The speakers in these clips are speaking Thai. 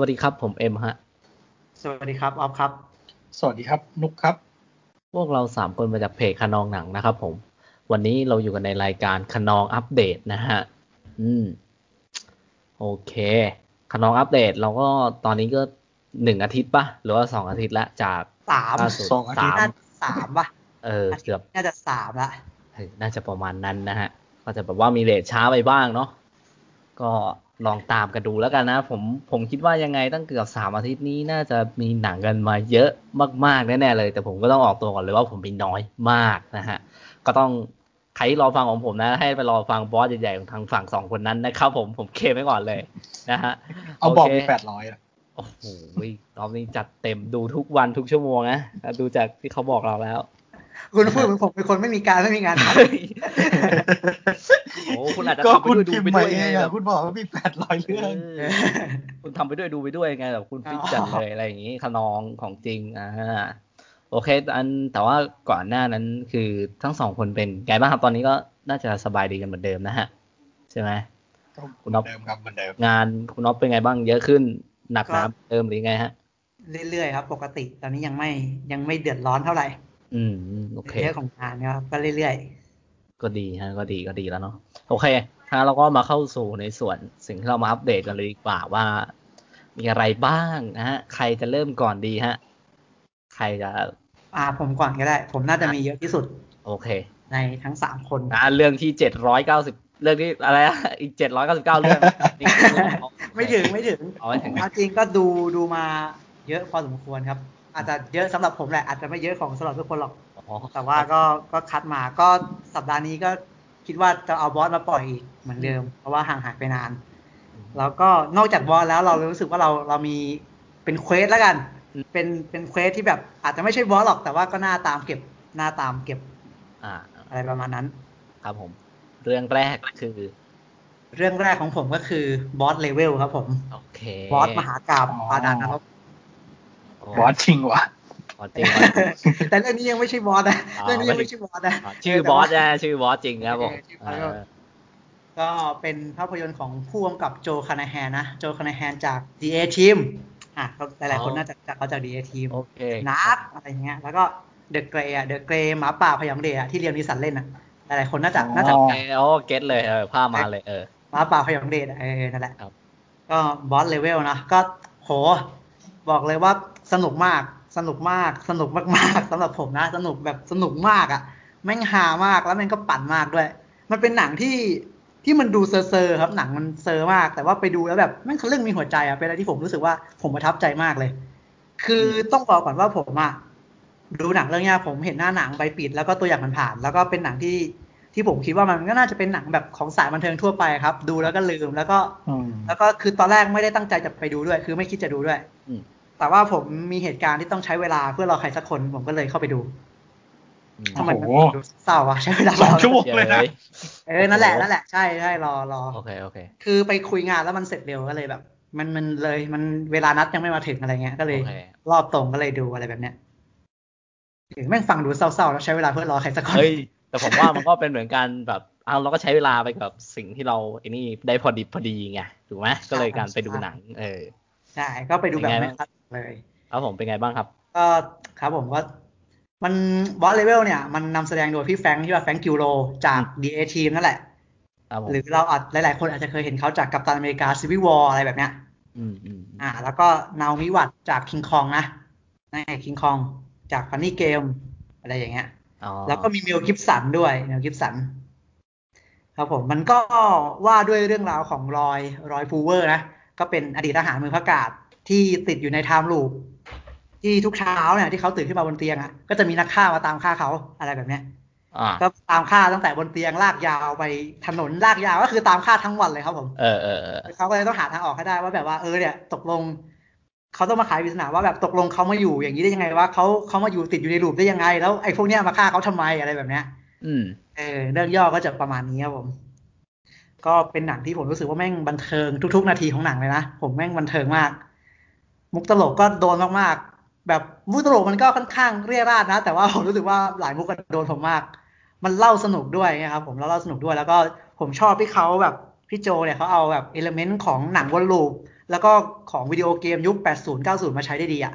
วัสดีครับ ผมเอ็มฮะ สวัสดีครับออฟครับ สวัสดีครับ นุกครับ พวกเราสามคนมาจากเพจคนองหนังนะครับผม วันนี้เราอยู่กันในรายการคนองอัปเดตนะฮะ อืม โอเคคนองอัปเดตเราก็ตอนนี้ก็หนึ่งอาทิตย์ปะหรือว่าสองอาทิตย์ละจากสามล่าสุดสองอาทิตย์สาน่ามสามป่ะเออเกือบน่าจะสามละเออน่าจะประมาณนั้นนะฮะ ก็จะแบบว่ามีเลทช้าไปบ้างเนาะก็ ลองตามกันดูแล้วกันนะ ผมผมคิดว่ายังไงตั้งเกือบสามอาทิตย์นี้น่าจะมีหนังกันมาเยอะมากๆแน่ๆเลย แต่ผมก็ต้องออกตัวก่อนเลยว่าผมมีน้อยมากนะฮะก็ต้องใครที่รอฟังของผมนะ ให้ไปรอฟังบอสใหญ่ๆของทางฝั่งสองคนนั้นนะครับผมผมเคลมไว้ก่อนเลยนะฮะเอาบอกโคมีแปดร้อยอะโอ้โหรอบนี้จัดเต็มดูทุกวันทุกชั่วโมงนะดูจากที่เขาบอกเราแล้ว คุณพูดเหมือนผมเป็นคนไม่มีการไม่มีงานท โอ้คุณอาจจะก็ทำไปคุณด้วยดูพิมไปพ์มาด้วยเอไงงแบอะบคุณบอกว่ามีแปดร้อยเรื่อง เออคุณทำไปด้วยดูไปด้วยไงแบบคุณฟิกจัดเลยอะไรอย่างงี้ขนองของจริงอ่าโอเคอันแต่ว่าก่อนหน้านั้นคือทั้งสองคนเป็นไงบ้างครับตอนนี้ก็น่าจะสบายดีกันเหมือนเดิมนะฮะใช่ไหมคุณอ๊อฟเดิมครับเหมือนเดิม งานคุณอ๊อฟเป็นไงบ้างเยอะขึ้นหนักหนาเติมหรือไงฮะำเรื่อยๆครับ ปกติตอนนี้ยังไม่ยังไม่เดือดร้อนเท่าไหร่อืม โอเคเรื่องของงานนะครับก็เรื่อย ก็ดีฮะก็ดีก็ดีแล้วเนาะโอเคถ้าเราก็มาเข้าสู่ในส่วนสิ่งที่เรามาอัปเดตกันเลยดีกว่าว่า มีอะไรบ้างนะฮะ ใครจะเริ่มก่อนดีฮะ ใครจะๆอ่า ผมก่อนก็ได้ ผมน่าจะมีเยอะที่สุด โอเค ในทั้งสามคนนะเรื่องที่เจ็ดร้อยเก้าสิบเรื่องที่อะไรอะอีกเจ็ดร้อยเก้าสิบเก้าเรื่องนี่คือเรื่องของไม่ถึงไม่ถึงเอาไม่ถึงเอาจริงก็ดูดูมาเยอะพอสมควรครับ อาจจะเยอะสำหรับผมแหละอาจจะไม่เยอะของสำหรับทุกคนหรอกอ๋อ แต่ว่าก็ก็คัดมาก็สัปดาห์นี้ก็คิดว่าจะเอาบอสมาปล่อยอีกเหมือนเดิม เพราะว่าห่างหายไปนาน แล้วก็นอกจากบอสแล้วเรารู้สึกว่าเราเรามีเป็น quest แล้วกัน เป็นเป็น quest ที่แบบอาจจะไม่ใช่บอสหรอกแต่ว่าก็น่าตามเก็บน่าตามเก็บอ่าอะไรประมาณนั้น ครับผม เรื่องแรกคือ เรื่องแรกของผมก็คือบอสเลเวลครับผม โอเค บอสมหากราบปาดานนะครับบอสจริงวะบ อสจริงบอสจริงแต่เรื่องนี้ยังไม่ใช่บอสนะอ๋อเรื่องนี้ยังไม่ใช่บอสนะอ๋อชื่อบอสนะชื่อบอสจริงครับผมเออชื่อบอสครับก็เป็นภาพยนตร์ของผู้กำกับโจคานาแฮนนะ โจคานาแฮนจาก DA Team อะเขาหลายๆคนน่าจะจากเขาจาก DA Team โอเคนัดอะไรเงี้ย แล้วก็เดอะเกรย์อะเดอะเกรย์หมาป่าพยองเดย์อะที่เรียมนิสันเล่นอะ หลายๆคนน่าจะน่าจะโอเคโอ้ get เลยเออภาพมาเลยเออหมาป่าผยองเดชอะเออนั่นแหละครับก็ Boss Level นะก็โห บอกเลยว่าสนุกมาก สนุกมากสนุกมากๆสำหรับผมนะ สนุกแบบสนุกมากอะแม่งฮามากแล้วแม่งก็ปั่นมากด้วย มันเป็นหนังที่ที่มันดูเซอร์ๆครับหนังมันเซอร์มาก แต่ว่าไปดูแล้วแบบแม่งทะลึ่งมีหัวใจอะเป็นอะไรที่ผมรู้สึกว่าผมประทับใจมากเลย คือต้องบอกก่อนว่าผมอะดูหนังเรื่องเนี้ยผมเห็นหน้าหนังใบปิดแล้วก็ตัวอย่างมันผ่านๆแล้วก็เป็นหนังที่ที่ผมคิดว่ามันก็น่าจะเป็นหนังแบบของสายบันเทิงทั่วไปครับ ดูแล้วก็ลืมแล้วก็อืมแล้วก็คือตอนแรกไม่ได้ตั้งใจจะไปดูด้วย คือไม่คิดจะดูด้วยอืม แต่ว่าผมมีเหตุการณ์ที่ต้องใช้เวลาเพื่อรอใครสักคน ผมก็เลยเข้าไปดูอืมทำไมมันโอ้โหดูเศร้าวะใช้เวลาสองชั่วโมงเลยนะเออนั่นแหละนั่นแหละใช่ใช่รอรอโอเคโอเคคือไปคุยงานแล้วมันเสร็จเร็วก็เลยแบบ มันมันเลยมันเวลานัดยังไม่มาถึงอะไรเงี้ย ก็เลยโอเครอบตรงก็เลยดูอะไรแบบเนี้ยเออแม่งฟังดูเศร้าๆแล้วใช้เวลาเพื่อรอใครสักคนเฮ้ยแต่ผมว่ามันก็เป็นเหมือนกันแบบเอาเราก็ใช้เวลาไปกับสิ่งที่เราไอ้นี่ได้พอดีพอดีไงถูกไหมก็เลยการไปดูหนัง เออ ใช่ ก็ไปดูแบบเป็นไงไม่บ้างคัดเลยครับผมเป็นไงบ้างครับ ก็ครับผมก็มัน Boss Level เนี่ย มันนำแสดงโดยพี่แฟรงค์ที่ว่าแฟรงค์กิวโรจาก DA Team นั่นแหละครับผมหรือเราอาจหลาย ๆ คนอาจจะเคยเห็นเขาจาก Captain America Civil War อะไรแบบเนี้ยอืมอืมอ่า แล้วก็ Naomi Watts จาก King Kong นะนี่ King Kong จาก Funny Games อะไรอย่างเงี้ยอ๋อแล้วก็มี Mel Gibson ด้วย Mel Gibson ครับผมมันก็ว่าด้วยเรื่องราวของ Roy Roy Pulver นะ ก็เป็นอดีตทหารมือพระกาฬที่ติดอยู่ใน time loop ที่ทุกเช้าเนี่ยที่เขาตื่นขึ้นมาบนเตียงอะก็จะมีนักฆ่ามาตามฆ่าเขาอะไรแบบเนี้ยอ่าก็ตามฆ่าตั้งแต่บนเตียงลากยาวไปถนนลากยาวก็คือตามฆ่าทั้งวันเลยครับผมเออเออเออเขาก็เลยต้องหาทางออกให้ได้ว่าแบบว่าเออเนี่ย ตกลงเขาต้องมาขายปริศนาว่าแบบตกลงเขามาอยู่อย่างนี้ได้ยังไงว่าเขาเขามาอยู่ติดอยู่ในลูปได้ยังไง แล้วไอ้พวกเนี้ยมาฆ่าเขาทำไมอะไรแบบเนี้ย อืมเออเรื่องย่อก็จะประมาณนี้ครับผม ก็เป็นหนังที่ผมรู้สึกว่าแม่งบันเทิงทุก ๆ นาทีของหนังเลยนะ ผมแม่งบันเทิงมาก มุกตลกก็โดนมากๆ แบบมุกตลกมันก็ค่อนข้างเรียราดนะ แต่ว่าผมรู้สึกว่าหลายมุกก็โดนผมมาก มันเล่าสนุกด้วยนะครับผมแล้วเล่าสนุกด้วยแล้วก็ผมชอบที่เขาแบบพี่โจเนี่ยเขาเอาแบบ element ของหนังวน loop แล้วก็ของวิดีโอเกมยุค 80 90 มาใช้ได้ดีอะ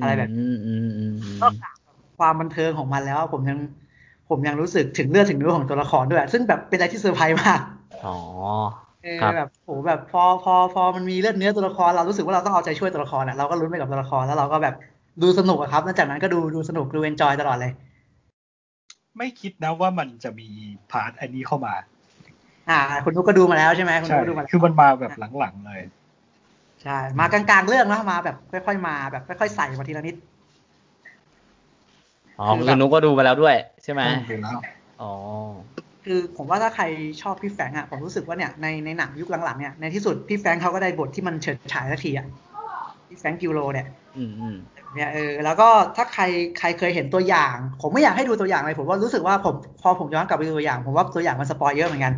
อะไรแบบอืมอืมอืมอืมนอกจากความบันเทิงของมันแล้ว ผมยังผมยังรู้สึกถึงเลือดถึงเนื้อของตัวละครด้วย ซึ่งแบบเป็นอะไรที่เซอร์ไพรส์มาก อ๋อเออครับแบบโหแบบพอพอพอมันมีเลือดเนื้อตัวละครเรารู้สึกว่าเราต้องเอาใจช่วยตัวละครอะเราก็ลุ้นไปกับตัวละครแล้วเราก็แบบดูสนุกอะครับแล้วจากนั้นก็ดูดูสนุกดู enjoy ตลอดเลย ไม่คิดนะว่ามันจะมี part อันนี้เข้ามา อ่า คุณนุกก็ดูมาแล้วใช่ไหมคุณนุใช่กก็ดูมาแล้วคือมันมาแบบหลังๆเลย ใช่ มากลางๆเรื่องเนอะมาแบบค่อยๆมาแบบค่อยๆใส่มาทีละนิดอ๋อคือแบบณนุกก็ดูมาแล้วด้วย ใช่ไหมดูแล้วอ๋อ คือผมว่าถ้าใครชอบพี่ Frank อะผมรู้สึกว่าเนี่ยในในหนังยุคหลังๆเนี่ยในที่สุดพี่ Frank เขาก็ได้บทที่มันเฉิดฉายสักทีอะพี่ Frank Grillo เนี่ยอืมอืมเนี่ยเออแล้วก็ถ้าใครใครเคยเห็นตัวอย่าง ผมไม่อยากให้ดูตัวอย่างเลยผมว่ารู้สึกว่าผมพอผมย้อนกลับไปดูตัวอย่าง ผมว่าตัวอย่างมัน spoil เยอะเหมือนกัน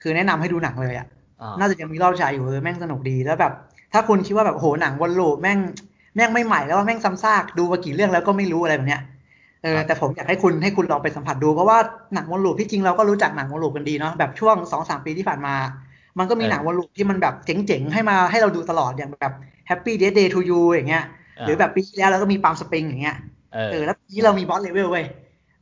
คือแนะนำให้ดูหนังเลยอะอ่าน่าจะยังมีรอบฉายอยู่เออแม่งสนุกดีแล้วแบบ ถ้าคุณคิดว่าแบบโหหนังวน loop แม่งแม่งไม่ใหม่แล้วว่าแม่งซ้ำซากดูมากี่เรื่องแล้วก็ไม่รู้อะไรแบบเนี้ย เออแต่ผมอยากให้คุณให้คุณลองไปสัมผัสดู เพราะว่าหนังวน loop ที่จริงเราก็รู้จักหนังวน loop กันดีเนาะแบบช่วงสองสามปีที่ผ่านมา มันก็มีหนังวนลูปที่มันแบบเจ๋งๆ ให้มาให้เราดูตลอดอย่างแบบ Happy Death Day to You อย่างเงี้ยหรือแบบปีที่แล้วเราก็มีปาล์มสปริงอย่างเงี้ยเออเออแล้วปีนี้เรามีบอสเลเวลเว้ย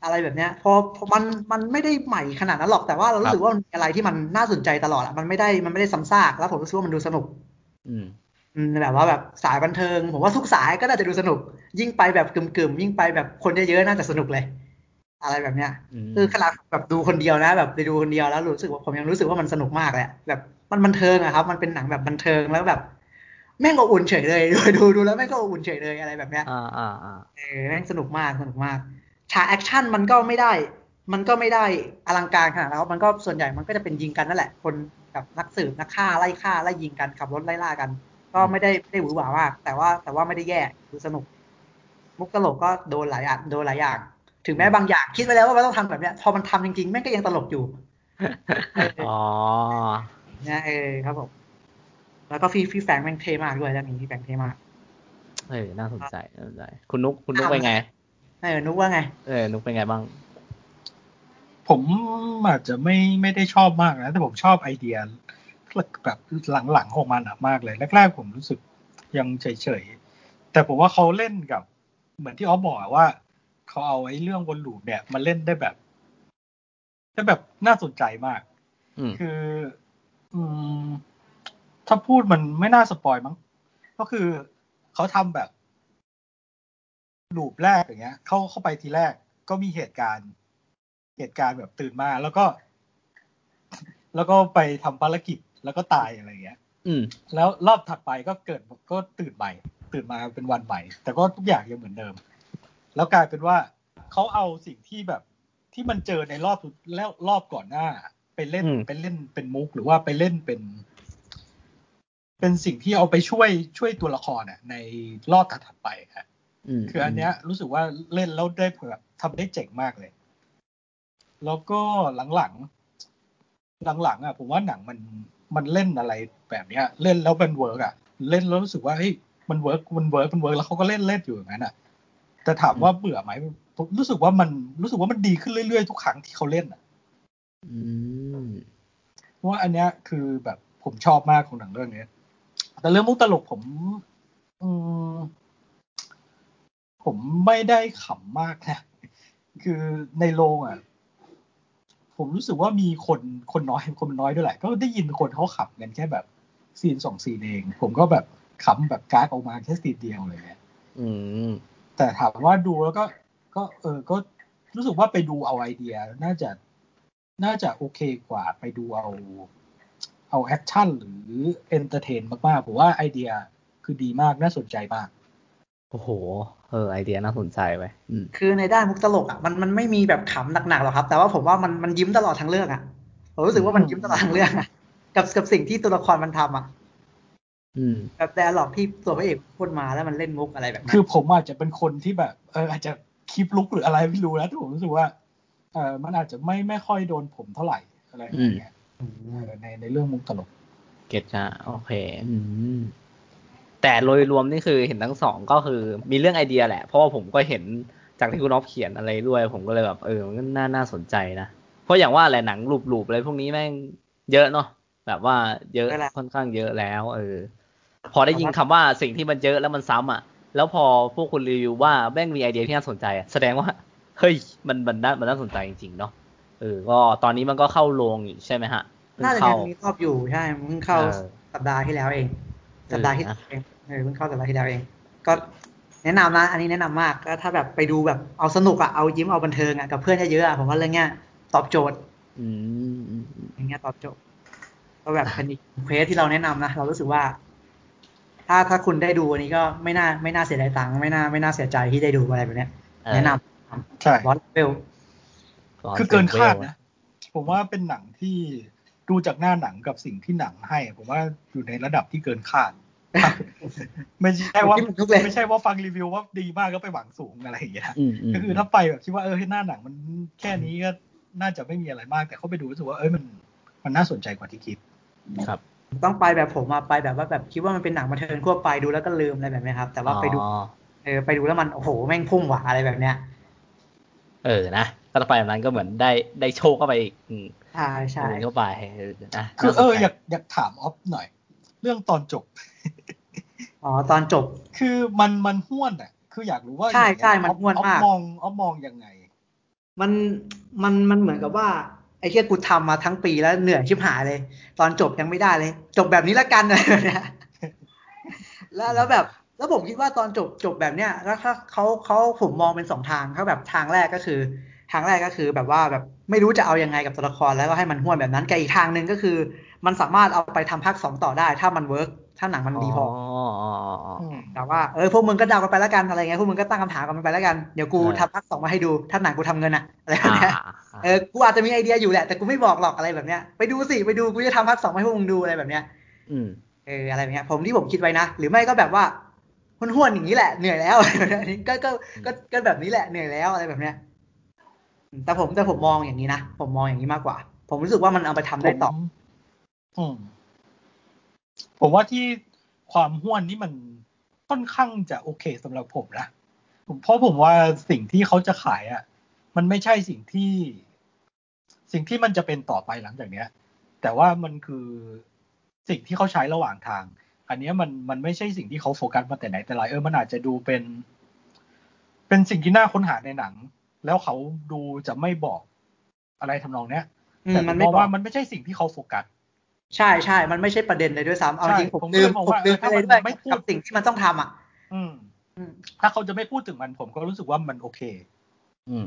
อะไรแบบเนี้ยพอพอมันมันไม่ได้ใหม่ขนาดนั้นหรอกแต่ว่าเรารู้สึกว่ามันมีอะไรที่มันน่าสนใจตลอดอะมันไม่ได้มันไม่ได้ซ้ำซากแล้วผมรู้สึกว่ามันดูสนุก อืมอืม แบบว่าแบบสายบันเทิง ผมว่าทุกสายก็น่าจะดูสนุก ยิ่งไปแบบกึ่มๆยิ่งไปแบบคนเยอะๆน่าจะสนุกเลย อะไรแบบเนี้ยอืมคือขนาดแบบดูคนเดียวนะ แบบไปดูคนเดียวแล้วรู้สึกว่าผมยังรู้สึกว่ามันสนุกมากเลยอะแบบมันบันเทิงอะครับ มันเป็นหนังแบบบันเทิงแล้วแบบแม่งอบอุ่นเฉยเลยดูดูดูแล้วแม่งก็อบอุ่นเฉยเลยอะไรแบบเนี้ยอ่าอ่าอ่าเออแม่งสนุกมากสนุกมากฉาก action มันก็ไม่ได้ มันก็ไม่ได้อลังการขนาดนั้นครับมันก็ส่วนใหญ่มันก็จะเป็นยิงกันนั่นแหละ คนกับนักสืบนักฆ่าไล่ฆ่าไล่ยิงกันขับรถไล่ล่ากัน ก็ไม่ได้ไม่ได้หวือหวามาก แต่ว่าแต่ว่าไม่ได้แย่ดูสนุก มุกตลกก็โดนหลายอย่างโดนหลายอย่าง ถึงแม้บางอย่างคิดไว้แล้วว่ามันต้องทำแบบเนี้ย พอมันทำจริงๆแม่งก็ยังตลกอยู่อ๋อนะเออครับผมแล้วก็พี่พี่แฟรงค์แม่งเท่มากด้วยเรื่องนี้พี่แฟรงค์เท่มากเออน่าสนใจน่าสนใจคุณนุกคุณนุกเป็นไงเออนุกว่าไง เออนุกเป็นไงบ้าง ผมอาจจะไม่ไม่ได้ชอบมากนะ แต่ผมชอบไอเดีย แบบหลังๆของมันอะมากเลย แรกๆผมรู้สึกยังเฉยๆ แต่ผมว่าเขาเล่นกับ เหมือนที่ออฟบอกอะว่าเขาเอาไอ้เรื่องวนลูปเนี่ยมาเล่นได้แบบได้แบบน่าสนใจมากอืมคือ อืมถ้าพูดมันไม่น่าสปอยมั้ง ก็คือเขาทำแบบลูปแรกอย่างเงี้ย เข้าเข้าไปทีแรกก็มีเหตุการณ์ เหตุการณ์แบบตื่นมาแล้วก็ แล้วก็ไปทำภารกิจ แล้วก็ตายอะไรเงี้ย อืม แล้วรอบถัดไปก็เกิดก็ตื่นใหม่ ตื่นมาเป็นวันใหม่ แต่ก็ทุกอย่างยังเหมือนเดิม แล้วกลายเป็นว่าเขาเอาสิ่งที่แบบที่มันเจอในรอบแล้วรอบก่อนหน้าไปเล่นอืมไปเล่นเป็นมุกหรือว่าไปเล่นเป็น เป็นสิ่งที่เอาไปช่วยช่วยตัวละครอะ ในรอบถัดๆไปครับอืมคืออันเนี้ย รู้สึกว่าเล่นแล้วได้แบบทำได้เจ๋งมากเลย แล้วก็หลังๆหลังๆอะผมว่าหนังมัน มันเล่นอะไรแบบเนี้ย เล่นแล้วมันเวิร์กอะ เล่นแล้วรู้สึกว่าเฮ้ยมัน work มัน work มัน work แล้วเขาก็เล่นเล่นอยู่อย่างนั้นอะแต่ถามว่าเบื่อไหมผมรู้สึกว่ามันรู้สึกว่ามันดีขึ้นเรื่อยๆทุกครั้งที่เขาเล่นอะอืมเพราะว่าอันเนี้ยคือแบบผมชอบมากของหนังเรื่องเนี้ยแต่เรื่องมุกตลกผม อืมผมไม่ได้ขำมากนะ คือในโรงอะ ผมรู้สึกว่ามีคนคนน้อยคนมันน้อยด้วยแหละ ก็ได้ยินคนเขาขำกันแค่แบบ scene สอง scene เอง ผมก็แบบขำแบบก๊ากออกมาแค่ scene เดียวเลยเนี่ยอืมแต่ถามว่าดูแล้วก็ ก็เออก็รู้สึกว่าไปดูเอาไอเดีย น่าจะน่าจะโอเคกว่าไปดูเอา เอา action หรือ entertain มากๆผมว่าไอเดียคือดีมากน่าสนใจมาก โอ้โห เออไอเดียน่าสนใจไปอืมคือในด้านมุกตลกอะมันมันไม่มีแบบขำหนักๆหรอกครับ แต่ว่าผมว่ามันมันยิ้มตลอดทั้งเรื่องอะผมรู้สึกว่ามันยิ้มตลอดทั้งเรื่องอะกับกับสิ่งที่ตัวละครมันทำอะอืมแบบแดร์ล็อกที่ตัวพระเอกพูดมาแล้วมันเล่นมุกอะไรแบบนั้นคือผมอาจจะเป็นคนที่แบบ เอออาจจะคลิปลุกหรืออะไรไม่รู้นะแต่ผมรู้สึกว่าเออมันอาจจะไม่ไม่ค่อยโดนผมเท่าไหร่อะไรอย่างเงี้ยเออในในเรื่องมุกตลก เก็ตจะโอเค อืม แต่โดยรวมนี่คือเห็นทั้งสองก็คือมีเรื่องไอเดียแหละ เพราะว่าผมก็เห็นจากที่คุณอ๊อฟเขียนอะไรด้วย ผมก็เลยแบบเออมันก็น่าน่าสนใจนะ เพราะอย่างว่าแหละหนังลูปๆอะไรพวกนี้แม่งเยอะเนาะแบบว่าเยอะค่อนข้างเยอะแล้ว เออ พอได้ยินคำว่าสิ่งที่มันเยอะแล้วมันซ้ำอะ แล้วพอพวกคุณรีวิวว่าแม่งมีไอเดียที่น่าสนใจอะแสดงว่าเฮ้ยมันมันน่ามันน่าสนใจจริงๆเนาะเออก็ตอนนี้มันก็เข้าโรงอยู่ใช่ไหมฮะเพิ่งน่าจะเข้ายังมีรอบอยู่ใช่เพิ่งเข้าเออสัปดาห์ที่แล้วเอง สัปดาห์ที่เออนะเอง เออเพิ่งเข้าสัปดาห์ที่แล้วเอง ก็แนะนำนะ อันนี้แนะนำมากก็ถ้าแบบไปดูแบบเอาสนุกอะเอายิ้มเอาบันเทิงอะกับเพื่อนเยอะๆอะผมว่าเรื่องเนี้ยตอบโจทย์อืมอืมอืมอย่างเงี้ยตอบโจทย์ ก็แบบเป็นอีกเควสที่เราแนะนำนะเรารู้สึกว่า ถ้าถ้าคุณได้ดูอันนี้ก็ไม่น่าไม่น่าเสียดายตังค์ไม่น่าไม่น่าเสียใจที่ได้ดูอะไรแบบเนี้ยเออแนะนใช่ำบอสเบลคือเกินคาดนะผมว่าเป็นหนังที่ดูจากหน้าหนังกับสิ่งที่หนังให้ ผมว่าอยู่ในระดับที่เกินคาด ไม่ใช่ว่าผมคิดเหมือนทุกเลยไม่ใช่ว่าฟังรีวิวว่าดีมากก็ไปหวังสูงอะไรอย่างเงี้ยอืมอืมก็คือถ้าไปแบบคิดว่าเออให้หน้าหนังมันแค่นี้ก็น่าจะไม่มีอะไรมาก แต่เขาไปดูรู้สึกว่าเอ้ยมันมันน่าสนใจกว่าที่คิดครับ ต้องไปแบบผมมาไปแบบว่าแบบคิดว่ามันเป็นหนังบันเทิงทั่วไปดูแล้วก็ลืมอะไรแบบเนี้ยครับ แต่ว่าไปดูอ๋อเออไปดูแล้วมันโอ้โหแม่งพุ่งหวาอะไรแบบเนี้ย เออนะถ้าไปแบบนั้นก็เหมือนได้ได้โชคเข้าไปอีกอืมใช่ใช่โดนเข้าไปเออนะคือเออน่สนใจอยากอยากถามออฟหน่อย เรื่องตอนจบ อ๋อตอนจบ คือมันมันห้วนอะ คืออยากรู้ว่าใช่ใช่อย่างมันเงี้ยห้วนออฟมากมองออฟมองยังไง มันมันมันเหมือนกับว่าไอ้เหี้ยกูทำมาทั้งปีแล้วเหนื่อยชิบหายเลย ตอนจบยังไม่ได้เลย จบแบบนี้ละกันอะไรแบบเนี้ยแล้วแล้วแบบ แล้วผมคิดว่าตอนจบจบแบบเนี้ยแล้วถ้าเขาเขาผมมองเป็นสองทางเขาแบบทางแรกก็คือ ทางแรกก็คือแบบว่าแบบไม่รู้จะเอายังไงกับตัวละครแล้วก็ให้มันห้วนแบบนั้นกับอีกทางหนึ่งก็คือ มันสามารถเอาไปทำภาคสองต่อได้ ถ้ามัน work ถ้าหนังมันดีพออ๋ออ๋ออ๋ออ๋อแต่ว่าเออพวกมึงก็เดากันไปแล้วกันอะไรเงี้ยพวกมึงก็ตั้งคำถามกันไปแล้วกันเดี๋ยวกูเออทำภาคสองมาให้ดู ถ้าหนังกูทำเงินอะอะไรแบบอ่าเนี้ยอ่าเออกูอาจจะมีไอเดียอยู่แหละแต่กูไม่บอกหรอกอะไรแบบเนี้ยไปดูสิไปดูกูจะทำภาคสองให้พวกมึงดูอะไรแบบเนี้ยอืมเอออะไรแบบเนี้ย ผมที่ผมคิดไว้นะหรือไม่ก็แบบว่าห้วนๆอย่างนี้แหละเหนื่อยแล้วก็ก็ก็ก็แบบนี้แหละเหนื่อยแล้วอะไรแบบเนี้ยอืมแต่ผมแต่ผมมองอย่างนี้นะผมมองอย่างนี้มากกว่า ผมรู้สึกว่ามันเอาไปทำได้ต่อ ผมว่าที่ความห้วนนี่มันค่อนข้างจะโอเคสำหรับผมนะเพราะผมว่าสิ่งที่เขาจะขายอะ มันไม่ใช่สิ่งที่ สิ่งที่มันจะเป็นต่อไปหลังจากเนี้ย แต่ว่ามันคือสิ่งที่เขาใช้ระหว่างทาง อันนี้มันมันไม่ใช่สิ่งที่เขาโฟกัสมาแต่ไหนแต่ไรเออมันอาจจะดูเป็น เป็นสิ่งที่น่าค้นหาในหนัง แล้วเขาดูจะไม่บอกอะไรทำนองเนี้ยแต่มันไม่มองบอกว่ามันไม่ใช่สิ่งที่เขาโฟกัส ใช่ใช่ มันไม่ใช่ประเด็นเลยด้วยซ้ำเอาจริงใช่ผมผมก็ลืมเลยมองผมว่าลืมเออไปเลยถ้าด้วยมันไม่พูดกับสิ่งที่มันต้องทำอะอืมอืมถ้าเขาจะไม่พูดถึงมันผมก็รู้สึกว่ามันโอเค อืม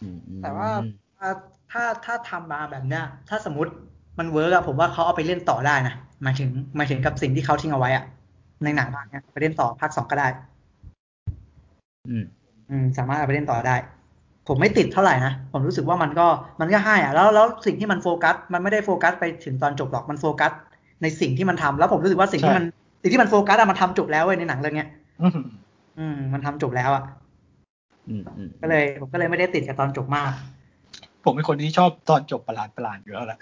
อืมแต่ว่าถ้าถ้าถ้าทำมาแบบเนี้ยถ้าสมมติมัน work อะผมว่าเขาเอาไปเล่นต่อได้นะหมายถึงหมายถึงกับสิ่งที่เขาทิ้งเอาไว้อะในหนังภาคเนี้ยไปเล่นต่อภาคสองก็ได้ อืม อืม สามารถเอาไปเล่นต่อได้ ผมไม่ติดเท่าไหร่นะ ผมรู้สึกว่ามันก็มันก็ให้อะแล้วแล้วสิ่งที่มันโฟกัส มันไม่ได้โฟกัสไปถึงตอนจบหรอกมันโฟกัส ในสิ่งที่มันทำแล้วผมรู้สึกว่าสิ่งที่มันสิ่งที่มันโฟกัสอะมันทำจบแล้วเว้ยในหนังเรื่องเนี้ยอืมอืมมันทำจบแล้วอะอืมอืมก็เลย ผมก็เลยไม่ได้ติดกับตอนจบมาก ผมเป็นคนที่ชอบตอนจบประหลาดประหลาดๆอยู่แล้วแหละ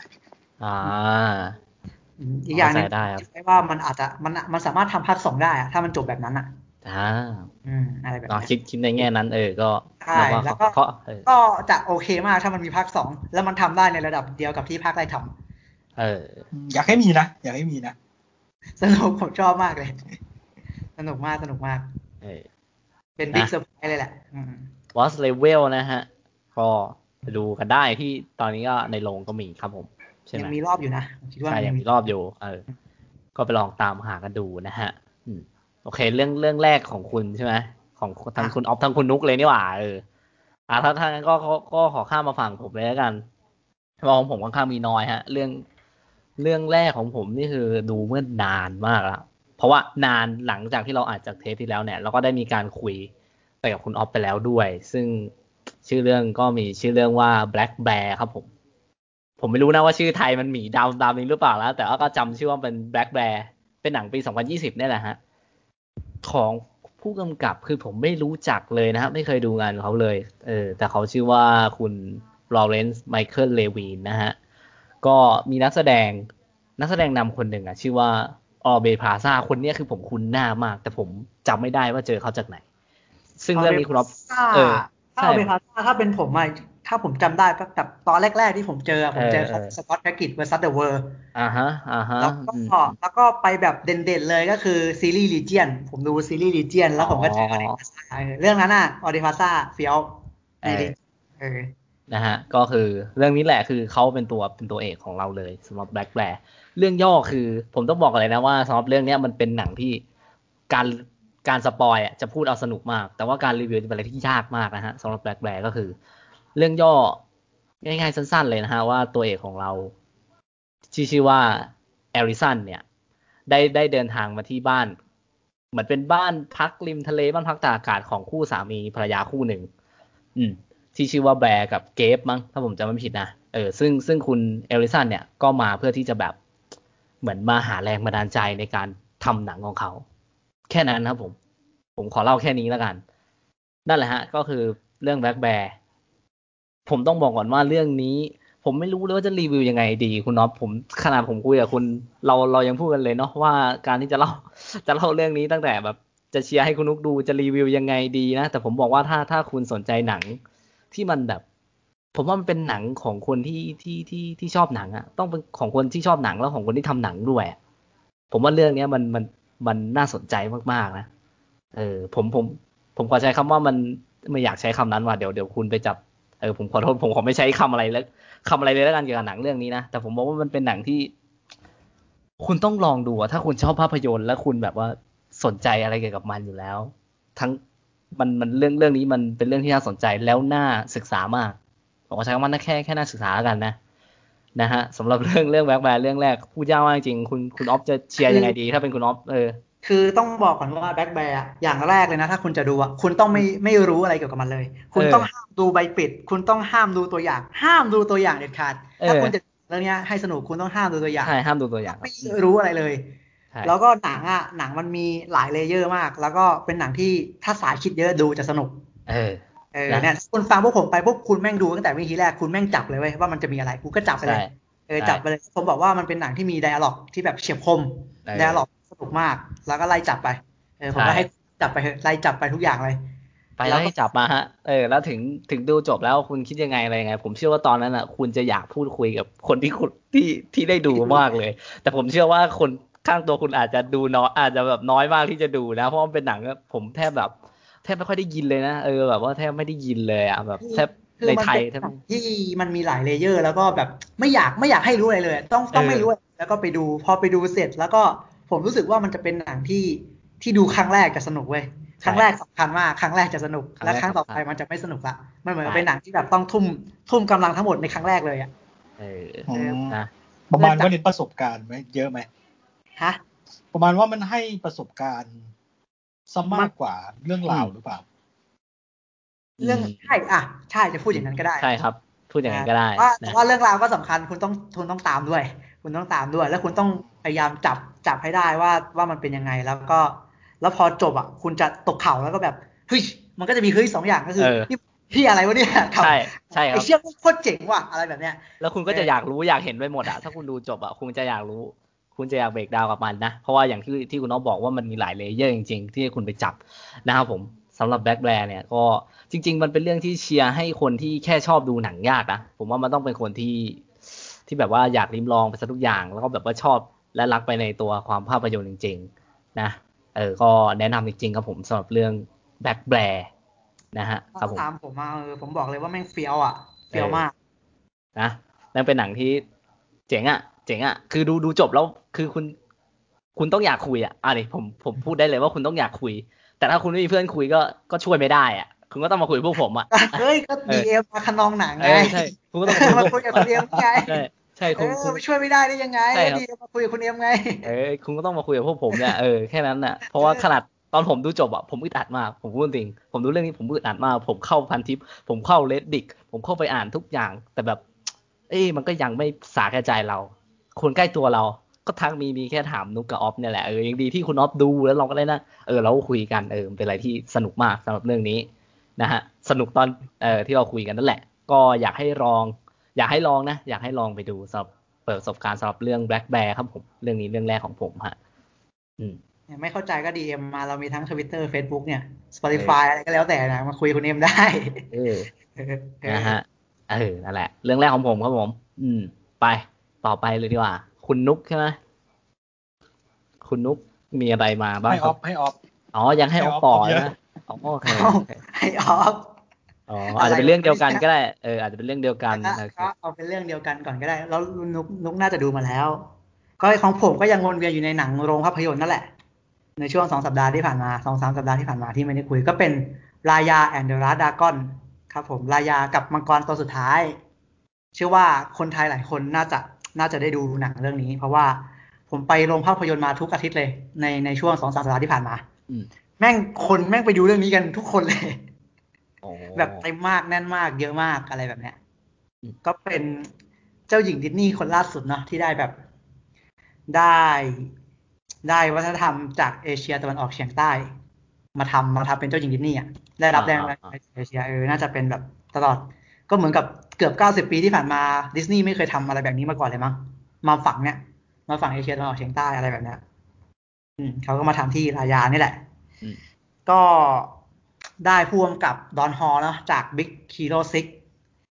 อ่าอืมอีกอย่างหนึ่งเข้าใจได้ครับคิดว่ามันอาจจะมันมันสามารถทำภาคสองได้อะถ้ามันจบแบบนั้นอะ อ่าอืมอะไรทำนองนี้คิดคิดในแง่นั้น เออ ก็ใช่นับว่าแล้วก็เขาเออก็จะโอเคมากถ้ามันมีภาคสองแล้วมันทำได้ในระดับเดียวกับที่ภาคแรกทำเออ อยากให้มีนะ อยากให้มีนะ สนุกผมชอบมากเลย สนุกมากสนุกมาก เออเป็นบิ๊กนะเซอร์ไพรส์เลยแหละอืม Boss Level นะฮะ ก็ไปดูกันได้ที่ตอนนี้ก็ในโรงก็มีครับผมใช่ไหยัมงมีรอบอยู่นะผมคิดว่าใช่มันยัยังงมีมีรอบอยู่ เออ ก็ไปลองตามหากันดูนะฮะ อืม โอเค เรื่องเรื่องแรกของคุณใช่ไหมของทางคุณออฟทางคุณนุกเลยนี่หว่าเอออ่าถ้าทางนั้นก็ก็ก็ขอข้ามมาฝั่งผมเลยแล้วกันเพราะของผมค่อนข้างมีน้อยฮะ เรื่องเรื่องแรกของผมนี่คือดูเมื่อนานมากแล้วเพราะว่านานหลังจากที่เราอัดจากเทปที่แล้วเนี่ยเราก็ได้มีการคุยไปกับคุณออฟไปแล้วด้วย ซึ่งชื่อเรื่องก็มีชื่อเรื่องว่า Black Bear ครับผม ผมไม่รู้นะว่าชื่อไทยมันหมีดำตามนี้หรือเปล่าแล้ว แต่ว่าก็จำชื่อว่าเป็น Black Bear เป็นหนังปี 2020เนี่ยแหละฮะ ของผู้กำกับคือผมไม่รู้จักเลยนะฮะไม่เคยดูงานเขาเลย เออ แต่เขาชื่อว่าคุณ Lawrence Michael Levine นะฮะ ก็มีนักแสดงนักแสดงนำคนหนึ่งอะ ชื่อว่าออเบพาซาคนนี้คือผมคุ้นหน้ามาก แต่ผมจำไม่ได้ว่าเจอเขาจากไหน ซึ่งเรื่องนี้คุณอ๊อฟเออถ้าใช่เอเบพาซาถ้าเป็นผมอะ ถ้าผมจำได้ก็แบบตอนแรก ๆ ที่ผมเจอ ผมเจอเออเออสกอตแพ็กกิจเวอร์ซัสเดอะเวิร์อ่าฮะอ่าฮะแล้วก็อืมแล้วก็ไปแบบเด่นๆเลยก็คือซีรีส์ลีเจียนผมดูซีรีส์ลีเจียนแล้วผมก็เจออ๋อเออเรื่องนั้นอะออดิฟาซ่าเฟียวในเออดิเออนะฮะก็คือเรื่องนี้แหละคือเขาเป็นตัวเป็นตัวเอกของเราเลยสำหรับ Black Bear เรื่องย่อคือผมต้องบอกเลยนะว่าสำหรับเรื่องเนี้ยมันเป็นหนังที่การการสปอยอะจะพูดเอาสนุกมาก แต่ว่าการรีวิวจะเป็นอะไรที่ยากมากนะฮะสำหรับ Black Bear ก็คือ เรื่องย่อ ง่ายๆ สั้น ๆ เลยนะฮะ ว่าตัวเอกของเราที่ชื่อว่าแอริสันเนี่ย ได้ได้เดินทางมาที่บ้าน เหมือนเป็นบ้านพักริมทะเลบ้านพักตากอากาศของคู่สามีภรรยาคู่หนึ่ง อืม ที่ชื่อว่าแบร์กับเกฟมั้งถ้าผมจำไม่ผิดนะเออซึ่งซึ่งคุณเอลิสันเนี่ยก็มาเพื่อที่จะแบบเหมือนมาหาแรงบันดาลใจในการทำหนังของเขา แค่นั้นครับผม ผมขอเล่าแค่นี้แล้วกัน นั่นแหละฮะ ก็คือเรื่องแบ็คแบร์ ผมต้องบอกก่อนว่าเรื่องนี้ ผมไม่รู้เลยว่าจะรีวิวยังไงดี คุณน็อปผมขนาดผมคุยกับคุณเราเรายังพูดกันเลยเนาะว่าการที่จะเล่าจะเล่าเรื่องนี้ตั้งแต่แบบจะเชียร์ให้คุณนุกดูจะรีวิวยังไงดีนะแต่ผมบอกว่าถ้าถ้าคุณสนใจหนังที่มันแบบ ผมว่ามันเป็นหนังของคนที่ที่ที่ที่ชอบหนังอะต้องเป็นของคนที่ชอบหนังแล้วของคนที่ทำหนังด้วย ผมว่าเรื่องเนี้ยมันมันมันน่าสนใจมากๆนะเออผมผม ผมขอใช้คำว่ามันไม่อยากใช้คำนั้นว่ะเดี๋ยวเดี๋ยวคุณไปจับ เออผมขอโทษผมขอไม่ใช้คำอะไรแล้วคำอะไรเลยแล้วกันเกี่ยวกับหนังเรื่องนี้นะ แต่ผมบอกว่ามันเป็นหนังที่ คุณต้องลองดูอะถ้าคุณชอบภาพยนตร์และคุณแบบว่าสนใจอะไรเกี่ยวกับมันอยู่แล้ว ทั้งมันมันเรื่องเรื่องนี้มันเป็นเรื่องที่น่าสนใจแล้วน่าศึกษามากผมก็ใช้คำว่าน่าแค่แค่น่าศึกษาแล้วกันนะนะฮะสำหรับเรื่องเรื่อง Black Bear เรื่องแรกพูดยากมากจริงคุณคุณออฟจะเชียร์ยังไงดี ถ้าเป็นคุณออฟเออ คือต้องบอกก่อนว่า Black Bear อย่างแรกเลยนะ ถ้าคุณจะดูอะคุณต้องไม่ไม่รู้อะไรเกี่ยวกับมันเลย คุณเออต้องห้ามดูใบปิด คุณต้องห้ามดูตัวอย่าง ห้ามดูตัวอย่างเด็ดขาดเออถ้าคุณจะเรื่องเนี้ยให้สนุกคุณต้องห้ามดูตัวอย่างใช่ห้ามดูตัวอย่างไม่รู้อะไรเลยใช่แล้วก็หนังอะหนังมันมีหลาย layer มาก แล้วก็เป็นหนังที่ถ้าสายคิดเยอะดูจะสนุก เออเออนะเนี่ยคุณฟังพวกผมไปพวกคุณแม่งดูตั้งแต่วิธีแรกคุณแม่งจับเลยเว้ยว่ามันจะมีอะไรกูก็จับไปเลใช่ยเออใช่จับไปเลยผมบอกว่ามันเป็นหนังที่มี dialogue ที่แบบเฉียบคมเออ dialogue ส นุกมาก แล้วก็ไล่จับไป เออผมก็ใช่ให้จับไปเถอะไล่จับไปทุกอย่างเลย ไปแล้แล้ววก็ให้จับมาฮะ เออ แล้วถึงถึงดูจบแล้วคุณคิดยังไงอะไรยังไง ผมเชื่อว่าตอนนั้นอะ คุณจะอยากพูดคุยกับคนที่คุณที่ที่ได้ดูมากเลย แต่ผมเชื่อว่าคนข้างตัวคุณอาจจะดูน้อยอาจจะแบบน้อยมากที่จะดูนะ เพราะว่ามันเป็นหนังอะผมแทบแบบแทบไม่ค่อยได้ยินเลยนะ เออแบบว่าแทบไม่ได้ยินเลยอะแบบแทบคือในมันไทยเป็นแทบหนังที่มันมีหลาย layer แล้วก็แบบไม่อยากไม่อยากให้รู้อะไรเลย ต้องต้องเออไม่รู้อะไรแล้วก็ไปดู พอไปดูเสร็จแล้วก็ ผมรู้สึกว่ามันจะเป็นหนังที่ที่ดูครั้งแรกจะสนุกเว้ยครั้งแรกสำคัญมากครั้งแรกจะสนุกครั้งและแรกครั้งต่อสำคัญไปมันจะไม่สนุกละมันเหมือนกับใช่เป็นหนังที่แบบต้องทุ่มทุ่มกำลังทั้งหมดในครั้งแรกเลยอะเอออืมนะประมาณว่าเน้นประสบการณ์ไหมเยอะไหมฮะประมาณว่ามันให้ประสบการณ์ซะมากกว่าเรื่องราวอืมหรือเปล่า เรื่องอืมใช่อะใช่จะพูดอย่างนั้นก็ได้ใช่ครับ พูดอย่างนั้นก็ได้ว่านะแต่ว่าเรื่องราวก็สำคัญคุณต้องคุณต้องตามด้วย คุณต้องตามด้วย แล้วคุณต้องพยายามจับจับให้ได้ว่าว่ามันเป็นยังไงแล้วก็ แล้วพอจบอะคุณจะตกเข่าแล้วก็แบบเฮ้ยมันก็จะมีเฮ้ยสองอย่างก็คือเออนี่พี่อะไรวะเนี่ยกับใช่ใช่ครับไอ้เชี่ยโคตรเจ๋งว่ะอะไรแบบเนี้ยแล้วคุณก็จะอยากรู้อยากเห็นไปหมดอะถ้าคุณดูจบอะคุณจะอยากรู้ คุณจะอยาก breakdown กับมันนะ เพราะว่าอย่างที่ที่คุณน้องบอกว่ามันมีหลาย layer จริง ๆ ที่ให้คุณไปจับนะครับผมสำหรับ Black Bear เนี่ยก็จริง ๆ มันเป็นเรื่องที่เชียร์ให้คนที่แค่ชอบดูหนังยากนะ ผมว่ามันต้องเป็นคนที่ ที่แบบว่าอยากลิ้มลองไปซะทุกอย่าง แล้วก็แบบว่าชอบและรักไปในตัวความภาพยนตร์จริง ๆ นะเออก็แนะนำจริงๆครับผมสำหรับเรื่องแบ็คแบร์นะฮะครับผมตามผมมาเออผมบอกเลยว่าแม่งเฟี้ยวอะเฟี้ยวมากนะนั่นเป็นหนังที่เจ๋งอะ เจ๋งอะ คือดูดูจบแล้วคือคุณ คุณต้องอยากคุยอะอะนี่ผมผมพูดได้เลยว่าคุณต้องอยากคุย แต่ถ้าคุณไม่มีเพื่อนคุยก็ก็ช่วยไม่ได้อะ คุณก็ต้องมาคุยกับพวกผมอะเฮ้ยก็เอดีอเอ็มมาขนองหนังเอไงอใช่คุณก็ต้องมามาคุคุยยกักับบพวคุกณเอ็มไงใช่ใช่เอคุณอคุณไปช่วยไม่ได้ได้ยังไงใช่ครับดีมาคุยกับคุณเอ็มไงเออคุณก็ต้องมาคุยกับพวกผมเนี่ยเออแค่นั้นน่ะเพราะว่าขนาดตอนผมดูจบอะผมอึดอัดมากผมพูดจริง ผมดูเรื่องนี้ผมอึดอัดมากผมเข้าพันทิป ผมเข้า Reddit ผมเข้าไปอ่านทุกอย่าง แต่แบบ เอ้ยมันก็ยังไม่สาแก่ใจเรา คนใกล้ตัวเราก็ทักมีมีแค่ถามนุกกับออฟเนี่ยแหละเออยังดีที่คุณออฟดูแล้วเราก็ได้นะเออเราก็คุยกันเออมันเป็นอะไรที่สนุกมากสำหรับเรื่องนี้ นะฮะสนุกตอนเออที่เราคุยกันนั่นแหละ ก็อยากให้ลอง อยากให้ลองนะ อยากให้ลองไปดูสำหรับเปิดประสบการณ์สำหรับเรื่อง Black Bear ครับผมเรื่องนี้เรื่องแรกของผมฮะอืมเนี่ยไม่เข้าใจก็ DM มาเรามีทั้งทวิตเตอร์เฟซบุ๊กเนี่ย Spotify อะไรก็แล้วแต่นะ มาคุยกับคุณเอ็มได้เออเออเออนะฮะเออนั่นแหละ เรื่องแรกของผมครับผม อืม ไปต่อไปเลยดีกว่า คุณนุกใช่ไหมคุณนุกมีอะไรมาบ้างให้ครับออฟให้ออฟอ๋อยังให้ให้ออออฟต่อเยอะนะ อ๋อโอเคเอ้าโอเคให้ออฟอ๋ออาจจะเป็นเรื่องเดียวกันก็ได้เอออาจจะเป็นเรื่องเดียวกันก็โอเคก็เอาเป็นเรื่องเดียวกันก่อนก็ได้ แล้วนุกนุกน่าจะดูมาแล้ว ก็ของผมก็ยังวนเวียนอยู่ในหนังโรงภาพยนตร์นั่นแหละ ในช่วงสองสัปดาห์ที่ผ่านมาสองสามสัปดาห์ที่ผ่านมาที่ไม่ได้คุย ก็เป็น Raya and the Dragon ครับผมรายากับมังกรตัวสุดท้าย เชื่อว่าคนไทยหลายคนน่าจะน่าจะได้ดูหนังเรื่องนี้ เพราะว่าผมไปโรงภาพยนตร์มาทุกอาทิตย์เลย ในในช่วงสองสามสัปดาห์ที่ผ่านมาอืม แม่งคนแม่งไปดูเรื่องนี้กันทุกคนเลยโอ้แบบเต็มมากแน่นมาก เยอะมากอะไรแบบเนี้ยอืมก็เป็นเจ้าหญิงดิสนีย์คนล่าสุดเนาะที่ได้แบบ ได้ได้วัฒนธรรมจากเอเชียตะวันออกเฉียงใต้ มาทำมาทำเป็นเจ้าหญิงดิสนีย์อะได้รับแรงบันดาลใจจากเอเชียเออน่าจะเป็นแบบตลอด ก็เหมือนกับเกือบเก้าสิบปีที่ผ่านมาดิสนีย์ไม่เคยทำอะไรแบบนี้มาก่อนเลยมั้งมาฝั่งเนี้ยมาฝั่งเอเชียตะวันออกเฉียงใต้อะไรแบบเนี้ยอืมเขาก็มาทำที่รายานี่แหละอืม ก็ได้พ่วงกับดอนฮอลเนาะจาก Big Hero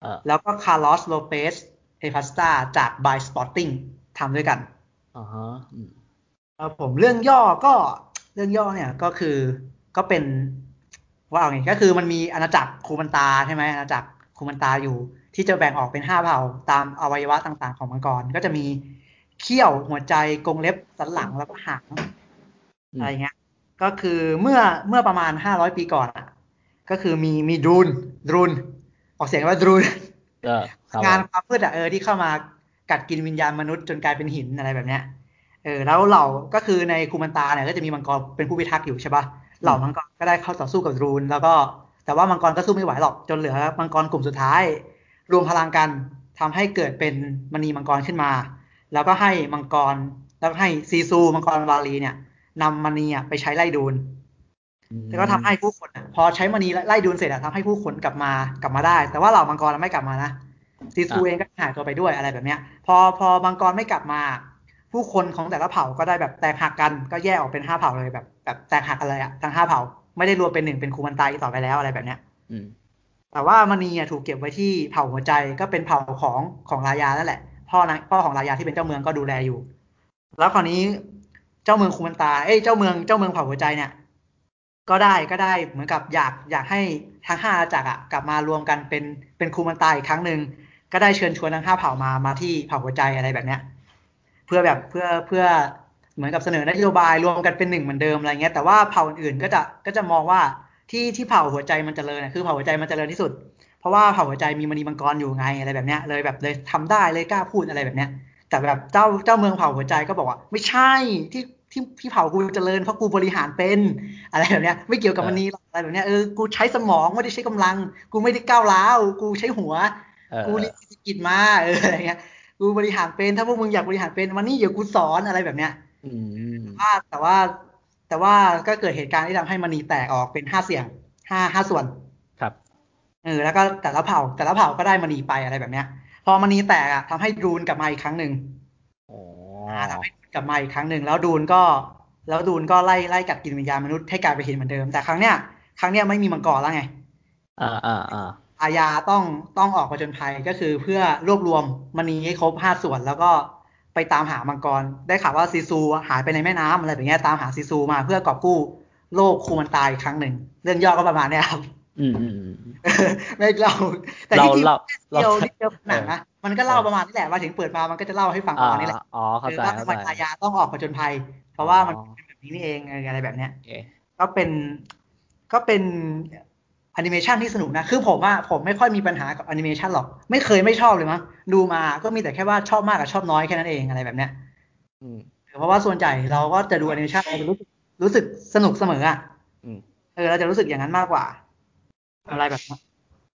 เออ6แล้วก็คาร์ลอสโลเปสเอสตราดาจาก Blindspotting ทำด้วยกันอ่าฮะอืมครับผมเรื่องย่อก็เรื่องย่อเนี่ยก็คือก็เป็นว่าเอาไงก็คือมันมีอาณาจักรคูมันตาใช่ไหมอาณาจักรคูมันตาอยู่ ที่จะแบ่งออกเป็นห้าเผ่าตามอวัยวะต่างๆของมังกร ก็จะมีเขี้ยวหัวใจกรงเล็บสันหลังแล้วก็หางอืมอะไรเงี้ย ก็คือเมื่อเมื่อประมาณห้าร้อยปีก่อนอะ ก็คือมีมีดรูนดรูนออกเสียงว่าดรูนเออครับงานผมความมืดอะเออที่เข้ามากัดกินวิญญาณมนุษย์จนกลายเป็นหินอะไรแบบเนี้ยเออแล้วเหล่าก็คือในคูมันตาเนี่ยก็จะมีมังกรเป็นผู้พิทักษ์อยู่ใช่ปะเหล่ามังกรก็ได้เข้าต่อสู้กับดรูน แล้วก็แต่ว่ามังกรก็สู้ไม่ไหวหรอกจนเหลือมังกรกลุ่มสุดท้าย รวมพลังกันทำให้เกิดเป็นมณีมังกรขึ้นมา แล้วก็ให้มังกรแล้วก็ให้ซีซูมังกรวาลีเนี่ย นำมณีอะไปใช้ไล่ดูนแล้วก็ทำให้ผู้คนอะพอใช้มณีไล่ดูนเสร็จอะทำให้ผู้คนกลับมากลับมาได้ แต่ว่าเหล่ามังกรไม่กลับมานะซีซูเองก็หายตัวไปด้วยอะไรแบบเนี้ย พอพอมังกรไม่กลับมา ผู้คนของแต่ละเผ่าก็ได้แบบแตกหักกันก็แยกออกเป็นห้าเผ่าเลยแบบแบบแตกหักกันเลยอะทั้งห้าเผ่า ไม่ได้รวมเป็นหนึ่งเป็นคูมันตาอีกต่อไปแล้วอะไรแบบเนี้ยอืมแต่ว่ามณีอะถูกเก็บไว้ที่เผ่าหัวใจก็เป็นเผ่าของของรายานั่นแหละ พ่อนางพ่อของรายาที่เป็นเจ้าเมืองก็ดูแลอยู่ แล้วคราวนี้ เจ้าเมืองคูมันตาเอ้ยเจ้าเมืองเจ้าเมืองเผ่าหัวใจเนี่ย ก็ได้ก็ได้เหมือนกับอยากอยากให้ทั้งห้าอาจักรอะกลับมารวมกันเป็นเป็นคูมันตาอีกครั้งหนึ่งก็ได้เชิญชวนทั้งห้าเผ่ามามาที่เผ่าหัวใจอะไรแบบเนี้ย เพื่อแบบเพื่อเพื่อเหมือนกับเสนอนโยบายรวมกันเป็นหนึ่งเหมือนเดิมอะไรเงี้ยแต่ว่าเผ่าอื่นๆก็จะก็จะมองว่าที่ที่เผ่าหัวใจมันเจริญคือเผ่าหัวใจมันเจริญที่สุด เพราะว่าเผ่าหัวใจมีมณีมังกรอยู่ไงอะไรแบบเนี้ยเลยแบบเลยทำได้เลยกล้าพูดอะไรแบบเนี้ยแต่แบบเจ้าเจ้าเมืองเผ่าหัวใจก็บอกว่า ไม่ใช่ที่ ที่ที่เผ่ากูเจริญเพราะกูบริหารเป็นอะไรแบบเนี้ย ไม่เกี่ยวกับมณีหรอกอะไรแบบเนี้ยเออกูใช้สมองไม่ได้ใช้กำลัง กูไม่ได้ก้าวร้าวกูใช้หัวเออกูเรียนเศรษฐกิจมาเอออะไรเงี้ยกูบริหารเป็นถ้าพวกมึงอยากบริหารเป็นวันนี้เดี๋ยวกูสอนอะไรแบบเนี้ยอืมว่าแต่ว่าแต่ว่าก็เกิดเหตุการณ์ที่ทำให้มณีแตกออกเป็นห้าเสียงห้าห้าส่วนครับเออแล้วก็แต่ละเผ่าแต่ละเผ่าก็ได้มณีไปอะไรแบบเนี้ย พอมณีแตกอะทำให้ดรูนกลับมาอีกครั้งหนึ่งอ๋ออ่าทำให้ กลับมาอีกครั้งหนึ่งแล้วดูนก็ แล้วดูนก็ไล่ไล่กัดกินวิญญาณมนุษย์ให้กลายเป็นหินเหมือนเดิมแต่ครั้งเนี้ยครั้งเนี้ยไม่มีมังกรแล้วไง อ่าอ่าอ่าอาญาต้องต้องออกผจญภัยก็คือเพื่อรวบรวมมณีให้ครบห้าส่วนแล้วก็ไปตามหามังกร ได้ข่าวว่าซีซูหายไปในแม่น้ำอะไรแบบเนี้ยตามหาซีซูมาเพื่อกอบกู้โลกคูมันตายอีกครั้งหนึ่ง เรื่องย่อก็ประมาณเนี้ยครับ อืมอืมอืมไม่เล่าแต่เราที่จริงเราเราเดียวนิดเดียวหนังนะ มันก็เล่าประมาณนี้แหละมาถึงเปิดมามันก็จะเล่าให้ฟังประมาณนี้แหละอ๋อเข้าใจว่าเข้าทำไมใจอาญาต้องออกผจญภัย เพราะว่ามันอ๋อเป็นแบบนี้นี่เองเอออะไรแบบเนี้ยโอเคก็เป็นก็เป็นแอนิเมชันที่สนุกนะ คือผมอะผมไม่ค่อยมีปัญหากับแอนิเมชันหรอก ไม่เคยไม่ชอบเลยมั้งดูมาก็มีแต่แค่ว่าชอบมากกับชอบน้อยแค่นั้นเองอะไรแบบเนี้ยอืมเพราะว่าส่วนใหญ่เราก็จะดูแอนิเมชันเราจะรู้สึกรู้สึกสนุกเสมออะอืมเออเราจะรู้สึกอย่างนั้นมากกว่า อะไรแบบนั้น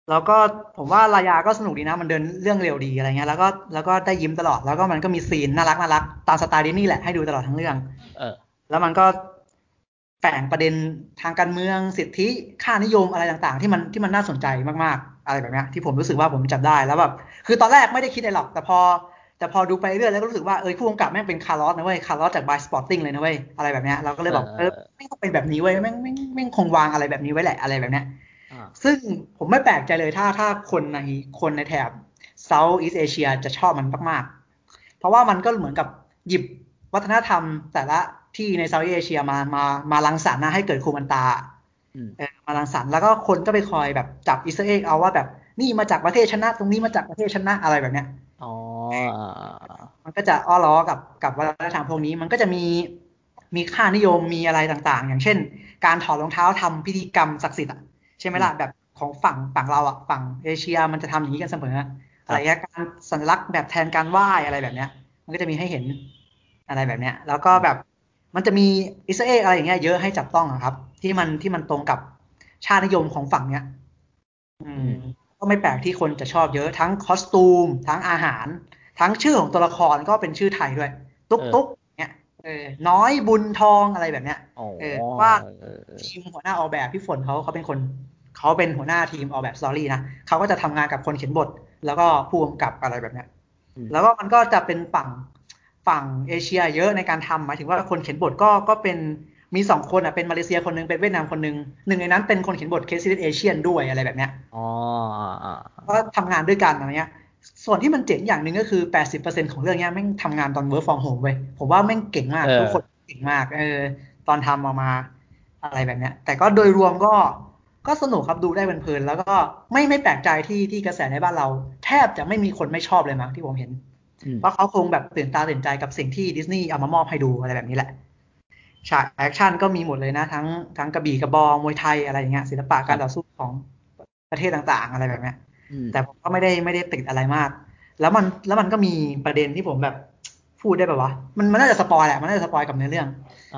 แล้วก็ผมว่ารายาก็สนุกดีนะ มันเดินเรื่องเร็วดีอะไรเงี้ยแล้วก็แล้วก็ได้ยิ้มตลอดแล้วก็มันก็มี scene น่ารักน่ารักตามสไตล์ดิสนีย์แหละให้ดูตลอดทั้งเรื่อง เออ แล้วมันก็แฝงประเด็นทางการเมืองสิทธิค่านิยมอะไรต่างๆ ที่มันที่มันน่าสนใจมากๆ อะไรแบบเนี้ยที่ผมรู้สึกว่าผมจับได้แล้วแบบคือตอนแรกไม่ได้คิดอะไรหรอกแต่พอ แต่พอดูไปเรื่อยแล้วก็รู้สึกว่าเออผู้กำกับแม่งเป็นคาร์ลอสนะเว้ยคาร์ลอสจาก Blindspotting เลยนะเว้ยอะไรแบบเนี้ยเราก็เลยบอกเออแม่งต้องเป็นแบบนี้เว้ยแม่งแม่งแม่งคงวางอะไรแบบนี้ไว้แหละอะไรแบบเนี้ยอ่า ซึ่งผมไม่แปลกใจเลยถ้าถ้าคนในคนในแถบ South East Asia จะชอบมันมากๆ เพราะว่ามันก็เหมือนกับหยิบวัฒนธรรมแต่ละที่ใน South East Asia มามามารังสรรค์นะให้เกิดคูมันตาอืมเออมารังสรรค์แล้วก็คนก็ไปคอยแบบจับอิสเอ็กเอาว่าแบบนี่มาจากประเทศชนะ ตรงนี้มาจากประเทศชนะอะไรแบบเนี้ยอ๋อมันก็จะอ้อล้อกับกับวัฒนธรรมพวกนี้ มันก็จะมีมีค่านิยมมีอะไรต่างๆ อย่างเช่น การถอดรองเท้าทำพิธีกรรมศักดิ์สิทธิ์อะ ใช่ไหมล่ะแบบของฝั่งฝั่งเราอะฝั่งเอเชียมันจะทำอย่างนี้กันเสมออะไรเงี้ยการสัญลักษณ์แบบแทนการไหว้อะไรแบบเนี้ย มันก็จะมีให้เห็นอะไรแบบเนี้ย แล้วก็แบบมันจะมีอิสราเอลอะไรอย่างเงี้ยเยอะให้จับต้องอะครับ ที่มันที่มันตรงกับชาตินิยมของฝั่งเนี้ย อืม ก็ไม่แปลกที่คนจะชอบเยอะทั้งคอสตูม ทั้งอาหาร ทั้งชื่อของตัวละครก็เป็นชื่อไทยด้วย ตุ๊กตุ๊ก เนี่ยเออน้อยบุญทองอะไรแบบเนี้ยอ๋อเออว่าเออเออทีมหัวหน้าออกแบบพี่ฝนเขาเขาเป็นคนเขาเป็นหัวหน้าทีมออกแบบ story นะเขาก็จะทำงานกับคนเขียนบท แล้วก็ผู้กำกับอะไรแบบเนี้ยอืมแล้วก็มันก็จะเป็นฝั่งฝั่งเอเชียเยอะในการทำหมายถึงว่าคนเขียนบทก็ก็เป็นมีสองคนอะเป็นมาเลเซียคนหนึ่งเป็นเวียดนามคนหนึ่งหนึ่งในนั้นเป็นคนเขียนบท Crazy Rich Asians ด้วยอะไรแบบเนี้ยอ๋ออ่าอ่าก็ทำงานด้วยกันอะไรเงี้ย ส่วนที่มันเจ๋งอย่างหนึ่งก็คือ 80%ของเรื่องเนี้ยแม่งทำงานตอน work from home เว้ยผมว่าแม่งเก่งมากเออทุกคนเก่งมากเออตอนทำออกมาอะไรแบบเนี้ย แต่ก็โดยรวมก็ก็สนุกครับดูได้เพลินๆแล้วก็ไม่ไม่แปลกใจที่ที่กระแสในบ้านเรา แทบจะไม่มีคนไม่ชอบเลยมั้งที่ผมเห็นอืมเพราะเขาคงแบบตื่นตาตื่นใจกับสิ่งที่ดิสนีย์เอามามอบให้ดูอะไรแบบนี้แหละฉากแอคชั่นก็มีหมดเลยนะ ทั้งทั้งกระบี่กระบองมวยไทยอะไรอย่างเงี้ยศิลปะการต่อสู้ของประเทศต่างๆ อะไรแบบเนี้ยอืม แต่ผมก็ไม่ได้ไม่ได้ติดอะไรมาก แล้วมันแล้วมันก็มีประเด็นที่ผมแบบพูดได้แบบว่ามันมันน่าจะ spoil แหละมันน่าจะ spoil กับเนื้อเรื่อง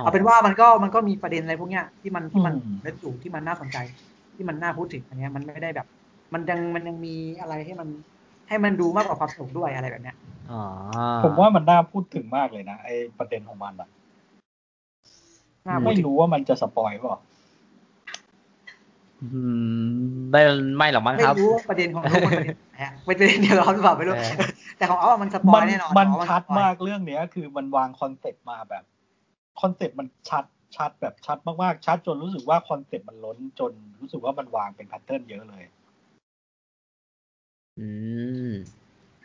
เอาเป็นว่ามันก็มันก็มีประเด็นอะไรพวกเนี้ยที่มันที่มันอืมเล็อยู่ที่มันน่าสนใจ ที่มันน่าพูดถึงอันเนี้ยมันไม่ได้แบบ มันยังมันยังมีอะไรให้มันให้มันดูมากกว่าความสนุกด้วยอะไรแบบเนี้ยอ๋อผมว่ามันน่าพูดถึงมากเลยนะไอ้ประเด็นของมันอะน่าพูดไม่ถึงรู้ว่ามันจะ spoil เปล่าอืม ไม่ไม่หรอกมั้งไม่ครับรู้ว่าประเด็นของนุกมันเป็นยังไงฮะเป็นประเด็นเดียวกันหรือเปล่าไม่รู้เออแต่ของเอาอะมัน spoil แน่นอนมันของเอาชัด spoil มากเรื่องเนี้ย คือมันวางคอนเซ็ปต์มาแบบคอนเซ็ปต์มันชัดชัดแบบชัดมากๆชัดจนรู้สึกว่าคอนเซ็ปต์มันล้นจนรู้สึกว่ามันวางเป็น pattern เยอะเลย อืม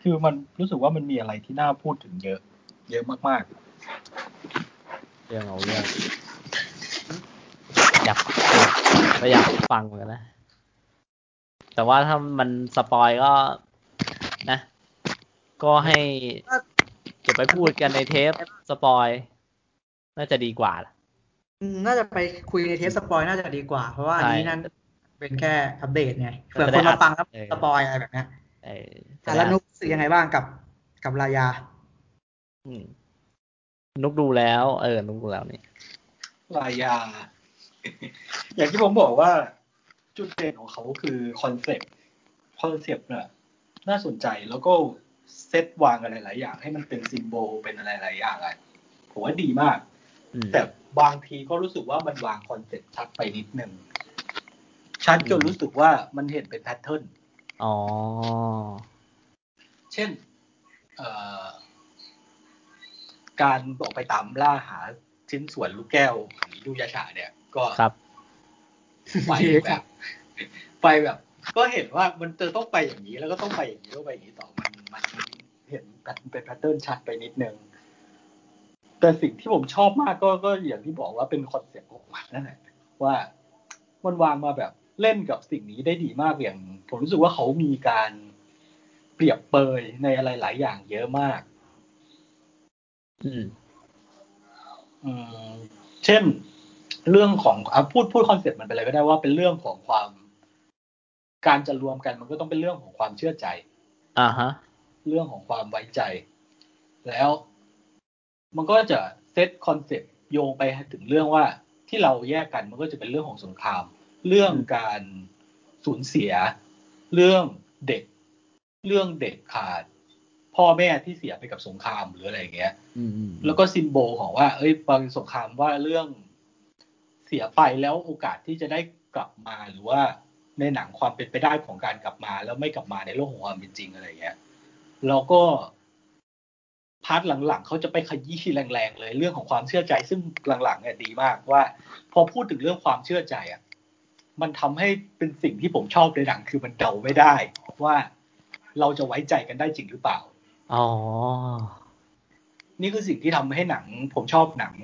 คือมันรู้สึกว่ามันมีอะไรที่น่าพูดถึงเยอะ เยอะมากเรื่องเอาเรื่องอยาก ก็อยากฟังเหมือนกันนะ แต่ว่าถ้ามัน spoil ก็นะ ก็ให้เก็บไปพูดกันในเทป spoil น่าจะดีกว่าล่ะอืมน่าจะไปคุยในเทป spoil น่าจะดีกว่า เพราะว่าอันนี้ใช่นั่นเป็นแค่อัปเดตไงเผื่อคนจะได้มาฟังแล้วเออ spoil อะไรแบบเนี้ยเอออะแล้วนุ๊กรู้สึกยังไงบ้างกับกับรายาอืมนุกดูแล้ว เออ นุกดูแล้วนี่รายา อย่างที่ผมบอกว่าจุดเด่นของเขาคือคอนเซ็ปต์คอนเซ็ปต์เนี่ยน่าสนใจแล้วก็เซตวางอะไรหลายอย่าง ให้มันเป็น symbol เป็นอะไรหลายอย่างอะผมว่าดีมากอืมแต่บางทีก็รู้สึกว่ามันวางคอนเซ็ปต์ชัดไปนิดนึงชัดจนรู้สึกว่ามันเห็นเป็น pattern อ๋อ เช่นเอ่อการออกไปตามล่าหาชิ้นส่วนลูกแก้วของลูกยาชาเนี่ย ก็ครับไปแบบไปแบบ ก็เห็นว่ามันจะต้องไปอย่างนี้แล้วก็ต้องไปอย่างนี้แล้วไปอย่างนี้ต่อมันมันเห็นเป็น pattern ชัดไปนิดนึงแต่สิ่งที่ผมชอบมากก็ก็อย่างที่บอกว่าเป็นคอนเซ็ปต์ของมันนั่นแหละว่ามันวางมาแบบเล่นกับสิ่งนี้ได้ดีมากอย่าง ผมรู้สึกว่าเขามีการเปรียบเปรยในอะไรหลายอย่างเยอะมาก อืม อืม เช่น เรื่องของอะพูดพูดคอนเซ็ปต์มันไปเลยก็ได้ว่าเป็นเรื่องของความการจะรวมกันมันก็ต้องเป็นเรื่องของความเชื่อใจอ่าฮะ เรื่องของความไว้ใจ แล้ว มันก็จะเซตคอนเซปต์โยงไปถึงเรื่องว่าที่เราแยกกันมันก็จะเป็นเรื่องของสงคราม เรื่องการสูญเสีย เรื่องเด็ก เรื่องเด็กขาด พ่อแม่ที่เสียไปกับสงครามหรืออะไรอย่างเงี้ยอืมอืมแล้วก็ซิมโบลของว่า เอ้ยบางสงครามว่าเรื่อง เสียไปแล้วโอกาสที่จะได้กลับมาหรือว่าในหนังความเป็นไปได้ของการกลับมา แล้วไม่กลับมาในโลกของความเป็นจริงอะไรเงี้ยแล้วก็part หลังๆเขาจะไปขยี้แรงๆเลยเรื่องของความเชื่อใจ ซึ่งหลังๆเนี่ยดีมากว่า พอพูดถึงเรื่องความเชื่อใจอะมันทำให้เป็นสิ่งที่ผมชอบในหนังคือมันเดาไม่ได้ว่าเราจะไว้ใจกันได้จริงหรือเปล่าอ๋อนี่คือสิ่งที่ทำให้หนัง ผมชอบหนัง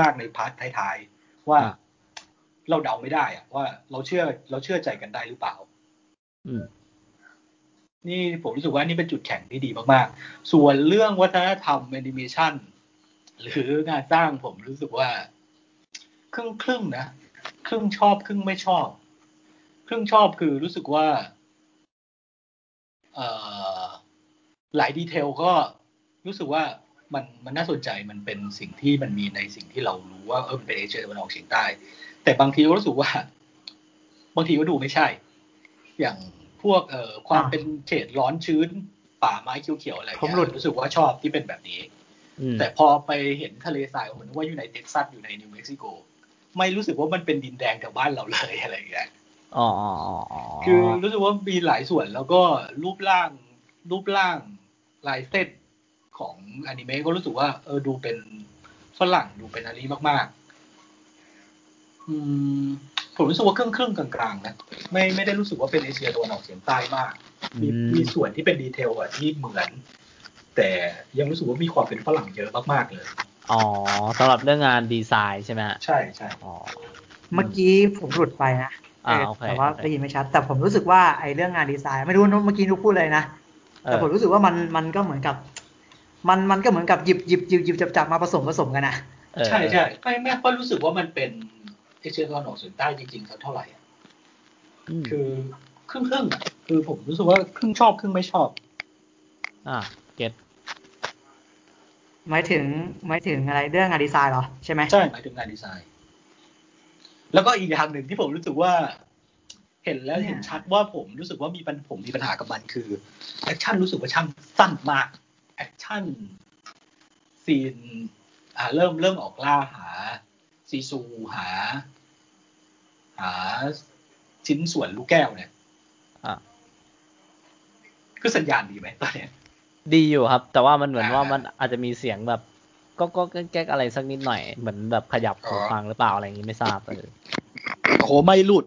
มากๆใน part ท้ายๆ ว่าอะเราเดาไม่ได้อะว่าเราเชื่อเราเชื่อใจกันได้หรือเปล่า อืมนี่ผมรู้สึกว่านี่เป็นจุดแข็งที่ดีมากๆ ส่วนเรื่องวัฒนธรรมแอนิเมชันหรืองานสร้างผมรู้สึกว่า ครึ่งครึ่งๆนะ ครึ่งชอบ ครึ่งไม่ชอบ ครึ่งชอบคือรู้สึกว่าเอ่อหลายดีเทลก็รู้สึกว่า มันมันน่าสนใจมันเป็นสิ่งที่มันมีในสิ่งที่เรารู้ว่าเออมันเป็นเอเชียตะวันออกเฉียงใต้ แต่บางทีก็รู้สึกว่า บางทีก็ดูไม่ใช่ อย่างพวกเอ่อความอ่าเป็นเฉดร้อนชื้น ป่าไม้เขียวๆอะไรผมเงี้หลุดยรู้สึกว่าชอบที่เป็นแบบนี้อืมแต่พอไปเห็นทะเลทรายผมนึกว่าอยู่ในเท็กซัสอยู่ในนิวเม็กซิโกไม่รู้สึกว่ามันเป็นดินแดงแถวบ้านเราเลยอะไรอย่างเงี้ยอ๋ออ๋ออ๋ออ๋อคือรู้สึกว่ามีหลายส่วนแล้วก็รูปร่างรูปร่างลายเส้น ของอนิเมะก็รู้สึกว่าเออดูเป็นฝรั่งดูเป็นอันนี้มาก ๆ อืมผมรู้สึกว่าครึ่งครึ่งๆกลางๆนะไม่ไม่ได้รู้สึกว่าเป็นเอเชียตะวันออกเฉียงใต้มาก มีอืมมีส่วนที่เป็นดีเทลอะที่เหมือน แต่ยังรู้สึกว่ามีความเป็นฝรั่งเยอะมากๆเลย อ๋อสำหรับเรื่องงานดีไซน์ใช่ไหมฮะใช่ใช่อ๋อเมื่อกี้ผมหลุดไปนะอ่าเออโอเคแต่ว่าโอเคได้ยินไม่ชัด แต่ผมรู้สึกว่าไอ้เรื่องงานดีไซน์ ไม่รู้นุ๊กเมื่อกี้นุ๊กพูดเลยนะเอแต่อผมรู้สึกว่ามันมันก็เหมือนกับ มันมันก็เหมือนกับหยิบหยิบหยิบหยิบจับจับมาผสมผสมกันนะเออใช่ใช่ไม่ไม่ค่อยรู้สึกว่ามันเป็นเอเชียตะวันออกเฉียงใต้จริงๆสักเท่าไหร่อะมคือครึ่งครึ่งๆอะคือผมรู้สึกว่าครึ่งชอบครึ่งไม่ชอบ อ่า getหมายถึงหมายถึงอะไรเรื่องงานดีไซน์เหรอใช่ไหมใช่หมายถึงงานดีไซน์ แล้วก็อีกอย่างหนึ่งที่ผมรู้สึกว่า เห็นแล้วเห็นชัดว่าผมรู้สึกว่ามีปัญผมมีปัญหากับมันคือแอคชั่นรู้สึกว่าช่างสั้นมาก action scene อ่าเริ่มเริ่มออกล่าหาซีซูหา หาชิ้นส่วนลูกแก้วเนี่ยอ่าคือสัญญาณดีไหมตอนเนี้ยดีอยู่ครับ แต่ว่ามันเหมือนอ่าว่ามันอาจจะมีเสียงแบบก็ก็แก๊กๆอะไรสักนิดหน่อยเหมือนแบบขยับอ๋อหูฟังหรือเปล่าอะไรอย่างนี้ไม่ทราบเออโอ้ไม่หลุด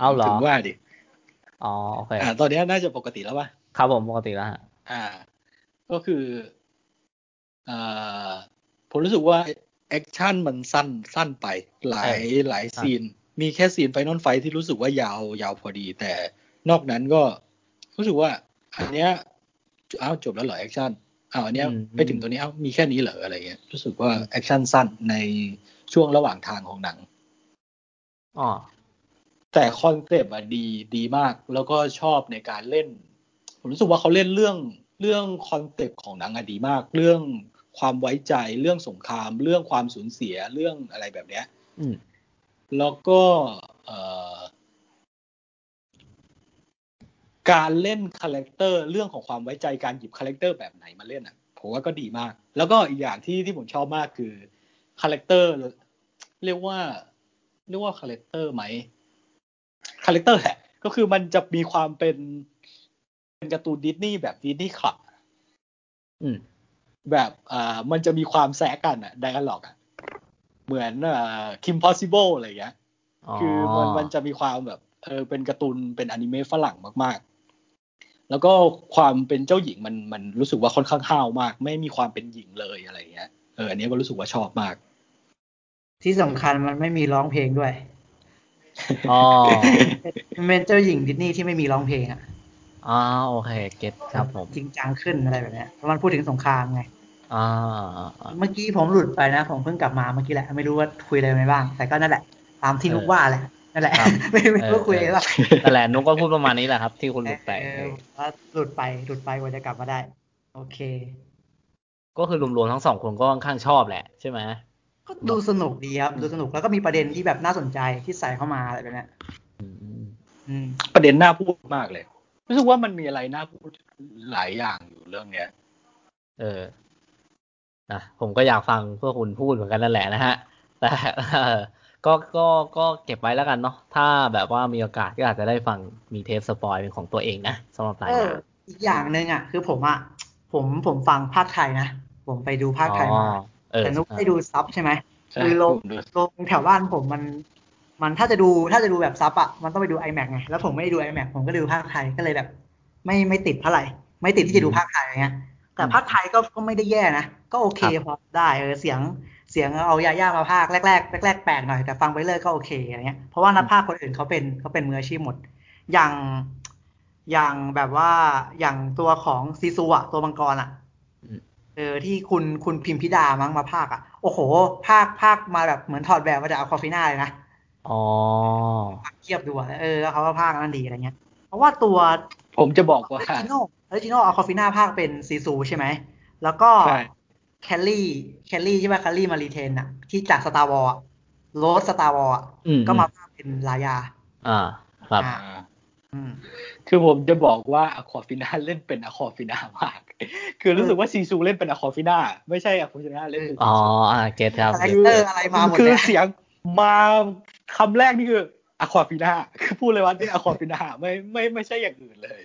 เอาเหรอถึงว่าดิอ๋อโอเคอ่าตอนเนี้ยน่าจะปกติแล้วป่ะครับผมปกติแล้วฮะอ่า ก็คืออ่าผมรู้สึกว่า action มันสั้นสั้นไปหลายหลาย scene มีแค่ scene final fight ที่รู้สึกว่ายาวยาวพอดี แต่นอกนั้นก็รู้สึกว่าอันเนี้ยอ้าวจบแล้วเหรอ action อ้าวอันเนี้ยอืมไปถึงตัวนี้อ้าวมีแค่นี้เหรออะไรเงี้ยรู้สึกว่า action สั้นในช่วงระหว่างทางของหนังอ๋อแต่ concept อะดีดีมากแล้วก็ชอบในการเล่น ผมรู้สึกว่าเขาเล่นเรื่อง เรื่อง concept ของหนังอะดีมาก เรื่องความไว้ใจเรื่องสงคราม เรื่องความสูญเสียเรื่องอะไรแบบเนี้ยอืมแล้วก็เอ่อการเล่น character เรื่องของความไว้ใจการหยิบ character แบบไหนมาเล่นอะผมว่าก็ดีมาก แล้วก็อีกอย่างที่ที่ผมชอบมากคือcharacter เรียกว่า เรียกว่า character ไหม character แหละก็คือมันจะมีความเป็น เป็นการ์ตูนดิสนีย์แบบ Disney Club อืมแบบอ่ามันจะมีความแซะกันอะ dialogue อะเหมือนอ่า Kim Possible อะไรอย่างเงี้ยคือมันมันจะมีความแบบเออเป็นการ์ตูนเป็นอนิเมะฝรั่งมากๆ แล้วก็ความเป็นเจ้าหญิงมันมันรู้สึกว่าค่อนข้างห้าวมาก ไม่มีความเป็นหญิงเลยอะไรอย่างเงี้ยเอออันนี้ก็รู้สึกว่าชอบมาก ที่สำคัญมันไม่มีร้องเพลงด้วยอ๋อมันเป็นเจ้าหญิงดิสนีย์ที่ไม่มีร้องเพลงอะ อ๋อโอเคเก็ตครับผม จริงจังขึ้นอะไรแบบเนี้ยเพราะมันพูดถึงสงครามไงอ่าอ่าอ่าเมื่อกี้ผมหลุดไปนะ ผมเพิ่งกลับมาเมื่อกี้แหละ ไม่รู้ว่าคุยอะไรไปบ้าง แต่ก็นั่นแหละ ตามที่นุกว่าแหละนั่นแหละครับไม่ไม่รู้ว่าคุยอะไรบ้างนั่นแหละนุกก็พูดประมาณนี้แหละครับ ที่คุณหลุดไปเออว่าหลุดไปหลุดไปกว่าจะกลับมาได้ โอเค ก็คือรวมๆทั้งสองคนก็ค่อนข้างชอบแหละใช่ไหมก็ดูสนุกดีครับดูสนุกแล้วก็มีประเด็นที่แบบน่าสนใจที่ใส่เข้ามาอะไรแบบเนี้ยอืมอืมประเด็นน่าพูดมากเลย รู้สึกว่ามันมีอะไรน่าพูดหลายอย่างอยู่เรื่องเนี้ย เออนะผมก็อยากฟังพวกคุณพูดเหมือนกันนั่นแหละนะฮะ แต่เออก็ก็ก็เก็บไว้แล้วกันเนาะถ้าแบบว่ามีโอกาสก็อาจจะได้ฟังมีเทปสปอยเป็นของตัวเองนะสำหรับรายเออการอีกอย่างหนึ่งอะ คือผมอะผมผมฟังภาคไทยนะ ผมไปดูภาคไทยมาอ๋อเออแต่นุกได้ดูซับใช่ไหมใช่คือลงผมดูลงแถวบ้านผมมัน มันถ้าจะดูถ้าจะดูแบบซับอะมันต้องไปดู iMac ไงแล้วผมไม่ได้ดู iMac ผมก็ดูภาคไทยก็เลยแบบ ไม่ไม่ติดเท่าไหร่ ไม่ติดที่จะดูภาคไทยอย่างเงี้ยแต่ภาคไทยก็ก็ไม่ได้แย่นะ ก็โอเคพอได้เออเสียงเสียงเอายาย่ามาภาคแรกแรกแรกๆแปลกหน่อยแต่ฟังไปเรื่อยก็โอเคอย่างเงี้ยเพราะว่านักภาคคนอื่นเขาเป็นเขาเป็นมืออาชีพหมด อย่างอย่างแบบว่าอย่างตัวของซีซูอะตัวมังกรอะอืมเออที่คุณคุณพิมพิดามั้งมาพากย์อะโอ้โห พากย์พากย์มาแบบเหมือนถอดแบบมาจาก Awkwafina เลยนะ อ๋อเทียบดูอะเออแล้วเขาก็พากย์นั้นดีอะไรเงี้ย เพราะว่าตัวผมจะบอกว่า original original Awkwafina พากย์เป็นซีซูใช่ไหม แล้วก็ใช่ Kelly Kelly ใช่ไหม Kelly Marie Tran อะที่จาก Star Wars Rose Star Wars อืมก็มาพากย์เป็นรายา อ่า ครับอ่าอืมคือผมจะบอกว่า Awkwafina เล่นเป็น Awkwafina มาก คือรู้สึกว่าซีซูเล่นเป็น Awkwafina ไม่ใช่ Awkwafina เล่นเป็นอ๋ออ่า get ครับ character อะไรมาหมดคือเลยเสียงมา คำแรกนี่คือ Awkwafina คือพูดเลยว่านี่ Awkwafina ไม่ไม่ไม่ใช่อย่างอื่นเลย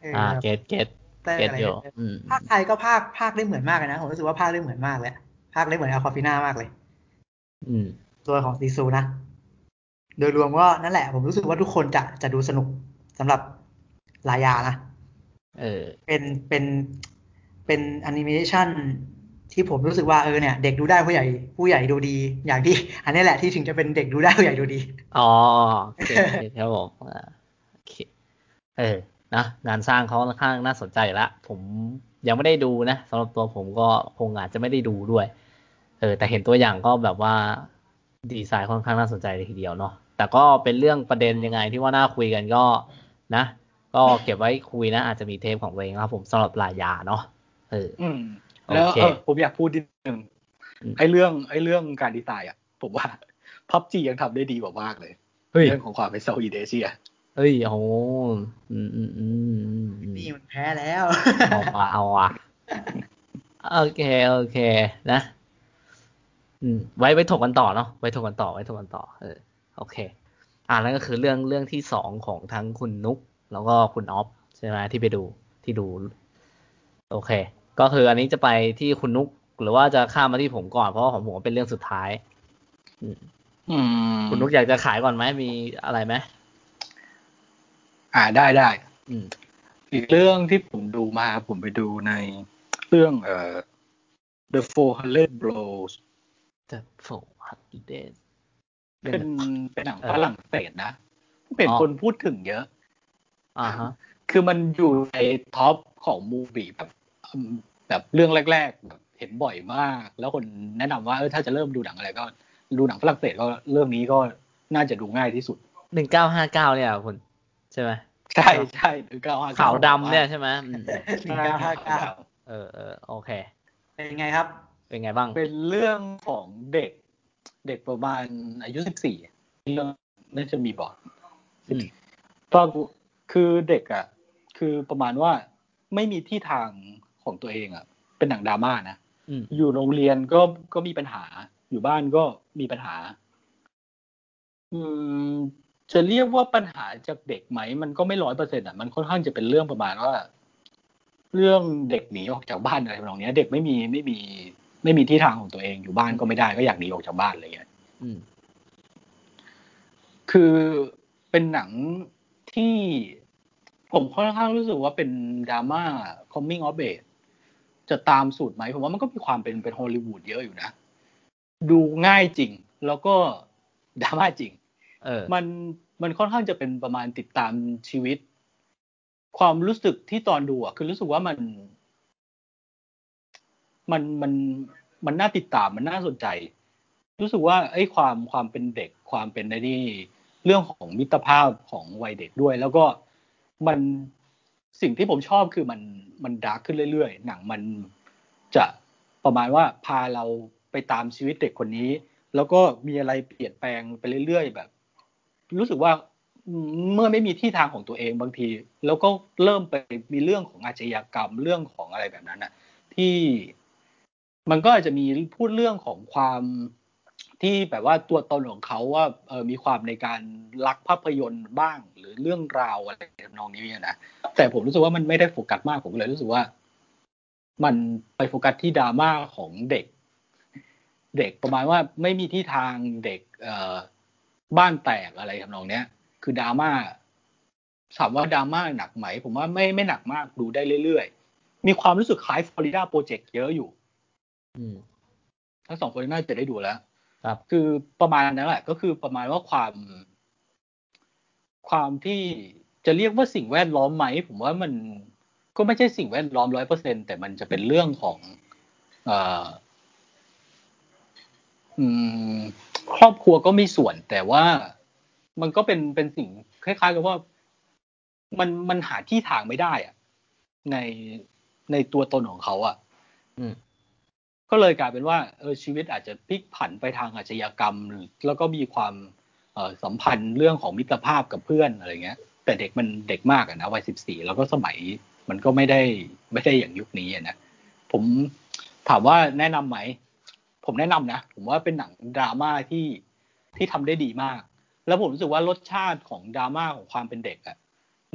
เอออ่าแบบ get get เออ get อะไรอยู่เงี้ยอืมพากย์ไทยก็พากย์พากย์ได้เหมือนมากเลยนะ ผมรู้สึกว่าพากย์ได้เหมือนมากเลยพากย์ได้เหมือน Awkwafina มากเลย อืม ตัวของซีซูนะ โดยรวมก็นั่นแหละ ผมรู้สึกว่าทุกคนจะจะดูสนุกสำหรับรายานะเออเป็นเป็นเป็นแอนิเมชัน ที่ผมรู้สึกว่าเออเนี่ยเด็กดูได้ผู้ใหญ่ผู้ใหญ่ดูดี อย่างที่ อันนี้แหละที่ถึงจะเป็นเด็กดูได้ผู้ใหญ่ดูดีอ๋อ get get ครับผมอ่าโอเคเออนะงานสร้างเขาค่อนข้างน่าสนใจอยู่ละผมยังไม่ได้ดูนะสำหรับตัวผมก็คงอาจจะไม่ได้ดูด้วย เออ แต่เห็นตัวอย่างก็แบบว่าดีไซน์ค่อนข้างน่าสนใจเลยทีเดียวเนาะแต่ก็เป็นเรื่องประเด็นยังไงที่ว่าน่าคุยกันก็นะ ก็เก็บไว้คุยนะ อาจจะมีเทปของตัวเองครับผมสำหรับลายาเนาะเอออืม แล้วโอเคเออผมอยากพูดนิดนึงอืมไอ้เรื่องไอ้เรื่องการดีไซน์อะ ผมว่าพับจียังทำได้ดีกว่ามากเลยเฮ้ยเรื่องของความเป็นเซาท์อีสเอเชียเฮ้ยโอ้โหอืมอืมอืมอืมอืมนี่มันแพ้แล้ว เอาว่ะเอาว่ะโอเคโอเคนะ อืม ไว้ไว้ถกกันต่อเนาะไว้ถกกันต่อไว้ถกกันต่อ เออ โอเค อ่านั่นก็คือเรื่องเรื่องที่สองของทั้งคุณนุก แล้วก็คุณออฟใช่ไหมที่ไปดูที่ดู โอเค ก็คืออันนี้จะไปที่คุณนุกหรือว่าจะข้ามมาที่ผมก่อนเพราะว่าของผมเป็นเรื่องสุดท้ายอืมอืมคุณนุกอยากจะขายก่อนไหมมีอะไรไหมอ่าได้ได้อืมอีกเรื่องที่ผมดูมาผมไปดูในเรื่องเอ่อ The 400 Blows The Four Hundred เป็นเป็นหนังเออฝรั่งเศสนะเป็นอ๋อคนพูดถึงเยอะ อ่าฮะ คือมันอยู่ในท็อปของมูฟี่แบบอืม แบบเรื่องแรกๆแบบเห็นบ่อยมาก แล้วคนแนะนำว่าเออถ้าจะเริ่มดูหนังอะไรก็ดูหนังฝรั่งเศสก็เรื่องนี้ก็น่าจะดูง่ายที่สุดหนึ่งเก้าห้าเก้าเนี่ยคุณใช่ไหมใช่ใช่หรือก็ขาวดำเนี่ยใช่ไหมอืมหนึ่งเก้าห้าเก้าเออเออโอเค เป็นไงครับ เป็นไงบ้าง เป็นเรื่องของเด็ก เด็กประมาณอายุสิบสี่เรื่องน่าจะมีบอกอืมก็คือเด็กอะ คือประมาณว่าไม่มีที่ทาง ของตัวเองอะ เป็นหนังดราม่านะอืมอยู่โรงเรียนก็ก็มีปัญหา อยู่บ้านก็มีปัญหา อืม จะเรียกว่าปัญหาจากเด็กไหม มันก็ไม่ร้อยเปอร์เซ็นต์อะมันค่อนข้างจะเป็นเรื่องประมาณว่า เรื่องเด็กหนีออกจากบ้านอะไรทำนองเนี้ยเด็กไม่มีไม่มี ไม่มีที่ทางของตัวเองอยู่บ้านก็ไม่ได้ก็อยากหนีออกจากบ้านอะไรเงี้ยอืมคือเป็นหนังที่ผมค่อนข้างรู้สึกว่าเป็นดราม่า coming of age จะตามสูตรไหมผมว่ามันก็มีความเป็นเป็นฮอลลีวูดเยอะอยู่นะ ดูง่ายจริง แล้วก็ดราม่าจริง เออ มันมันค่อนข้างจะเป็นประมาณติดตามชีวิต ความรู้สึกที่ตอนดูอะคือรู้สึกว่ามัน มันมันมันน่าติดตามมันน่าสนใจ รู้สึกว่าไอ้ความความเป็นเด็กความเป็นในนี่เรื่องของมิตรภาพของวัยเด็กด้วย แล้วก็มัน สิ่งที่ผมชอบคือมันมันดาร์กขึ้นเรื่อยๆ หนังมันจะประมาณว่าพาเราไปตามชีวิตเด็กคนนี้ แล้วก็มีอะไรเปลี่ยนแปลงไปเรื่อยๆ แบบ รู้สึกว่าเมื่อไม่มีที่ทางของตัวเองบางที แล้วก็เริ่มไปมีเรื่องของอาชญากรรมเรื่องของอะไรแบบนั้นน่ะที่มันก็อาจจะมีพูดเรื่องของความ ที่แบบว่าตัวตนของเขาว่าเออมีความในการรักภาพยนตร์บ้างหรือเรื่องราวอะไรทำนองนี้เนี่ยนะแต่ผมรู้สึกว่ามันไม่ได้โฟกัสมากผมเลยรู้สึกว่า มันไปโฟกัสที่ดราม่าของเด็ก เด็กประมาณว่าไม่มีที่ทางเด็กเอ่อบ้านแตกอะไรทำนองเนี้ย คือดราม่าถามว่าดราม่าหนักไหม ผมว่าไม่ไม่หนักมากดูได้เรื่อยๆ มีความรู้สึกคล้ายฟลอริดาโปรเจกต์เยอะอยู่อืมทั้งสองคนน่าจะได้ดูแล้ว ครับ คือประมาณนั้นแหละ ก็คือประมาณว่าความ ความที่จะเรียกว่าสิ่งแวดล้อมไหม ผมว่ามันก็ไม่ใช่สิ่งแวดล้อมร้อยเปอร์เซ็นแต่มันจะเป็นเรื่องของออครอบครัวก็มีส่วน แต่ว่ามันก็เป็นเป็นสิ่งคล้ายๆกับว่ามันมันหาที่ทางไม่ได้อะในในตัวตนของเขาอะอืม ก็เลยกลายเป็นว่าเออชีวิตอาจจะพลิกผันไปทางอาชญากรรม แล้วก็มีความเออสัมพันธ์เรื่องของมิตรภาพกับเพื่อนอะไรเงี้ย แต่เด็กมันเด็กมากอะนะวัยสิบสี่แล้วก็สมัยมันก็ไม่ได้ไม่ได้อย่างยุคนี้นะผมถามว่าแนะนำไหม ผมแนะนำนะ ผมว่าเป็นหนังดราม่าที่ที่ทำได้ดีมาก แล้วผมรู้สึกว่ารสชาติของดราม่าของความเป็นเด็กอะ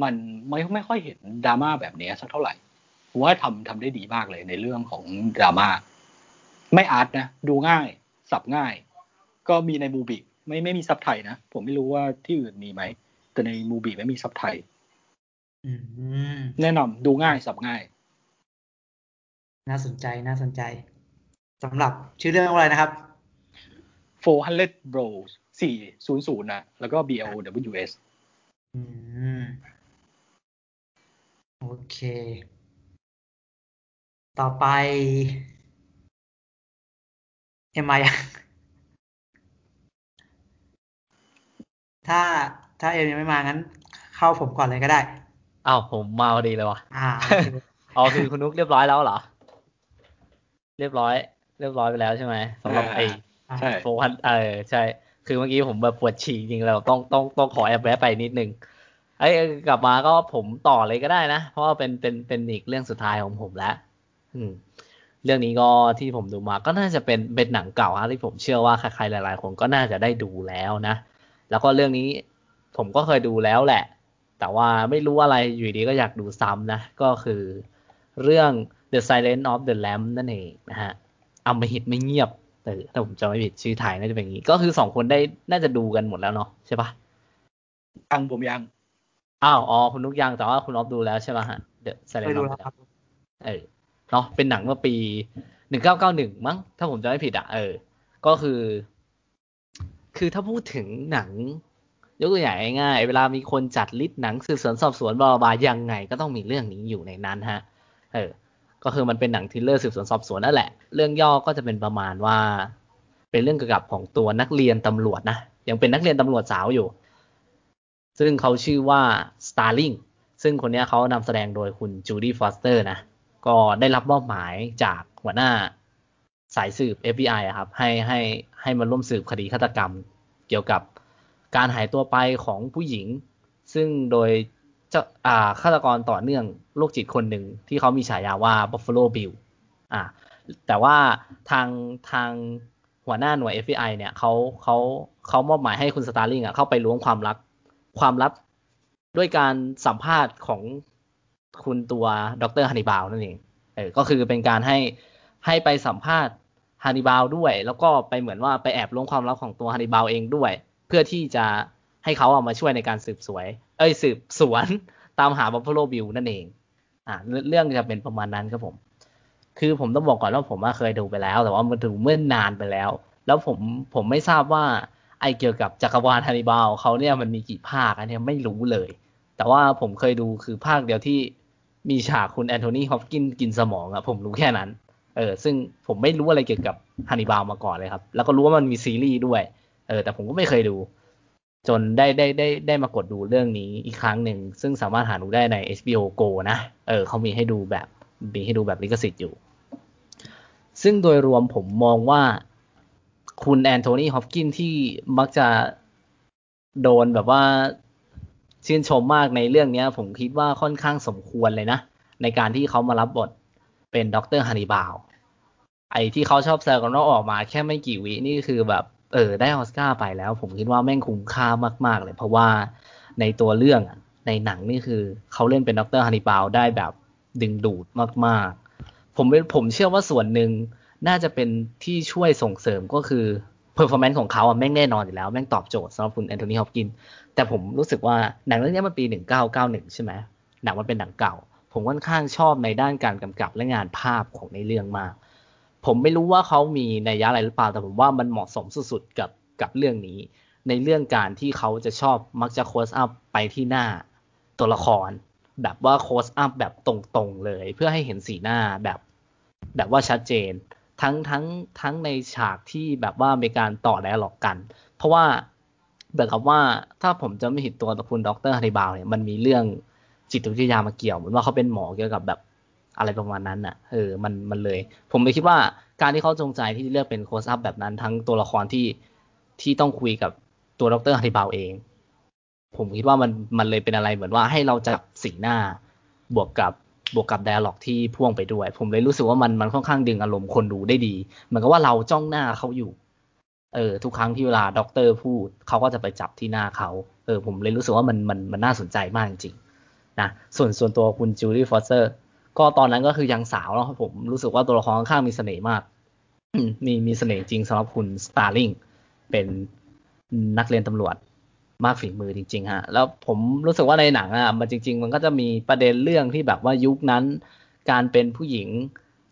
มันไม่ไม่ค่อยเห็นดราม่าแบบนี้สักเท่าไหร่ผมว่าทำทำได้ดีมากเลยในเรื่องของดราม่า ไม่อาร์ตนะ ดูง่าย สับง่าย ก็มีในมูบิไม่ไม่มีซับไทยนะ ผมไม่รู้ว่าที่อื่นมีไหม แต่ในมูบิไม่มีซับไทยอืมแนะนำดูง่าย สับง่าย น่าสนใจน่าสนใจสำหรับชื่อเรื่องว่าอะไรนะครับ 400 bros 400นะแล้วก็ BLOWS อืมโอเค ต่อไป เอ็มมายังถ้าถ้าเอ็มยังไม่มางั้น เข้าผมก่อนเลยก็ได้อ้าวผมมาพอดีเลยว่ะอ่าโอเคอ๋อคือคุณนุ๊กเรียบร้อยแล้วเหรอ เรียบร้อย เรียบร้อยไปแล้วใช่ไหมสำหรับไอ้อ่าใช่โฟพันเออใช่ คือเมื่อกี้ผมแบบปวดฉี่จริงๆแล้วต้องต้องต้องขอแอบแวะไปนิดนึงไอ้ยกลับมาก็ผมต่อเลยก็ได้นะ เพราะว่าเป็นเป็นเป็นอีกเรื่องสุดท้ายของผมแล้วอืม เรื่องนี้ก็ที่ผมดูมาก็น่าจะเป็นเป็นหนังเก่าฮะที่ผมเชื่อว่าใครๆหลาย ๆ คนก็น่าจะได้ดูแล้วนะ แล้วก็เรื่องนี้ผมก็เคยดูแล้วแหละ แต่ว่าไม่รู้อะไรอยู่ดีก็อยากดูซ้ำนะ ก็คือเรื่อง The Silence of the Lamb นั่นเองนะฮะอำมหิตไม่เงียบเออถ้าผมจำไม่ผิดชื่อไทยน่าจะเป็นอย่างนี้ ก็คือสองคนได้น่าจะดูกันหมดแล้วเนาะใช่ปะยังผมยังอ้าวอ๋อคุณนุกยังแต่ว่าคุณออฟดูแล้วใช่ปะฮะ The เคย Silence ดู of แล้ว the ครับ Lamb เออ เนาะเป็นหนังเมื่อปีหนึ่งเก้าเก้าหนึ่งมั้ง ถ้าผมจำไม่ผิดอะเออ ก็คือ คือถ้าพูดถึงหนัง ยกตัวอย่างง่ายๆเวลามีคนจัด list หนังสืบสวนสอบสวน blah blah ยังไง ก็ต้องมีเรื่องนี้อยู่ในนั้นฮะ เออ ก็คือมันเป็นหนัง thriller สืบสวนสอบสวนนั่นแหละ เรื่องย่อก็จะเป็นประมาณว่า เป็นเรื่องเกี่ยวกับของตัวนักเรียนตำรวจนะยังเป็นนักเรียนตำรวจสาวอยู่ ซึ่งเขาชื่อว่า Starling ซึ่งคนนี้เขานำแสดงโดยคุณโจดี้ฟอสเตอร์นะ ก็ได้รับมอบหมายจากหัวหน้าสายสืบ FBI ครับ ให้ให้ให้มาร่วมสืบคดีฆาตกรรม เกี่ยวกับการหายตัวไปของผู้หญิง ซึ่งโดยเจ้าอ่าฆาตกรต่อเนื่องโรคจิตคนหนึ่งที่เขามีฉายาว่า Buffalo Bill อ่าแต่ว่าทางทางหัวหน้าหน่วย FBI เนี่ยเขาเขาเขามอบหมายให้คุณสตาร์ลิงอะเข้าไปล้วงความลับความลับด้วยการสัมภาษณ์ของ คุณตัวดรฮันนิบาลนั่นเองเออก็คือเป็นการให้ให้ไปสัมภาษณ์ฮันนิบาลด้วย แล้วก็ไปเหมือนว่าไปแอบล้วงความลับของตัวฮันนิบาลเองด้วย เพื่อที่จะให้เขาเอามาช่วยในการสืบสวย เอ้ยสืบสวนตามหาบัฟฟ a โ o บิลนั่นเอง อ่าเรื่องจะเป็นประมาณนั้นครับผม คือผมต้องบอกก่อนว่าผมเคยดูไปแล้ว แต่ว่ามันดูเมื่อนานไปแล้ว แล้วผมผมไม่ทราบว่าไอเกี่ยวกับจักรวาลฮันนิบาลเขาเนี่ยมันมีกี่ภาคอันเนี้ยไม่รู้เลย แต่ว่าผมเคยดูคือภาคเดียวที่ มีฉากคุณแอนโทนีฮอปกินกินสมองอะผมรู้แค่นั้น เออ ซึ่งผมไม่รู้อะไรเกี่ยวกับฮันนิบาลมาก่อนเลยครับ แล้วก็รู้ว่ามันมีซีรีส์ด้วย เออ แต่ผมก็ไม่เคยดู จนได้ได้ได้ได้มากดดูเรื่องนี้อีกครั้งหนึ่ง ซึ่งสามารถหาดูได้ใน HBO Go นะ เออเขามีให้ดูแบบมีให้ดูแบบลิขสิทธิ์อยู่ ซึ่งโดยรวมผมมองว่าคุณแอนโทนีฮอปกินที่มักจะโดนแบบว่า ชื่นชมมากในเรื่องนี้ผมคิดว่าค่อนข้างสมควรเลยนะ ในการที่เขามารับบทเป็นด็อกเตอร์ฮันนิบาลไอ้ที่เขาชอบแซวกันว่าออกมาแค่ไม่กี่วินี่คือแบบ เออ ได้ออสการ์ไปแล้ว ผมคิดว่าแม่งคุ้มค่ามากๆเลย เพราะว่าในตัวเรื่องในหนังนี่คือเขาเล่นเป็นด็อกเตอร์ฮันนิบาลได้แบบดึงดูดมาก ๆ ผมผมเชื่อว่าส่วนหนึ่งน่าจะเป็นที่ช่วยส่งเสริมก็คือ performance ของเขาอะแม่งแน่นอนอยู่แล้ว แม่งตอบโจทย์สำหรับคุณแอนโทนีฮอปกิน แต่ผมรู้สึกว่าหนังเรื่องนี้มันปี 1991 ใช่ไหมหนังมันเป็นหนังเก่า ผมค่อนข้างชอบในด้านการกำกับและงานภาพของในเรื่องมาก ผมไม่รู้ว่าเขามีนัยยะอะไรหรือเปล่า แต่ผมว่ามันเหมาะสมสุดๆกับกับเรื่องนี้ ในเรื่องการที่เขาจะชอบมักจะ close up ไปที่หน้าตัวละคร แบบว่า close up แบบตรงๆเลย เพื่อให้เห็นสีหน้าแบบ แบบว่าชัดเจน ทั้งทั้งทั้งในฉากที่แบบว่ามีการต่อ dialogue กัน เพราะว่าแบบกับว่าถ้าผมจำไม่ผิดตัวคุณด็อกเตอร์ฮันนิบาลเนี่ยมันมีเรื่องจิตวิทยามาเกี่ยวเหมือนว่าเขาเป็นหมอเกี่ยวกับแบบอะไรประมาณนั้นอะเออมันมันเลย ผมเลยคิดว่าการที่เขาจงใจที่เลือกเป็น close up แบบนั้น ทั้งตัวละครที่ที่ต้องคุยกับตัวดรฮันนิบาลเอง ผมคิดว่ามันมันเลยเป็นอะไรเหมือนว่าให้เราจับสีหน้าบวกกับ บวกกับ dialogue ที่พ่วงไปด้วย ผมเลยรู้สึกว่ามันมันค่อนข้างดึงอารมณ์คนดูได้ดี เหมือนกับว่าเราจ้องหน้าเขาอยู่ เออ ทุกครั้งที่เวลาด็อกเตอร์พูดเขาก็จะไปจับที่หน้าเขาเออผมเลยรู้สึกว่ามันมันมันน่าสนใจมากจริงๆนะส่วนส่วนตัวคุณโจดี้ฟอสเตอร์ก็ตอนนั้นก็คือยังสาวแล้วผมรู้สึกว่าตัวละครค่อนข้างมีเสน่ห์มากมีมีเสน่ห์จริงสำหรับคุณสตาร์ลิงเป็นนักเรียนตำรวจ มากฝีมือจริง ๆ ฮะ แล้วผมรู้สึกว่าในหนังอะมันจริง ๆ มันก็จะมีประเด็นเรื่องที่แบบว่ายุคนั้น การเป็นผู้หญิง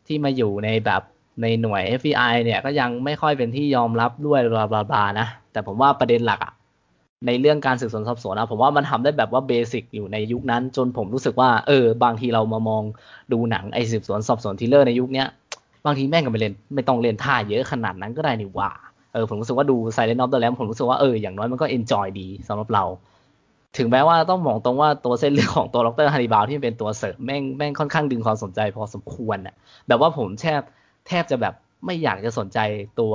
ที่มาอยู่ในแบบในหน่วย FBI เนี่ยก็ยังไม่ค่อยเป็นที่ยอมรับด้วยบลาบลาบลานะแต่ผมว่าประเด็นหลักอะในเรื่องการสืบสวนสอบสวนนะผมว่ามันทำได้แบบว่าเบสิกอยู่ในยุคนั้น จนผมรู้สึกว่าเออบางทีเรามามองดูหนังไอสืบสวนสอบสวน thriller ในยุคเนี้ยบางทีแม่งก็ไม่เล่นไม่ต้องเล่นท่าเยอะขนาดนั้นก็ได้นี่ว่า เออผมรู้สึกว่าดู Silent of the Lamb ผมรู้สึกว่าเอออย่างน้อยมันก็ enjoy ดีสำหรับเรา ถึงแม้ว่าต้องบอกตรงว่าตัวเส้นเรื่องของตัวดรฮันนิบาลที่เป็นตัวเสริมแม่งแม่งค่อนข้างดึงความสนใจพอสมควรอะแบบว่าผมแทบแทบจะแบบไม่อยากจะสนใจตัว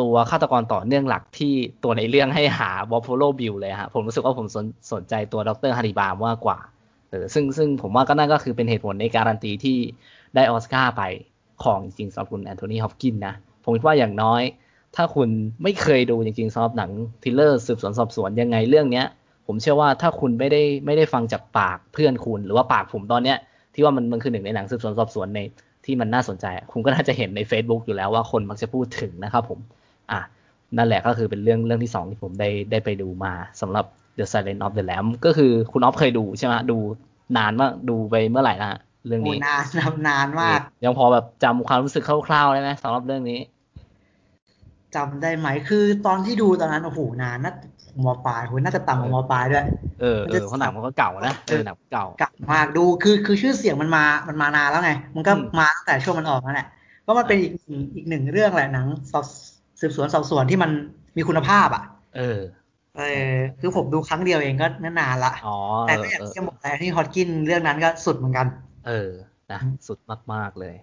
ตัวฆาตกรต่อเนื่องหลักที่ตัวในเรื่องให้หาบอฟฟ l o บิลเลยฮะผมรู้สึกว่าผมสนสนใจตัวดรฮันนิบาลมากกว่าเออซึ่งซึ่งผมว่าก็นั่นก็คือเป็นเหตุผลในการันตีที่ได้ออสการ์ไปของจริงสำหรับคุณแอนโทนีฮอปกินนะผมคิดว่าอย่างน้อย ถ้าคุณไม่เคยดูจริงๆสำหรับหนัง thriller สืบสวนสอบสวนยังไงเรื่องเนี้ย ผมเชื่อว่าถ้าคุณไม่ได้ไม่ได้ฟังจากปากเพื่อนคุณ หรือว่าปากผมตอนเนี้ยที่ว่ามันมันคือหนึ่งในหนังสืบสวนสอบสวนในที่มันน่าสนใจ คุณก็น่าจะเห็นใน Facebook อยู่แล้วว่าคนมักจะพูดถึงนะครับผมอะนั่นแหละก็คือเป็นเรื่องเรื่องที่สองที่ผมได้ได้ไปดูมาสำหรับ The Silent of the Lamb ก็คือคุณออฟเคยดูใช่ไหมดูนานมากดูไปเมื่อไหร่ละเรื่องนี้นานนานมาก ยังพอแบบจำความรู้สึกคร่าวๆได้ไหมสำหรับเรื่องนี้ จำได้ไหมคือตอนที่ดูตอนนั้นโอ้โหนานนะมปลายคุณน่าจะต่ำกว่ามปลายด้วยเออเออเพราะหนังมันก็เก่านะเออหนังเก่าเก่ามากดูคือคือชื่อเสียงมันมามันมานานแล้วไง มันก็มาตั้งแต่ช่วงมันออกนั่นแหละก็มันเป็นอีกอีกหนึ่งเรื่องแหละหนังสืบสวนสอบสวนที่มันมีคุณภาพอะ เออเออคือผมดูครั้งเดียวเองก็นานละแต่ก็อย่างที่บอกแล้วที่ฮอตกินเรื่องนั้นก็สุดเหมือนกัน เออนะสุดมากๆเลย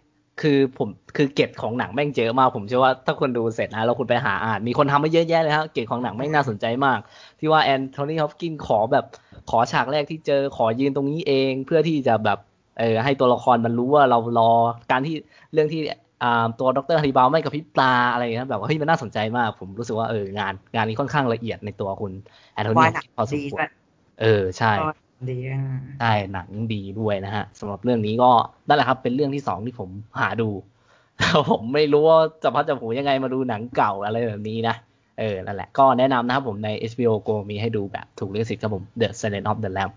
คือผมคือเก็บของหนังแม่งเจอมากผมเชื่อว่าถ้าคุณดูเสร็จนะแล้วคุณไปหาอ่าน มีคนทำมาเยอะแยะเลยครับเก็บของหนังแม่งน่าสนใจมาก ที่ว่าแอนโทนีฮอปกินขอแบบขอฉากแรกที่เจอขอยืนตรงนี้เอง เพื่อที่จะแบบเออให้ตัวละครมันรู้ว่าเรารอการที่เรื่องที่อ่าตัวดรฮันนิบาลไม่กับพิบตาอะไรอย่างเงี้ยแบบว่าเฮ้ยมันน่าสนใจมาก ผมรู้สึกว่าเอองานงานนี้ค่อนข้างละเอียดในตัวคุณแอนโทนีพอสมควรเออใช่ ดีใช่หนังดีด้วยนะฮะสำหรับเรื่องนี้ก็นั่นแหละครับ เป็นเรื่องที่สองที่ผมหาดูผมไม่รู้ว่าจะพัดจะผูยังไงมาดูหนังเก่าอะไรแบบนี้นะเออนั่นแหละก็แนะนำนะครับผมใน HBO Go มีให้ดูแบบถูกเลือกสิทธิ์ครับผม The Silent of the Lamb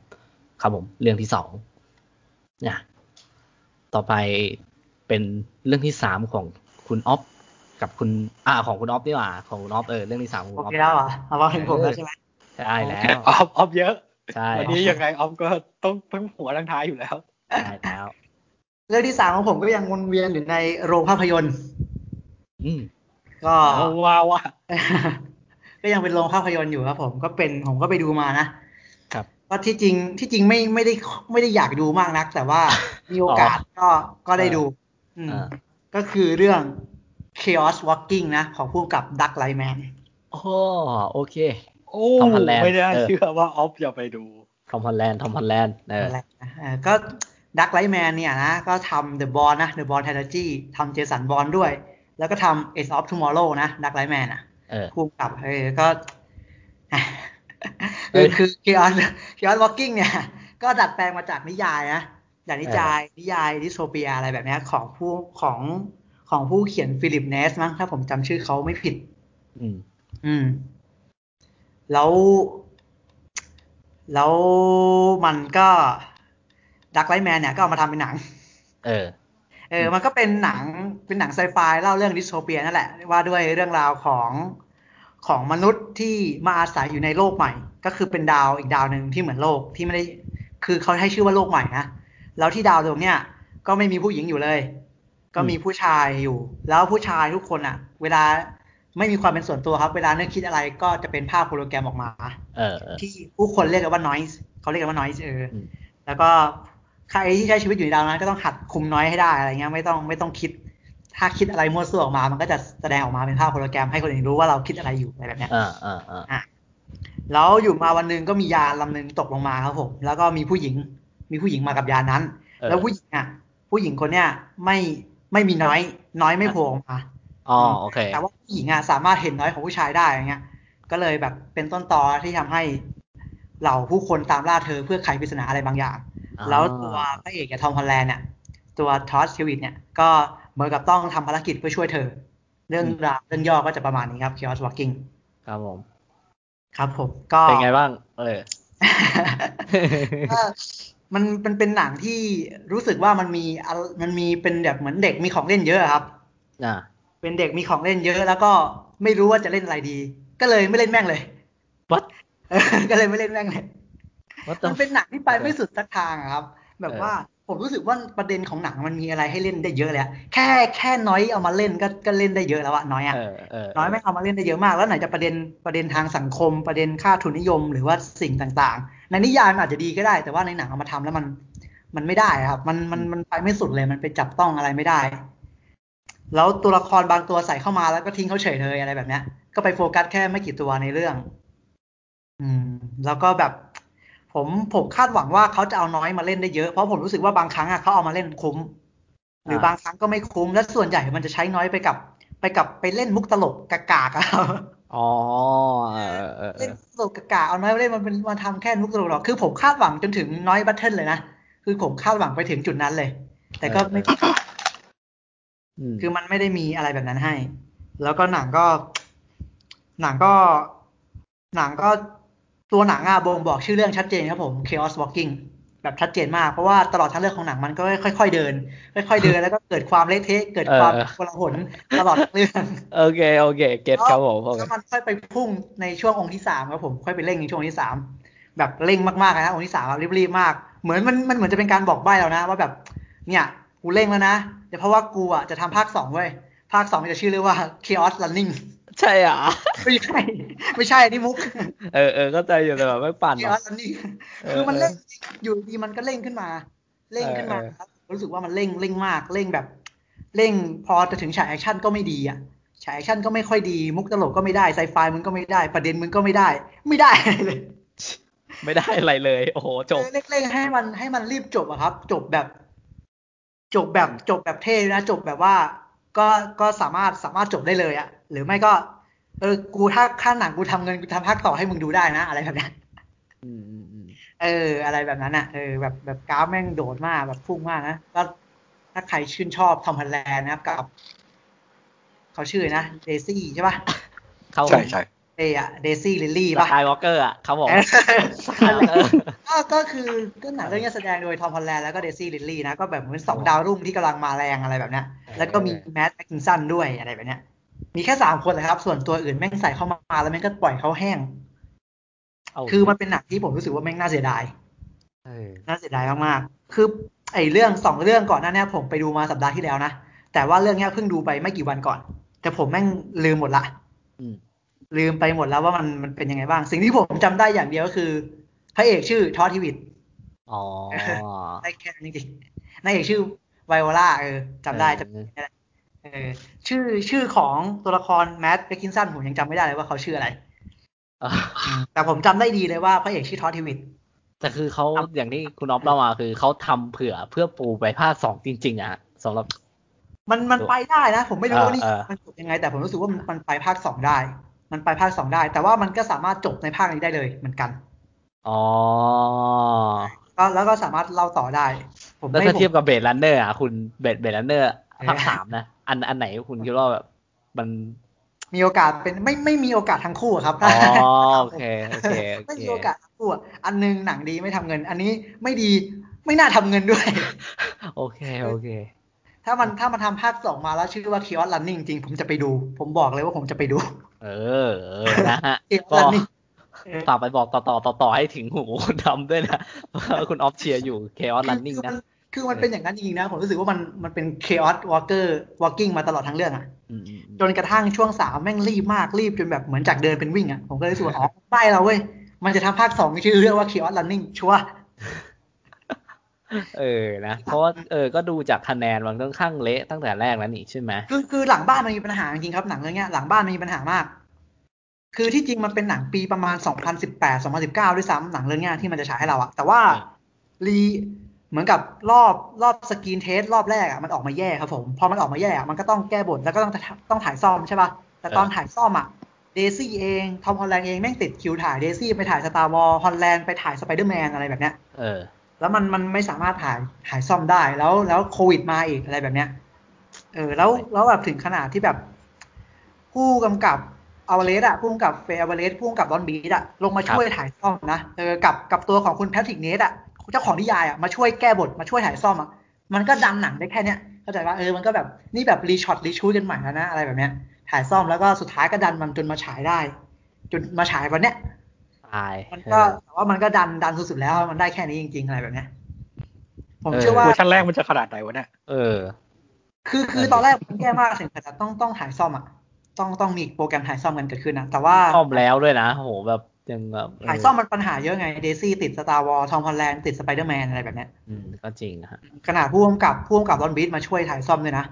ครับผมเรื่องที่สองนะต่อไปเป็นเรื่องที่สามของคุณออฟกับคุณอ่าของคุณออฟนี่หว่าของคุณออฟเออเรื่องที่สามของคุณออฟแล้วอะเอาว่าถึงผมแล้วใช่ไหมใช่แล้วออฟออฟเยอะ ใช่วันนี้ยังไงออฟก็ต้องต้องหัวทั้งท้ายอยู่แล้วใช่แล้วเรื่องที่สามของผมก็ยังวนเวียนอยู่ในโรงภาพยนตร์ อืมก็ว้าวว่ะก็ยังเป็นโรงภาพยนตร์อยู่ครับ ผมก็เป็นผมก็ไปดูมานะครับว่าที่จริงที่จริงไม่ไม่ได้ไม่ได้อยากดูมากนัก แต่ว่ามีโอกาสก็ก็ได้ดู อืมก็คือเรื่อง Chaos Walking นะ ของผู้กำกับดักไลแมนโอ้โอเค โอ้ไม่ได้เชื่อว่าออฟจะไปดูทอมฮอลแลนด์ทอมฮอลแลนด์เออก็ดักไลท์แมนเนี่ยนะ ก็ทำ The Bourne นะ The Bourne Trilogy ทำเจสันบอร์นด้วย แล้วก็ทำ Edge of Tomorrow นะดักไลท์แมนอะคู่กับเออก็คือคือ Chaos Chaos Walking เนี่ย ก็ดัดแปลงมาจากนิยายนะจากนิยายนิยาย dystopia อะไรแบบนี้ของผู้ของของผู้เขียนฟิลิปเนสมั้งถ้าผมจำชื่อเขาไม่ผิด อืม อืม แล้ว แล้วมันก็ดักไลแมนเนี่ยก็เอามาทำเป็นหนัง เออ เออ มันก็เป็นหนัง เป็นหนังไซไฟเล่าเรื่องดิสโทเปียนั่นแหละ ว่าด้วยเรื่องราวของของมนุษย์ที่มาอาศัยอยู่ในโลกใหม่ ก็คือเป็นดาวอีกดาวหนึ่งที่เหมือนโลกที่ไม่ได้ คือเขาให้ชื่อว่าโลกใหม่นะ แล้วที่ดาวดวงเนี้ยก็ไม่มีผู้หญิงอยู่เลย ก็มีผู้ชายอยู่ แล้วผู้ชายทุกคนอะ เวลา ไม่มีความเป็นส่วนตัวครับ เวลานึกคิดอะไรก็จะเป็นภาพโฮโลแกรมออกมาเออเออที่ผู้คนเรียกกันว่า noise เขาเรียกกันว่า noise เอออมแล้วก็ใครที่ใช้ชีวิตอยู่ในดาวนั้นก็ต้องหัดคุมน้อยให้ได้อะไรเงี้ยไม่ต้องไม่ต้องคิด ถ้าคิดอะไรมั่วซั่วออกมา มันก็จะแสดงออกมาเป็นภาพโฮโลแกรมให้คนอื่นรู้ว่าเราคิดอะไรอยู่อะไรแบบเนี้ยอ่าอ่าอ่าแล้วอยู่มาวันหนึ่งก็มียานลำหนึ่งตกลงมาครับผมแล้วก็มีผู้หญิง มีผู้หญิงมากับยานนั้นเออแล้วผู้หญิงอะ ผู้หญิงคนเนี้ยไม่ไม่มีน้อย น้อยไม่โผล่ออกมา อ๋อโอเคแต่ว่าผู้หญิงอะสามารถเห็นน้อยของผู้ชายได้อย่างเงี้ย ก็เลยแบบเป็นต้นตอที่ทำให้เหล่าผู้คนตามล่าเธอเพื่อไขปริศนาอะไรบางอย่างอ่าแล้วตัวพระเอกกับทอมฮอลแลนด์เนี่ยตัวทอสเชวิตเนี่ยก็เหมือนกับต้องทำภารกิจเพื่อช่วยเธอ เรื่องราวเรื่องย่อก็จะประมาณนี้ครับ Chaos Walking ครับผม ครับผม ก็เป็นไงบ้าง เออก็มันมันเป็นหนังที่รู้สึกว่ามันมีอะมันมีเป็นแบบเหมือนเด็กมีของเล่นเยอะครับอ่า เป็นเด็กมีของเล่นเยอะ แล้วก็ไม่รู้ว่าจะเล่นอะไรดี ก็เลยไม่เล่นแม่งเลย what เออก็เลยไม่เล่นแม่งเลย what the มันเป็นหนังที่ไปไม่สุดสักทางอะครับ แบบเออว่าผมรู้สึกว่าประเด็นของหนังมันมีอะไรให้เล่นได้เยอะเลยอะแค่แค่น้อยเอามาเล่นก็ก็เล่นได้เยอะแล้วอะน้อยอะเออเออน้อยไม่เอามาเล่นได้เยอะมากแล้วไหนจะประเด็นประเด็นทางสังคม ประเด็นค่าทุนนิยมหรือว่าสิ่งต่างๆ ในนิยายมันอาจจะดีก็ได้ แต่ว่าในหนังเอามาทำแล้วมัน มันไม่ได้อะครับ มันมันมันไปไม่สุดเลยมันไปจับต้องอะไรไม่ได้ แล้วตัวละครบางตัวใส่เข้ามาแล้วก็ทิ้งเขาเฉยเลยอะไรแบบเนี้ย ก็ไปโฟกัสแค่ไม่กี่ตัวในเรื่อง อืม แล้วก็แบบ ผมผมคาดหวังว่าเขาจะเอา noise มาเล่นได้เยอะเพราะผมรู้สึกว่าบางครั้งอะเขาเอามาเล่นคุ้ม หรืออ่าบางครั้งก็ไม่คุ้ม และส่วนใหญ่มันจะใช้ noise ไปกับ ไปกับไปเล่นมุกตลกกากๆอะครับอ๋อเออเออเออเล่นตลกกากๆเอา noise มาเล่นมันเป็นมาทำแค่มุกตลกหรอกคือผมคาดหวังจนถึง noise battle เลยนะคือผมคาดหวังไปถึงจุดนั้นเลย แต่ก็ไม่อืม คือมันไม่ได้มีอะไรแบบนั้นให้ แล้วก็หนังก็ หนังก็ หนังก็ตัวหนังอะบ่งบอกชื่อเรื่องชัดเจนครับผม Chaos Walking แบบชัดเจนมาก เพราะว่าตลอดทั้งเรื่องของหนังมันก็ค่อยๆเดิน ค่อยๆเดินแล้วก็เกิดความเละเทะเกิดความโกลาหลตลอดทั้งเรื่องโอเคโอเคเก็ตครับผมโอเคแล้วมันค่อยไปพุ่งในช่วงองค์ที่สามครับผมค่อยไปเร่งในช่วงองค์ที่สามแบบเร่งมากๆนะองก์ที่สามแบบรีบๆมาก เหมือนมันมันเหมือนจะเป็นการบอกใบ้แล้วนะ ว่าแบบ เนี่ย กูเร่งแล้วนะแต่เพราะว่ากูอะจะทำภาคสองเว้ย ภาคสองมันจะชื่อเรื่องว่า Chaos Running ใช่อะไม่ใช่ ไม่ใช่นี่มุก เออเออเข้าใจอยู่แต่แบบไม่ปั่นหรอก Chaos Running เออคือมันเร่งอยู่ดีมันก็เร่งขึ้นมา เร่งขึ้นมาเออเออครับรู้สึกว่ามันเร่งเร่งมาก เร่งแบบ เร่งพอจะถึงฉากแอคชั่นก็ไม่ดีอะฉากแอคชั่นก็ไม่ค่อยดี มุกตลกก็ไม่ได้ไซไฟมึงก็ไม่ได้ ประเด็นมึงก็ไม่ได้ ไม่ได้เลย ไม่ได้อะไรเลย โอ้โห จบเร่งๆให้มันให้มันรีบจบอะครับ จบแบบ จบแบบจบแบบเท่นะ จบแบบว่า ก็ก็สามารถสามารถจบได้เลยอะหรือไม่ก็ เออ กูถ้าค่าหนังกูทำเงินกูทำภาคต่อให้มึงดูได้นะ อะไรแบบเนี้ยอืมอืมอืมเออ อะไรแบบนั้นอะเออแบบแบบกราฟแม่งโดดมากแบบพุ่งมากนะก็ถ้าใครชื่นชอบทอมฮันแลนด์นะครับกับ เขาชื่อนะเดซี่ใช่ปะเข้าใช่ใช่ เดย์อะเดซี่ริดลีย์สกายวอล์กเกอร์อะครับผมนั่นแหละเออก็ก็คือก็หนังเรื่องนี้แสดงโดยทอมฮอลแลนด์แล้วก็เดซี่ริดลีย์นะก็แบบเหมือนสองดาวรุ่งที่กำลังมาแรงอะไรแบบเนี้ยแล้วก็มีแมดส์มิคเคลเซนด้วยอะไรแบบเนี้ย มีแค่สามคนเลยครับ ส่วนตัวอื่นแม่งใส่เข้ามาแล้วแม่งก็ปล่อยเขาแห้งเอาคือมันเป็นหนังที่ผมรู้สึกว่าแม่งน่าเสียดายเออน่าเสียดายมากๆคือไอ้เรื่องสองเรื่องก่อนหน้าเนี้ยผมไปดูมาสัปดาห์ที่แล้วนะแต่ว่าเรื่องเนี้ยเพิ่งดูไปไม่กี่วันก่อน แต่ผมแม่งลืมหมดละอืม ลืมไปหมดแล้วว่ามันมันเป็นยังไงบ้าง สิ่งที่ผมจำได้อย่างเดียวก็คือพระเอกชื่อทอดทิวิตอ๋อได้แค่นั้นจริงๆนายเอกชื่อไวโอลาเออจำได้เออจำได้เออชื่อชื่อของตัวละครแมดเบคกินสันผมยังจำไม่ได้เลยว่าเขาชื่ออะไรอะอืมแต่ผมจำได้ดีเลยว่าพระเอกชื่อทอดทิวิตแต่คือเขาอย่างที่คุณอ๊อฟเล่ามาคือเขาทำเผื่อเพื่อปูไปภาคสองจริง ๆอะสำหรับ มันมันไปได้นะ ผมไม่รู้ว่านี่เออเออมันจบยังไง แต่ผมรู้สึกว่ามันมันไปภาคสองได้ มันไปภาคสองได้ แต่ว่ามันก็สามารถจบในภาคนี้ได้เลยเหมือนกัน อ๋อก็แล้วก็สามารถเล่าต่อได้ ผมแล้วไม่ถ้าผมเทียบกับ Blade Runner อะคุณ Blade Blade Runner ภาคสามนะ อันอันไหนคุณคิดว่าแบบมันมีโอกาสเป็นไม่ไม่มีโอกาสทั้งคู่อะครับอ๋อโอเคโอเคโอไม่เคมีโอกาสทั้งคู่อะอันหนึงหนังดีไม่ทำเงิน อันนี้ไม่ดีไม่น่าทำเงินด้วย โอเคโอเค ถ้ามันถ้ามันทำภาคสองมาแล้วชื่อว่า Chaos Running จริงผมจะไปดู ผมบอกเลยว่าผมจะไปดู เออ เออนะฮะ Chaos ก็ Running เออฝากไปบอกต่อต่อต่อต่อให้ถึงหูคนทำด้วยนะว่าคุณออฟเชียร์อยู่ Chaos Running คือนะมันคือมันเป็นอย่างนั้นจริงๆนะ ผมรู้สึกว่ามันมันเป็น Chaos Walker Walking มาตลอดทั้งเรื่องอะอืมอืมอืมจนกระทั่งช่วงสามแม่งรีบมากรีบจนแบบเหมือนจากเดินเป็นวิ่งอะผมก็เลยรู้สึกว่าอ๋อใบเราเว้ยมันจะทำภาคสองชื่อเรื่องว่า Chaos Running ชัวร์ เออนะเพราะว่าเออก็ดูจากคะแนนมันค่อนข้างเละตั้งแต่แรกแล้วนี่ใช่ไหมคือคือหลังบ้านมันมีปัญหาจริงๆครับหนังเรื่องเนี้ยหลังบ้านมันมีปัญหามาก คือที่จริงมันเป็นหนังปีประมาณ 2018 2019 ด้วยซ้ำหนังเรื่องเนี้ยที่มันจะฉายให้เราอะแต่ว่ารีเหมือนกับรอบรอบสกรีนเทสรอบแรกอะมันออกมาแย่ครับผมพอมันออกมาแย่อะมันก็ต้องแก้บทแล้วก็ต้องต้องถ่ายซ่อมใช่ป่ะแต่ตอนถ่ายซ่อมอะเดซี่เองทอมฮอลแลนด์เองแม่งติดคิวถ่ายเดซี่ไปถ่าย Star Wars ฮอลแลนด์ไปถ่ายสไปเดอร์แมนอะไรแบบเนี้ยเออ แล้วมันมันไม่สามารถถ่ายถ่ายซ่อมได้ แล้วแล้วโควิดมาอีกอะไรแบบเนี้ย เออ แล้วแล้วแบบถึงขนาดที่แบบ ผู้กำกับอวาเลสอะผู้กำกับเฟเดอัลวาเรซผู้กำกับ Don't Breathe อะลงมาช่วยถ่ายซ่อมนะเออกับกับตัวของคุณแพทริกเนสอะเจ้าของนิยายอะมาช่วยแก้บทมาช่วยถ่ายซ่อมอะมันก็ดันหนังได้แค่เนี้ยเข้าใจว่าเออมันก็แบบนี่แบบ reshot reshoot กันใหม่แล้วนะอะไรแบบเนี้ยถ่ายซ่อมแล้วก็สุดท้ายก็ดันมันจนมาฉายได้ จนมาฉายวันเนี้ย ตายมันเอก็อแต่ว่ามันก็ดันดันสุดๆแล้วมันได้แค่นี้จริงๆอะไรแบบเนี้ยผมเออเชื่อว่าเวอร์ชันแรกมันจะขนาดไหนวะเนี่ยเออ คือคือตอนแรกมันแย่มากถึงขนาดต้องต้องถ่ายซ่อมอะต้องต้องมีโปรแกรมถ่ายซ่อมกันเกิดขึ้นนะแต่ว่าซ่อมแล้วด้วยนะโหแบบยังแบบเถ่ายซ่อมมันปัญหาเยอะไงเดซี่ติด Star Wars ทอมฮอลแลนด์ติดสไปเดอร์แมนอะไรแบบเนี้ยอืมก็จริงนะฮะขนาดผู้กำกับผู้กำกับ Don't Breathe มาช่วยถ่ายซ่อมด้วยนะ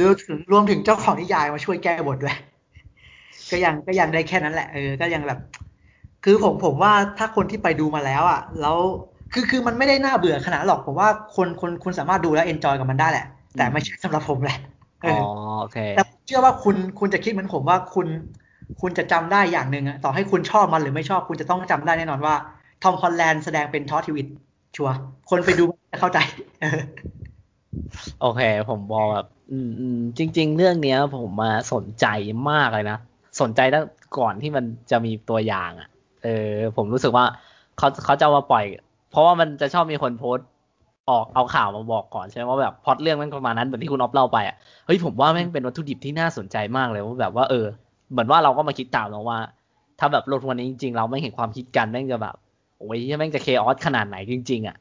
รวมถึงรวมถึงเจ้าของนิยายมาช่วยแก้บทด้วย ก็ยังก็ยังได้แค่นั้นแหละเออก็ยังแบบ คือผมผมว่าถ้าคนที่ไปดูมาแล้วอะ แล้วคือคือมันไม่ได้น่าเบื่อขนาดนั้นหรอกผมว่าคนคนคุณสามารถดูแล้ว enjoy กับมันได้แหละ แต่ไม่ใช่สำหรับผมแหละเออ๋ออโอเคแต่ผมเชื่อว่าคุณคุณจะคิดเหมือนผมว่าคุณ คุณจะจำได้อย่างหนึ่งอะต่อให้คุณชอบมันหรือไม่ชอบคุณจะต้องจำได้แน่นอนว่าทอมฮอลแลนด์แสดงเป็นทอสทิวิตชัวร์คนไปดูจะเข้าใจเออโอเค ผมบอกแบบอืมอืมจริง ๆ เรื่องเนี้ย ผมมาสนใจมากเลยนะ สนใจตั้งก่อนที่มันจะมีตัวอย่างอะ เออ ผมรู้สึกว่าเขาเขาจะเอามาปล่อย เพราะว่ามันจะชอบมีคนโพสต์ออกเอาข่าวมาบอกก่อนใช่ไหมว่าแบบพล็อตเรื่องมันประมาณนั้นเหมือนที่คุณออฟเล่าไปอะเฮ้ยผมว่าแม่งเป็นวัตถุดิบที่น่าสนใจมากเลยว่าแบบว่าเออ เหมือนว่าเราก็มาคิดตามแล้วว่า ถ้าแบบลงวันนี้จริงๆ เราไม่เห็นความคิดกันแม่งจะแบบโอ้ยแม่งจะเคออสขนาดไหนจริง ๆ อะ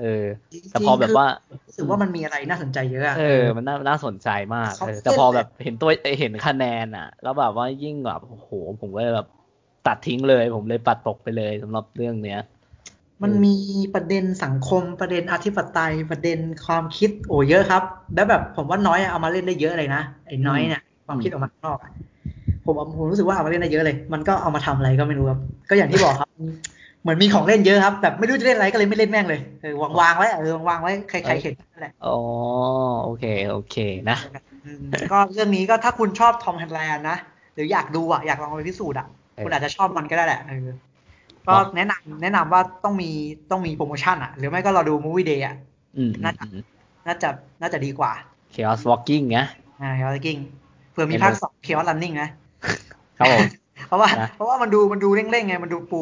เออ แต่พอแบบว่ารู้สึกว่ามันมีอะไรน่าสนใจเยอะอะเออ มันน่าน่าสนใจมากเขาเออแต่พอแบบเห็นตัวเห็นคะแนนอะ แล้วแบบว่ายิ่งแบบโอ้โหผมก็เลยแบบ ตัดทิ้งเลย ผมเลยปัดตกไปเลยสำหรับเรื่องเนี้ย มันมีประเด็นสังคมประเด็นอธิปไตยประเด็นความคิดโอ้เยอะครับ แล้วแบบผมว่าน้อยอะเอามาเล่นได้เยอะเลยนะไอ้น้อยเนี่ยความคิดออกมาข้างนอกอะผมเอาผมรู้สึกว่าเอามาเล่นได้เยอะเลย มันก็เอามาทำอะไรก็ไม่รู้ครับ ก็อย่างที่บอกครับ เหมือนมีของเล่นเยอะครับ แบบไม่รู้จะเล่นอะไรก็เลยไม่เล่นแม่งเลยเออวางวางไว้อะเออวางไว้ใครใครเห็นนั่นแหละอ๋อโอเคโอเคนะอืมก็เรื่องนี้ก็ถ้าคุณชอบทอมแฮนแลนด์นะหรืออยากดูอะอยากลองไปพิสูจน์อะเออ คุณอาจจะชอบมันก็ได้แหละเออก็เนาะแนะนำแนะนำว่าต้องมีต้องมีโปรโมชั่นอะ หรือไม่ก็เราดู movie day อะอืมน่าจะน่าจะน่าจะดีกว่า Chaos Walking นะอ่า Chaos Walking เผื่อมีเห็นภาคด้วยสอง Chaos Running นะครับผมเพราะว่านะเพราะว่ามันดูมันดูเร่งๆไง มันดูปู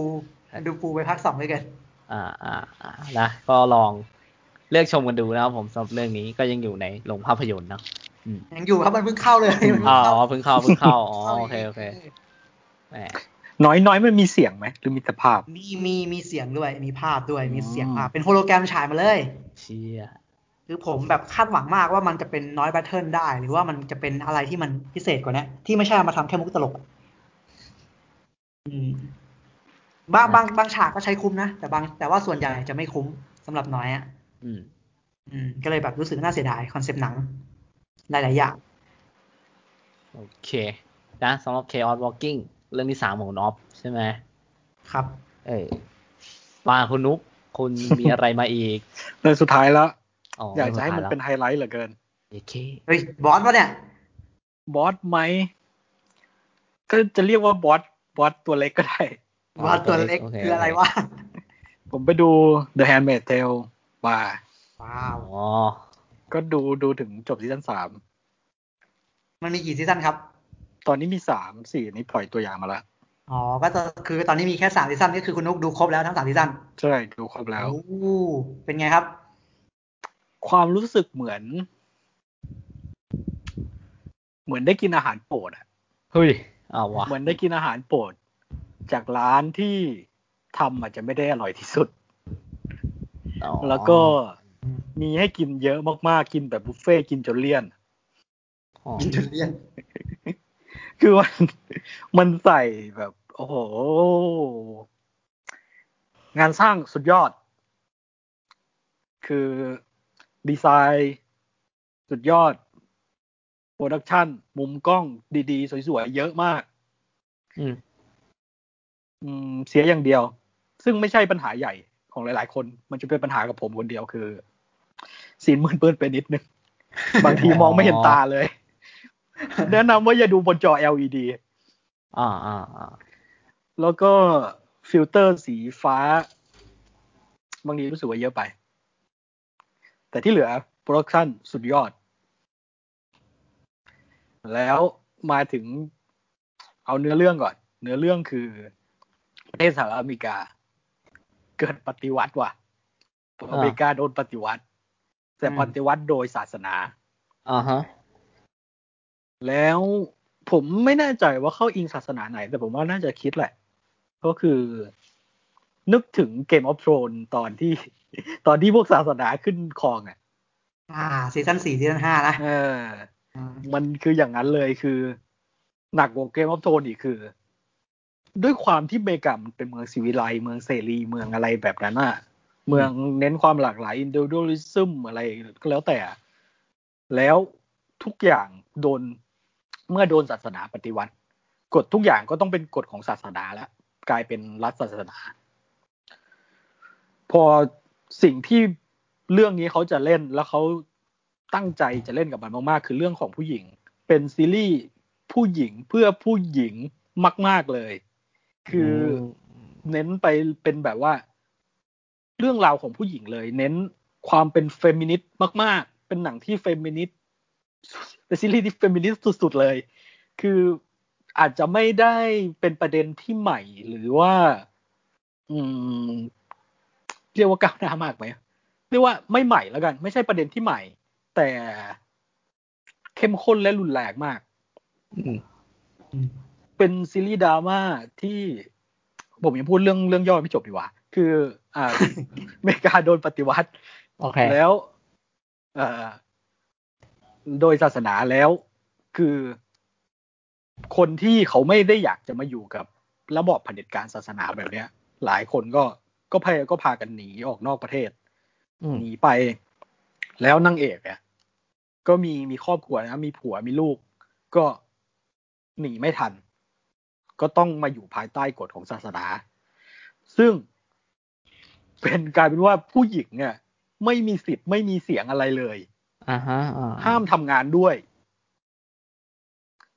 มันดูปูไปภาคสองเลยเกินอ่าอ่าอ่านะก็ลองเลือกชมกันดูนะครับผมสำหรับเรื่องนี้ก็ยังอยู่ในโรงภาพยนตร์เนอะอืมยังอยู่ครับมันเพิ่งเข้าเลยมันอ๋เพิ่งอเข้าเพิ่งเข้าเพิ่งเข้าอ๋อโอเคโอเคแหม น้อยน้อยมันมีเสียงไหมหรือมีแต่ภาพ มีมีมีเสียงด้วย มีภาพด้วย มีเสียงอืมภาพเป็นโฮโลแกรมฉายมาเลย เชี่ยคือผมแบบคาดหวังมากว่ามันจะเป็น Noise battle ได้ หรือว่ามันจะเป็นอะไรที่มันพิเศษกว่านี้ที่ไม่ใช่เอามาทำแค่มุกตลกอะอืมบางบางบางฉากก็ใช้คุ้มนะ แต่บางแต่ว่าส่วนใหญ่จะไม่คุ้มสำหรับ Noise อะอืม อืม ก็เลยแบบรู้สึกน่าเสียดายคอนเซปต์หนัง หลายๆอย่าง โอเค นะสำหรับ Chaos Walking เรื่องที่สามของนอฟใช่ไหมครับ เออมาคุณนุ๊กคุณมีอะไรมาอีกเรื่องสุดท้ายแล้วอ๋ออยากจะให้มันสุดท้ายเป็น high light เหลือเกินโอเคเฮ้ยบอสวะเนี่ย บอสไหม ก็จะเรียกว่าบอสบอสตัวเล็กก็ได้ บอสตัวเล็กโอเคคืออะไรวะ ผมไปดู The Handmaid's Tale มาว้าวอ๋อก็ดูดูถึงจบซีซั่นสาม มันมีกี่ซีซั่นครับ ตอนนี้มีสามสี่นี่ปล่อยตัวอย่างมาแล้วอ๋อ ก็จะคือตอนนี้มีแค่สามซีซั่นก็คือคุณนุกดูครบแล้วทั้งสามซีซั่นใช่ดูครบแล้วโอ้เป็นไงครับ ความรู้สึกเหมือน เหมือนได้กินอาหารโปรดอะเฮ้ยเอาวะเหมือนได้กินอาหารโปรด จากร้านที่ทำอาจจะไม่ได้อร่อยที่สุดอ๋อแล้วก็มีให้กินเยอะมากๆ กินแบบบุฟเฟ่ต์กินจนเลี่ยนอ๋อกินจนเลี่ยน คือมันมันใส่แบบ โอ้โห งานสร้างสุดยอด คือดีไซน์สุดยอด production มุมกล้องดีๆ สวยๆ เยอะมาก อืม อืม เสียอย่างเดียว ซึ่งไม่ใช่ปัญหาใหญ่ของหลายๆ คน มันจะเป็นปัญหากับผมคนเดียวคือสีนมืนเปื้อนไปนิดนึง บางทีมองไม่เห็นตาเลย แนะนำว่าอย่าดูบนจอ LED อ่าอ่าอ่าแล้วก็ฟิลเตอร์สีฟ้า บางทีรู้สึกว่าเยอะไป แต่ที่เหลือ production สุดยอด แล้วมาถึงเอาเนื้อเรื่องก่อน เนื้อเรื่องคือประเทศสหรัฐอเมริกา เกิดปฏิวัติว่ะอเมริกาโดนปฏิวัติ แต่อืมปฏิวัติโดยศาสนาอ่าฮะ แล้วผมไม่แน่ใจว่าเข้าอิงศาสนาไหน แต่ผมว่าน่าจะคิดแหละ ก็คือ นึกถึงเกมออฟทรอนตอนที่ ตอนที่พวกศาสนาขึ้นครองอะ อ่าซีซั่นสี่ซีซั่นห้านะเอออืมมันคืออย่างนั้นเลยคือ หนักกว่า Game of Thrones อีกคือ ด้วยความที่เมกามันเป็นเมืองศิวิไลซ์เมืองเสรีเมืองอะไรแบบนั้นอะเมืองเน้นความหลากหลายอินดิวด a ลิซึมอะไรก็แล้วแต่ แล้วทุกอย่างโดน เมื่อโดนศาสนาปฏิวัติ กฎทุกอย่างก็ต้องเป็นกฎของศาสนาแล้วกลายเป็นรัฐศาสนา พอสิ่งที่เรื่องนี้เขาจะเล่นแล้วเขาตั้งใจจะเล่นกับมันมากๆ คือเรื่องของผู้หญิง เป็นซีรีส์ผู้หญิงเพื่อผู้หญิงมาก ๆเลย คือเน้นไปเป็นแบบว่า เรื่องราวของผู้หญิงเลย เน้นความเป็นเฟมินิสต์มาก ๆ เป็นหนังที่เฟมินิสต์ เป็นซีรีส์ที่เฟมินิสต์สุดๆเลย คืออาจจะไม่ได้เป็นประเด็นที่ใหม่ หรือว่า อืม เรียกว่าก้าวหน้ามากไหมเรียกว่าไม่ใหม่แล้วกัน ไม่ใช่ประเด็นที่ใหม่ แต่เข้มข้นและรุนแรงมากอืมอืมเป็นซีรีส์ดราม่าที่ผมยังพูดเรื่องเรื่องย่อไม่จบดีกว่า คือ อ่าอเมริกาโดนปฏิวัติโอเคแล้ว เอ่อ โดยศาสนาแล้วคือคนที่เขาไม่ได้อยากจะมาอยู่กับระบอบเผด็จการศาสนาแบบเนี้ย หลายคนก็ก็พยก็พากันหนีออกนอกประเทศอืมหนีไป แล้วนางเอกเนี่ยก็มีมีครอบครัวนะ มีผัวมีลูก ก็หนีไม่ทัน ก็ต้องมาอยู่ภายใต้กฎของศาสนา ซึ่งเป็นกลายเป็นว่าผู้หญิงเนี่ยไม่มีสิทธิ์ไม่มีเสียงอะไรเลย อ่าฮะอ่าห้ามทำงานด้วย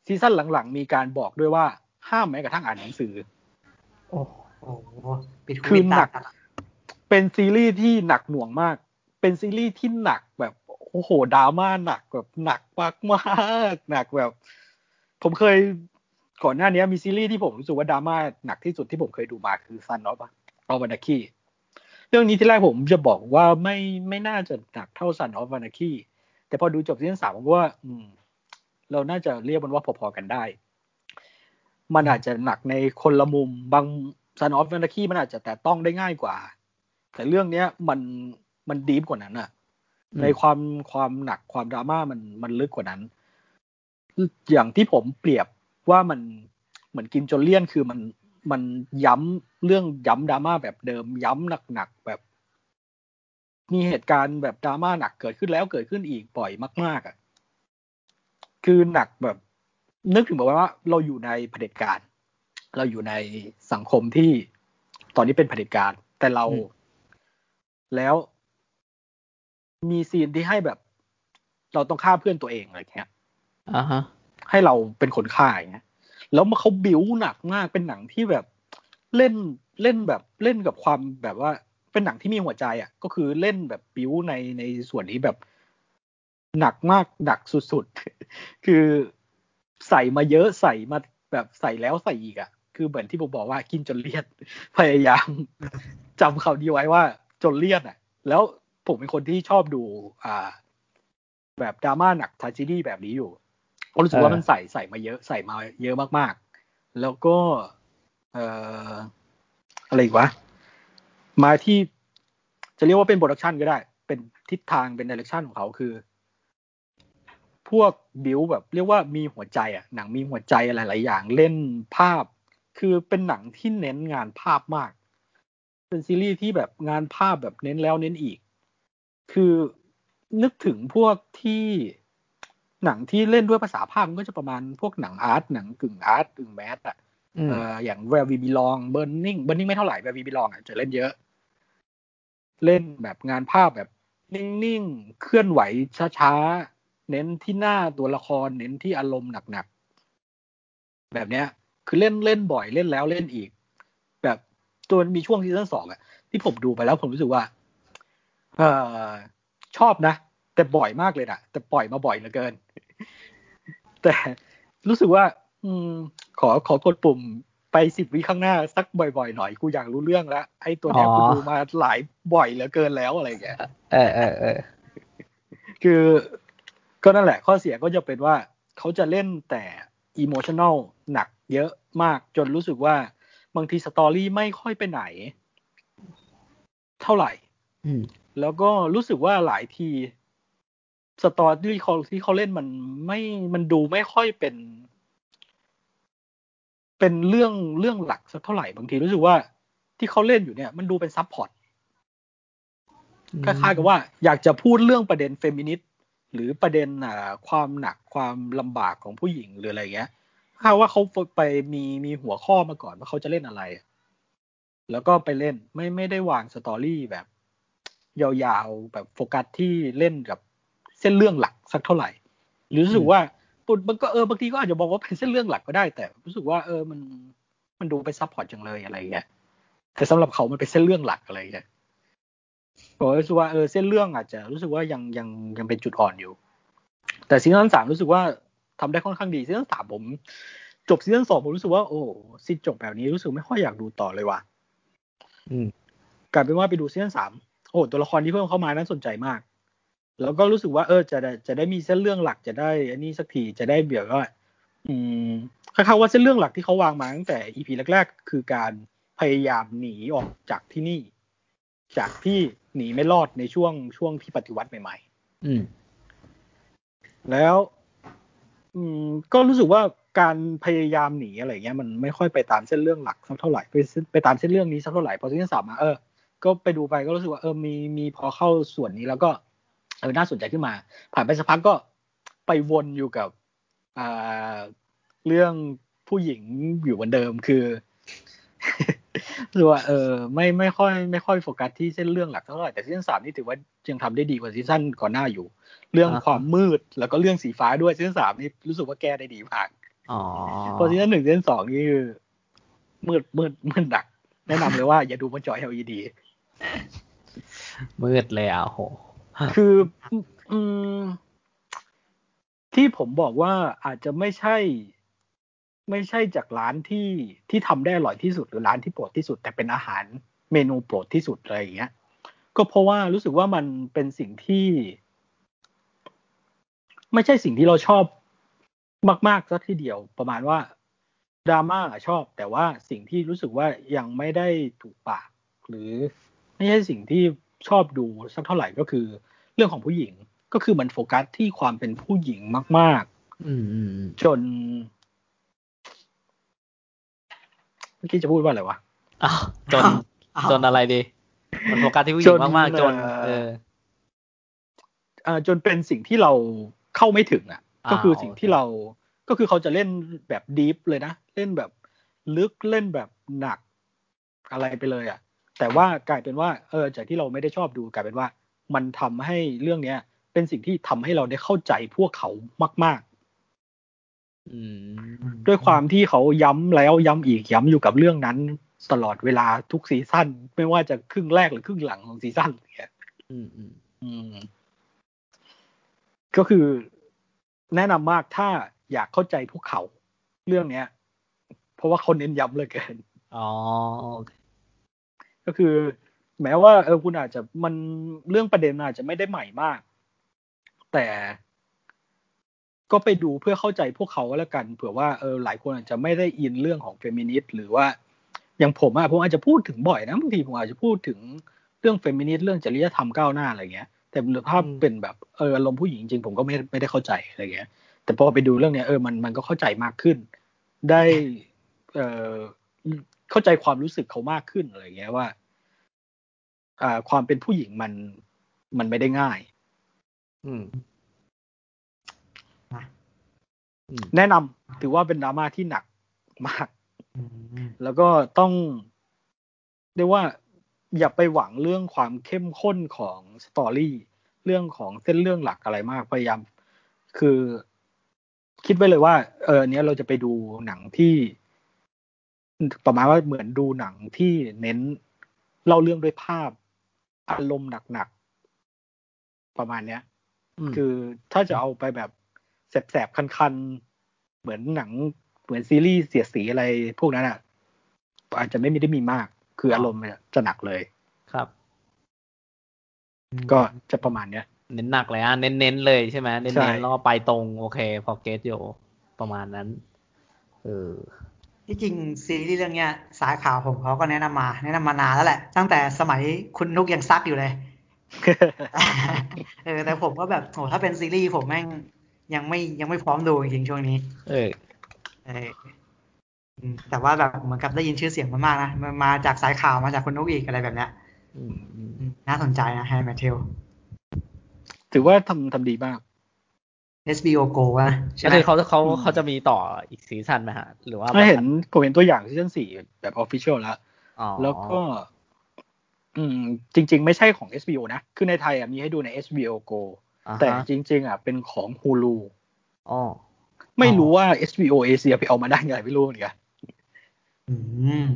ซีซั่นหลังๆ มีการบอกด้วยว่าห้ามแม้กระทั่งอ่านหนังสือ โอ้โอ้โหปิดหูคือปิดตาหนักเป็นซีรีส์ที่หนักหน่วงมาก เป็นซีรีส์ที่หนักแบบโอ้โหดราม่าหนักแบบหนักมากมากๆหนักแบบ ผมเคยก่อนหน้านี้มีซีรีส์ที่ผมรู้สึกว่าดราม่าหนักที่สุดที่ผมเคยดูมาคือ Sons of of Anarchyเรื่องนี้ที่แรกผมจะบอกว่าไม่ไม่น่าจะหนักเท่าซันออฟวานาคี แต่พอดูจบซีซั่นสามผมว่า อืม เราน่าจะเรียกมันว่าพอๆกันได้ มันอาจจะหนักในคนละมุมบางซันออฟวานาคีมันอาจจะแต่ต้องได้ง่ายกว่า แต่เรื่องเนี้ยมันมันดีฟกว่านั้นอะในความความหนักความดราม่ามันมันลึกกว่านั้น อย่างที่ผมเปรียบว่ามันเหมือนกินจนเลี่ยนคือมันมันย้ำเรื่องย้ำดราม่าแบบเดิม ย้ำหนักๆแบบ มีเหตุการณ์แบบดราม่าหนักเกิดขึ้นแล้วเกิดขึ้นอีกบ่อยมาก ๆอะคือหนักแบบ นึกถึงแบบว่า เราอยู่ในเผด็จการ เราอยู่ในสังคมที่ตอนนี้เป็นเผด็จการ แต่เราอืมแล้วมีซีนที่ให้แบบ เราต้องฆ่าเพื่อนตัวเองอะไรอย่างเงี้ยอ่าฮะ ให้เราเป็นคนฆ่าอย่างเงี้ยแล้วมันเขาบิวหนักมากเป็นหนังที่แบบเล่นเล่นแบบเล่นกับความแบบว่า เป็นหนังที่มีหัวใจอะ ก็คือเล่นแบบบิวในในส่วนนี้แบบหนักมากหนักสุดๆ คือใส่มาเยอะใส่มาแบบใส่แล้วใส่อีกอะ่ะ คือเหมือนที่ผมบอกว่ากินจนเลี่ยนพยายามจำเขาดีไว้ว่าจนเลี่ยนอะ แล้วผมเป็นคนที่ชอบดู อ่า แบบดราม่าหนัก tragedy แบบนี้อยู่ก็รู้สึกว่ามันใส่ใส่มาเยอะใส่มาเยอะมากๆ แล้วก็ เอ่ออะไรอีกวะ มาที่จะเรียกว่าเป็น production ก็ได้ เป็นทิศทางเป็น direction ของเขาคือ พวกบิวแบบเรียกว่ามีหัวใจอะหนังมีหัวใจหลาย ๆ อย่างเล่นภาพ คือเป็นหนังที่เน้นงานภาพมาก เป็นซีรีส์ที่แบบงานภาพแบบเน้นแล้วเน้นอีก คือนึกถึงพวกที่หนังที่เล่นด้วยภาษาภาพมันก็จะประมาณพวกหนังอาร์ตหนังกึ่งอาร์ตกึ่งแมสอะ อย่าง Where We Belong Burning Burning ไม่เท่าไหร่ Where We Belong อะจะเล่นเยอะ เล่นแบบงานภาพแบบนิ่งๆ เคลื่อนไหวช้าๆ เน้นที่หน้าตัวละคร เน้นที่อารมณ์หนักๆ แบบเนี้ย คือเล่นเล่นบ่อยเล่นแล้วเล่นอีก แบบตัวมีช่วงซีซั่นสองอะที่ผมดูไปแล้วผมรู้สึกว่า เออชอบนะ แต่บ่อยมากเลยนะแต่ปล่อยมาบ่อยเหลือเกิน แต่รู้สึกว่า อืม ขอขอกดปุ่มไปสิบวิข้างหน้าสักบ่อยๆหน่อยกูอยากรู้เรื่องแล้วไอ้ตัวเนี้ยอ๋อกูดูมาหลายบ่อยเหลือเกินแล้วอะไรอย่างเงี้ยเออเออเออคือก็นั่นแหละข้อเสียก็จะเป็นว่าเขาจะเล่นแต่อิโมชัน a ลหนักเยอะมากจนรู้สึกว่าบางที story ไม่ค่อยไปไหน เท่าไหร่อืมแล้วก็รู้สึกว่าหลายที story เขาที่เขาเล่นมันไม่มันดูไม่ค่อยเป็น เป็นเรื่องเรื่องหลักสักเท่าไหร่บางทีรู้สึกว่าที่เขาเล่นอยู่เนี่ย มันดูเป็น supportคล้ายๆกับว่า อยากจะพูดเรื่องประเด็นเฟมินิสต์หรือประเด็นอ่าความหนักความลำบากของผู้หญิงหรืออะไรเงี้ยถ้าว่าเขาไปมีมีหัวข้อมาก่อนว่าเขาจะเล่นอะไร แล้วก็ไปเล่นไม่ไม่ได้วาง story แบบ ยาวๆแบบโฟกัสที่เล่นกับเส้นเรื่องหลักสักเท่าไหร่ หรือรู้สึกว่า ปุ่นมันก็เออบางทีก็อาจจะบอกว่าเป็นเส้นเรื่องหลักก็ได้ แต่รู้สึกว่าเออมันมันดูไป support จังเลยอะไรเงี้ยแต่สำหรับเขามันเป็นเส้นเรื่องหลักอะไรเงี้ยผมรู้สึกว่าเออเส้นเรื่องอาจจะรู้สึกว่ายังยังยังเป็นจุดอ่อนอยู่ แต่ซีซั่นสามรู้สึกว่าทำได้ค่อนข้างดีซีซั่นสามผม จบซีซั่นสองผมรู้สึกว่าโอ้ซีจบแบบนี้รู้สึกไม่ค่อยอยากดูต่อเลยว่ะอืมกลายเป็นว่าไปดูซีซั่นสามโอ้ตัวละครที่เพิ่มเข้ามาน่าสนใจมาก แล้วก็รู้สึกว่าเออจะได้จะได้มีเส้นเรื่องหลักจะได้ อันนี้สักทีจะได้เบี่ยวว่าอืมคล้ายๆว่าเส้นเรื่องหลักที่เขาวางมาตั้งแต่อีพีแรกๆ คือการพยายามหนีออกจากที่นี่ จากที่หนีไม่รอดในช่วงช่วงที่ปฏิวัติใหม่อืมๆแล้ว อืม ก็รู้สึกว่าการพยายามหนีอะไรเงี้ยมันไม่ค่อยไปตามเส้นเรื่องหลักสักเท่าไหร่ไปไปตามเส้นเรื่องนี้สักเท่าไหร่พอซีซั่นสามมาเออก็ไปดูไปก็รู้สึกว่าเออมีมีพอเข้าส่วนนี้แล้วก็ เออน่าสนใจขึ้นมา ผ่านไปสักพักก็ไปวนอยู่กับอ่าเรื่องผู้หญิงอยู่เหมือนเดิมคือรู้ว่าเออไม่ไม่ค่อยไม่ค่อยโฟกัสที่เส้นเรื่องหลักเท่าไหร่แต่ซีซั่นสามนี่ถือว่ายังทำได้ดีกว่าซีซั่นก่อนหน้าอยู่ เรื่องอ่าฮะความมืดแล้วก็เรื่องสีฟ้าด้วยซีซั่นสามนี่รู้สึกว่าแก้ได้ดีมากอ๋อพอซีซั่นหนึ่งซีซั่นสองนี่คือมืดมืดมืดหนัก แนะนำเลยว่าอย่าดูบนจอ LED มืดเลยอะโห คืออืมที่ผมบอกว่าอาจจะไม่ใช่ ไม่ใช่จากร้านที่ที่ทำได้อร่อยที่สุดหรือร้านที่โปรดที่สุด แต่เป็นอาหารเมนูโปรดที่สุดอะไรอย่างเงี้ย ก็เพราะว่ารู้สึกว่ามันเป็นสิ่งที่ ไม่ใช่สิ่งที่เราชอบมากๆสักทีเดียวประมาณว่าดราม่าชอบ แต่ว่าสิ่งที่รู้สึกว่ายังไม่ได้ถูกปาก หรือไม่ใช่สิ่งที่ ชอบดูสักเท่าไหร่ก็คือ เรื่องของผู้หญิงก็คือมันโฟกัสที่ความเป็นผู้หญิงมากอืมอืมอืมๆจนเมื่อกี้จะพูดว่าอะไรวะอ้าวจนอ้าวจนอะไรดี มันโฟกัสที่ผู้หญิจงนมาก ๆ จน เอ่อเออเอ่อจนเป็นสิ่งที่เราเข้าไม่ถึงอะอ่าก็คือสิ่งโอเคที่เราก็คือเขาจะเล่นแบบ deep เลยนะ เล่นแบบลึกเล่นแบบหนักอะไรไปเลยอะ แต่ว่ากลายเป็นว่าเออจากที่เราไม่ได้ชอบดูกลายเป็นว่า มันทำให้เรื่องเนี้ย เป็นสิ่งที่ทำให้เราได้เข้าใจพวกเขามากอืมๆด้วยความที่เขาย้ำแล้วย้ำอีกย้ำอยู่กับเรื่องนั้นตลอดเวลาทุกซีซั่นไม่ว่าจะครึ่งแรกหรือครึ่งหลังของซีซั่นอย่างเงี้ยอืมอืมอืมก็คือแนะนำมากถ้าอยากเข้าใจพวกเขา เรื่องเนี้ย เพราะว่าเขาเน้นย้ำเหลยเกิน อ๋อโอเค ก็คือ แม้ว่าเออคุณอาจจะมันเรื่องประเด็นอาจจะไม่ได้ใหม่มาก แต่ก็ไปดูเพื่อเข้าใจพวกเขาก็แล้วกันเผื่อว่าเออหลายคนอาจจะไม่ได้อินเรื่องของเฟมินิสต์หรือว่าอย่างผมอะผมอาจจะพูดถึงบ่อยนะบางทีผมอาจจะพูดถึงเรื่องเฟมินิสต์เรื่องจริยธรรมก้าวหน้าอะไรเงี้ย แต่ถ้าเป็นแบบเอออารมณ์ผู้หญิงจริงผมก็ไม่ไม่ได้เข้าใจอะไรเงี้ย แต่พอไปดูเรื่องเนี้ยเออมันมันก็เข้าใจมากขึ้น ได้เออ เข้าใจความรู้สึกเขามากขึ้นอะไรเงี้ยว่า อ่า ความเป็นผู้หญิงมันมันไม่ได้ง่าย อืมอืมแนะนำถือว่าเป็นดราม่าที่หนักมากอืมแล้วก็ต้องเรียกว่าอย่าไปหวังเรื่องความเข้มข้นของสตอรี่เรื่องของเส้นเรื่องหลักอะไรมากพยายาม คือ คิดไว้เลยว่า เออเนี้ยเราจะไปดูหนังที่ ประมาณว่าเหมือนดูหนังที่เน้นเล่าเรื่องด้วยภาพอารมณ์หนักๆ ประมาณเนี้ยอืมคือถ้าจะเอาไปแบบแสบๆ คันๆ เหมือนหนังเหมือนซีรีส์เสียดสีอะไรพวกนั้นอะ อาจจะไม่มีได้มีมาก คืออารมณ์เนี่ยจะหนักเลยครับ ก็จะประมาณเนี้ย เน้นหนักเลยอะเน้นๆเลยใช่ไหมเน้ใช่นๆแล้วก็ไปตรง โอเค พอเกตโยประมาณนั้นเออ ที่จริงซีรีส์เรื่องเนี้ยสายข่าวผมเขาก็แนะนำมา แนะนำมานานแล้วแหละ ตั้งแต่สมัยคุณนุกยังซักอยู่เลยเออแต่ผมก็แบบโหถ้าเป็นซีรีส์ผมแม่งยังไม่ยังไม่พร้อมดูจริงๆช่วงนี้ เออเอออืมแต่ว่าแบบเหมือนกับได้ยินชื่อเสียงมันมากนะมันมาจากสายข่าวมาจากคุณนุกอีกอะไรแบบเนี้ยอืมอืมอืมน่าสนใจนะ Handmaid's Taleถือว่าทำทำดีมาก HBO Go นะใช่ก็ไหมคือเขาเขาอืมเขาจะมีต่ออีกซีซั่นไหมฮะ หรือว่าถ้าเห็นแบบผมเห็นตัวอย่างซีซั่นสี่แบบ official แล้วอ๋อแล้วก็ อืม จริง ๆ ไม่ใช่ของ HBO นะ คือในไทยอะมีให้ดูใน HBO Go อ่าฮะแต่จริง ๆ อะ เป็นของ Hulu อ๋อไม่รู้ว่า HBO Asia ไปเอามาได้ยังไงไม่รู้เหมือนกันอืม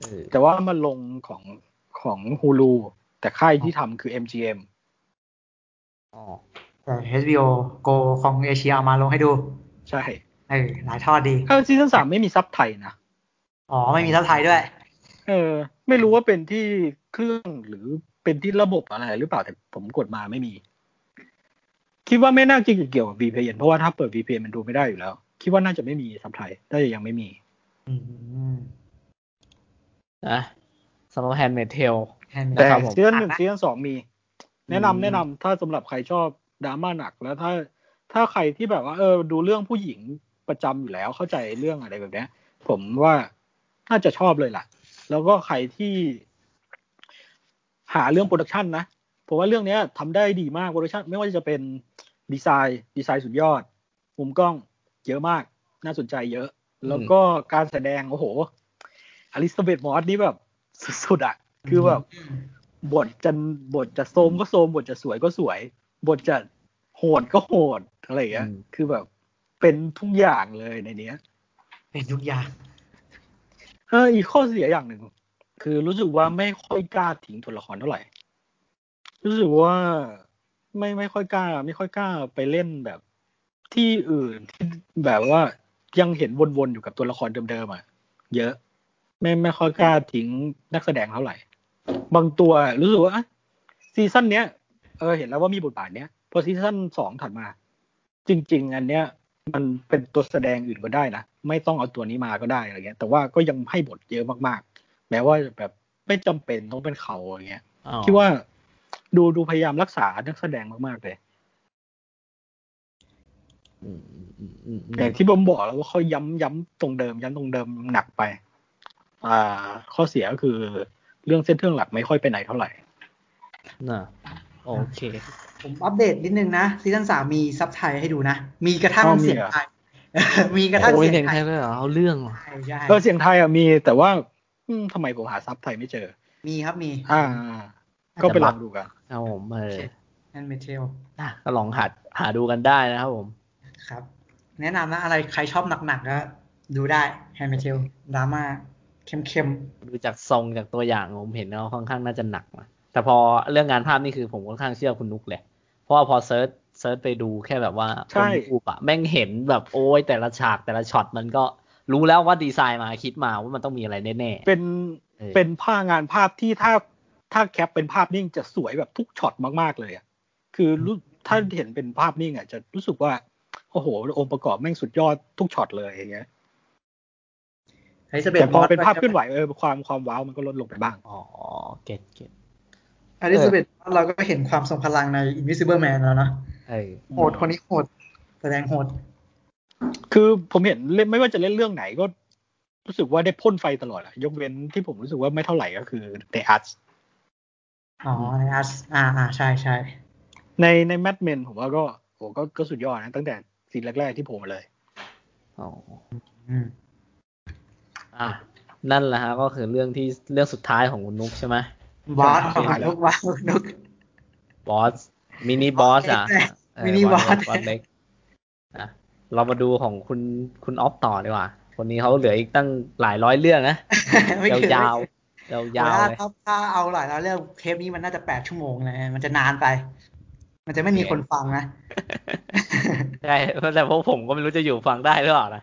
เออแต่ว่ามันลงของของ Hulu แต่ค่ายที่ทำคือ MGM อ๋อแต่ HBO Go ของเอเชียเอามาลงให้ดู ใช่เออหลายทอดดีถ้าซีซั่นสามไม่มีซับไทยนะ อ๋อ ไม่มีซับไทยด้วย เออ ไม่รู้ว่าเป็นที่เครื่องหรือเป็นที่ระบบอะไรหรือเปล่าแต่ผมกดมาไม่มี คิดว่าไม่น่าจะเกี่ยวกับ VPN เพราะว่าถ้าเปิด VPN มันดูไม่ได้อยู่แล้ว คิดว่าน่าจะไม่มีซับไทยน่าจะยังไม่มีอืมนะสำหรับ Handmaid's Tale Hand นะแต่ครับผมซีซั่นหนึ่งอะนะซีซั่นสองมี แนะนำแนะนำถ้าสำหรับใครชอบ ดราม่าหนักแล้วถ้าถ้าใครที่แบบว่าเออดูเรื่องผู้หญิงประจำอยู่แล้วเข้าใจเรื่องอะไรแบบเนี้ย ผมว่าน่าจะชอบเลยล่ะ แล้วก็ใครที่หาเรื่อง production นะผมว่าเรื่องเนี้ยทำได้ดีมาก production ไม่ว่าจะเป็นดีไซน์ ดีไซน์สุดยอด มุมกล้องเยอะมาก น่าสนใจเยอะ แล้วก็การแสดง โอ้โห Elisabeth Moss นี่แบบสุดๆอะคือแบบบทจะบทจะโทรมก็โทรมบทจะสวยก็สวย บทจะโหดก็โหดอะไรอย่างเงี้ยอืมคือแบบเป็นทุกอย่างเลยในเนี้ย เป็นทุกอย่าง เอออีกข้อเสียอย่างหนึ่ง คือรู้สึกว่าไม่ค่อยกล้าทิ้งตัวละครเท่าไหร่ รู้สึกว่าไม่ไม่ค่อยกล้า ไม่ค่อยกล้าไปเล่นแบบที่อื่นที่แบบว่ายังเห็นวนๆอยู่กับตัวละครเดิมๆอะเยอะ ไม่ไม่ค่อยกล้าทิ้งนักแสดงเท่าไหร่ บางตัวรู้สึกว่าอะซีซั่นเนี้ย เออเห็นแล้วว่ามีบทบาทเนี้ยพอซีซั่นสองถัดมา จริง ๆ อันเนี้ยมันเป็นตัวแสดงอื่นก็ได้นะ ไม่ต้องเอาตัวนี้มาก็ได้อะไรเงี้ย แต่ว่าก็ยังให้บทเยอะมากๆ แม้ว่าแบบไม่จำเป็นต้องเป็นเขาอะไรเงี้ยอ๋อคิดว่าดูดูพยายามรักษานักแสดงมากๆเลยอืมอืมอืมอืมอืมอย่างที่ผมบอกแล้วว่าเขาย้ำย้ำตรงเดิม ย้ำตรงเดิมหนักไป อ่า ข้อเสียก็คือ เรื่องเส้นเรื่องหลักไม่ค่อยไปไหนเท่าไหร่น่ะ โอเค ผมอัปเดตนิดนึงนะซีซั่นสามมีซับไทยให้ดูนะ มีกระทั่งอ้าวมีเสียงเหรอไทยมีกระทั่งโอ้ยเสียงเสียงไทไทยยเลยเหรอเอาเรื่องว่ะใช่ใช่เออเสียงไทยอะมีแต่ว่าอืมทำไมผมหาซับไทยไม่เจอ มีครับมี อ่า ก็ไปลองดูกันเอาผมเออ Handmaid's Tale อะก็ลองหาหาดูกันได้นะครับผม ครับ แนะนำนะอะไรใครชอบหนักๆก็ดูได้ Handmaid's Tale ดราม่าเข้มดูจากทรงจากตัวอย่างผมเห็นว่าค่อนข้างน่าจะหนักนะ แต่พอเรื่องงานภาพนี่คือผมค่อนข้างเชื่อคุณนุกเลย เพราะว่าพอ search search ไปดูแค่แบบว่าใช่คนรูปอะแม่งเห็นแบบโอ้ยแต่ละฉากแต่ละช็อตมันก็รู้แล้วว่าดีไซน์มาคิดมาว่ามันต้องมีอะไรแน่เป็นเออเป็นภาพงานภาพที่ถ้าถ้า cap เป็นภาพนิ่งจะสวยแบบทุกช็อตมากๆเลยอะคือรู้ถ้าเห็นเป็นภาพนิ่งอะจะรู้สึกว่าโอ้โหองค์ประกอบแม่งสุดยอดทุกช็อตเลยอย่างเงี้ยไอ้สเปแต่ซพอเป็นภาพเคลื่อนไหวเออความความ wow มันก็ลดลงไปบ้างๆอ๋อ เก็ต get Elisabeth เราก็เห็นความทรงพลังใน Invisible Man แล้วเนาะเออโหดคนนี้โหด แสดงโหด คือผมเห็นเล่นไม่ว่าจะเล่นเรื่องไหนก็รู้สึกว่าได้พ่นไฟตลอดอะยกเว้นที่ผมรู้สึกว่าไม่เท่าไหร่ก็คือในอาร์ตอ๋อในอาร์ตอ่าอ่าใช่ใช่ในใน Mad Men ผมว่าก็โอ้ก็ก็สุดยอดนะ ตั้งแต่ซีนแรก ๆ ที่ผมมาเลยอ๋ออืมอะนั่นแหละฮะก็คือเรื่องที่เรื่องสุดท้ายของคุณนุกใช่ไหม boss ใช่แล้วนุก boss นุก boss mini boss อะเล็กๆ mini boss boss เล็กอะเรามาดูของคุณคุณออฟต่อดีกว่า คนนี้เขาเหลืออีกตั้งหลายร้อยเรื่องนะไม่ถึงยาวๆยาวๆถ้าเลยถ้าถ้าเอาหลายแล้วเรื่องเทปนี้มันน่าจะแปดชั่วโมงเลยมันจะนานไป มันจะไม่มีคนฟังนะใช่แต่พวกผมก็ไม่รู้จะอยู่ฟังได้หรือเปล่านะ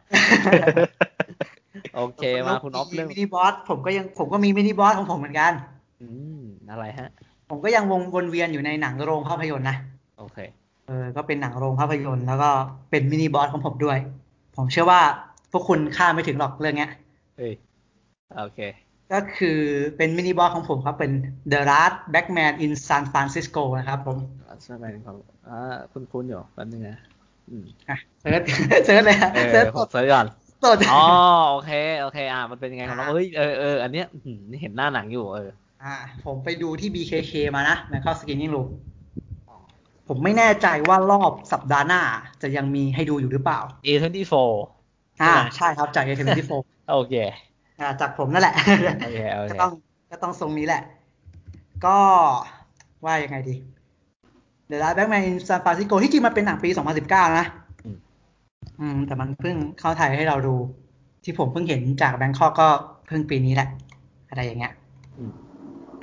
โอเคมาคุณออฟเรื่องมินิบอสผมก็ยังผมก็มีมินิบอสของผมเหมือนกัน อืมอะไรฮะ ผมก็ยังวงวนเวียนอยู่ในหนังโรงภาพยนตร์นะ โอเค เออ ก็เป็นหนังโรงภาพยนตร์แล้วก็เป็น mini boss ของผมด้วย ผมเชื่อว่าพวกคุณคาดไม่ถึงหรอกเรื่องเนี้ยเฮ้ย โอเค ก็คือเป็น mini boss ของผมครับ เป็น The Last Black Man in San Francisco นะครับผมใช่ไหมของอ่าคุณคุณอยู่แป๊บนึงนะอืมอะ search search เลยฮะเออ search ผม search ก่อนสดอ๋อโอเค โอเค อ่ามันเป็นยังไงของเราเฮ้ย เออเอออันเนี้ยอื้อหือเห็นหน้าหนังอยู่เออ อ่า ผมไปดูที่ BKK มานะแล้วก็ Screening Roomผมไม่แน่ใจว่ารอบสัปดาห์หน้าจะยังมีให้ดูอยู่หรือเปล่า A24 อ่า ใช่ไหมใช่ครับจาก A24 โอเค อ่า จากผมนั่นแหละโอเคโอเคก็ต้องก็ต้องทรงนี้แหละ ก็ว่ายังไงดี The Last Batman in San Francisco ที่จริงมันเป็นหนังปี 2019 นะอืมอืม แต่มันเพิ่งเข้าไทยให้เราดู ที่ผมเพิ่งเห็นจากแบงคอกก็เพิ่งปีนี้แหละ อะไรอย่างเงี้ยอืม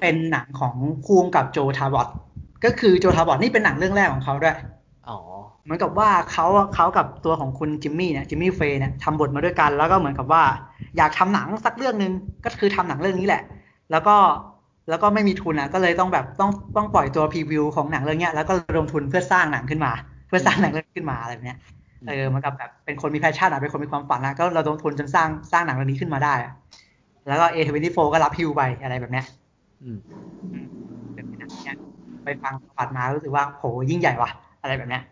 เป็นหนังของคู่กำกับ Joe Talbot ก็คือ Joe Talbot นี่เป็นหนังเรื่องแรกของเขาด้วยอ๋อเหมือนกับว่าเขาเขากับตัวของคุณ Jimmie เนี่ย Jimmie Fails เนี่ยทำบทมาด้วยกัน แล้วก็เหมือนกับว่า อยากทำหนังสักเรื่องหนึ่งก็คือทำหนังเรื่องนี้แหละ แล้วก็แล้วก็ไม่มีทุนอะก็เลยต้องแบบต้องต้องปล่อยตัว preview ของหนังเรื่องเนี้ยแล้วก็ระดมทุนเพื่อสร้างหนังขึ้นมา เพื่อสร้างหนังเรื่องขึ้นมาอะไรแบบเนี้ยเออเหมือนกับแบบเป็นคนมี passion อะเป็นคนมีความฝันอะก็ระดมทุนจนสร้างสร้างหนังเรื่องนี้ขึ้นมาได้อะแล้วก็ A24 ก็รับฮิวไปอะไรแบบเนี้ย อืมอืมเป็นหนังเนี้ยไปฟังประวัติมารู้สึกว่าโหยิ่งใหญ่ว่ะ อะไรแบบเนี้ย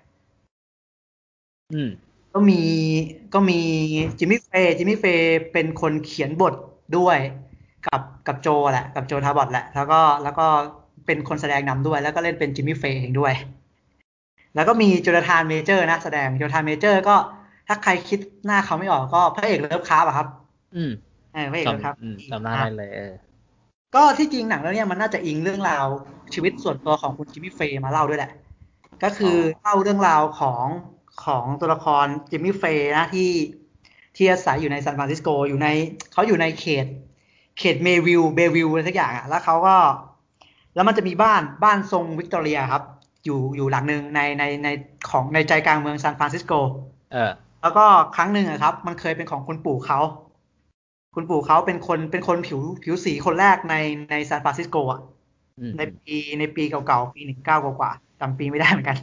อืมก็มีก็มีจิมมี่เฟย์จิมมี่เฟย์เป็นคนเขียนบทด้วยกับกับโจแหละ กับโจทาบอตแหละ แล้วก็แล้วก็เป็นคนแสดงนำด้วย แล้วก็เล่นเป็นจิมมี่เฟย์เองด้วย แล้วก็มีโจนาธานเมเจอร์นะแสดงโจนาธานเมเจอร์ ก็ถ้าใครคิดหน้าเขาไม่ออกก็พระเอก Lovecraft อะครับ อืมเออพระเอก Lovecraft จำอืมจำหน้าได้เลยเออ ก็ที่จริงหนังเรื่องเนี้ยมันน่าจะอิงเรื่องราวชีวิตส่วนตัวของคุณจิมมี่เฟย์มาเล่าด้วยแหละ ก็คือเล่าเรื่องราวของของตัวละครจิมมี่เฟย์นะที่ที่อาศัยอยู่ในซานฟรานซิสโกอยู่ในเขาอยู่ในเขต เขตเมวิลเบวิลอะไรสักอย่างอะแล้วเขาก็แล้วมันจะมีบ้านบ้านทรงวิกตอเรียครับ อยู่อยู่หลังหนึ่งในในในของในใจกลางเมืองซานฟรานซิสโกเออแล้วก็ครั้งหนึ่งอะครับ มันเคยเป็นของคุณปู่เขา คุณปู่เขาเป็นคนเป็นคนผิวผิวสีคนแรกในในซานฟรานซิสโกอะอืมในปีในปีเก่าๆปีหนึ่งเก้ากว่าๆจำปีไม่ได้เหมือนกัน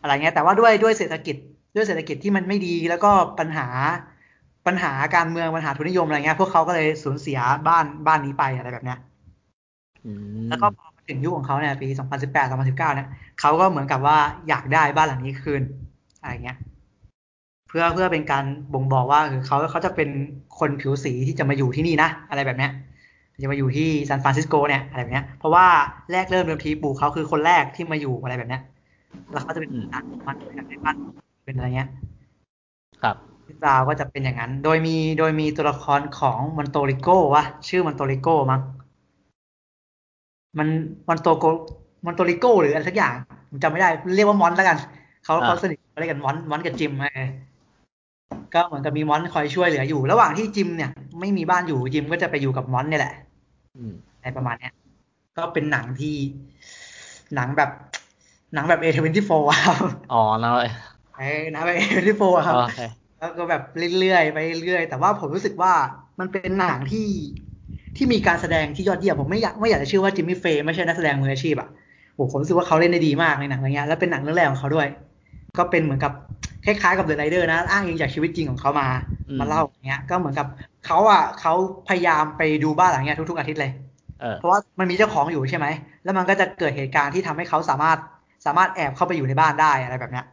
อะไรเงี้ยแต่ว่าด้วยด้วยเศรษฐกิจด้วยเศรษฐกิจที่มันไม่ดีแล้วก็ปัญหาปัญหาการเมืองปัญหาทุนนิยมอะไรเงี้ยพวกเขาก็เลยสูญเสียบ้านบ้านนี้ไปอะไรแบบเนี้ยอืมแล้วก็พอมาถึงยุคของเขาเนี่ยปี 2018 2019 เนี่ยเขาก็เหมือนกับว่าอยากได้บ้านหลังนี้คืนอะไรเงี้ย เพื่อเพื่อเป็นการบ่งบอกว่าคือเขาเขาจะเป็นคนผิวสีที่จะมาอยู่ที่นี่นะ อะไรแบบเนี้ยจะมาอยู่ที่ซานฟรานซิสโกเนี่ยอะไรแบบเนี้ยเพราะว่าแรกเริ่มเดิมทีปู่เขาคือคนแรกที่มาอยู่อะไรแบบเนี้ยแล้วเขาจะเป็นร้านมันอยากได้บ้านเป็นอะไรเงี้ย ครับเรื่องราวก็จะเป็นอย่างนั้น โดยมีโดยมีตัวละครของมอนโตริโกวะชื่อมอนโตริโกมั้งมันมอนโตโกมอนโตริโกหรืออะไรสักอย่างผมจำไม่ได้ เรียกว่ามอนแล้วกัน เขาอ่าเขาสนิทอะไรกันมอนมอนกับจิมเออ ก็เหมือนกับมีมอนคอยช่วยเหลืออยู่ ระหว่างที่จิมเนี่ย ไม่มีบ้านอยู่จิมก็จะไปอยู่กับมอนเนี่ยแหละอืมอะไรประมาณเนี้ย ก็เป็นหนังที่หนังแบบ หนังแบบ A24 ครับอ๋อนะเลยเอ้ยหนังแบบ A24 ครับโอเคแล้วก็แบบเรื่อยๆไปเรื่อยแต่ว่าผมรู้สึกว่ามันเป็นหนังที่ที่มีการแสดงที่ยอดเยี่ยมผมไม่อยากไม่อยากจะเชื่อว่าจิมมี่เฟย์ไม่ใช่นักแสดงมืออาชีพอะผมผมรู้สึกว่าเขาเล่นได้ดีมากในหนังเรื่องเนี้ยแล้วเป็นหนังเรื่องแรกของเขาด้วย ก็เป็นเหมือนกับ คล้ายๆกับเดอะไรเดอร์นะ อ้างอิงจากชีวิตจริงของเขามาอืมมาเล่าอย่างเงี้ย ก็เหมือนกับเขาอะเขาพยายามไปดูบ้านหลังเนี้ยทุก ๆอาทิตย์เลยเออเพราะว่ามันมีเจ้าของอยู่ใช่ไหม แล้วมันก็จะเกิดเหตุการณ์ที่ทำให้เขาสามารถสามารถแอบเข้าไปอยู่ในบ้านได้อะไรแบบเนี้ย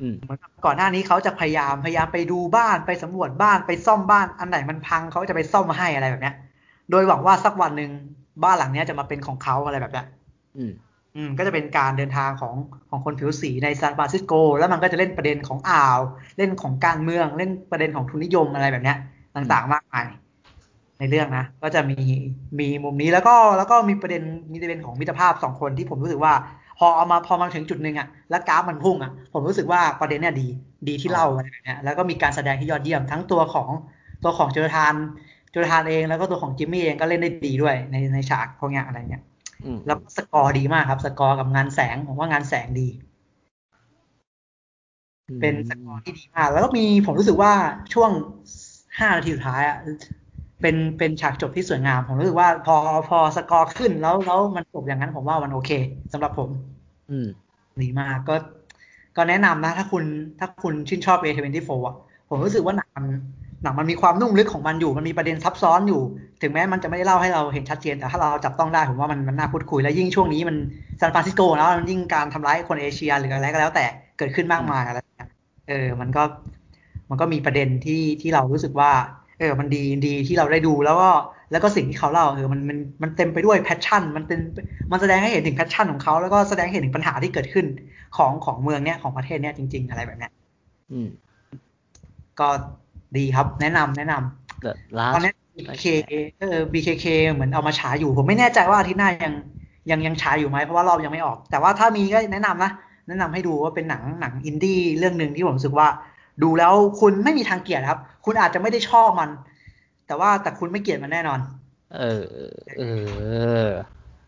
อืมเหมือนกับก่อนหน้านี้เขาจะพยายามพยายามไปดูบ้านไปสำรวจบ้านไปซ่อมบ้านอันไหนมันพังเขาจะไปซ่อมมาให้อะไรแบบเนี้ย โดยหวังว่าสักวันหนึ่งบ้านหลังเนี้ยจะมาเป็นของเขาอะไรแบบเนี้ย อืมก็จะเป็นการเดินทางของของคนผิวสีในซานฟรานซิสโก แล้วมันก็จะเล่นประเด็นของอ่าว เล่นของการเมืองเล่นประเด็นของทุนนิยมอะไรแบบเนี้ย ต่างๆมากมายในเรื่องนะ ก็จะมีมีมุมนี้แล้วก็แล้วก็มีประเด็นมีประเด็นของมิตรภาพสองคนที่ผมรู้สึกว่า พอเอามาพอมาถึงจุดหนึ่งอะแล้วกราฟมันพุ่งอะผมรู้สึกว่าประเด็นเนี่ยดีดีที่เล่าอะไรแบบเนี้ยแล้วก็มีการแสดงที่ยอดเยี่ยมทั้งตัวของตัวของโจนาธานโจนาธานเองแล้วก็ตัวของจิมมี่เองก็เล่นได้ดีด้วยในในฉากพวกเนี้ยอะไรเงี้ย แล้วสกอร์ดีมากครับ สกอร์กับงานแสงผมว่างานแสงดี เป็นสกอร์ที่ดีมาก แล้วก็มีผมรู้สึกว่าช่วงห้านาทีสุดท้ายอะเป็นเป็นฉากจบที่สวยงาม ผมรู้สึกว่าพอพอสกอร์ขึ้นแล้วแล้วมันจบอย่างนั้นผมว่ามันโอเคสำหรับผม อืมดีมากก็ก็แนะนำนะ ถ้าคุณถ้าคุณชื่นชอบ A24 อะผมรู้สึกว่าหนังมัน หนังมันมีความนุ่มลึกของมันอยู่ มันมีประเด็นซับซ้อนอยู่ ถึงแม้มันจะไม่ได้เล่าให้เราเห็นชัดเจน แต่ถ้าเราจับต้องได้ผมว่ามันมันน่าพูดคุย และยิ่งช่วงนี้มันซานฟรานซิสโกแล้วมันยิ่งการทำร้ายคนเอเชียหรืออะไรก็แล้วแต่เกิดขึ้นมากมายอะไรอย่างเงี้ยเออ มันก็ มันก็มีประเด็นที่ที่เรารู้สึกว่า เออ มันดีดีที่เราได้ดูแล้วก็แล้วก็สิ่งที่เขาเล่าเออมันมันมันเต็มไปด้วย passion มันเป็นมันแสดงให้เห็นถึง passion ของเขาแล้วก็แสดงให้เห็นถึงปัญหาที่เกิดขึ้นของของเมืองเนี้ยของประเทศเนี้ยจริง ๆ อะไรแบบเนี้ยอืมก็ ดีครับ แนะนำแนะนำ The last ตอนนี้ BKK เออ BKK เหมือนเอามาฉายอยู่ ผมไม่แน่ใจว่าอาทิตย์หน้ายังยังยังฉายอยู่ไหมเพราะว่ารอบยังไม่ออก แต่ว่าถ้ามีก็แนะนำนะแนะนำให้ดูว่าเป็นหนังหนังอินดี้เรื่องหนึ่งที่ผมรู้สึกว่า ดูแล้วคุณไม่มีทางเกลียดครับ คุณอาจจะไม่ได้ชอบมัน แต่ว่าแต่คุณไม่เกลียดมันแน่นอน เออ เออ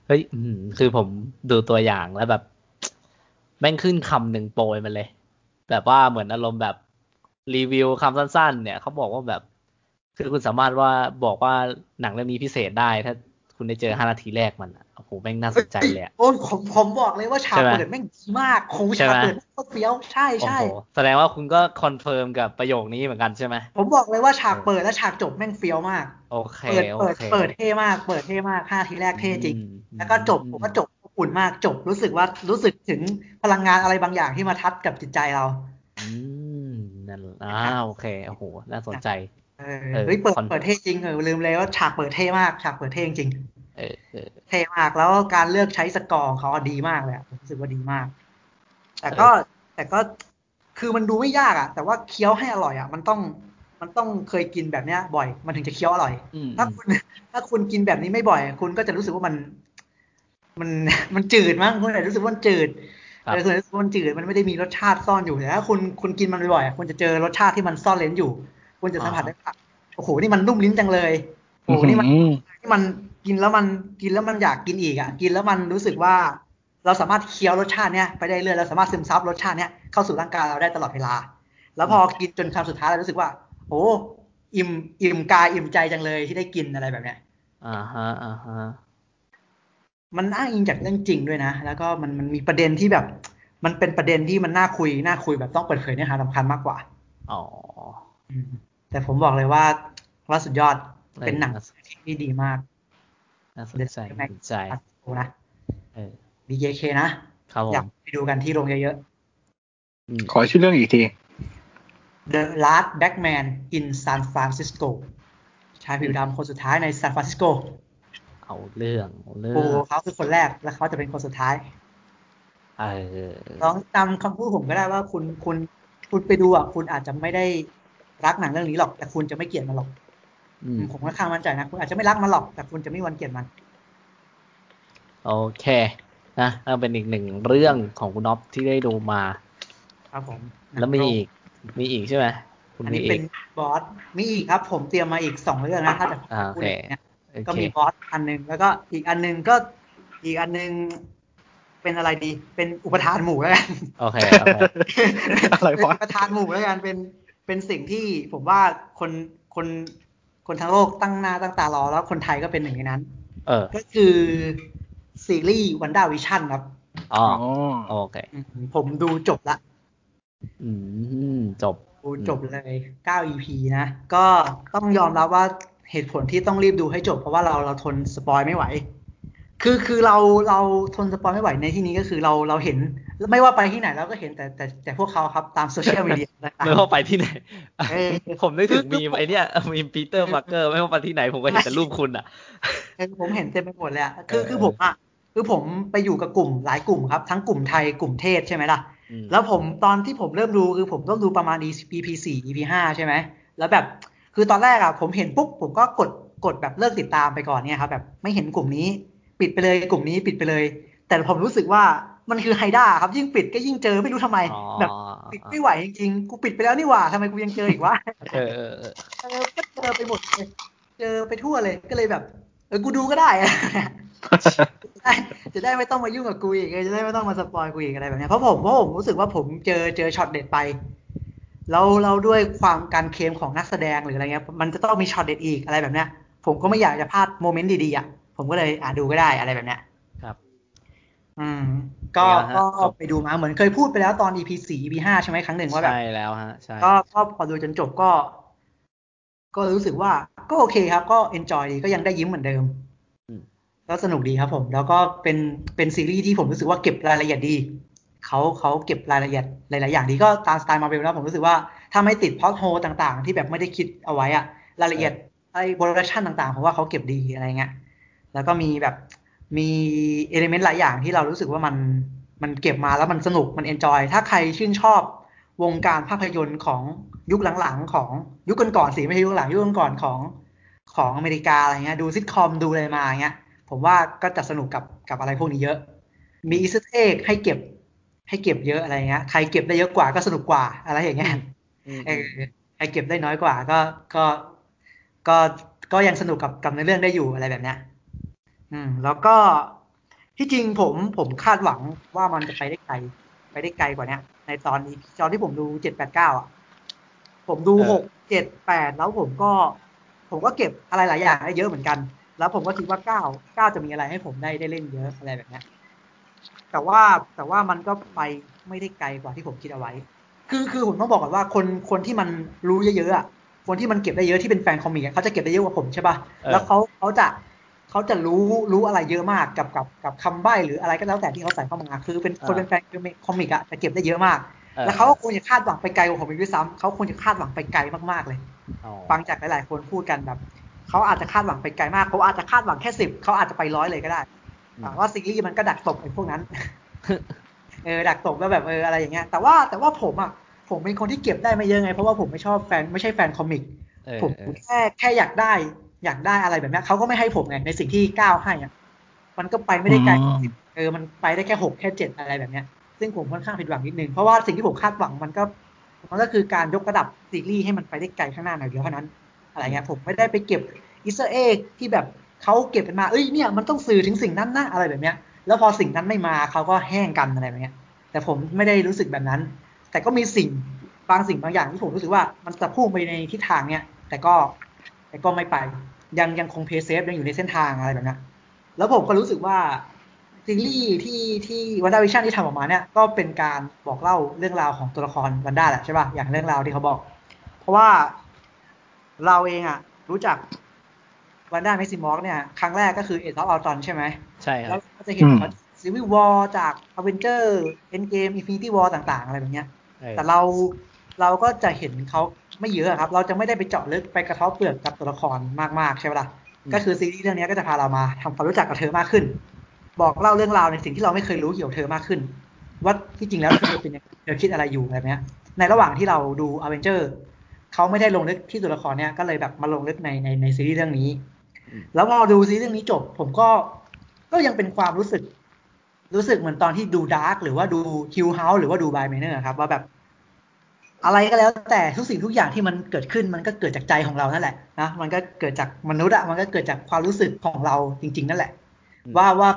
เฮ้ยอืมคือผมดูตัวอย่างแล้วแบบ แม่งขึ้นคำหนึ่งโปรยมันเลย แบบว่าเหมือนอารมณ์แบบ รีวิวคำสั้นๆ เนี่ยเขาบอกว่าแบบ คือคุณสามารถว่าบอกว่าหนังเรื่องนี้พิเศษได้ถ้าคุณได้เจอห้านาทีแรกมันอะโอ้โหแม่งน่าสนใจเลยอะโอ้ยผมผมบอกเลยว่าฉากใช่ไหมเปิดแม่งดีมากโอ้โหใช่ฉากไหมเปิดโคตรเฟี้ยวใช่โอ้ใช่โหแสดงว่าคุณก็ confirm กับประโยคนี้เหมือนกันใช่ไหมผมบอกเลยว่าฉากเปิดและฉากจบแม่งเฟี้ยวมากโอเคเปิดโอเปิดเคเปิดเท่มากเปิดเท่มากห้าทีแรกเท่จริงอืมแล้วก็จบผมว่าจบอบอุ่นมากจบรู้สึกว่ารู้สึกถึงพลังงานอะไรบางอย่างที่มา touch กับจิตใจเรา อืม นั่นอ่าโอเคโอ้โหน่าสนใจเอเอออเฮ้ยเปิดคอนเปิดเท่จริงเออลืมเลยว่าฉากเปิดเท่มากฉากเปิดเท่จริงเออเออเท่มากแล้วการเลือกใช้สกอร์ของเขาดีมากเลยอะผมรู้สึกว่าดีมาก แต่ก็แต่ก็คือมันดูไม่ยากอะแต่ว่าเคี้ยวให้อร่อยอะมันต้องมันต้องเคยกินแบบเนี้ย บ่อย มันถึงจะเคี้ยวอร่อยอืมถ้าคุณถ้าคุณกินแบบนี้ไม่บ่อย คุณก็จะรู้สึกว่ามัน มันมันจืดมั้งคุณอาจจะรู้สึกว่ามันจืด ครับเออคุณรู้สึกว่ามันจืดมันไม่ได้มีรสชาติซ่อนอยู่แต่ถ้าคุณคุณกินมันบ่อยๆคุณจะเจอรสชาติที่มันซ่อนเลนอยู่ คุณจะสัมผัสได้ว่าโอ้โหนี่มันนุ่มลิ้นจังเลยโอ้โหนี่มันอืมที่มันกินแล้วมันกินแล้วมันอยากกินอีกอะ กินแล้วมันรู้สึกว่า เราสามารถเคี้ยวรสชาติเนี้ยไปได้เรื่อยเราสามารถซึมซับรสชาติเนี้ยเข้าสู่ร่างกายเราได้ตลอดเวลา แล้วพอกินจนคำสุดท้ายเรารู้สึกว่า โอ้อิ่มอิ่มกายอิ่มใจจังเลยที่ได้กินอะไรแบบเนี้ยอ่าฮะอ่าฮะ มันอ้างอิงจากเรื่องจริงด้วยนะ แล้วก็มันมันมีประเด็นที่แบบ มันเป็นประเด็นที่มันน่าคุยน่าคุยแบบต้องเปิดเผยเนื้อหาสำคัญมากกว่า อ๋ออืมแต่ผมบอกเลยว่าว่าสุดยอดเออเป็นหนังที่ดีมากน่าสนใจน่าสนใจโอ้นะเออ BJK นะครับผอยากมไปดูกันที่โรงเยอะอืมขอชื่อเรื่องอีกทีๆ The Last Backman in San Francisco ชายผิวดำคนสุดท้ายในซานฟรานซิสโก เอาเรื่องเอาเรื่อโอ้งเขาคือคนแรกและเขาจะเป็นคนสุดท้ายเออลองจำคำพูดผมก็ได้ว่าคุณคุณคุณไปดูอะคุณอาจจะไม่ได้รักหนังเรื่องนี้หรอก แต่คุณจะไม่เกลียดมันหรอกอืมผมค่อนข้างมั่นใจนะคุณอาจจะไม่รักมันหรอก แต่คุณจะไม่มีวันเกลียดมัน โอเคนะนั่นเป็นอีกหนึ่งเรื่องของคุณน็อปที่ได้ดูมา ครับผม แล้วมีอีกมีอีกใช่ไหมคุณอันมีนี้อีเป็กนบอสมีอีกครับ ผมเตรียมมาอีกสองเรื่องนะถ้าจะอ่าโอพูดเคอย่างเงี้ยโอ ก็เคมีบอสอันหนึ่งแล้วก็อีกอันหนึ่งก็อีกอันหนึ่งเป็นอะไรดี เป็นอุปทานหมู่แล้วกันโอเคโอเคอะไรเป็นวะอุปทานหมู่แล้วกันเป็นเป็นสิ่งที่ผมว่าคนคนคนทั้งโลกตั้งหน้าตั้งตารอแล้วคนไทยก็เป็นหนึ่งในนั้น เออ ก็คือซีรีส์วันด้าวิชั่นครับอ๋ออ๋อโอเคอืมผมดูจบละอืมจบดูจบเลย9 EP นะ ก็ต้องยอมรับว่า เหตุผลที่ต้องรีบดูให้จบ เพราะว่าเราเราทน spoil ไม่ไหว คือคือเราเราทน spoil ไม่ไหวในที่นี้ก็คือเราเราเห็น ไม่ว่าไปที่ไหนเราก็เห็นแต่แต่แต่พวกเขาครับตามโซเชียลมีเดียต่างไม่ว่าไปที่ไหนเออผมนึกถึงมีมไอเนี้ยมีมปีเตอร์พาร์คเกอร์ไม่ว่าไปที่ไหนผมก็เห็นแต่รูปคุณอะๆเออผมเห็นเต็มไปหมดเลยอะคือเออคือผมอะคือผมไปอยู่กับกลุ่มหลายกลุ่มครับ ทั้งกลุ่มไทยกลุ่มเทศใช่ไหมล่ะอืมแล้วผมตอนที่ผมเริ่มดูคือผมต้องดูประมาณ EP สี่ EP ห้าใช่ไหมแล้วแบบ คือตอนแรกอะผมเห็นปุ๊บผมก็กดกดแบบเลิกติดตามไปก่อนเนี่ยครับแบบไม่เห็นกลุ่มนี้ ปิดไปเลยกลุ่มนี้ปิดไปเลย แต่ผมรู้สึกว่ามันคือ Hydra ครับยิ่งปิดก็ยิ่งเจอไม่รู้ทำไมอ๋อแบบปิดไม่ไหวจริงๆกูปิดไปแล้วนี่หว่าทำไมกูยังเจออีกวะเออเออเออเออก็เจอไปหมดเลยเจอไปทั่วเลยก็เลยแบบ เออกูดูก็ได้จะได้จะได้ไม่ต้องมายุ่งกับกูอีกจะได้ไม่ต้องมา spoil กูอีกอะไรแบบเนี้ยเพราะผมเพราะผมรู้สึกว่าผมเจอเจอช็อตเด็ดไป แล้วเราด้วยความการเคลมของนักแสดงหรืออะไรเงี้ย มันจะต้องมีช็อตเด็ดอีกอะไรแบบเนี้ย ผมก็ไม่อยากจะพลาด moment ดีๆอะผมก็เลยอะดูก็ได้อะไรแบบเนี้ยครับ อืม ก็เป็นไงฮะก็จบไปดูมาเหมือนเคยพูดไปแล้วตอน EP สี่ EP ห้าใช่ไหมครั้งหนึ่งว่าแบบใช่แล้วฮะใช่ก็ก็พอดูจนจบก็ ก็รู้สึกว่าก็โอเคครับ ก็ enjoy ดีก็ยังได้ยิ้มเหมือนเดิมอืมก็สนุกดีครับผม แล้วก็เป็นเป็นซีรีส์ที่ผมรู้สึกว่าเก็บรายละเอียดดี เขาเขาเก็บรายละเอียดหลาย ๆ อย่างดีก็ตามสไตล์มาเวลแล้วผมรู้สึกว่าถ้าไม่ติด plot hole ต่าง ๆ ที่แบบไม่ได้คิดเอาไว้อะรายละเอียดไอ้ production ต่าง ๆ ผมว่าเขาเก็บดีอะไรเงี้ยแล้วก็มีแบบมี element หลายอย่างที่เรารู้สึกว่ามันมันเก็บมาแล้วมันสนุกมัน enjoy ถ้าใครชื่นชอบวงการภาพยนตร์ของยุคหลัง ๆ ของยุคก่อนๆสิไม่ใช่ยุคหลังยุคก่อนๆของของอเมริกาอะไรเงี้ยดูซิทคอมดูอะไรมาเงี้ยผมว่าก็จะสนุกกับกับอะไรพวกนี้เยอะ มีอีสเอ็กให้เก็บ ให้เก็บเยอะอะไรเงี้ยใครเก็บได้เยอะกว่าก็สนุกกว่าอะไรอย่างเงี้ยอืมเออใครเก็บได้น้อยกว่า ก็ก็ ก็ก็ยังสนุกกับกับในเรื่องได้อยู่อะไรแบบเนี้ยอืม แล้วก็ที่จริงผมผมคาดหวังว่ามันจะไปได้ไกล ไปได้ไกลกว่าเนี้ย ในตอนนี้ตอนที่ผมดูเจ็ดแปดเก้าอะ ผมดูเออหกเจ็ดแปดแล้วผมก็ ผมก็เก็บอะไรหลายอย่างได้เยอะเหมือนกัน แล้วผมก็คิดว่าเก้าเก้าจะมีอะไรให้ผมได้ได้เล่นเยอะอะไรแบบเนี้ย แต่ว่าแต่ว่ามันก็ไปไม่ได้ไกลกว่าที่ผมคิดเอาไว้ คือคือผมต้องบอกก่อนว่าคนคนที่มันรู้เยอะๆอะคนที่มันเก็บได้เยอะที่เป็นแฟนคอมิกอะเขาจะเก็บได้เยอะกว่าผมใช่ป่ะเออแล้วเขาเขาจะเขาจะรู้รู้อะไรเยอะมากกับกับกับคำใบ้หรืออะไรก็แล้วแต่ที่เขาใส่เข้ามาคือเป็นคนเป็นแฟนคอมิกอะจะเก็บได้เยอะมากออแล้วเขาก็ควรจะคาดหวังไปไกลกว่าผมอีกด้วยซ้ำเขาควรจะคาดหวังไปไกลมากๆเลยอ๋อฟังจากหลายๆคนพูดกันแบบเขาอาจจะคาดหวังไปไกลมากเขาอาจจะคาดหวังแค่สิบเขาอาจจะไปร้อยเลยก็ได้อืมแต่ ว่าซีรีส์มันก็ดักตบไอ้พวกนั้น เออดักตบแล้วแบบเอออะไรอย่างเงี้ย แต่ว่าแต่ว่าผมอะผมเป็นคนที่เก็บได้ไม่เยอะไง เพราะว่าผมไม่ชอบแฟนไม่ใช่แฟน comic เออผมเออแค่แค่อยากได้ อยากได้อะไรแบบเนี้ยเขาก็ไม่ให้ผมไงในสิ่งที่เขาให้อะมันก็ไปไม่ได้ไกลอืมเออมันไปได้แค่หกแค่เจ็ดอะไรแบบเนี้ย ซึ่งผมค่อนข้างผิดหวังนิดนึง เพราะว่าสิ่งที่ผมคาดหวังมันก็ มันก็คือการยกระดับซีรีส์ให้มันไปได้ไกลข้างหน้าหน่อยเดียวเท่านั้น อะไรเงี้ยผมไม่ได้ไปเก็บ Easter egg ที่แบบ เขาเก็บกันมา เอ้ยเนี่ยมันต้องสื่อถึงสิ่งนั้นนะอะไรแบบเนี้ย แล้วพอสิ่งนั้นไม่มาเขาก็แห้งกันอะไรแบบเนี้ย แต่ผมไม่ได้รู้สึกแบบนั้น แต่ก็มีสิ่งบางสิ่งบางอย่างที่ผมรู้สึกว่ามันจะพุ่งไปในทิศทางเนี้ย แต่ก็แต่ก็ไม่ไป ยังยังคง play safe ยังอยู่ในเส้นทางอะไรแบบเนี้ยแล้วผมก็รู้สึกว่าซีรีส์ที่ที่ WandaVision ที่ทำออกมาเนี่ยก็เป็นการบอกเล่าเรื่องราวของตัวละคร Wanda แหละใช่ป่ะอย่างเรื่องราวที่เขาบอก เพราะว่าเราเองอะรู้จัก Wanda Maximoff เนี่ย ครั้งแรกก็คือ Age of Ultron ใช่ไหมใช่คแล้วบก็จะเห็นอืมเขา Civil War จาก Avengers Endgame Infinity War ต่าง ๆ อะไรแบบเนี้ยเออแต่เราเราก็จะเห็นเขาไม่เยอะครับ เราจะไม่ได้ไปเจาะลึกไปกะเทาะเปลือกกับตัวละครมาก ๆ ใช่ไหมล่ะ ก็คือซีรีส์เรื่องนี้ก็จะพาเรามาทำความรู้จักกับเธอมากขึ้น บอกเล่าเรื่องราวในสิ่งที่เราไม่เคยรู้เกี่ยวกับเธอมากขึ้น ว่าที่จริงแล้วเธอเป็นยังไงเธอคิดอะไรอยู่อะไรเนี้ย ในระหว่างที่เราดูอเวนเจอร์เขาไม่ได้ลงลึกที่ตัวละครเนี้ยก็เลยแบบมาลงลึกในในในซีรีส์เรื่องนี้อืม แล้วพอดูซีรีส์เรื่องนี้จบ ผมก็ก็ยังเป็นความรู้สึก รู้สึกเหมือนตอนที่ดู Dark หรือว่าดู Hill House หรือว่าดู Bly Manor ครับ ว่าแบบ อะไรก็แล้วแต่ทุกสิ่งทุกอย่างที่มันเกิดขึ้นมันก็เกิดจากใจของเรานั่นแหละนะมันก็เกิดจากมนุษย์อะมันก็เกิดจากความรู้สึกของเราจริง ๆ นั่นแหละอืมว่าว่า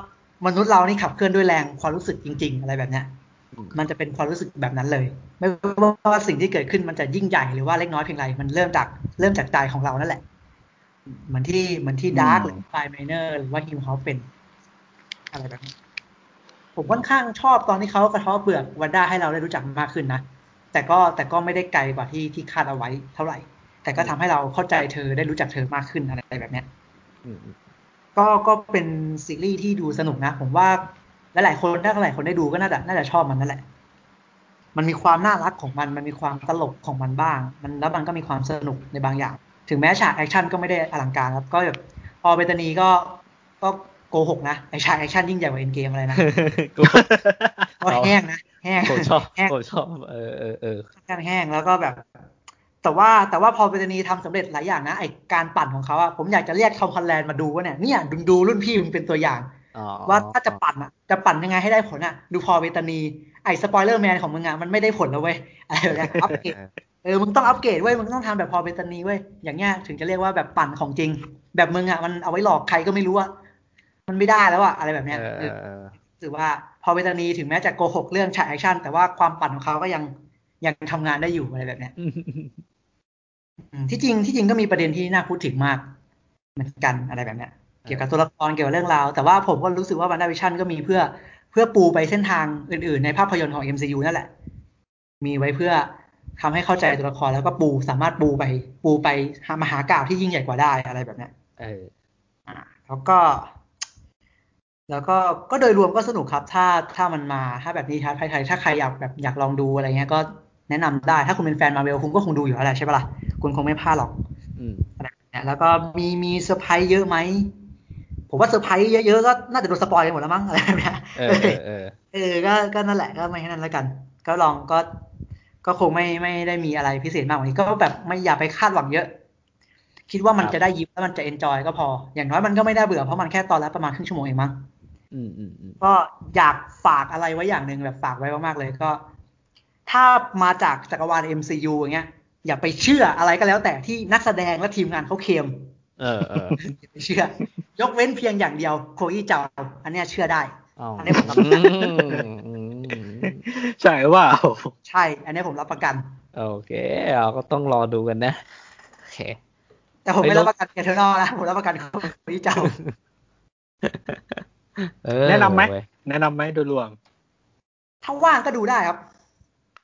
มนุษย์เรานี่ขับเคลื่อนด้วยแรงความรู้สึกจริง ๆ อะไรแบบเนี้ยมันจะเป็นความรู้สึกแบบนั้นเลย ไม่ว่าสิ่งที่เกิดขึ้นมันจะยิ่งใหญ่หรือว่าเล็กน้อยเพียงไรมันเริ่มจากเริ่มจากใจของเรานั่นแหละ เหมือนที่เหมือนที่ดาร์กหรือไฟไมเนอร์หรือว่าฮิมเขาเป็น อะไรแบบนี้ ผมค่อนข้างชอบตอนที่เขากระท้อเปลือกวันด้าให้เราได้รู้จักมากขึ้นนะ แต่ก็แต่ก็ไม่ได้ไกลกว่าที่ที่คาดเอาไว้เท่าไหร่ แต่ก็ทำให้เราเข้าใจเธอได้รู้จักเธอมากขึ้นอะไรแบบเนี้ยก็ก็เป็นซีรีส์ที่ดูสนุกนะ ผมว่าหลายๆคนถ้าหลายคนได้ดูก็น่าจะน่าจะชอบมันนั่นแหละ มันมีความน่ารักของมัน มันมีความตลกของมันบ้าง มันแล้วมันก็มีความสนุกในบางอย่าง ถึงแม้ฉากแอคชั่นก็ไม่ได้อลังการครับ ก็แบบ Paul Bettany ก็ก็โกหกนะไอฉากแอคชั่นยิ่งใหญ่กว่า Endgame อะไรนะก็แห้งนะแห้งผมชอบผมชอบเออเออเออการแห้งแล้วก็แบบ แต่ว่าแต่ว่า Paul Bettany ทำสำเร็จหลายอย่างนะไอการปั่นของเขาอะผมอยากจะเรียก Tom Holland มาดูว่าเนี่ยเนี่ยดูดูรุ่นพี่มึงเป็นตัวอย่างว่าถ้าจะปั่นอะจะปั่นยังไงให้ได้ผลอะดู Paul Bettany ไอ้ spoiler man ของมึงอะมันไม่ได้ผลแล้วเว้ยอะไรแบบนี้อัปเกรด เออมึงต้องอัปเกรดเว้ยมึงต้องทำแบบ Paul Bettany เว้ยอย่างเงี้ยถึงจะเรียกว่าแบบปั่นของจริง แบบมึงอะมันเอาไว้หลอกใครก็ไม่รู้อะมันไม่ได้แล้วอะอะไรแบบเนี้ยถือว่า Paul Bettany ถึงแม้จะโกหกเรื่องฉากแอคชั่นแต่ว่าความปั่นของเขาก็ยังยังทำงานได้อยู่อะไรแบบเนี้ยที่จริงที่จริงก็มีประเด็นที่น่าพูดถึงมากเหมือนกันอะไรแบบเนี้ยเกี่ยวกับตัวละครเกี่ยวกับเรื่องราว แต่ว่าผมก็รู้สึกว่า WandaVision ก็มีเพื่อเพื่อปูไปเส้นทางอื่น ๆ ในภาพยนตร์ของ MCU นั่นแหละ มีไว้เพื่อ ทำให้เข้าใจตัวละครแล้วก็ปูสามารถปูไป ปูไปมหากาพย์ที่ยิ่งใหญ่กว่าได้อะไรแบบนี้เอออ่าแล้วก็ แล้วก็ก็โดยรวมก็สนุกครับ ถ้าถ้ามันมาถ้าแบบนี้ครับไทยถ้าใครอยากแบบอยากลองดูอะไรเงี้ยก็แนะนำได้ ถ้าคุณเป็นแฟนมาเวลคุณก็คงดูอยู่แล้วแหละใช่ปะล่ะคุณคงไม่พลาดหรอกอืมแล้วก็มีมีเซอร์ไพรส์เยอะไหมผมว่าเซอร์ไพรส์เยอะๆก็น่าจะโดน spoil กันหมดแล้วมั้งอะไรแบบนี้เออเออเออก็ก็นั่นแหละก็ไม่ให้นั่นแล้วกัน ก็ลองก็ ก็คงไม่ไม่ได้มีอะไรพิเศษมากกว่านี้ ก็แบบไม่อย่าไปคาดหวังเยอะ คิดว่ามันจะได้ยิ้มแล้วมันจะเอนจอยก็พอ อย่างน้อยมันก็ไม่ได้เบื่อเพราะมันแค่ตอนละประมาณครึ่งชั่วโมงเองมั้งอืมอืมก็อยากฝากอะไรไว้อย่างหนึ่งแบบฝากไว้มากๆเลยก็ ถ้ามาจากจักรวาล MCU อย่างเงี้ย อย่าไปเชื่ออะไรก็แล้วแต่ที่นักแสดงและทีมงานเขาเคลมเออเออเชื่อ ยกเว้นเพียงอย่างเดียวโคอี้เจ้าอันนี้เชื่อได้อันนี้ผมรับประกัน ใช่ว่าใช่ อันนี้ผมรับประกัน โอเคเราก็ต้องรอดูกันนะโอเค แต่ผมไม่รับประกัน Eternals นะ ผมรับประกันโคอี้เจ้าแนะนำไหมแนะนำไหมโดยรวม ถ้าว่างก็ดูได้ครับ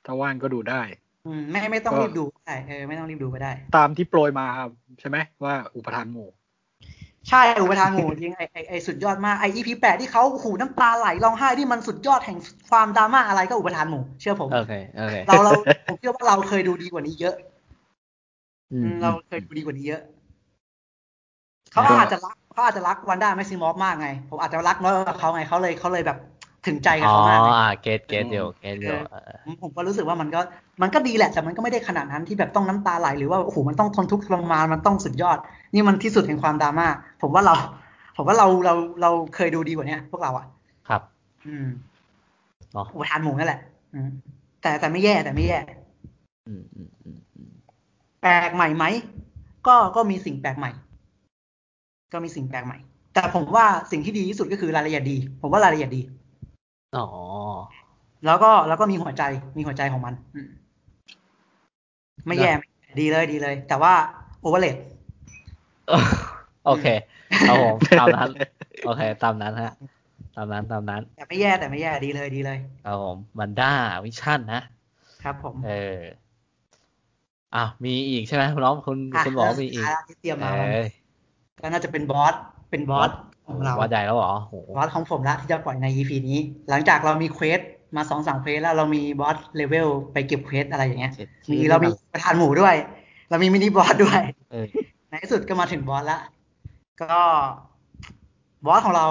ถ้าว่างก็ดูได้อืมไม่ไม่ต้องรีบดูได้เออไม่ต้องรีบดูก็ได้ ตามที่โปรยมาครับใช่ไหมว่าอุปทานหมู่ ใช่อุปทานหมู่จริงไอไอไอสุดยอดมากไอ EP แปดที่เขาขู่น้ำตาไหลร้องไห้ที่มันสุดยอดแห่งความดราม่าอะไรก็อุปทานหมู่เชื่อผมโอเคโอเคเราเราผมเชื่อว่าเราเคยดูดีกว่านี้เยอะเราเคยดูดีกว่านี้เยอะเขาอาจจะรักเขาอาจจะรัก Wanda Maximoff มากไง ผมอาจจะรักน้อยกว่าเขาไงเขาเลยเขาเลยแบบ ถึงใจกับเขามากอ๋อ get get เดียว get เดียวผมก็รู้สึกว่ามันก็มันก็ดีแหละ แต่มันก็ไม่ได้ขนาดนั้นที่แบบต้องน้ำตาไหลหรือว่าโอ้โหมันต้องทนทุกข์ทรมานมันต้องสุดยอด นี่มันที่สุดแห่งความดราม่าผมว่าเรา ผมว่าเราเราเราเคยดูดีกว่านี้พวกเราอะ ครับ อืมอุทานหมูนั่นแหละ อืมแต่แต่ไม่แย่แต่ไม่แย่อืมอืมอืมแปลกใหม่ไหมก็ก็มีสิ่งแปลกใหม่ ก็มีสิ่งแปลกใหม่ แต่ผมว่าสิ่งที่ดีที่สุดก็คือรายละเอียดดี ผมว่ารายละเอียดดี อ๋อ แล้วก็แล้วก็มีหัวใจมีหัวใจของมันไม่แย่ดีเลยดีเลย แต่ว่า overratedโอเคเอาผมตามนั้น โอเค ตามนั้นฮะ ตามนั้นตามนั้น แต่ไม่แย่แต่ไม่แย่ดีเลยดีเลยเอาผม WandaVision นะ ครับผม เอออะมีอีกใช่ไหมคุณน้องคุณคุณบอกมีอีกที่เตรียมมาก็น่าจะเป็น boss เป็น boss ของเราวัดใหญ่แล้วเหรอ boss ของผมละที่จะปล่อยใน EP นี้ หลังจากเรามี questมาสองสาม quest แล้วเรามี Boss Level ไปเก็บ quest อะไรอย่างเงี้ยมีเรามีอุปทานหมู่ด้วย เรามี mini boss ด้วยในที่สุดก็มาถึง boss ละก็ boss ของเรา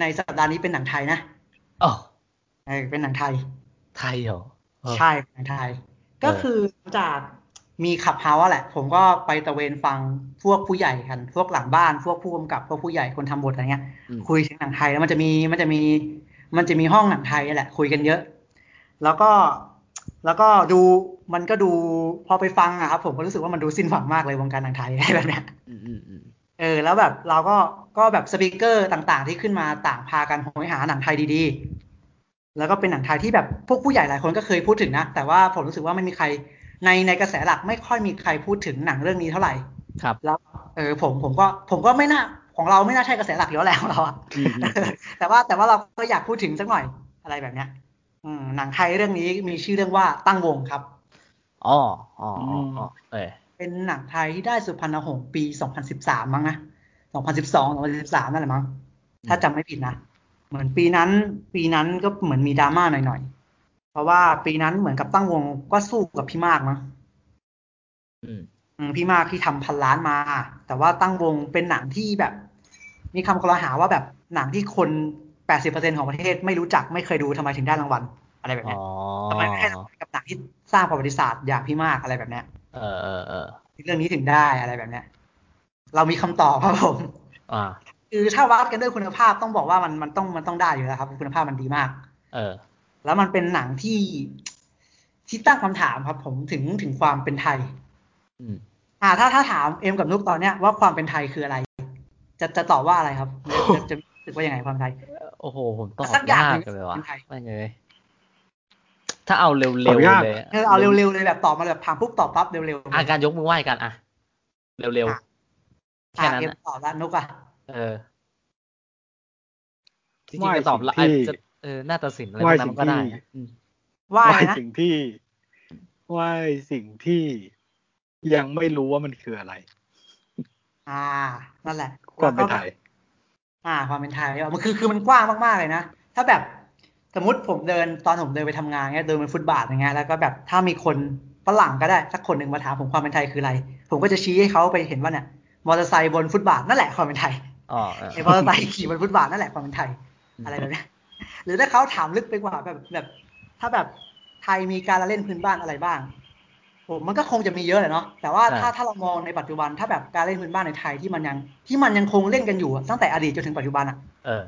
ในสัปดาห์นี้เป็นหนังไทยนะอ๋อเป็นหนังไทย ไทยเหรอใช่หนังไทย ก็คือจาก มี Clubhouse แหละ ผมก็ไปตระเวนฟังพวกผู้ใหญ่กัน พวกหลังบ้าน พวกผู้กำกับ พวกผู้ใหญ่คนทำบทอะไรเงี้ย คุยถึงหนังไทยแล้วมันจะมีมันจะมี มันจะมีห้องหนังไทยแหละ คุยกันเยอะ แล้วก็แล้วก็ดูมันก็ดูพอไปฟังอะครับผมก็รู้สึกว่ามันดูสิ้นหวังมากเลยวงการหนังไทยอะไรแบบเนี้ยเออ แล้วแบบเราก็ก็แบบสปีกเกอร์ต่างๆ ที่ขึ้นมาต่างพากันโหยหาหนังไทยดีๆ แล้วก็เป็นหนังไทยที่แบบพวกผู้ใหญ่หลายคนก็เคยพูดถึงนะ แต่ว่าผมรู้สึกว่าไม่มีใคร ในในกระแสหลักไม่ค่อยมีใครพูดถึงหนังเรื่องนี้เท่าไหร่ ครับ แล้วเออผมผมก็ผมก็ไม่น่าของเราไม่น่าใช่กระแสหลักอยู่แล้วแหละของเราอะอืมแต่ว่าแต่ว่าเราก็อยากพูดถึงสักหน่อยอะไรแบบเนี้ย อืมหนังไทยเรื่องนี้มีชื่อเรื่องว่าตั้งวงครับอ๋ออ๋ออ๋ออ๋อเออเป็นหนังไทยที่ได้สุพรรณหงส์ปี 2013 มั้งนะ 2012 2013 นั่นแหละมั้ง ถ้าจำไม่ผิดนะ เหมือนปีนั้น ปีนั้นก็เหมือนมีดราม่าหน่อยๆ เพราะว่าปีนั้นเหมือนกับตั้งวงก็สู้กับพี่มากมั้งอืมอืมพี่มากที่ทำพันล้านมา แต่ว่าตั้งวงเป็นหนังที่แบบ มีคำกล่าวหาว่าแบบหนังที่คน80%ของประเทศไม่รู้จักไม่เคยดูทำไมถึงได้รางวัลอะไรแบบอ๋เนี้อยทำไมไม่ให้รางวัลกับหนังที่สร้างประวัติศาสตร์อย่างพี่มากอะไรแบบเนี้ยเออเออเออเรื่องนี้ถึงได้อะไรแบบเนี้ยเรามีคำตอบครับผมอ่าคือถ้าวัดกันด้วยคุณภาพต้องบอกว่ามันมันต้องมันต้องได้อยู่แล้วครับ คุณภาพมันดีมาก เออ แล้วมันเป็นหนังที่ที่ตั้งคำถามครับ ผมถึงถึงความเป็นไทยอืมอ่า ถ้าถ้าถามเอ็มกับนุกตอนเนี้ยว่าความเป็นไทยคืออะไร จะจะตอบว่าอะไรครับ จะจะจะรู้สึกว่ายังไงความไทย โอ้โหผมตอบสักอย่างยาหกนึ่งเลยว่ะเป็นไทยไม่เลยถ้าเอาเร็วตอบๆยากเลยเออเอาเร็วๆเลยแบบตอบมาแบบถามปุ๊บตอบปั๊บเร็วๆอาการยกมือไหว้กันอะเร็วอะๆแค่นั้นอะเอ็มอะตอบแล้วนุกอะเออจริงไหว้ๆจะตอบละสิ่งที่จะ เออหน้าตัดสินอะไรไหว้พวกนั้นมันก็สิ่งได้ที่นะอืมว่าไหไงว้นะสิ่งที่ไหว้สิ่งที่ยังไม่รู้ว่ามันคืออะไร อ่า นั่นแหละ ความเป็นไทย อ่า ความเป็นไทยอะมันคือคือมันกว้างมากๆเลยนะ ถ้าแบบสมมติผมเดินตอนผมเดินไปทำงานเงี้ยเดินบนฟุตบาทอย่างเงี้ยแล้วก็แบบถ้ามีคนฝรั่งก็ได้สักคนหนึ่งมาถามผมความเป็นไทยคืออะไร ผมก็จะชี้ให้เขาไปเห็นว่าเนี่ยมอเตอร์ไซค์บนฟุตบาทนั่นแหละความเป็นไทยอ๋อเออไอ้มอเตอร์ไซค์ขี่บนฟุตบาทนั่นแหละความเป็นไทยอืมอะไรแบบเนี้ย หรือถ้าเขาถามลึกไปกว่าแบบแบบ ถ้าแบบไทยมีการละเล่นพื้นบ้านอะไรบ้างผมมันก็คงจะมีเยอะแหละเนาะแต่ว่าถ้าถ้าเรามองในปัจจุบันถ้าแบบการเล่นพื้นบ้านในไทยที่มันยังที่มันยังคงเล่นกันอยู่อะตั้งแต่อดีตจนถึงปัจจุบันอะเออ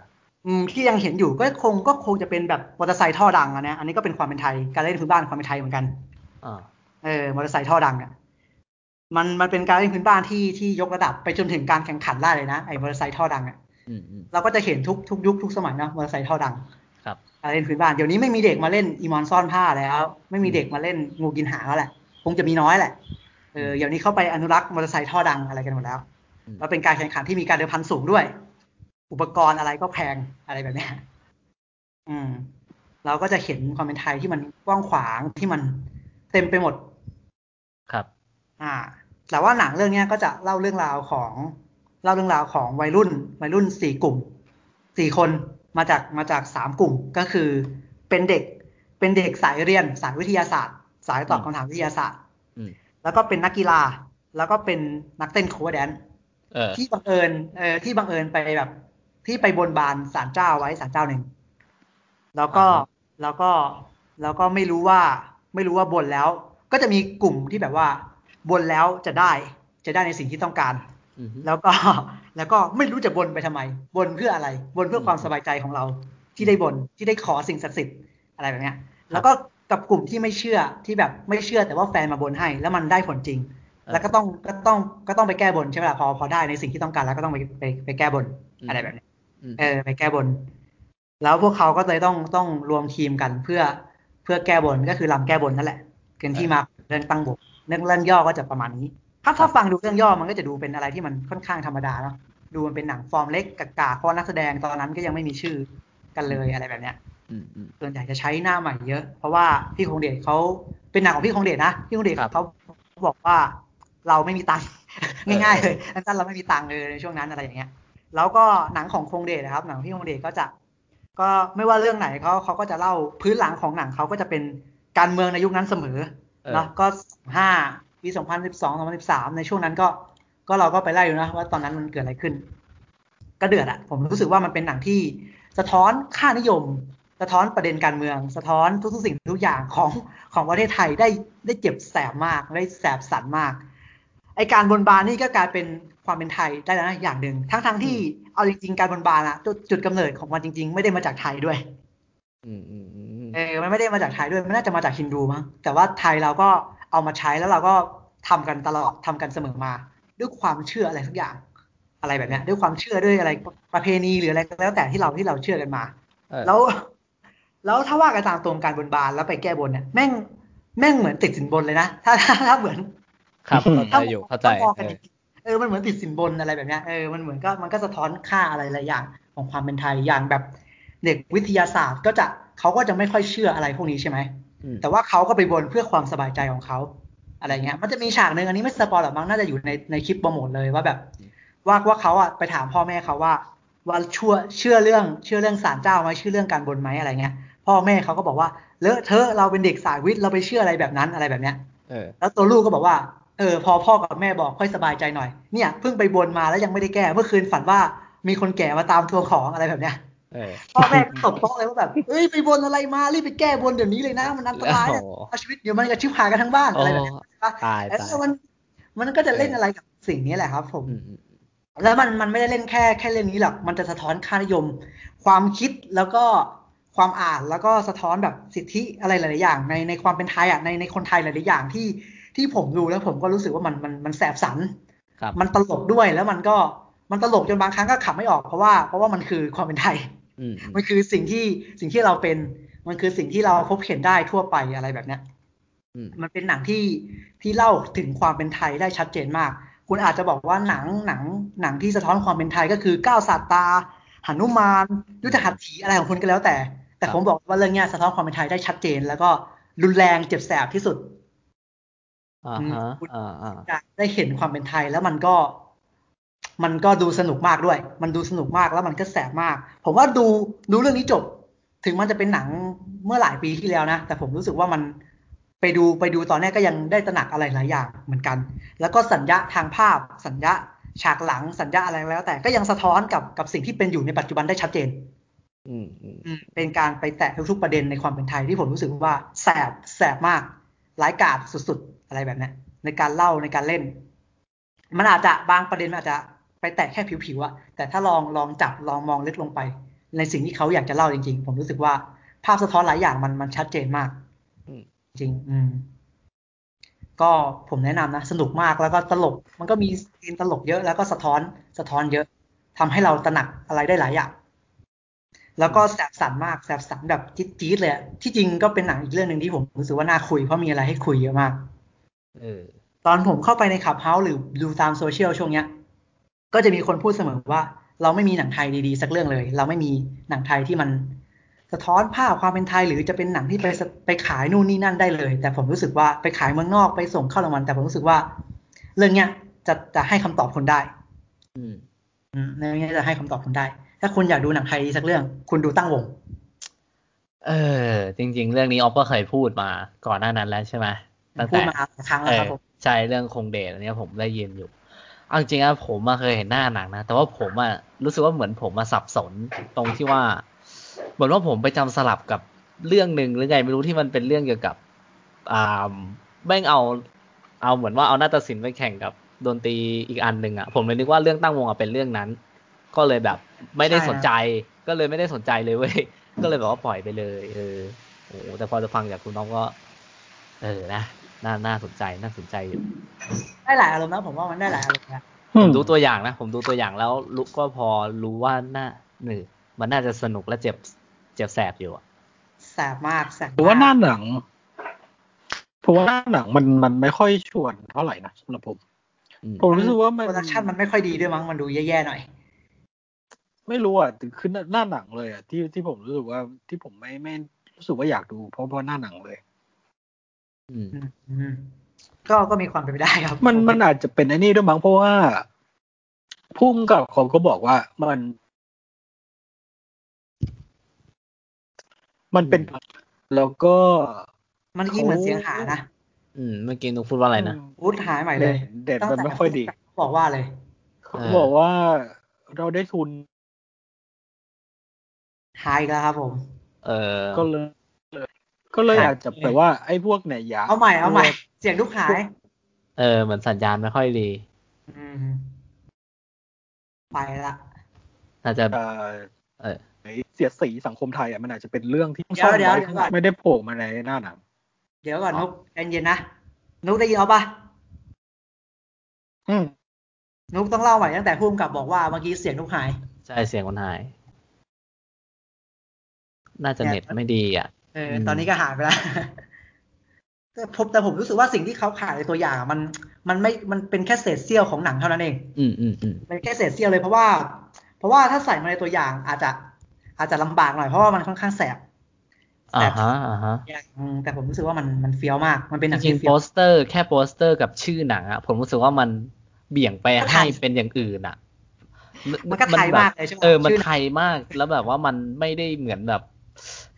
อืมที่ยังเห็นอยู่ก็คงก็คงจะเป็นแบบมอเตอร์ไซค์ท่อดังอันเนี้ยอันนี้ก็เป็นความเป็นไทยการเล่นพื้นบ้านความเป็นไทยเหมือนกันอ่าเออมอเตอร์ไซค์ท่อดังอะมันมันเป็นการเล่นพื้นบ้านที่ที่ยกระดับไปจนถึงการแข่งขันได้เลยนะไอ้มอเตอร์ไซค์ท่อดังอะอืมอืมเราก็จะเห็นทุกทุกยุคทุกสมัยเนาะมอเตอร์ไซค์ท่อดัง ครับการเล่นพื้นบ้านเดี๋ยวนี้ไม่มีเด็กมาเล่นอีมอนซ่อนผ้าแล้ว ไม่มีเด็กมาเล่นงูกินหางแล้วแหละคงจะมีน้อยแหละเออเดี๋ยวนี้เข้าไปอนุรักษ์มอเตอร์ไซค์ท่อดังอะไรกันหมดแล้วอืมแล้วเป็นการแข่งขันที่มีการเดินพันสูงด้วย อุปกรณ์อะไรก็แพงอะไรแบบเนี้ยอืม เราก็จะเห็นความเป็นไทยที่มันกว้างขวางที่มันเต็มไปหมด ครับ อ่า แต่ว่าหนังเรื่องเนี้ยก็จะเล่าเรื่องราวของ เล่าเรื่องราวของวัยรุ่น วัยรุ่นสี่กลุ่มสี่คน มาจากมาจากสามกลุ่มก็คือเป็นเด็กเป็นเด็กสายเรียนสายวิทยาศาสตร์ สายตอบอืมคำถามวิทยาศาสตร์อืมแล้วก็เป็นนักกีฬา แล้วก็เป็นนักเต้น cover dance เออที่บังเอิญเออที่บังเอิญไปแบบ ที่ไปบนบานศาลเจ้าไว้ศาลเจ้าหนึ่งแล้วก็อ่าฮะแล้วก็แล้วก็ไม่รู้ว่าไม่รู้ว่าบนแล้ว ก็จะมีกลุ่มที่แบบว่าบนแล้วจะได้จะได้ในสิ่งที่ต้องการอืม แล้วก็แล้วก็ไม่รู้จะบนไปทำไม บนเพื่ออะไร บนเพื่อความสบายใจของเรา ที่ได้บนที่ได้ขอสิ่งศักดิ์สิทธิ์อะไรแบบเนี้ย แล้วก็กับกลุ่มที่ไม่เชื่อที่แบบไม่เชื่อแต่ว่าแฟนมาบนให้ แล้วมันได้ผลจริง แล้วก็ต้องก็ต้องก็ต้องไปแก้บนใช่ไหมล่ะพอพอได้ในสิ่งที่ต้องการแล้วก็ต้องไปไปไปแก้บนอะไรแบบเนี้ยอืมเออไปแก้บน แล้วพวกเขาก็เลยต้องต้องรวมทีมกันเพื่อเพื่อแก้บนก็คือลำแก้บนนั่นแหละเกินที่มาเรื่องตั้งบกเรื่องเรื่องย่อก็จะประมาณนี้ ถ้าถ้าฟังดูเรื่องย่อมันก็จะดูเป็นอะไรที่มันค่อนข้างธรรมดาเนาะดูมันเป็นหนังฟอร์มเล็กกากาเพราะว่านักแสดงตอนนั้นก็ยังไม่มีชื่อกันเลยอะไรแบบเนี้ยอืมอืมส่วนใหญ่จะใช้หน้าใหม่เยอะ เพราะว่าพี่คงเดชเขาเป็นหนังของพี่คงเดชนะพี่คงเดชครับเขาบอกว่าเราไม่มีตังค์เออง่ายๆเลยสั้นๆเราไม่มีตังค์เลยในช่วงนั้นอะไรอย่างเงี้ย แล้วก็หนังของคงเดชนะครับ หนังพี่คงเดชก็จะ ก็ไม่ว่าเรื่องไหนเขาเขาก็จะเล่าพื้นหลังของหนังเขาก็จะเป็นการเมืองในยุคนั้นเสมอเออเนาะก็ห้า ปีสองพันสิบสองสองพันสิบสามในช่วงนั้นก็ ก็เราก็ไปไล่ดูนะว่าตอนนั้นมันเกิดอะไรขึ้น ก็เดือดอะผมรู้สึกว่ามันเป็นหนังที่สะท้อนค่านิยม สะท้อนประเด็นการเมือง สะท้อนทุกๆสิ่งทุกอย่างของของประเทศไทยได้ได้เจ็บแสบมากได้แสบสันมากไอการบนบานนี่ก็กลายเป็นความเป็นไทยได้แล้วนะอย่างหนึ่งทั้งทั้งๆที่เอาจริงๆการบนบานอะจุดจุดกำเนิดของมันจริง ๆ ไม่ได้มาจากไทยด้วยอืมอืมอืมเออมันไม่ได้มาจากไทยด้วยมันน่าจะมาจากฮินดูมั้งแต่ว่าไทยเราก็ เอามาใช้แล้วเราก็ทำกันตลอดทำกันเสมอมา ด้วยความเชื่ออะไรสักอย่าง อะไรแบบเนี้ย ด้วยความเชื่อด้วยอะไรประเพณีหรืออะไรก็แล้วแต่ที่เราที่เราเชื่อกันมาเออแล้ว แล้วถ้าว่ากันตามตรงการบนบานแล้วไปแก้บนเนี่ยแม่งแม่งเหมือนติดสินบนเลยนะถ้าถ้าถ้าเหมือน ครับเข้าใจถ้าอยู่เข้าใจถ้มองกันเอจอริงๆเออมันเหมือนติดสินบนอะไรแบบเนี้ยเออมันเหมือนก็มันก็สะท้อนค่าอะไรหลายอย่างของความเป็นไทยอย่างแบบเด็กวิทยาศาสตร์ก็จะเขาก็จะไม่ค่อยเชื่ออะไรพวกนี้ใช่ไหมอืม แต่ว่าเขาก็ไปบนเพื่อความสบายใจของเขาอะไรเงี้ย มันจะมีฉากหนึ่งอันนี้ไม่สปอยหรอกมั้งน่าจะอยู่ในในคลิปโปรโมทเลยว่าแบบว่าว่าเขาอะไปถามพ่อแม่เขาว่าว่าชั่วเชื่อเรื่องเชื่อเรื่องศาลเจ้าไหมเชื่อเรื่องการบนไหมอะไรเงี้ย พ่อแม่เขาก็บอกว่าเลอะเทอะเราเป็นเด็กสายวิทย์เราไปเชื่ออะไรแบบนั้นอะไรแบบเนี้ยเออแล้วตัวลูกก็บอกว่าเออพอพ่อกับแม่บอกค่อยสบายใจหน่อยเนี่ยเพิ่งไปบนมาแล้วยังไม่ได้แก้เมื่อคืนฝันว่ามีคนแก่มาตามทวงของอะไรแบบเนี้ยเออ พ่อแม่ก็ตบโต๊ะเลยว่าแบบเอ้ยไปบนอะไรมารีบไปแก้บนเดี๋ยวนี้เลยนะ มันอันตรายอะโอ้โหเอาชีวิตเดี๋ยวมันจะชิบหายกันทั้งบ้านอะไรแบบนี้ใช่ปะตายเอตายอมันมันก็จะเล่นอะไรกับสิ่งนี้แหละครับผมอืมอืมแล้วมันมันไม่ได้เล่นแค่แค่เรื่องนี้หรอกมันจะสะท้อนค่านิยม ความคิดแล้วก็ความอ่านแล้วก็สะท้อนแบบสิทธิอะไรหลาย ๆ อย่าง ในในความเป็นไทยอะในในคนไทยหลาย ๆ อย่างที่ที่ผมดูแล้วผมก็รู้สึกว่ามันมันมันแสบสันครับมันตลกด้วยแล้วมันก็มันตลกจนบางครั้งก็ขำไม่ออกเพราะว่าเพราะว่ามันคือความเป็นไทยอื มอืมมันคือสิ่งที่สิ่งที่เราเป็น มันคือสิ่งที่เราพบเห็นได้ทั่วไปอะไรแบบเนี้ยอืมมันเป็นหนังที่ที่เล่าถึงความเป็นไทยได้ชัดเจนมาก คุณอาจจะบอกว่าหนังหนังหนังที่สะท้อนความเป็นไทยก็คือก้าวสาตาหนุมานยุทธหัตถีอะไรของคุณก็แล้วแต่ แต่ผมบอกว่าเรื่องเนี้ยสะท้อนความเป็นไทยได้ชัดเจน แล้วก็รุนแรงเจ็บแสบที่สุดอ่าฮะอืมอ่าอ่าได้เห็นความเป็นไทยแล้วมันก็ มันก็ดูสนุกมากด้วย มันดูสนุกมากแล้วมันก็แสบมาก ผมว่าดูดูเรื่องนี้จบ ถึงมันจะเป็นหนังเมื่อหลายปีที่แล้วนะ แต่ผมรู้สึกว่ามันไปดูไปดูตอนนี้ก็ยังได้ตระหนักอะไรหลายอย่างเหมือนกัน แล้วก็สัญญาทางภาพ สัญญาฉากหลังสัญญาอะไรแล้ว แต่ก็ยังสะท้อนกับกับสิ่งที่เป็นอยู่ในปัจจุบันได้ชัดเจนอืมอืมอืมเป็นการไปแตะทุกๆประเด็นในความเป็นไทยที่ผมรู้สึกว่าแสบแสบมากร้ายกาจสุดๆ อะไรแบบเนี้ยในการเล่าในการเล่น มันอาจจะบางประเด็นมันอาจจะ ไปแตะแค่ผิวๆอะแต่ถ้าลองลองจับลองมองลึกลงไป ในสิ่งที่เขาอยากจะเล่าจริง ๆ ผมรู้สึกว่าภาพสะท้อนหลายอย่างมันมันชัดเจนมากอืมจริง อืม ก็ผมแนะนำนะ สนุกมากแล้วก็ตลก มันก็มีซีนตลกเยอะแล้วก็สะท้อนสะท้อนเยอะทำให้เราตระหนักอะไรได้หลายอย่างแล้วก็แสบสันมากแสบสันแบบจี๊ดๆเลยอะที่จริงก็เป็นหนังอีกเรื่องหนึ่งที่ผมรู้สึกว่าน่าคุยเพราะมีอะไรให้คุยเยอะมากเออตอนผมเข้าไปใน Clubhouse หรือดูตามโซเชียลช่วงเนี้ย ก็จะมีคนพูดเสมอว่า เราไม่มีหนังไทยดีๆ สักเรื่องเลย เราไม่มีหนังไทยที่มัน สะท้อนภาพความเป็นไทยหรือจะเป็นหนังที่ไปสไปขายนู่นนี่นั่นได้เลย แต่ผมรู้สึกว่าไปขายเมืองนอกไปส่งเข้ารางวัลแต่ผมรู้สึกว่า เรื่องเนี้ยจะจะให้คำตอบคุณได้อืมอืมเรื่องเนี้ยจะให้คำตอบคุณได้ ถ้าคุณอยากดูหนังไทยดีสักเรื่อง คุณดูตั้งวง เออ จริง ๆ เรื่องนี้ออฟก็เคยพูดมาก่อนหน้านั้นแล้วใช่ไหมตั้งพูดแต่มาหลายครั้งเอแล้วคอรับผมใช่เรื่องคงเดชอันเนี้ยผมได้ยินอยู่ เอาจริงๆอะผมมาเคยเห็นหน้าหนังนะ แต่ว่าผมอะรู้สึกว่าเหมือนผมมาสับสนตรงที่ว่า เหมือนว่าผมไปจำสลับกับเรื่องหนึ่งหรือไงไม่รู้ที่มันเป็นเรื่องเกี่ยวกับอ่าแม่งเอาเอาเหมือนว่าเอานาฏศิลป์ไปแข่งกับดนตรีอีกอันหนึ่งอะผมเลยนึกว่าเรื่องตั้งวงอะเป็นเรื่องนั้น ก็เลยแบบไม่ได้สนใจ ก็เลยไม่ได้สนใจเลยเว้ยก็เลยแบบว่าปล่อยไปเลย เออโอ้โหแต่พอจะฟังจากคุณน้องก็ เออนะ น่าน่าสนใจน่าสนใจอยู่ได้หลายอารมณ์นะผมว่ามันได้หลายอารมณ์นะผมดูตัวอย่างนะ ผมดูตัวอย่างแล้วรู้ก็พอรู้ว่าน่าหนึ่งมันน่าจะสนุกและเจ็บเจ็บแสบอยู่อะแสบมากแสบผมว่าหน้ามากหนังผมว่าหน้าหนังมันมันไม่ค่อยชวนเท่าไหร่นะสำหรับผมอืมผมรู้สึกว่ามันโปรดักชันมันไม่ค่อยดีด้วยมั้งมันดูแย่ๆหน่อย ไม่รู้อะคือหน้าหนังเลยอะที่ที่ผมรู้สึกว่าที่ผมไม่ไม่รู้สึกว่าอยากดูเพราะเพราะหน้าหนังเลยอืมอืมอืม ก็ก็มีความเป็นไปได้ครับ มันมันอาจจะเป็นไอ้นี่ด้วยมั้งเพราะว่าพุ่มกับเขาก็บอกว่ามัน มันเป็นแล้วก็มันกี้เหมือนเสียงหายนะอืมเมื่อกี้นุกพูดว่าอะไรนะวูดหายใหม่เลย เด็ดตั้งมันแต่ไม่ค่อยดี บอกว่าเลยเขาบอกว่าเราได้ทุนหายอีกแล้วครับผม เออก็เลย ก็เลยอาจจะแบบว่าไอ้พวกเนี่ยอยาเอาใหม่เอาใหม่ เสียงลูกหาย เออ เหมือนสัญญาณไม่ค่อยดีอืมไปละน่าจะเอ่อเออเสียดสีสังคมไทยอะมันอาจจะเป็นเรื่องที่เดี๋ยวซ่อนเดี๋ยวไว้เดี๋ยวก่อนไม่ได้โผล่มาในหน้าหนังเดี๋ยวก่อนนุกใจเย็นนะนุกได้ยินเอาปะอืมนุกต้องเล่าใหม่ตั้งแต่พุ่มกับบอกว่าเมื่อกี้เสียงนุกหาย ใช่เสียงคนหาย น่าจะเนี่ยเน็ตไม่ดีอะเอออืมตอนนี้ก็หายไปแล้วแต่ผมแต่ผมรู้สึกว่าสิ่งที่เขาขายในตัวอย่างอะมัน มันไม่มันเป็นแค่เศษเสี้ยวของหนังเท่านั้นเอง อืมอืมอืมเป็นแค่เศษเสี้ยวเลยเพราะว่า เพราะว่าถ้าใส่มาในตัวอย่างอาจจะอาจจะลำบากหน่อยเพราะว่ามันค่อนข้างแสบแสอ่าฮะอ่าฮะอืมแต่ผมรู้สึกว่ามันมันเฟี้ยวมาก มันเป็นหนังริงที่เฟี้โปยวสเตอร์แค่โปสเตอร์กับชื่อหนังอะผมรู้สึกว่ามันเบี่ยงไปให้เป็นอย่างอื่นอะมันก็ไทยแบบมากเลยใช่ไหมเออมันชื่อไทยมากแล้วแบบว่ามันไม่ได้เหมือนแบบ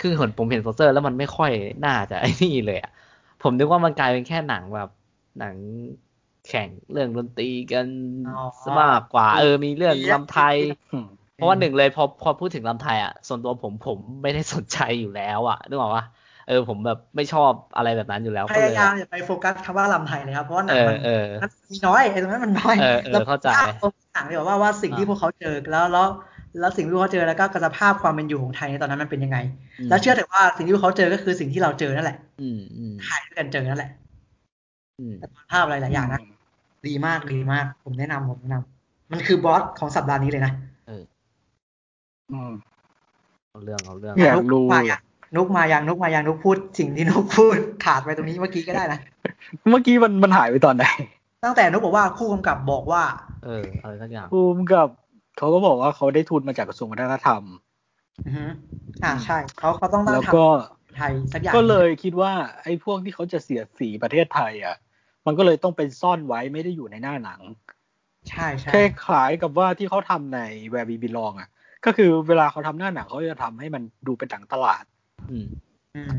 คือเห็นผมเห็นโปสเตอร์แล้วมันไม่ค่อยน่าจะไอ้นี่เลยอะผมนึกว่ามันกลายเป็นแค่หนังแบบ หนังแข่งเรื่องดนตรีกันอ๋อซะมากกว่า เออมีเรื่องรำไทยอืมเพราะว่าหนึ่งเลยพอพอพูดถึงรำไทยอะส่วนตัวผมผมไม่ได้สนใจอยู่แล้วอะนึกออกปะเออผมแบบไม่ชอบอะไรแบบนั้นอยู่แล้วพก็เลยายามอย่าไปโฟกัสคำว่าลำไทยเลยครับเพราะว่าหนัเองอมันเออมันมีน้อยไอ้ตรงนั้นมันน้อยเออเออแล้วเข้าใจภพตรงหนังดีกว่าว่าว่าสิ่งที่อ่าพวกเขาเจอแล้วแล้ว แล้วสิ่งที่พวกเขาเจอแล้วก็สภาพความเป็นอยู่ของไทยในตอนนั้นมันเป็นยังไงอืมแล้วเชื่อเถอะว่าสิ่งที่พวกเขาเจอก็คือสิ่งที่เราเจอนั่นแหละอืมอืมถ่ายด้วยกันเจอนั่นแหละอืมแต่ภาพอะไรหลายอย่างนะดีมากดีมาก ผมแนะนำผมแนะนำมันคือบอสของสัปดาห์นี้เลยนะเอออืมเอาเรื่องเอาเรื่องอยากนุกรู้มายังนุกมายังนุกมายังนุกพูดสิ่งที่นุกพูดขาดไปตรงนี้เมื่อกี้ก็ได้นะเมื่อกี้มันมันหายไปตอนไหนตั้งแต่นุกบอกว่าคู่กำกับบอกว่า เอออะไรสักอย่างภูมิกับ เขาก็บอกว่าเขาได้ทุนมาจากกระทรวงวัฒนธรรมอือฮึอ่าใช่เขาเขาต้องตั้งแล้วทำก็ไทยสักอย่างก็เลยคิดว่าไอ้พวกที่เขาจะเสียดสีประเทศไทยอะ มันก็เลยต้องเป็นซ่อนไว้ไม่ได้อยู่ในหน้าหนัง ใช่ใช่แค่คล้ายกับว่าที่เขาทำใน Where We Belong อะ ก็คือเวลาเขาทำหน้าหนังเขาจะทำให้มันดูเป็นหนังตลาดอืมอืม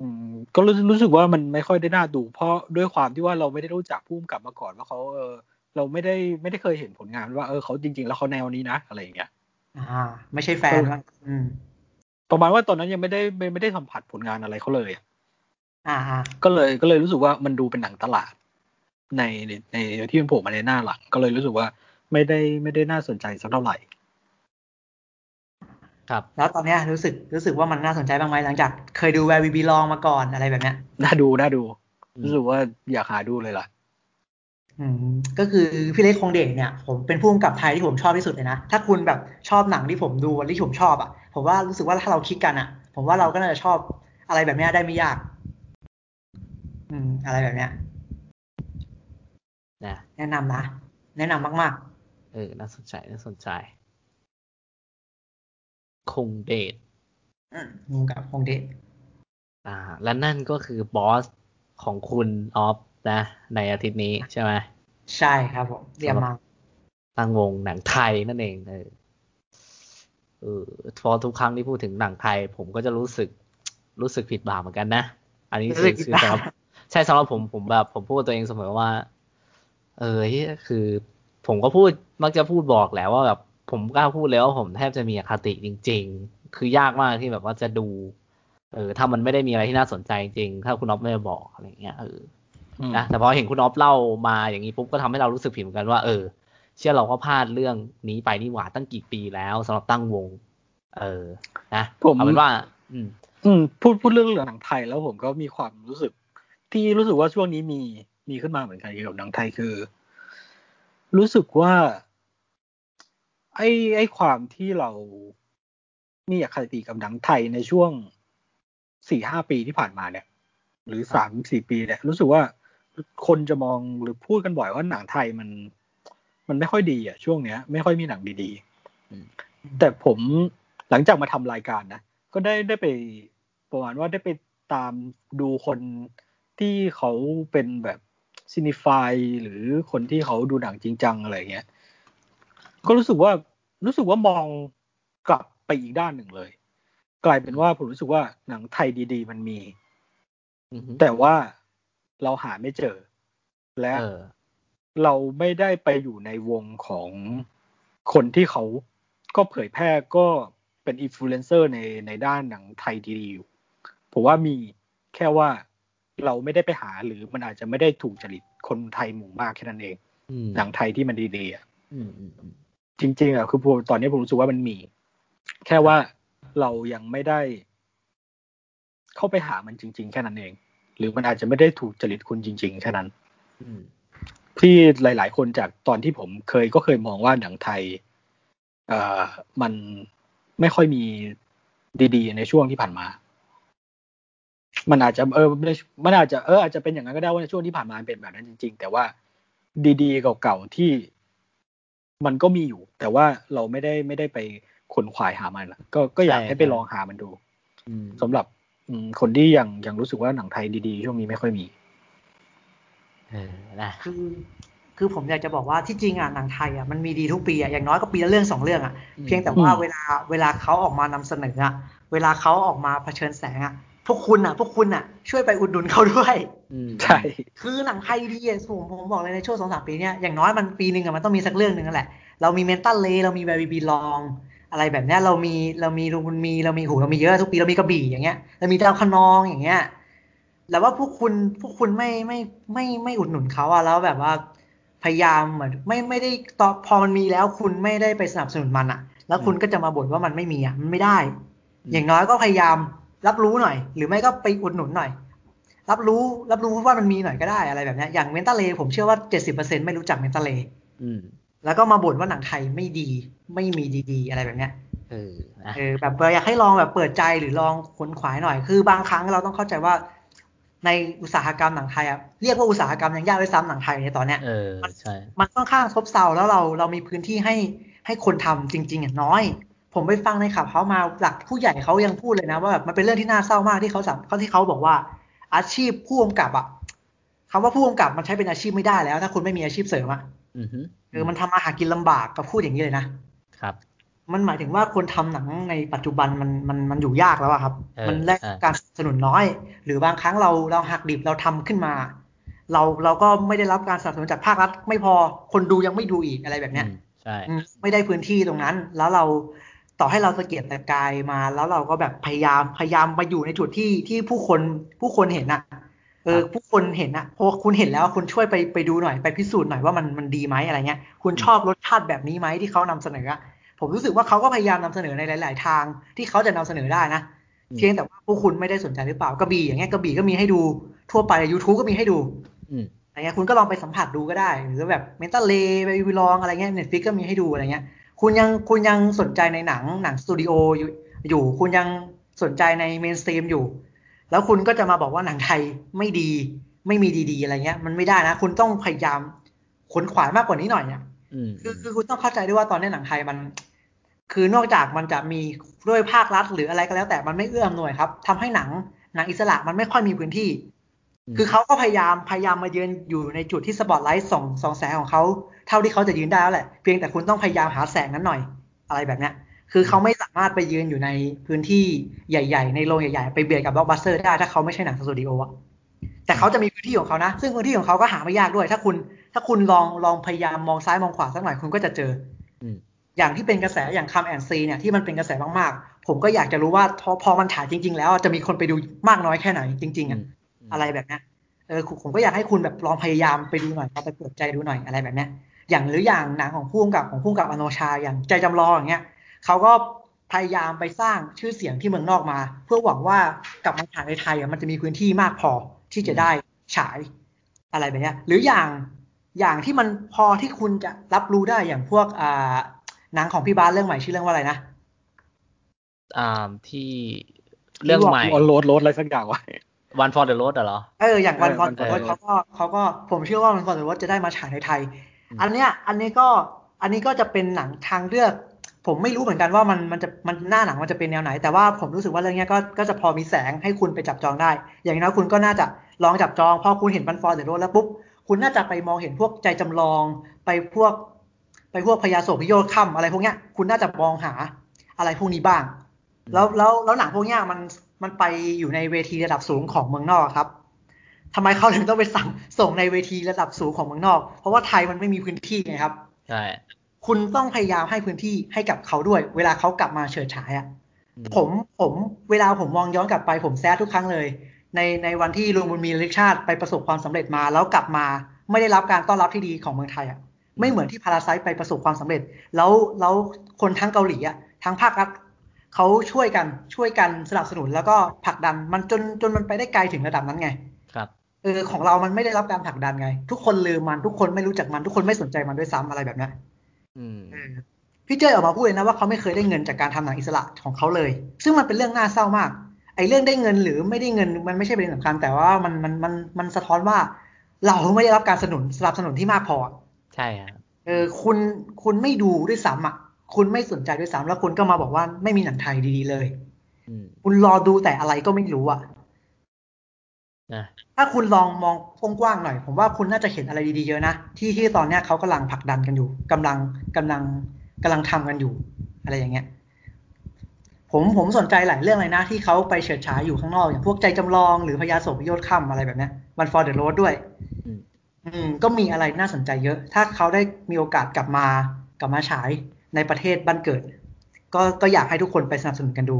อืมก็รู้รู้สึกว่ามันไม่ค่อยได้น่าดู เพราะด้วยความที่ว่าเราไม่ได้รู้จักผู้กำกับมาก่อนว่าเขาเออ เราไม่ได้ไม่ได้เคยเห็นผลงานว่าเออเขาจริง ๆ แล้วเขาแนวนี้นะอะไรอย่างเงี้ยอ่า ไม่ใช่แฟนว่าอืมประมาณว่าตอนนั้นยังไม่ได้ไม่ไม่ได้สัมผัสผลงานอะไรเขาเลยอะอ่าอ่าก็เลยก็เลยรู้สึกว่ามันดูเป็นหนังตลาดในในในที่มันโผล่มาในหน้าหลัง ก็เลยรู้สึกว่าไม่ได้ไม่ได้น่าสนใจสักเท่าไหร่ ครับ แล้วตอนเนี้ยรู้สึกรู้สึกว่ามันน่าสนใจบ้างไหมหลังจาก เคยดูแวร์วีบีลองมาก่อนอะไรแบบเนี้ยน่าดูน่าดูอืมรู้สึกว่าอยากหาดูเลยล่ะอืม ก็คือพี่เล็กคงเดชเนี่ยผมเป็นผู้กำกับไทยที่ผมชอบที่สุดเลยนะ ถ้าคุณแบบชอบหนังที่ผมดูที่ผมชอบอะ ผมว่ารู้สึกว่าถ้าเราคลิกกันอะ ผมว่าเราก็น่าจะชอบอะไรแบบเนี้ยได้ไม่ยาก อืม อะไรแบบเนี้ยนะแนะนำนะ แนะนำมากเออ น่าสนใจ น่าสนใจ คงเดทๆอืมผู้กำกับคงเดชอ่า และนั่นก็คือบอสของคุณออฟ นะ ในอาทิตย์นี้ใช่ไหมใช่ครับผมเรียมมาตั้งวงหนังไทยนั่นเองเออเออพอทุกครั้งที่พูดถึงหนังไทย ผมก็จะรู้สึกรู้สึกผิดบาปเหมือนกันนะ อันนี้คือคือสำหรับใช่สำหรับผมผมแบบผมพูดกับตัวเองเสมอว่า เออเหี้ยคือ ผมก็พูดมักจะพูดบอกแหล้วว่าแบบผมกล้าพูดเลยว่าผมแทบจะมีอคติจริง ๆ คือยากมากที่แบบว่าจะดู เออ ถ้ามันไม่ได้มีอะไรที่น่าสนใจจริงๆถ้าคุณอ๊อฟไม่ได้บอกอะไรอย่างเงี้ยเอออืม นะแต่พอเห็นคุณอ๊อฟเล่ามาอย่างนี้ปุ๊บก็ทำให้เรารู้สึกผิดเหมือนกันว่า เออ เชื่อเราก็พลาดเรื่องนี้ไปนี่หว่าตั้งกี่ปีแล้วสำหรับตั้งวง เออ นะผมเอาเป็นว่า อืม อืม พูดพูดเรื่องหนังไทยแล้วผมก็มีความรู้สึก ที่รู้สึกว่าช่วงนี้มีมีขึ้นมาเหมือนกันเกี่ยวกับหนังไทยคือ รู้สึกว่า ไอ้ไอ้ความที่เรามีอคติกับหนังไทยในช่วงสี่ห้าปีที่ผ่านมาเนี่ย หรือสามสี่ปีเนี่ยรู้สึกว่า คนจะมองหรือพูดกันบ่อยว่าหนังไทยมัน มันไม่ค่อยดีอะช่วงเนี้ย ไม่ค่อยมีหนังดีๆอืมแต่ผมหลังจากมาทำรายการนะก็ได้ได้ไปประมาณว่าได้ไปตามดูคนที่เขาเป็นแบบซินิฟายหรือคนที่เขาดูหนังจริงจังอะไรเงี้ย ก็รู้สึกว่ารู้สึกว่ามองกลับไปอีกด้านหนึ่งเลย กลายเป็นว่าผมรู้สึกว่าหนังไทยดี ๆ มันมีอือฮึแต่ว่า เราหาไม่เจอ และเออเราไม่ได้ไปอยู่ในวงของคนที่เขาก็เผยแพร่ก็เป็นอินฟลูเอนเซอร์ในในด้านหนังไทยดีๆอยู่ผมว่ามีแค่ว่าเราไม่ได้ไปหาหรือมันอาจจะไม่ได้ถูกจริตคนไทยหมู่มากแค่นั้นเองอืมหนังไทยที่มันดีๆอะอืมอืมอืมจริง ๆอะคือผมตอนนี้ผมรู้สึกว่ามันมี แค่ว่าเรายังไม่ได้ เข้าไปหามันจริง ๆ แค่นั้นเอง หรือมันอาจจะไม่ได้ถูกจริตคุณจริงๆแค่นั้นอืมผที่หลายๆ คนจากตอนที่ผมเคยก็เคยมองว่าหนังไทยเอ่อมันไม่ค่อยมีดีๆ ในช่วงที่ผ่านมา มันอาจจะเออมันอาจจะเอออาจจะเป็นอย่างนั้นก็ได้ว่าในช่วงที่ผ่านมาเป็นแบบนั้นจริง ๆ แต่ว่าดีๆเก่าๆที่มันก็มีอยู่ แต่ว่าเราไม่ได้ไม่ได้ไปขนขวายหามันก็ก็อยากให้ไปลองหามันดูสำหรับ คนที่ยังยังรู้สึกว่าหนังไทยดีๆ ช่วงนี้ไม่ค่อยมีเออนะคือคือผมอยากจะบอกว่าที่จริงอะหนังไทยอะมันมีดีทุกปีอะอย่างน้อยก็ปีละเรื่องสองเรื่องอะเพียงแต่ว่าเวลาเวลาเขาออกมานำเสนออะเวลาเขาออกมาเผชิญแสงอะพวกคุณอะ พวกคุณอะ ช่วยไปอุดหนุนเขาด้วยใช่คือหนังไทยดีอะผมผมบอกเลยในช่วงสองสามปีเนี้ยอย่างน้อยมันปีหนึ่งอะมันต้องมีสักเรื่องหนึ่งแหละเรามีเมนตัลเลเรามีแบบีบีลอง อะไรแบบเนี้ยเรามีเรามีลุงมีเรามีหูเรามีเยอะทุกปีเรามีกระบี่อย่างเงี้ยเรามีดาวคนองอย่างเงี้ยแล้วว่าพวกคุณพวกคุณไม่ไม่ไม่ไม่อุดหนุนเขาอะแล้วแบบว่าพยายามเหมือนไม่ไม่ได้ตอพอมันมีแล้วคุณไม่ได้ไปสนับสนุนมันอะแล้วคุณก็จะมาบ่นว่ามันไม่มีอะมันไม่ได้ อย่างน้อยก็พยายามรับรู้หน่อย หรือไม่ก็ไปอุดหนุนหน่อย รับรู้รับรู้ว่ามันมีหน่อยก็ได้อะไรแบบนี้อย่างเมนตาเลผมเชื่อว่าเจ็ดสิบเปอร์เซ็นไม่รู้จักเมนตาเล แล้วก็มาบ่นว่าหนังไทยไม่ดี ไม่มีดีๆ อะไรแบบเนี้ยเออเออแบบอยากให้ลองแบบเปิดใจหรือลองขนขวายหน่อย คือบางครั้งเราต้องเข้าใจว่า ในอุตสาหกรรมหนังไทยอะเรียกว่าอุตสาหกรรมยังยากด้วยซ้ำหนังไทยในตอนเนี้ยเออใช่มันค่อนข้างซบเซาแล้วเราเรามีพื้นที่ให้ให้คนทำจริงๆอะน้อย ผมไปฟังในข่าวเขามาหลักผู้ใหญ่เขายังพูดเลยนะว่าแบบมันเป็นเรื่องที่น่าเศร้ามากที่เขาสั่งเขาที่เขาบอกว่า อาชีพผู้กำกับอะคำว่าผู้กำกับมันใช้เป็นอาชีพไม่ได้แล้ว ถ้าคุณไม่มีอาชีพเสริมอะ เออมันทำมาหากินลำบากก็พูดอย่างนี้เลยนะครับ มันหมายถึงว่าคนทำหนังในปัจจุบันมันมันมันอยู่ยากแล้วครับ มันแลกการสนุนน้อย หรือบางครั้งเราเราหักดิบเราทำขึ้นมา เราเราก็ไม่ได้รับการสนับสนุนจากภาครัฐ ไม่พอคนดูยังไม่ดูอีกอะไรแบบเนี้ยใช่ไม่ได้พื้นที่ตรงนั้น แล้วเราต่อให้เราสเกียรแต่กายมา แล้วเราก็แบบพยายามพยายามมาอยู่ในจุดที่ที่ผู้คนผู้คนเห็นอะ เออผู้คนเห็นอะพอคุณเห็นแล้วคุณช่วยไปไปดูหน่อยไปพิสูจน์หน่อยว่ามันมันดีไหมอะไรเงี้ย คุณชอบรสชาติแบบนี้ไหมที่เขานำเสนอผมรู้สึกว่าเขาก็พยายามนำเสนอในหลาย ๆ ทางที่เขาจะนำเสนอได้นะเพียงแต่ว่าพวกคุณไม่ได้สนใจหรือเปล่ากระบี่อย่างเงี้ยกระบี่ก็มีให้ดูทั่วไป YouTube ก็มีให้ดูอะไรเงี้ยคุณก็ลองไปสัมผัสดูก็ได้หรือแบบเมนตัลเลไปวิลองอะไรเงี้ย Netflix ก็มีให้ดูอะไรเงี้ย คุณยังคุณยังสนใจในหนังหนังสตูดิโออยู่คุณยังสนใจใน mainstream อยู่ แล้วคุณก็จะมาบอกว่าหนังไทยไม่ดี ไม่มีดีๆอะไรเงี้ย มันไม่ได้นะ คุณต้องพยายามขวนขวายมากกว่านี้หน่อยเนี่ยคือคือคุณต้องเข้าใจด้วยว่าตอนนี้หนังไทยมัน คือนอกจากมันจะมีด้วยภาครัฐหรืออะไรก็แล้วแต่มันไม่เอื้ออำนวยครับทำให้หนังหนังอิสระมันไม่ค่อยมีพื้นที่ คือเขาก็พยายามพยายามมายืนอยู่ในจุดที่สปอตไลท์ส่องส่องแสงของเขาเท่าที่เขาจะยืนได้แล้วแหละ เพียงแต่คุณต้องพยายามหาแสงนั้นหน่อย อะไรแบบเนี้ย คือเขาไม่สามารถไปยืนอยู่ในพื้นที่ใหญ่ ๆ ในโรงใหญ่ ๆ ไปเบียดกับบล็อกบัสเตอร์ได้ถ้าเขาไม่ใช่หนังสตูดิโออะแต่เขาจะมีพื้นที่ของเขานะ ซึ่งพื้นที่ของเขาก็หาไม่ยากด้วย ถ้าคุณ ถ้าคุณลองลองพยายามมองซ้ายมองขวาสักหน่อยคุณก็จะเจออย่างที่เป็นกระแสอย่าง Come and See เนี่ยที่มันเป็นกระแสมากๆ ผมก็อยากจะรู้ว่าพอพอมันฉายจริง ๆ แล้วจะมีคนไปดูมากน้อยแค่ไหนจริง ๆอะอะไรแบบนี้เออผมก็อยากให้คุณแบบลองพยายามไปดูหน่อยลองไปเปิดใจดูหน่อยอะไรแบบนี้อย่างหรืออย่างหนังของผู้กำกับของผู้กำกับอโนชาอย่างใจจำลองอย่างเงี้ย เขาก็พยายามไปสร้างชื่อเสียงที่เมืองนอกมา เพื่อหวังว่ากลับมาฉายในไทยมันจะมีพื้นที่มากพอที่จะได้ฉายอะไรแบบนี้หรืออย่างอย่างที่มันพอที่คุณจะรับรู้ได้อย่างพวกอ่าหนังของพี่บาสเรื่องใหม่ชื่อเรื่องว่าอะไรนะอ่าที่เรื่องใหม่วันโร Road อะไรสักอย่างวะ One for the Road เหรอเอออย่าง One for the Road เขาก็เขาก็ผมเชื่อว่า One for the Road จะได้มาฉายในไทย อันเนี้ย อันนี้ก็อันนี้ก็จะเป็นหนังทางเลือก ผมไม่รู้เหมือนกันว่ามันมันจะมันหน้าหนังมันจะเป็นแนวไหน แต่ว่าผมรู้สึกว่าเรื่องนี้ก็ก็จะพอมีแสงให้คุณไปจับจองได้ อย่างน้อยคุณก็น่าจะลองจับจองพอคุณเห็น One for the Road แล้วปุ๊บคุณน่าจะไปมองเห็นพวกใจจำลอง ไปพวก ไปพวกพยาโสพิโยค่ำอะไรพวกเนี้ย คุณน่าจะมองหาอะไรพวกนี้บ้าง แล้วแล้วแล้วหนังพวกเนี้ยมันมันไปอยู่ในเวทีระดับสูงของเมืองนอกครับทำไมเขาถึงต้องไปสั่งส่งในเวทีระดับสูงของเมืองนอก เพราะว่าไทยมันไม่มีพื้นที่ไงครับใช่ คุณต้องพยายามให้พื้นที่ให้กับเขาด้วย เวลาเขากลับมาเฉิดฉายอะผมผมเวลาผมมองย้อนกลับไปผมแซดทุกครั้งเลย ในในวันที่ลุงบุญมีลิกชาติไปประสบความสำเร็จมา แล้วกลับมาไม่ได้รับการต้อนรับที่ดีของเมืองไทยอะไม่เหมือนที่พาราไซต์ไปประสบความสำเร็จ แล้วแล้วคนทั้งเกาหลีอะทั้งภาครัฐเขาช่วยกันช่วยกันสนับสนุนแล้วก็ผลักดันมันจนจนมันไปได้ไกลถึงระดับนั้นไง ครับเออของเรามันไม่ได้รับการผลักดันไง ทุกคนลืมมันทุกคนไม่รู้จักมันทุกคนไม่สนใจมันด้วยซ้ำอะไรแบบเนี้ยอืมเออ พี่เจ้ยออกมาพูดเลยนะว่าเขาไม่เคยได้เงินจากการทำหนังอิสระของเขาเลย ซึ่งมันเป็นเรื่องน่าเศร้ามาก ไอ้เรื่องได้เงินหรือไม่ได้เงินมันไม่ใช่ประเด็นสำคัญ แต่ว่ามันมันมันมันสะท้อนว่า เราไม่ได้รับการสนับสนุนสนับสนุนที่มากพอ ใช่ฮะเออคุณคุณไม่ดูด้วยซ้ำอะคุณไม่สนใจด้วยซ้ำแล้วคุณก็มาบอกว่าไม่มีหนังไทยดีๆเลยอืมคุณรอดูแต่อะไรก็ไม่รู้อะ นะถ้าคุณลองมองกว้างๆหน่อย ผมว่าคุณน่าจะเห็นอะไรดีๆเยอะนะที่ที่ตอนเนี้ยเขากำลังผลักดันกันอยู่กำลังกำลังกำลังทำกันอยู่ อะไรอย่างเงี้ย ผมผมสนใจหลายเรื่องเลยนะ ที่เขาไปเฉิดฉายอยู่ข้างนอกอย่างพวกใจจำลองหรือพญาโศกโยธค่ำอะไรแบบเนี้ยมัน for the road ด้วยอืมอืมก็มีอะไรน่าสนใจเยอะ ถ้าเขาได้มีโอกาสกลับมากลับมาฉายในประเทศบ้านเกิด ก็ก็อยากให้ทุกคนไปสนับสนุนกันดู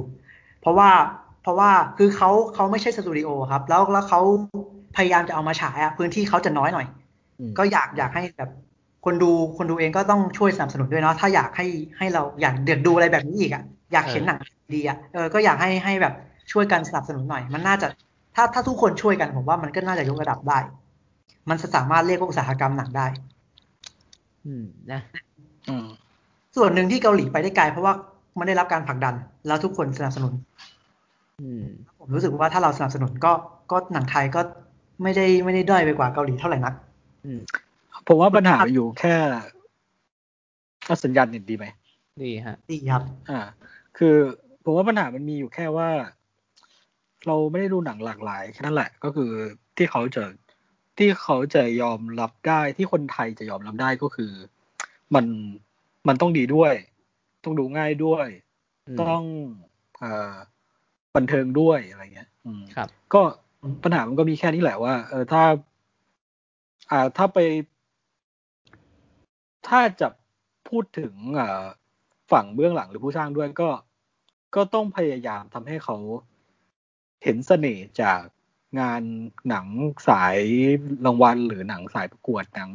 เพราะว่าเพ ราะว่าคือเขาเขาไม่ใช่สตูดิโอครับ แล้วแล้วเขาพยายามจะเอามาฉายอะพื้นที่เขาจะน้อยหน่อยอืมก็อยากอยากให้แบบคนดูคนดูเองก็ต้องช่วยสนับสนุนด้วยเนาะถ้าอยากให้ให้เราอยากเดือดดูอะไรแบบนี้อีกอะอยากเห็นหนังดีอะเออก็อยากให้ให้แบบช่วยกันสนับสนุนหน่อย มันน่าจะถ้าถ้าทุกคนช่วยกันผมว่ามันก็น่าจะยกระดับได้ มันจะสามารถเรียกว่าอุตสาหกรรมหนังได้ อืมนะอืมส่วนหนึ่งที่เกาหลีไปได้ไกลเพราะว่ามันได้รับการผลักดัน แล้วทุกคนสนับสนุนอืม ผมรู้สึกว่าถ้าเราสนับสนุนก็ก็หนังไทยก็ไม่ได้ไม่ได้ด้อยไปกว่าเกาหลีเท่าไหร่นักอืมผมว่าปัญหาอยู่แค่อะสัญญาณเน็ตดีไหมดีฮะดีครับ อ่า คือผมว่าปัญหามันมีอยู่แค่ว่า เราไม่ได้ดูหนังหลากหลายแค่นั้นแหละ ก็คือที่เขาจะที่เขาจะยอมรับได้ที่คนไทยจะยอมรับได้ก็คือ มันมันต้องดีด้วย ต้องดูง่ายด้วยอืมต้อง เอ่อ บันเทิงด้วยอะไรเงี้ยอืมครับ ก็ปัญหามันก็มีแค่นี้แหละว่า เออถ้า อ่าถ้าไป ถ้าจะพูดถึงอ่าฝั่งเบื้องหลังหรือผู้สร้างด้วยก็ก็ต้องพยายามทำให้เขาเห็นเสน่ห์จากงานหนังสายรางวัล หรือหนังสายประกวดหนัง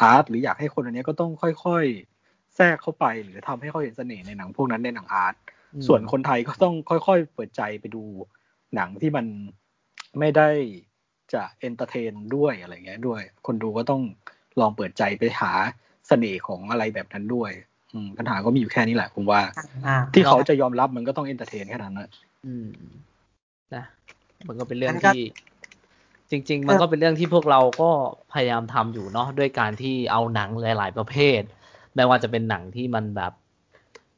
อาร์ตหรืออยากให้คนอันเนี้ยก็ต้องค่อยๆ แทรกเข้าไป หรือทำให้เขาเห็นเสน่ห์ในหนังพวกนั้นในหนังอาร์ตอืม ส่วนคนไทยก็ต้องค่อยๆ เปิดใจไปดูหนังที่มันไม่ได้จะ entertain ด้วยอะไรเงี้ยด้วย คนดูก็ต้องลองเปิดใจไปหาเสน่ห์ของอะไรแบบนั้นด้วยอืมปัญหาก็มีอยู่แค่นี้แหละผมว่าอ่า ที่เขาจะยอมรับมันก็ต้อง entertain แค่นั้นนะอืมนะมันก็เป็นเรื่องมันก็ที่ จริง ๆ มันก็เป็นเรื่องที่พวกเราก็พยายามทำอยู่เนาะด้วยการที่เอาหนังหลาย ๆ ประเภท ไม่ว่าจะเป็นหนังที่มันแบบ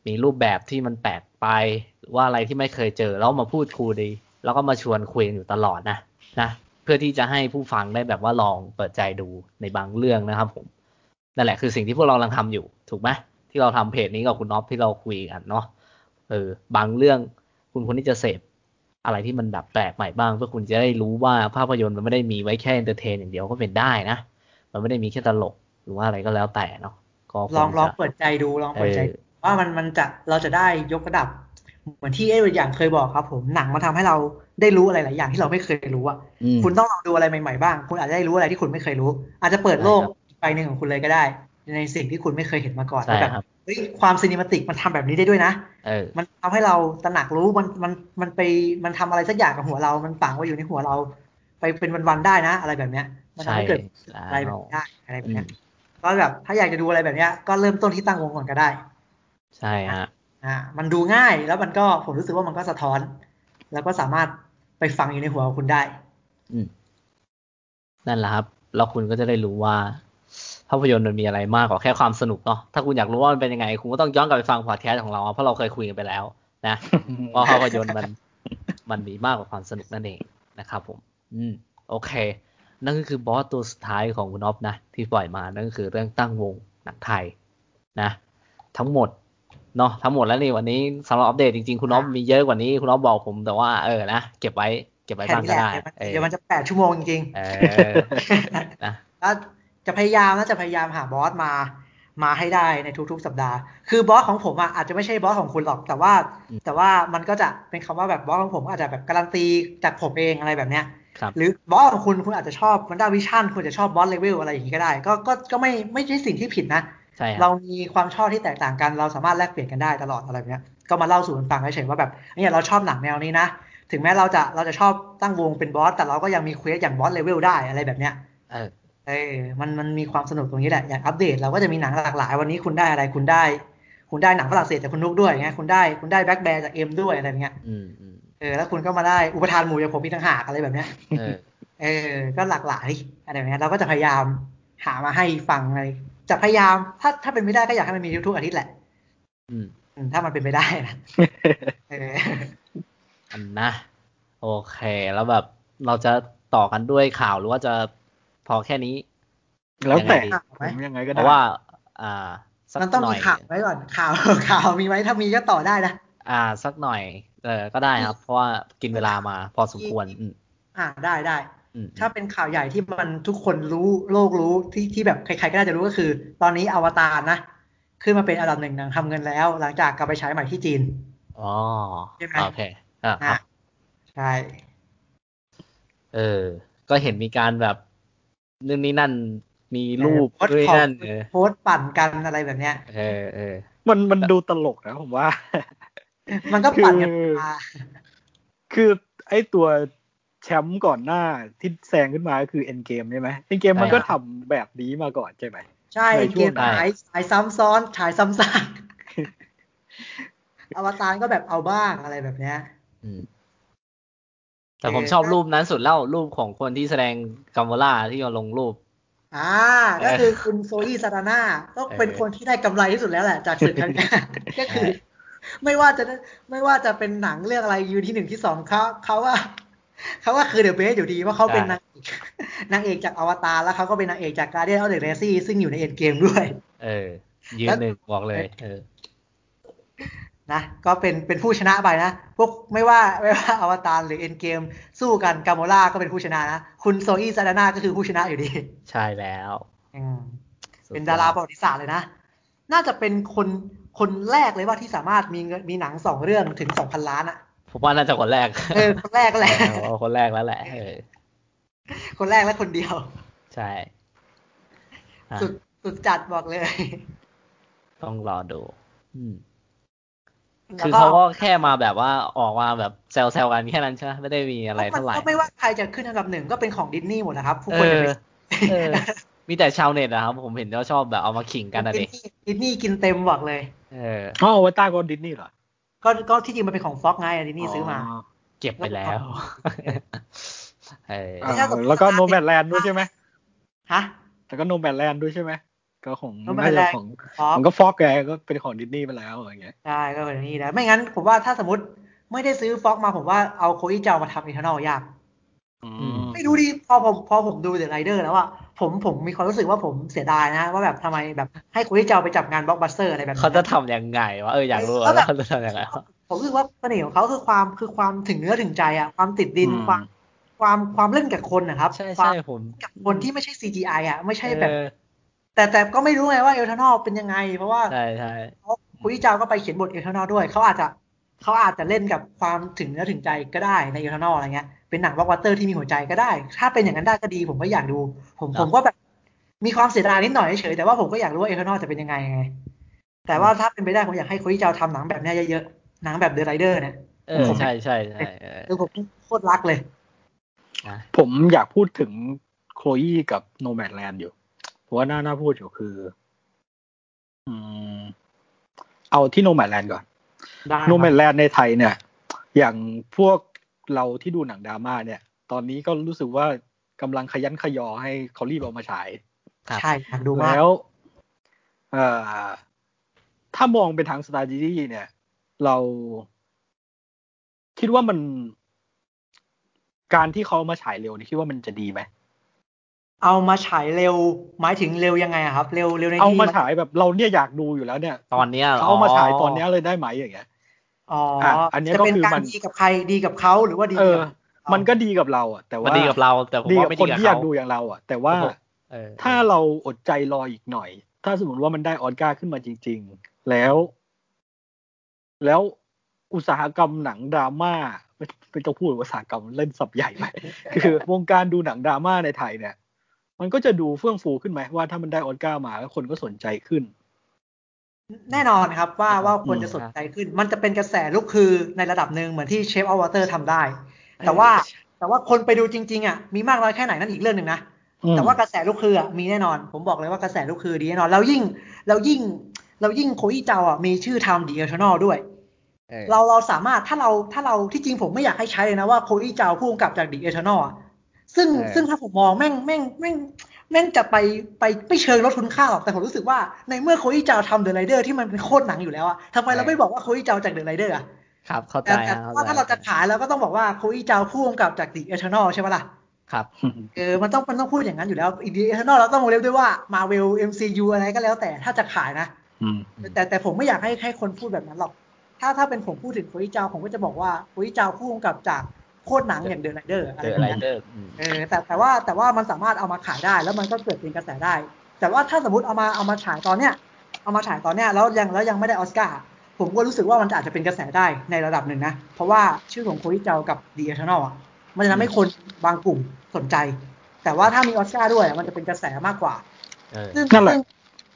มีรูปแบบที่มันแปลกไปหรือว่าอะไรที่ไม่เคยเจอแล้วมาพูดคุยดีแล้วก็มาชวนคุยกันอยู่ตลอดนะนะเพื่อที่จะให้ผู้ฟังได้แบบว่าลองเปิดใจดูในบางเรื่องนะครับผมนั่นแหละคือสิ่งที่พวกเรากำลังทำอยู่ ถูกไหมที่เราทำเพจนี้กับคุณน็อฟที่เราคุยกันเนาะเออบางเรื่องคุณควรที่จะเสพอะไรที่มันแบบแปลกใหม่บ้าง เพื่อคุณจะได้รู้ว่าภาพยนตร์มันไม่ได้มีไว้แค่ entertain อย่างเดียวก็เป็นได้นะ มันไม่ได้มีแค่ตลกหรือว่าอะไรก็แล้วแต่เนาะก็ลองลองเปิดใจดูลองเปิดใจ ว่ามันมันจะเราจะได้ยกระดับ เหมือนที่เอเวอร์อย่างเคยบอกครับ ผมหนังมาทำให้เราได้รู้อะไรหลายอย่างที่เราไม่เคยรู้อะอืมคุณต้องลองดูอะไรใหม่ๆบ้าง คุณอาจจะได้รู้อะไรที่คุณไม่เคยรู้ อาจจะเปิดโลกอีกใบหนึ่งของคุณเลยก็ได้ ในสิ่งที่คุณไม่เคยเห็นมาก่อนใช่ว่าแบบครับเฮ้ยความ cinematic มันทำแบบนี้ได้ด้วยนะเออมันทำให้เราตระหนักรู้มันมันมันไปมันทำอะไรสักอย่างกับหัวเรา มันฝังไว้อยู่ในหัวเรา ไปเป็นวันๆได้นะ อะไรแบบเนี้ยมันทำให้เกิดใช่อะไรแบบนี้ได้อะไรแบบอืเนี้มยก็แบบถ้าอยากจะดูอะไรแบบเนี้ยก็เริ่มต้นที่ตั้งวงก่อนก็ได้ ใช่ฮะอ่ามันดูง่ายแล้วมันก็ผมรู้สึกว่ามันก็สะท้อน แล้วก็สามารถไปฟังอยู่ในหัวของคุณได้ อืมนั่นแหละครับ แล้วคุณก็จะได้รู้ว่า ภาพยนตร์มันมีอะไรมากกว่าแค่ความสนุกเนาะถ้าคุณอยากรู้ว่ามันเป็นยังไง คุณก็ต้องย้อนกลับไปฟังพอดแคสต์ของเราเพราะเราเคยคุยกันไปแล้ว นะว่าภาพยนตร์มันมันมีมากกว่าความสนุกนั่นเองนะครับผม อืม โอเค นั่นก็คือบอสตัวสุดท้ายของคุณอ๊อฟนะ ที่ปล่อยมานั่นก็คือเรื่องตั้งวงหนังไทย นะ ทั้งหมด เนาะทั้งหมดแล้วนี่วันนี้สำหรับอัปเดตจริงๆ คุณอ๊อฟมีเยอะกว่านี้คุณอ๊อฟบอกผมแต่ว่าเออนะเก็บไว้เก็บไว้แค่บ้างนี้ก็แหละได้เดี๋ยวมันเออเดี๋ยวมันจะแปดชั่วโมงจริงเออๆนะแล้วจะพยายามนะจะพยายามหาบอสมามาให้ได้ในทุกๆ สัปดาห์ คือบอสของผมอะอาจจะไม่ใช่บอสของคุณหรอก แต่ว่า แต่ว่ามันก็จะเป็นคำว่าแบบบอสของผมอาจจะแบบการันตีจากผมเองอะไรแบบเนี้ยครับหรือบอสของคุณคุณอาจจะชอบ WandaVision คุณจะชอบ Boss Level อะไรอย่างนี้ก็ได้ ก็ก็ก็ไม่ไม่ใช่สิ่งที่ผิดนะ ใช่ครับเรามีความชอบที่แตกต่างกันเราสามารถแลกเปลี่ยนกันได้ตลอดอะไรแบบเนี้ยก็มาเล่าสู่กันฟังเฉยๆว่าแบบเนี่ยเราชอบหนังแนวนี้นะถึงแม้เราจะเราจะชอบตั้งวงเป็นบอสแต่เราก็ยังมี quest อย่าง Boss Level ได้อะไรแบบเนี้ยเออเออมันมันมีความสนุกตรงนี้แหละอย่างอัปเดตเราก็จะมีหนังหลากหลาย วันนี้คุณได้อะไรคุณได้ คุณได้หนังฝรั่งเศสจากคุณนุกด้วยไงคุณได้คุณได้แบ็คแบร์จากเอ็มด้วยอะไรเงี้ยอืมอืมเออแล้วคุณก็มาได้อุปทานหมู่จากผมอีกต่างหากอะไรแบบเนี้ยเออเออก็หลากหลายอะไรแบบเนี้ยเราก็จะพยายามหามาให้ฟังเลย จะพยายาม ถ้าถ้าเป็นไม่ได้ก็อยากให้มันมีทุกๆอาทิตย์แหละอืมอืมถ้ามันเป็นไปได้นะเอออันนะ โอเค แล้วแบบเราจะต่อกันด้วยข่าวหรือว่าจะพอแค่นี้ แล้วแต่ยังไงดีผมยังไงก็เพได้ราะว่า อ่าสักมันต้องหน่มีอยข่าวไว้ก่อนข่าวข่าวมีไว้ถ้ามีก็ต่อได้นะอ่า สักหน่อย เออก็ได้ครับ เพราะว่ากินเวลามาพอสมควรอืมอ่าได้ได้อืม ถ้าเป็นข่าวใหญ่ที่มันทุกคนรู้โลกรู้ที่ที่แบบใครๆก็น่าจะรู้ก็คือ ตอนนี้อวตารนะ ขึ้นมาเป็นอันดับหนึ่งหนังทำเงินแล้ว หลังจากกลับไปฉายใหม่ที่จีนอ๋อใช่ไหมโอเคอ่าครับนะใช่เออ ก็เห็นมีการแบบนู่นนี่นั่นมีรูปโพสต์ด้วยของนั่นเออโพสต์ปั่นกันอะไรแบบเนี้ย เออเออมันมันดูตลกนะผมว่า มันก็ปั่นกันคือมาคือไอ้ตัวแชมป์ก่อนหน้าที่แซงขึ้นมาก็คือเอ็นเกมใช่ไหมเอ็นเกมมันใช่ก็ทำแบบนี้มาก่อนใช่ไหมใช่ในช่เกวงมนั้นฉายฉายซ้ำซ้อนฉายซ้ำซากอวตารก็แบบเอาบ้างอะไรแบบเนี้ยอืมแต่ผมเออชอบรูปนั้นสุดแล้วรูปของคนที่แสดงกัมวล่าที่เอาลงรูป อ่า ก็คือคุณโซอี้ซาตาน่าก็เป็นเออคนที่ได้กำไรที่สุดแล้วแหละจากศึกครั้งเนี้ยก็คือ ไม่ว่าจะไม่ว่าจะเป็นหนังเรื่องอะไรยืนที่หนึ่งที่สองเขาเขาว่า เขาว่าคือเดอะเบสอยู่ดีว่าเขาเป็นนางเอกนางเอกจากอวตารแล้วเขาก็เป็นนางเอกจาก Guardians of the Galaxy ซึ่งอยู่ใน Endgame ด้วย เออ ยืนหนึ่งบอกเลย เออนะก็เป็นเป็นผู้ชนะไปนะ พวกไม่ว่าไม่ว่าอวตารหรือ Endgame สู้กัน Gamora ก็เป็นผู้ชนะนะ คุณ Zoe Saldana ก็คือผู้ชนะอยู่ดี ใช่แล้วอืมสุเป็นยอดาราประวัติศาสตร์เลยนะ น่าจะเป็นคนคนแรกเลยว่าที่สามารถมีเงินมีหนังสองเรื่องถึงสองพันล้านอะ ผมว่าน่าจะคนแรก เออ คนแรกก็แหละเออคนแรกแล้วแหละเออคนแรกและคนเดียว ใช่อะสุดสุดจัดบอกเลย ต้องรอดูอืมแล้วคือเขาก็แค่มาแบบว่าออกมาแบบแซวๆกันแค่นั้นใช่ไหมไม่ได้มีอะไรมันเท่าไหร่ก็ไม่ว่าใครจะขึ้นอันดับหนึ่งก็เป็นของดิสนีย์หมดนะครับทุกเอคนจะอไปเออมีแต่ชาวเน็ตนะครับ ผมเห็นเขาชอบแบบเอามาขิงกันนะดิดิสนีย์ดิสนีย์กินเต็มบอกเลย เอออ๋ออวตารก็ดิสนีย์เหรอ ก็ก็ที่จริงมันเป็นของ Fox ไงดิสนีย์ซื้อมา เก็บไปแล้วเอออ่าแล้วก็ Nomadland ด้วยใช่ไหมฮะแล้วก็ Nomadland ด้วยใช่ไหมก็ของ Nomadland น่าจะของ Fox มันก็ Fox แกก็เป็นของดิสนีย์ไปแล้วอย่างเงี้ยใช่ก็เป็นอย่างนี้แล้วไม่งั้นผมว่าถ้าสมมติไม่ได้ซื้อ Fox มาผมว่าเอา Chloé Zhao มาทำ Eternals ยากอืมไม่รู้ดิพอผมพอผมดู The Rider แล้วอะ ผมผมมีความรู้สึกว่าผมเสียดายนะ ว่าแบบทำไมแบบให้ Chloé Zhao ไปจับงานบล็อกบัสเตอร์อะไรแบบนี้เขาจะทำยังไงวะเอออยากรู้แล้ว่าวแบบเขาจะทำยังไงวะผมรู้สึกว่าเสน่ห์ของเขาคือความคือความถึงเนื้อถึงใจอะความติดดินอืมความความความเล่นกับคนนะครับใช่ควาใช่มผมกับคนที่ไม่ใช่ CGI อะไม่ใช่แบบเออแต่แต่ก็ไม่รู้ไงว่า Eternals เป็นยังไง เพราะว่าใช่ใช่ Chloé Zhao ก็ไปเขียนบท Eternals ด้วยเขาอาจจะเขาอาจจะเล่นกับความถึงเนื้อถึงใจก็ได้ใน Eternals อะไรเงี้ย เป็นหนังบล็อกบัสเตอร์ที่มีหัวใจก็ได้ ถ้าเป็นอย่างนั้นได้ก็ดี ผมก็อยากดู ผมผมก็แบบมีความเสียดายนิดหน่อยเฉยๆแต่ว่าผมก็อยากรู้ว่า Eternals จะเป็นยังไงไง แต่ว่าถ้าเป็นไปได้ผมอยากให้คุยเจ้าทำหนังแบบเนี้ยเยอะๆ หนังแบบ The Rider เนี่ยเออใช่ใช่ใช่เออคือผมโคตรรักเลยนะผมอยากพูดถึงโคลอีกับโนแม d แลนด์อยู่เพราะว่าน่าน่าพูดอยู่คือ อืม เอาที่โนแม d แลนด์ก่อนได้โนแม d แลนด์ในไทยเนี่ย อย่างพวก เราที่ดูหนังดราม่าเนี่ย ตอนนี้ก็รู้สึกว่ากำลังขยันขยอให้เขารีบเอามาฉายครับใช่อยากดูมากแล้วเอ่อถ้ามองเป็นทางสตาร์จีเนี่ย เราคิดว่ามันการที่เขามาฉายเร็วนี่คิดว่ามันจะดีไหมเอามาฉายเร็วหมายถึงเร็วยังไงอะครับ เร็วเร็วในเอาที่มาฉายแบบเราเนี่ยอยากดูอยู่แล้วเนี่ย ตอนเนี้ยหรเขาเอามาฉายตอนเนี้ยเลยได้ไหมอย่างเงี้ย อ๋ออะอันเนี้ยจะก็เป็นคือการมันดีกับใครดีกับเขาหรือว่าดีเออกับมันก็ดีกับเราอะ แต่มันว่าดีกับเรา แต่ผมดีว่ากับไม่คดีนกับที่อยากเขาดูอย่างเราอะ แต่ว่าโอ้โหเออถ้าเราอดใจรออีกหน่อย ถ้าสมมติว่ามันได้ออสการ์ขึ้นมาจริง ๆ แล้ว แล้วอุตสาหกรรมหนังดราม่าไม่ไม่ต้องพูดว่าอุตสาหกรรมเล่นสับใหญ่ไปคือวงการดูหนังดราม่าในไทยเนี่ย มันก็จะดูเฟื่องฟูขึ้นไหมว่าถ้ามันได้ออสการ์มาแล้วคนก็สนใจขึ้น แน่นอนครับว่าว่าควรจะสนใจขึ้น มันจะเป็นกระแสลุกฮือในระดับหนึ่งเหมือนที่ Shape of Water ทำได้ แต่ว่าแต่ว่าคนไปดูจริง ๆอะมีมากน้อยแค่ไหนนั่นอีกเรื่องหนึ่งนะแต่ว่ากระแสลุกฮืออะมีแน่นอน ผมบอกเลยว่ากระแสลุกฮือดีแน่นอนแล้วยิ่งแล้วยิ่งแล้วยิ่ง Chloé Zhao อะมีชื่อทำ The Eternals ด้วยเราเราสามารถถ้าเราถ้าเราที่จริงผมไม่อยากให้ใช้เลยนะว่า Chloé Zhao ผู้กำกับจาก The Eternals อะซึ่งซึ่งถ้าผมมองแม่งแม่งแม่ง แม่งจะไปไปไม่เชิงลดคุณค่าหรอกแต่ผมรู้สึกว่าในเมื่อ Chloé Zhao ทำ The Rider ที่มันเป็นโคตรหนังอยู่แล้วอะทำไมเราไม่บอกว่า Chloé Zhao จาก The Rider อะครับ เข้าใจแต่ว่าถ้าเราจะขายเราก็ต้องบอกว่า Chloé Zhao ผู้กำกับจาก The Eternals ใช่ไหมล่ะครับเออมันต้องมันต้องพูดอย่างนั้นอยู่แล้วอีดีเอทนอลเราต้องวงเล็บด้วยว่ามาเวล MCU อะไรก็แล้วแต่ถ้าจะขายนะแต่แต่ผมไม่อยากให้ให้คนพูดแบบนั้นหรอกถ้าถ้าเป็นผมพูดถึง Chloé Zhao ผมก็จะบอกว่า Chloé Zhao ผู้กำกับจาก โคตรหนังอย่าง The Rider อะไรแบบนี้ The Rider เออแต่แต่ว่าแต่ว่ามันสามารถเอามาขายได้ แล้วมันก็เกิดเป็นกระแสได้ แต่ว่าถ้าสมมติเอามาเอามาฉายตอนเนี้ยเอามาฉายตอนเนี้ยแล้วยังแล้วยังไม่ได้ออสการ์ผมก็รู้สึกว่ามันอาจจะเป็นกระแสได้ในระดับหนึ่งนะ เพราะว่าชื่อของ Chloé Zhao กับ The Eternals อะมันจะทำให้คนบางกลุ่มสนใจ แต่ว่าถ้ามีออสการ์ด้วยมันจะเป็นกระแสมากกว่าซึ่งนั่นแหละ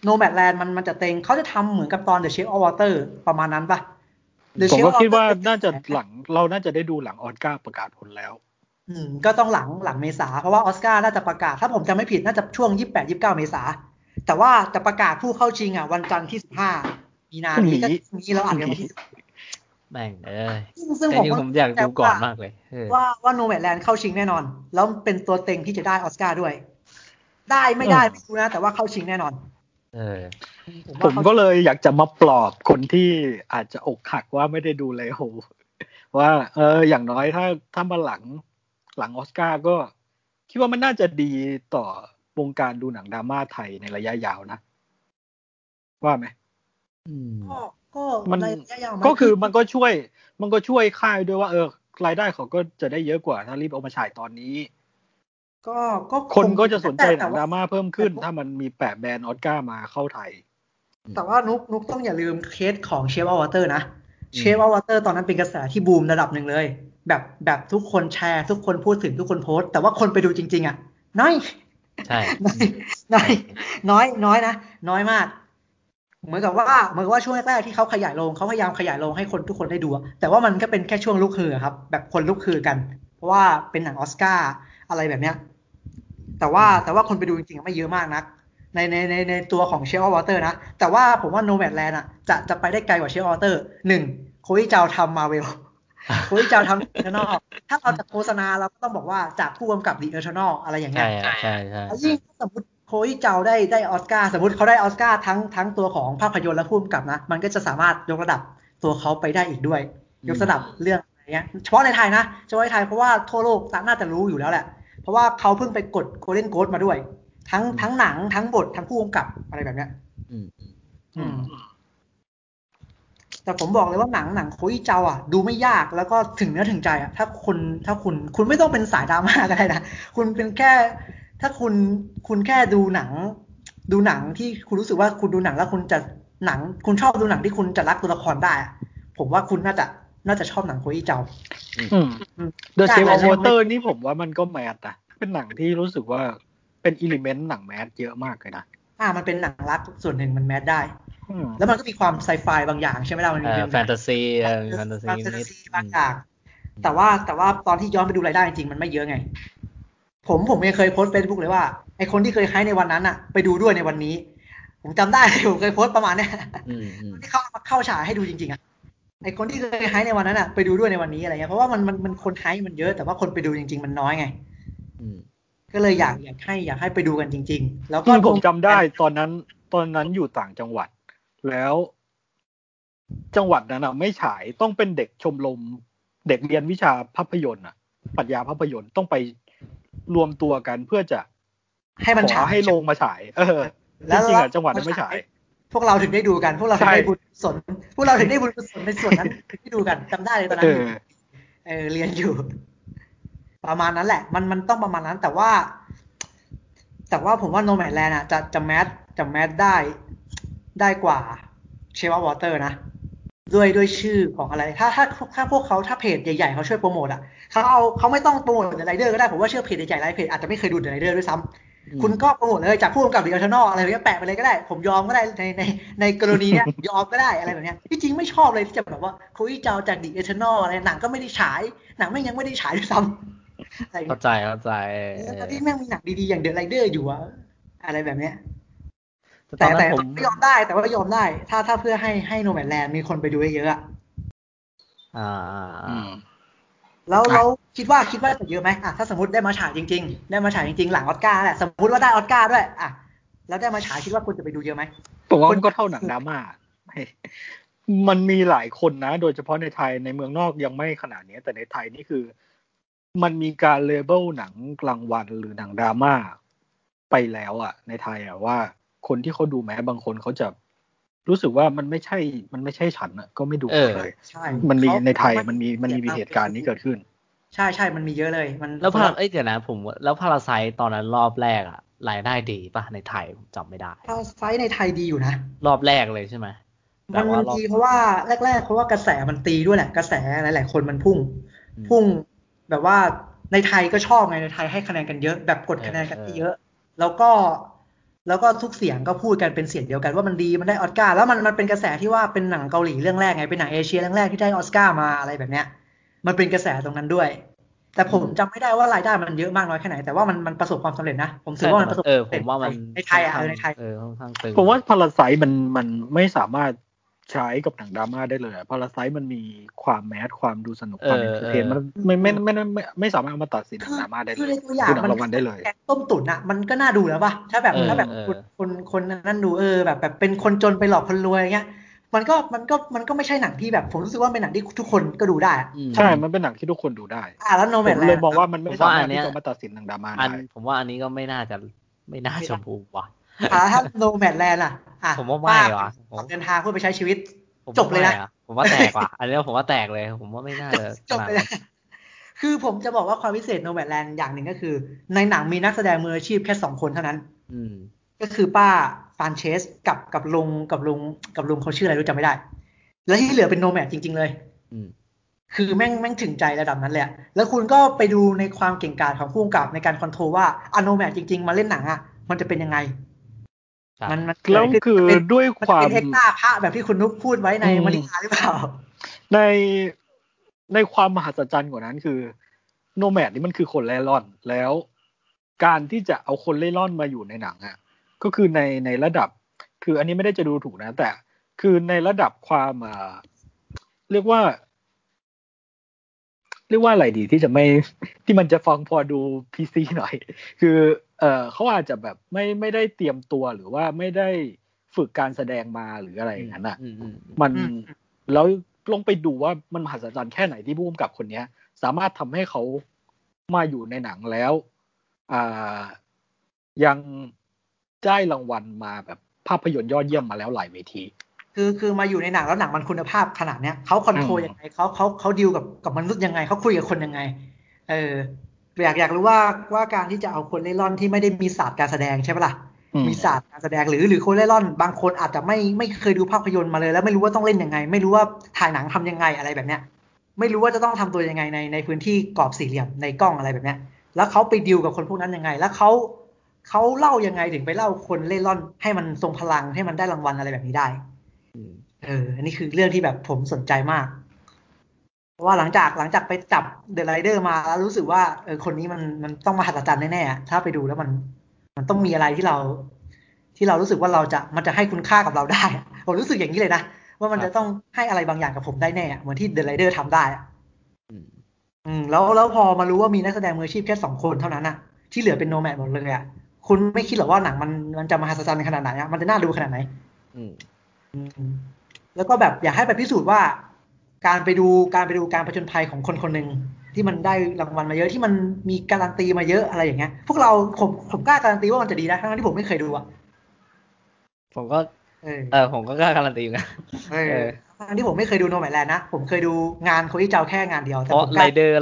Nomadland มันมันจะเต็งเขาจะทำเหมือนกับตอน The Shape of Water ประมาณนั้นปะ The ผม Shape ก็ of คิดว่า Water น่าจะหลังเราน่าจะได้ดูหลังออสการ์ประกาศผลแล้ว อืม ก็ต้องหลังหลังเมษาเพราะว่าออสการ์น่าจะประกาศ ถ้าผมจำไม่ผิดน่าจะช่วง28 29เมษาแต่ว่าจะประกาศผู้เข้าชิงอะ วันจันทร์ที่15มีนานี้ก็พรุ่งนี้พรุ่งนี้เราอ่านกันวันที่แม่งเอ้ยซึ่งซึ่งแต่ผมจริงก็ผมอยากดูก่อนมากเลยเออว่า Nomadland เข้าชิงแน่นอน แล้วเป็นตัวเต็งที่จะได้ออสการ์ด้วย ได้ไม่ได้ไม่รู้นะแต่ว่าเข้าชิงแน่นอน เออ ผว่ามเข้าก็เลยอยากจะมาปลอบคนที่อาจจะอกหักว่าไม่ได้ดูเลยโหว่า เออ อย่างน้อยถ้าถ้ามาหลังหลังออสการ์ก็ คิดว่ามันน่าจะดีต่อวงการดูหนังดราม่าไทยในระยะยาวนะ ว่าไหมอืมก็ก็มันในระยะยาวไหก็คือมันก็ช่วย มันก็ช่วยค่ายด้วยว่า เออรายได้เขาก็จะได้เยอะกว่า ถ้ารีบเอามาฉายตอนนี้ ก็ก็คนก็จะสนใจแต่ว่าหนังดราม่าเพิ่มขึ้น ถ้ามันมีแปะแบรนด์ออสการ์มาเข้าไทย แต่ว่านึกนึกต้องอย่าลืมเคสของ Shape of Water นะอืมเชฟอวอเตอร์ตอนนั้นเป็นกระแสที่บูมระดับหนึ่งเลย แบบแบบทุกคนแชร์ทุกคนพูดถึงทุกคนโพสต์ แต่ว่าคนไปดูจริง ๆ อะ น้อยใช่น้อยน้อยน้อยน้อยนะน้อยมาก เหมือนกับว่าเหมือนกับว่าช่วงแรกๆที่เขาขยายโรงเขาพยายามขยายโรงให้คนทุกคนได้ดูอะแต่ว่ามันก็เป็นแค่ช่วงลุกฮือครับ แบบคนลุกฮือกัน เพราะว่าเป็นหนังออสการ์อะไรแบบเนี้ยแต่ว่าแต่ว่าคนไปดูจริงๆไม่เยอะมากนัก ในในในในตัวของ Shape of Water นะ แต่ว่าผมว่า Nomadland อะจะจะไปได้ไกลกว่า Shape of Water หนึ่ง Chloé Zhao ทำ Marvel Chloé Zhao ทำ Eternals ถ้าเราจะโฆษณาเราก็ต้องบอกว่าจากผู้กำกับ The Eternals อะไรอย่างเงี้ใช่ยฮะใช่ใช่แล้วยิ่งถ้าสมมติโคอิเจาได้ได้ออสการ์สมมติเขาได้ออสการ์ทั้งทั้งตัวของภาพยนตร์และผู้กำกับนะ มันก็จะสามารถยกระดับตัวเขาไปได้อีกด้วย ยกระดับเรื่องอะไรเงี้ยเฉพาะในไทยนะเฉพาะในไทยเพราะว่าทั่วโลกน่าจะรู้อยู่แล้วแหละเพราะว่าเขาเพิ่งไปกดโกลเด้นโก e มาด้วย ทั้งทั้งหนังทั้งบททั้งผู้กำกับอะไรแบบเนี้ยอืมอืมแต่ผมบอกเลยว่าหนังหนังโคอิเจาอะ ดูไม่ยากแล้วก็ถึงเนื้อถึงใจอะ ถ้าคุณถ้าคุณคุณไม่ต้องเป็นสายดราม่าก็ได้นะคุณเป็นแค่ ถ้าคุณคุณแค่ดูหนัง ดูหนังที่คุณรู้สึกว่าคุณดูหนังแล้วคุณจะหนัง คุณชอบดูหนังที่คุณจะรักตัวละครได้อะผมว่าคุณน่าจะน่าจะชอบหนังโคอิเจาอืมอืม The ใช่ Shape ใช่ of Water นี่ผมว่ามันก็ mass นะเป็นหนังที่รู้สึกว่า เป็น element หนัง mass เยอะมากเลยนะอ่ามันเป็นหนังรักส่วนหนึ่งมัน mass ได้อืมแล้วมันก็มีความไซไฟบางอย่างใช่ไหมล่ะมันเอมีอเป็นแฟนตาซีเออแฟนตาซีนิดแฟนตาซีบางอย่างแต่ว่าแต่ว่าตอนที่ย้อนไปดูรายได้จริงๆมันไม่เยอะไง ผมผมยังเคยโพสต์เฟซบุ๊กเลยว่าไอคนที่เคยให้ในวันนั้นอะไปดูด้วยในวันนี้ ผมจำได้ผมเคยโพสต์ประมาณเนี้ยอืมอืมที่เข้าเข้าฉายให้ดูจริงๆอะไอคนที่เคยให้ในวันนั้นอะไปดูด้วยในวันนี้อะไรเงี้ยเพราะว่ามันมันมันคนให้มันเยอะแต่ว่าคนไปดูจริง ๆ มันน้อยไงอืม ก็เลยอยากอยากให้อยากให้ไปดูกันจริง ๆ แล้วก็ที่ผมจำได้ตอนนั้นตอนนั้นอยู่ต่างจังหวัด แล้ว จังหวัดนั้นอะ ไม่ฉายต้องเป็นเด็กชมรมเด็กเรียนวิชาภาพยนตร์อะปรัชญาภาพยนตร์ต้องไปรวมตัวกันเพื่อจะ ให้มันขฉาอยให้โรงมาฉาย เออแล้วจริงๆอะจังหวัดนั้นไม่ฉาย พวกเราถึงได้ดูกัน พวกเราถึงใช่ได้บุญกุศลพวกเราถึงได้บุญกุศลในส่วนนั้นถึงได้ดูกันจำได้เลยตอนนั้เอนอเออเรียนอยู่ ประมาณนั้นแหละ มันมันต้องประมาณนั้น แต่ว่า แต่ว่าผมว่าโนแมดแลนด์อะจะจะแมสจะแมสได้ได้กว่าShape of Water นะ ด้วยด้วยชื่อของอะไร ถ้าถ้าถ้าพวกเขาถ้าเพจใหญ่ๆเขาช่วยโปรโมทอะเขาเอาเขาไม่ต้อง promote The Rider ก็ได้ ผมว่าเชื่อเพจใหญ่ๆหลายเพจอาจจะไม่เคยดู The Rider ด้วยซ้ำอืมคุณก็โปรโมทเลยจากผู้กำกับ The Eternals อะไรแบบเนี้ยแปะไปเลยก็ได้ ผมยอมก็ได้ในในในกรณีเนี้ยยอมก็ได้อะไรแบบเนี้ยที่จริงไม่ชอบเลยที่จะแบบว่า Chloé Zhao จาก The Eternals อะไรหนังก็ไม่ได้ฉายหนังยังไม่ได้ฉายด้วยซ้ำอะไรอย่าง เข้าเงี้ยใจเข้าใจเออแล้วที่แม่งมีหนังดีๆอย่าง The Rider อยู่อะอะไรแบบเนี้ยแต่ตแต่อนนั้แต่นผมก็ยอมได้แต่ว่ายอมได้ ถ้าถ้าเพื่อให้ให้โนแมดแลนด์มีคนไปดูเยอะๆอะอ่าอ่าอือ่ามแล้วอะเราคิดว่าคิดว่าจะเยอะไหมอะถ้าสมมติได้มาฉายจริง ๆ ได้มาฉายจริงๆ หลังออสการ์แหละสมมติว่าได้ออสการ์ด้วยอะแล้วได้มาฉายคิดว่าคุณจะไปดูเยอะไหมผมว่ามันก็เท่าหนังดราม่าไม่มันมีหลายคนนะ โดยเฉพาะในไทยในเมืองนอกยังไม่ขนาดนี้ แต่ในไทยนี่คือ มันมีการเลเบลหนังกลางวันหรือหนังดราม่าไปแล้วอะในไทยอะว่า คนที่เขาดูแม้บางคนเขาจะรู้สึกว่ามันไม่ใช่ มันไม่ใช่ฉันอะก็ไม่ดูเออเลยใช่มันมีเขาในไทยมันมีมันมีเหตุการณ์นี้เกิดขึ้น ใช่ใช่มันมีเยอะเลย มันแล้วพาเอ้ยเดี๋ยวนะผมว่าแล้วพาราไซตอนนั้นรอบแรกอะรายได้ดีป่ะในไทยผมจำไม่ได้ถ้าไซส์ในไทยดีอยู่นะรอบแรกเลยใช่ไหมแต่มันว่ารอบดีเพราะว่าแรกๆเพราะว่ากระแสมันตีด้วยแหละกระแสหลาย ๆ คนมันพุ่งอืมพุ่ง แบบว่าในไทยก็ชอบไงในไทยให้คะแนนกันเยอะ แบบกดคะแนนกันเออที่เยอะ แล้วก็แล้วก็ทุกเสียงก็พูดกันเป็นเสียงเดียวกันว่ามันดีมันได้ออสการ์แล้วมันมันเป็นกระแสที่ว่าเป็นหนังเกาหลีเรื่องแรกไงเป็นหนังเอเชียเรื่องแรกที่ได้ออสการ์มาอะไรแบบเนี้ย มันเป็นกระแสตรงนั้นด้วย แต่ผมจำไม่ได้ว่ารายได้มันเยอะมากน้อยแค่ไหนแต่ว่ามันมันประสบความสำเร็จนะผมถือว่ามันประสบเออควผมว่ามันในไทยอะเออในไทยเออค่อนข้างตึงผมว่าพาราไซมันมันไม่สามารถ ใช้กับหนังดราม่าได้เลยพาราไซมันมีความแมสความดูสนุกความเอเออนเตอร์เทนมันไม่ไม่ไม่ไม่ไม่ไม่สามารถเอามาตัดสินหนังดราม่าได้เลคืยอในตัวอย่างคือหนังมันรางวัลได้เลยแกงต้มตุ๋นอะมันก็น่าดูแล้วป่ะถ้าแบบเออถ้าแบบเออคนคนคนนั่นดูเออแบบแบบเป็นคนจนไปหลอกคนรวยอย่างเงี้ยมันก็มันก็มันก็ไม่ใช่หนังที่แบบผมรู้สึกว่าเป็นหนังที่ทุกคนก็ดูได้อะอืมใช่ มันเป็นหนังที่ทุกคนดูได้ อ่าแล้วโนผแมมนแลเลยนด์มองว่ามันไม่ผมสาว่าอัมารถนเนี้ที่ยจะเอามาตัดสินหนังดราม่าอันได้ผมว่าอันนี้ก็ไม่น่าจะไม่น่าชมพูว่ะ อ่าถ้า Nomadland อะอะผมว่าไม่ว่ะผมออกเดินทางเพื่อไปใช้ชีวิตผมจบเลยนะว่าไม่อผมว่าแตกว่ะอันนี้ผมว่าแตกเลย ผมว่าไม่น่าจะจบไปแล้วคือผมจะบอกว่าความพิเศษ Nomadland อย่างหนึ่งก็คือ ในหนังมีนักแสดงมืออาชีพแค่สองคนเท่านั้น อืมก็คือป้า Frances กับกับลุงกับลุงกับลุงเขาชื่ออะไรรู้จำไม่ได้ แล้วที่เหลือเป็น nomad จริง ๆ เลย อืมคือแม่งแม่งถึงใจระดับนั้นเลยอะแล้วคุณก็ไปดูในความเก่งกาจของผู้กำกับในการคอนโทรลว่าอะโนแมดจริง ๆ มาเล่นหนังอะมันจะเป็นยังไงใช่ มันมันแล้วคือมันเป็นด้วยมันความเป็นเอ็กซ์ต้าพระแบบที่คุณนุ๊กพูดไว้ในอืมมาริกาหรือเปล่า ในในความมหัศจรรย์กว่านั้นคือ โนแมดนี่มันคือคนเล่ร่อนแล้ว การที่จะเอาคนเล่ร่อนมาอยู่ในหนังอะก็คือในในระดับ คืออันนี้ไม่ได้จะดูถูกนะ แต่คือในระดับความอ่าเรียกว่า เรียกว่าอะไรดีที่จะไม่ที่มันจะฟังพอดูพีซีหน่อย คือ เออเขาอาจจะแบบไม่ไม่ได้เตรียมตัวหรือว่าไม่ได้ฝึกการแสดงมาหรืออะไรอย่างนั้นอะอืมอืมมันอืมแล้วลองไปดูว่ามันมหัศจรรย์แค่ไหนที่ผู้กำกับคนเนี้ย สามารถทำให้เขามาอยู่ในหนังแล้วอ่ายังได้รางวัลมาแบบภาพยนตร์ยอดเยี่ยมมาแล้วหลายเวที คือคือมาอยู่ในหนังแล้วหนังมันคุณภาพขนาดเนี้ยเขาคอนโทรลอืมยังไงเขาเขาเขาดีลกับกับมนุษย์ยังไงเขาคุยกับคนยังไง เออ อยากอยากรู้ว่าว่าการที่จะเอาคนเล่ร่อนที่ไม่ได้มีศาสตร์การแสดงใช่ปะล่ะอืมมีศาสตร์การแสดงหรือหรือคนเล่ร่อนบางคนอาจจะไม่ไม่เคยดูภาพยนตร์มาเลย แล้วไม่รู้ว่าต้องเล่นยังไง ไม่รู้ว่าถ่ายหนังทำยังไงอะไรแบบเนี้ย ไม่รู้ว่าจะต้องทำตัวยังไงในในพื้นที่กรอบสี่เหลี่ยมในกล้องอะไรแบบเนี้ย แล้วเขาไปดิวกับคนพวกนั้นยังไง แล้วเขาเขาเล่ายังไงถึงไปเล่าคนเล่ร่อนให้มันทรงพลังให้มันได้รางวัลอะไรแบบนี้ได้อืมเออ อันนี้คือเรื่องที่แบบผมสนใจมาก เพราะว่าหลังจากหลังจากไปจับเดอะไรเดอร์มาแล้วรู้สึกว่าเออคนนี้มันมันต้องมาหัศจรรย์แน่ๆอะถ้าไปดูแล้วมัน มันต้องมีอะไรที่เรา ที่เรารู้สึกว่าเราจะมันจะให้คุณค่ากับเราได้อะผมรู้สึกอย่างนี้เลยนะว่ามันจะต้องให้อะไรบางอย่างกับผมได้แน่อะเหมือนที่เดอะไรเดอร์ทำได้อะอืมอืมแล้วแล้วพอมารู้ว่ามีนักแสดงมืออาชีพแค่สองคนเท่านั้นอะที่เหลือเป็นโนแมดหมดเลยอะคุณไม่คิดหรอกว่าหนังมันมันจะมหัศจรรย์ขนาดไหนอะมันจะน่าดูขนาดไหน อืมอืมแล้วก็แบบอยากให้ไปพิสูจน์ว่า การไปดูการไปดูการผจญภัยของคนคนหนึ่งที่มันได้รางวัลมาเยอะที่มันมีการันตีมาเยอะอะไรอย่างเงี้ย พวกเราผมผมกล้าการันตีว่ามันจะดีนะทั้งๆที่ผมไม่เคยดูอะผมก็เออเออผมก็กล้าการันตีเหมือนกันเอเอออทั้งที่ผมไม่เคยดูโนแมดแลนด์นะ ผมเคยดูงานโคอี้เจ้าแค่งานเดียวเพแต่ราะผมกไรล้าเดอร์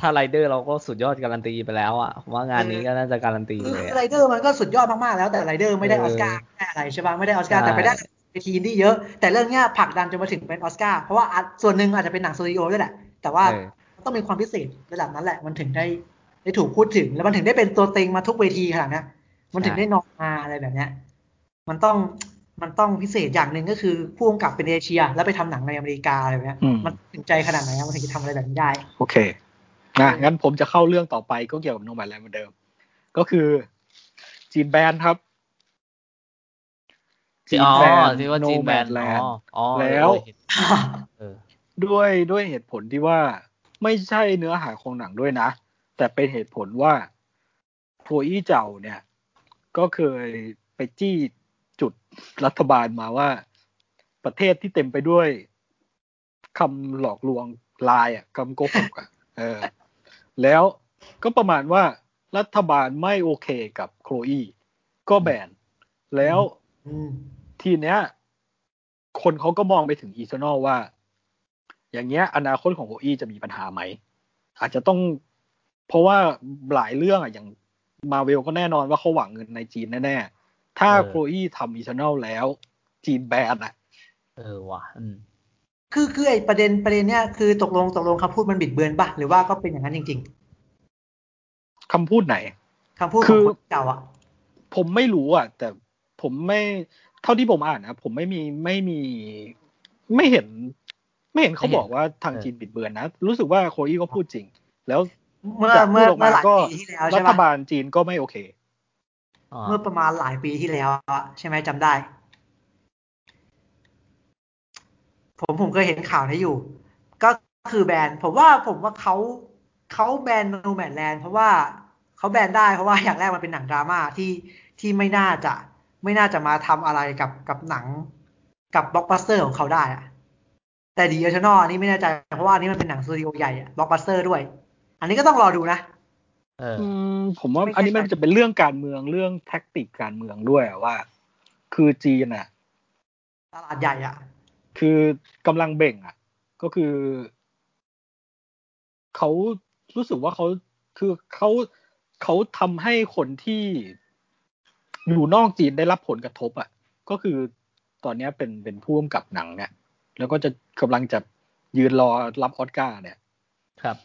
ถ้าไรเดอร์เราก็สุดยอดการันตีไปแล้วอะผมว่างานนี้ก็น่าจะการันตีคือเลยคืออะไรเดอร์มันก็สุดยอดมากๆแล้วแต่ไรเดอร์ไม่ได้อเอออสการ์ไม่ได้อะไรใช่ป่ะไม่ได้ออสการ์ใช่แต่ไปได้ เวทีอินดี้เยอะ แต่เรื่องเนี้ยผลักดันจนมาถึงเป็นออสการ์เพราะว่าอาจส่วนหนึ่งอาจจะเป็นหนังสตูดิโอด้วยแหละ แต่ว่าเออมันต้องมีความพิเศษระดับนั้นแหละ มันถึงได้ได้ถูกพูดถึง แล้วมันถึงได้เป็นตัวเต็งมาทุกเวทีขนาดเนี้ยมันถึงได้นอนมาอะไรแบบเนี้ย มันต้องมันต้องพิเศษอย่างหนึ่งก็คือผู้กำกับเป็นเอเชีย แล้วไปทำหนังในอเมริกาอะไรแบบเนี้ยอืมมันถึงใจขนาดไหนอะมันถึงจะทำอะไรแบบนี้ได้ โอเคนะงั้นผมจะเข้าเรื่องต่อไปก็เกี่ยวกับโนแมดแลนด์เหมือนเดิม ก็คือจีนแบนครับ อ๋อแบนที่ว่าจีนแบน Nomadland อ๋ออ๋อแล้วเออด้วยด้วยเหตุผลที่ว่าไม่ใช่เนื้อหาของหนังด้วยนะ แต่เป็นเหตุผลว่าโคอี้เจ้าเนี่ย ก็เคยไปจี้จุดรัฐบาลมาว่า ประเทศที่เต็มไปด้วยคำหลอกลวงลายอะคำโกหกอะเออ แล้วก็ประมาณว่ารัฐบาลไม่โอเคกับ Chloé ก็แบนแล้วอืม ทีเนี้ย คนเขาก็มองไปถึง Eternals ว่า อย่างเงี้ย อนาคตของโคอี้จะมีปัญหาไหม อาจจะต้อง เพราะว่าหลายเรื่องอะอย่างมาเวลก็แน่นอนว่าเขาหวังเงินในจีนแน่ๆ ถ้าเออโคอี้ทำ Eternals แล้ว จีนแบนอะเออว่ะอืมคือคือไอประเด็นประเด็นเนี้ยคือตกลงตกลงคำพูดมันบิดเบือนปะหรือว่าก็เป็นอย่างนั้นจริงคำพูดไหนๆคำพูดขคืองอคนเก่าอะผมไม่รู้อะ แต่ผมไม่ เท่าที่ผมอ่านนะผมไม่มีไม่มีไม่เห็น ไม่เห็นเขาบอกว่าทางจีนบิดเบือนนะ รู้สึกว่าโคอี้ก็พูดจริง แล้วเมื่อจากพูเมื่ดอออกเมื่มาอหลายก็ปีที่แล้วรัใช่ฐปะบาลจีนก็ไม่โอเคอ่าเมื่อประมาณหลายปีที่แล้วอะใช่ไหมจำได้ ผมผมเคยเห็นข่าวนี้อยู่ ก็คือแบนผมว่าผมว่าเขาเขาแบนโนแมนแลนด์เพราะว่าเขาแบนได้เพราะว่าอย่างแรกมันเป็นหนังดราม่าที่ที่ไม่น่าจะ ไม่น่าจะมาทำอะไรกับกับหนังกับบล็อกบัสเตอร์ของเขาได้อะแต่ Eternals อันนี้ไม่แน่ใจ เพราะว่าอันนี้มันเป็นหนังสตูดิโอใหญ่อะบล็อกบัสเตอร์ด้วย อันนี้ก็ต้องรอดูนะเอออืมผมว่าไม่ใช่อันนี้มันจะเป็นเรื่องการเมืองเรื่อง tactic การเมืองด้วยอะว่า คือจีนอะตลาดใหญ่อะคือกำลังเบ่งอะก็คือเขารู้สึกว่าเขาคือเขาเขาทำให้คนที่ อยู่นอกจีนได้รับผลกระทบอะ ก็คือตอนเนี้ยเป็นเป็นผู้กำกับหนังเนี่ย แล้วก็จะกำลังจะยืนรอรับออสการ์เนี่ย ครับ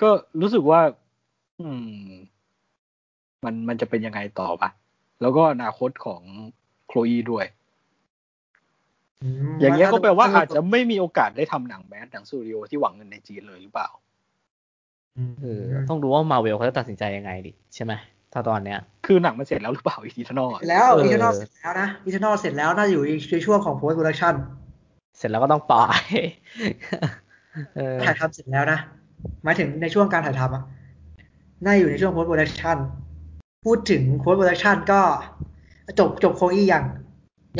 ก็รู้สึกว่า อืม มันมันจะเป็นยังไงต่อปะแล้วก็อนาคตของโคลอีด้วยมอย่างเงี้ยก็แปลว่าสนุอาจจะไม่มีโอกาสได้ทำหนังแมสหนังสตูดิโอที่หวังเงินในจีนเลยหรือเปล่าเออต้องดูว่ามาเวลเขาจะตัดสินใจยังไงดิใช่ไหม ถ้าตอนเนี้ย คือหนังมันเสร็จแล้วหรือเปล่า Eternals เสร็จแล้วเออ Eternals เสร็จแล้วนะ Eternals เสร็จแล้วน่าจะอยู่ในช่วงของ post-production เสร็จแล้วก็ต้องปล่อยเออถ่ายทำเสร็จแล้วนะหมายถึงในช่วงการถ่ายทำอะน่าอยู่ในช่วง post-production พูดถึง post-production ก็จบจบโคอี้ยัง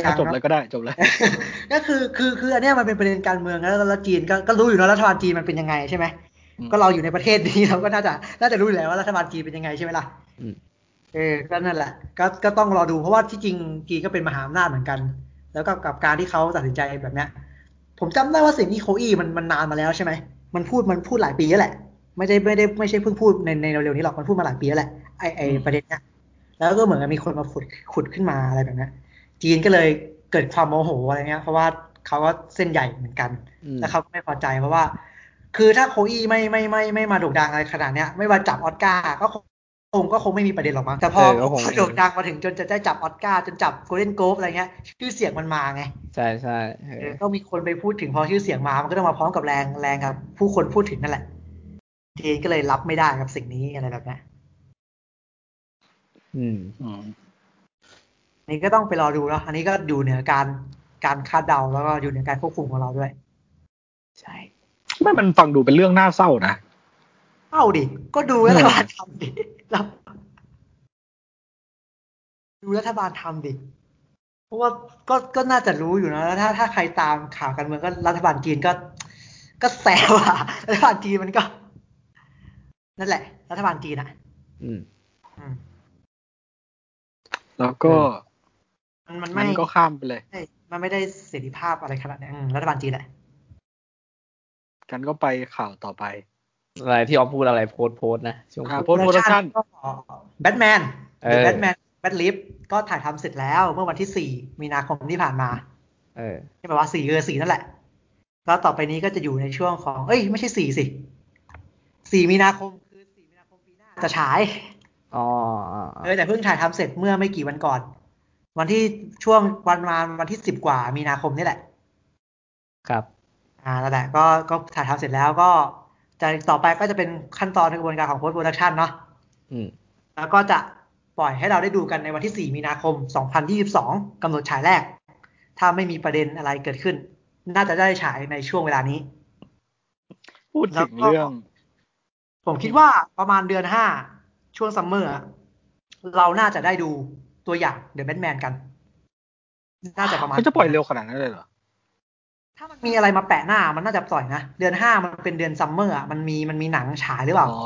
ถ้าจบนะเลยก็ได้จบเลยก็คือคือคืออันเนี้ยมันเป็นประเด็นการเมืองแล้วแล้วจีนก็ก็รู้อยู่แล้วรัฐบาลจีนมันเป็นยังไงใช่ไหมอืมก็เราอยู่ในประเทศนี้เราก็น่าจะน่าจะรู้อยู่แล้วว่ารัฐบาลจีนเป็นยังไงใช่ไหมล่ะอืม เออก็นั่นแหละ ก็ก็ต้องรอดูเพราะว่าที่จริงจีนก็เป็นมหาอำนาจเหมือนกัน แล้วก็กับการที่เขาตัดสินใจแบบเนี้ย ผมจำได้ว่าสิ่งที่โคอี้มันมันนานมาแล้วใช่ไหมมันพูดมันพูดหลายปีแล้วแหละ ไม่ได้ไม่ได้ไม่ใช่เพิ่งพูดในในเร็วๆนี้หรอกมันพูดมาหลายปีแล้วแหละไอไออืมประเด็นเนี้ยแล้วก็เหมือนกับมีคนมาขุดขุดขึ้นมาอะไรแบบเนี้ยจีนก็เลยเกิดความโมโหอะไรเงี้ย เพราะว่าเขาก็เส้นใหญ่เหมือนกันอืมแล้วเขาก็ไม่พอใจเพราะว่า คือถ้าโคอี้ไม่ไม่ไม่ไม่มาโด่งดังอะไรขนาดเนี้ย ไม่มาจับออสการ์ก็คง คงก็คงไม่มีประเด็นหรอกมั้งแต่พอเออก็คงโด่งดังมาถึงจนจะได้จับออสการ์จนจับโกลเด้นโกลบอะไรเงี้ยชื่อเสียงมันมาไง ใช่ใช่เอเอออต้องมีคนไปพูดถึงพอชื่อเสียงมามันก็ต้องมาพร้อมกับแรงแรงครับ ผู้คนพูดถึงนั่นแหละจีนก็เลยรับไม่ได้กับสิ่งนี้อะไรแบบเนี้ยอืมอืมนี่ก็ต้องไปรอดูเนาะอันนี้ก็อยู่เหนือการการคาดเดาแล้วก็อยู่เหนือการควบคุมของเราด้วย ใช่ไม่มันฟังดูเป็นเรื่องน่าเศร้านะเอาดิก็ดูรัฐบาลทำดิเราดูรัฐบาลทำดิ เพราะว่าก็ก็น่าจะรู้อยู่นะแล้วถ้าถ้าใครตามข่าวการเมืองก็รัฐบาลจีนก็ ก็แซวอะรัฐบาลจีนมันก็ นั่นแหละ รัฐบาลจีนอะอืมอืมแล้วก็ มันมันมัไม่นก็ข้ามไปเลยใช่มันไม่ได้เสรีภาพอะไรขนาดนั้นอืมรัฐบาลจีนแหละกันก็ไปข่าวต่อไป อะไรที่ออฟพูดอะไรโพสต์โพสต์นะช่วงอ่าพูด Post production ก็แบทแมนเอหรืออแบทแมนแบทลิฟก็ถ่ายทำเสร็จแล้วเมื่อวันที่สี่มีนาคมที่ผ่านมาเออใช่ไหมว่าสี่เออสี่นั่นแหละก็ต่อไปนี้ก็จะอยู่ในช่วงของ เอ้ย ไม่ใช่สี่สิสี่มีนาคมคือสี่มีนาคมปีหน้าจะฉายอ๋อเออแต่เพิ่งถ่ายทำเสร็จเมื่อไม่กี่วันก่อน วันที่ช่วงวันมาวันที่สิบกว่ามีนาคมนี่แหละ ครับ อ่านั่นแหละก็ก็ถ่ายทำเสร็จแล้วก็ จะต่อไปก็จะเป็นขั้นตอนในกระบวนการของ post production เนาะอืมแล้วก็จะปล่อยให้เราได้ดูกันในวันที่ 4 มีนาคม 2022 กำหนดฉายแรก ถ้าไม่มีประเด็นอะไรเกิดขึ้น น่าจะได้ฉายในช่วงเวลานี้ พูดถึงเรื่อง ผมคิดว่าประมาณเดือน 5 ช่วง summer อะเราน่าจะได้ดูตัวอย่าง The Batman กัน น่าจะประมาณเขาจะปล่อยเร็วขนาดนั้นเลยเหรอ ถ้ามันมีอะไรมาแปะหน้ามันน่าจะปล่อยนะ เดือน5มันเป็นเดือน summer อะมันมีมันมีหนังฉายหรือเปล่าอ๋อ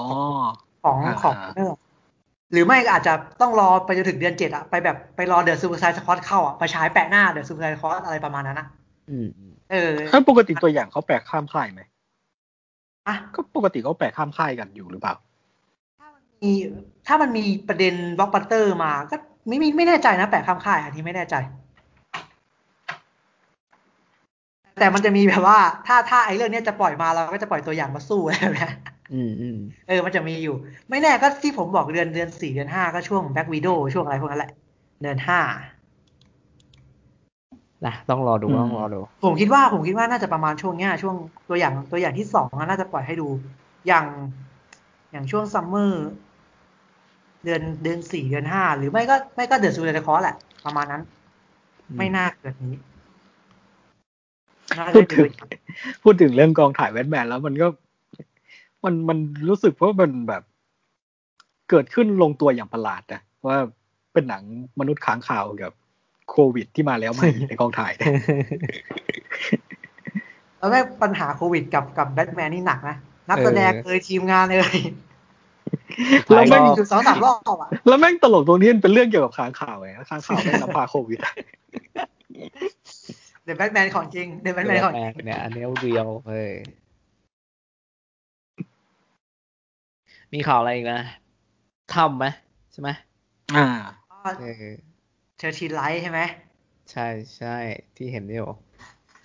ของอ่าของเนอร์หรือไม่ก็อาจจะต้องรอไปจนถึงเดือนเจ็ดอะไปแบบไปรอ The Suicide Squad เข้าอะไปฉายแปะหน้า The Suicide Squad อะไรประมาณนั้นนะอืมอืมเออถ้าปกติตัวอย่างเขาแปลข้ามค่ายไหมอะก็ปกติเขาแปลข้ามค่ายกันอยู่หรือเปล่า ถ้ามันมีถ้ามันมีประเด็นบล็อกบัตเตอร์มาก็ไม่ไม่ไม่แน่ใจนะแปะข้ามค่ายอันนี้ไม่แน่ใจ แต่มันจะมีแบบว่า ถ้าถ้าไอ้เรื่องเนี้ยจะปล่อยมาเราก็จะปล่อยตัวอย่างมาสู้อะไรแบบเนี้ยอืมอืมเออ มันจะมีอยู่ ไม่แน่ก็ที่ผมบอกเดือนเดือนสี่เดือนห้าก็ช่วงแบ็กวีดช่วงอะไรพวกนั้นแหละ เดือนห้านะต้องรอดูอืมต้องรอดู ผมคิดว่าผมคิดว่าน่าจะประมาณช่วงเนี้ยช่วงตัวอย่างตัวอย่างที่สองอะน่าจะปล่อยให้ดู อย่างอย่างช่วงซัมเมอร์เดือนเดือนสี่เดือนห้าหรือไม่ก็ไม่ก็เดือนสุดเลยคอแหละ ประมาณนั้นอืมไม่น่าเกิดนี้น่าจะ พูดได้ถึงดูพูดถึงเรื่องกองถ่ายแบทแมนแล้วมันก็ มันมันรู้สึกว่ามันแบบเกิดขึ้นลงตัวอย่างประหลาดนะว่าเป็นหนังมนุษย์ค้างคาวกับโควิดที่มาแล้วมาอีกในกองถ่ายเนี่ยแล้วแม่งปัญหาโควิดกับกับแบทแมนนี่หนักนะนักแสดงเอ่ยทีมงานเอ่ยแล้วไม่แม่งมีจุดสองสามรอบอะแล้วแม่งตลกตรงนี้มันเป็นเรื่องเกี่ยวกับค้างข่าวไงค้างข่าวแม่งนำพาโควิดอะ เดอะแบทแมนของจริงเดอะแบทแมนของจริงเนี่ยอันนี้เรียวเฮ้ยมีข่าวอะไรอีกนะทำไหมใช่ไหมอ่าเออ Thirteen Lives ใช่ไหมใช่ใช่ที่เห็นอยู่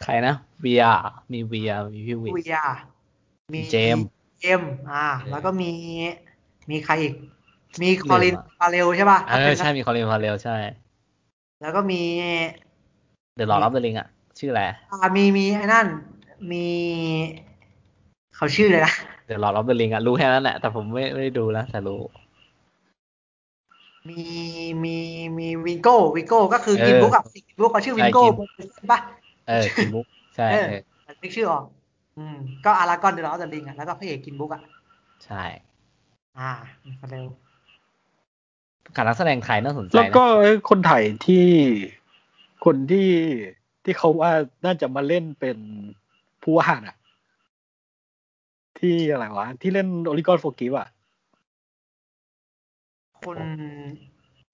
ใครนะเวียร์มีเวียร์มีพี่วิวิยามีเจมส์เจมส์อ่าเออแล้วก็มีมีใครอีก มี Colin ลืมอะ Farrell ใช่ป่ะเออใช่มี Colin Farrell ใช่ แล้วก็มี The Lord of the Rings อะชื่ออะไรอ่ามีมีไอ้นั่น มีเขาชื่อเลยนะ The Lord of the Rings อะรู้แค่นั้นแหละแต่ผมไม่ไม่ได้ดูนะแต่รู้ มีมีมี Viggo Viggo ก็คือเออ Green Book กับ Green Book เขาชื่อ Viggo ใช่ Green ใช่ ป่ะเออ Green Book ใช่เออเออมันนึกชื่อออก อืม ก็ Aragorn The Lord The Ring อะแล้วก็พระเอก Green Book อะใช่อ่า Farrellการนักแสดงไทยน่าสนใจแล้วนะก็คนไทยที่ คนที่ที่เขาว่าน่าจะมาเล่นเป็นผู้ว่าน่ะ ที่อะไรวะ ที่เล่น Only God Forgives อะคน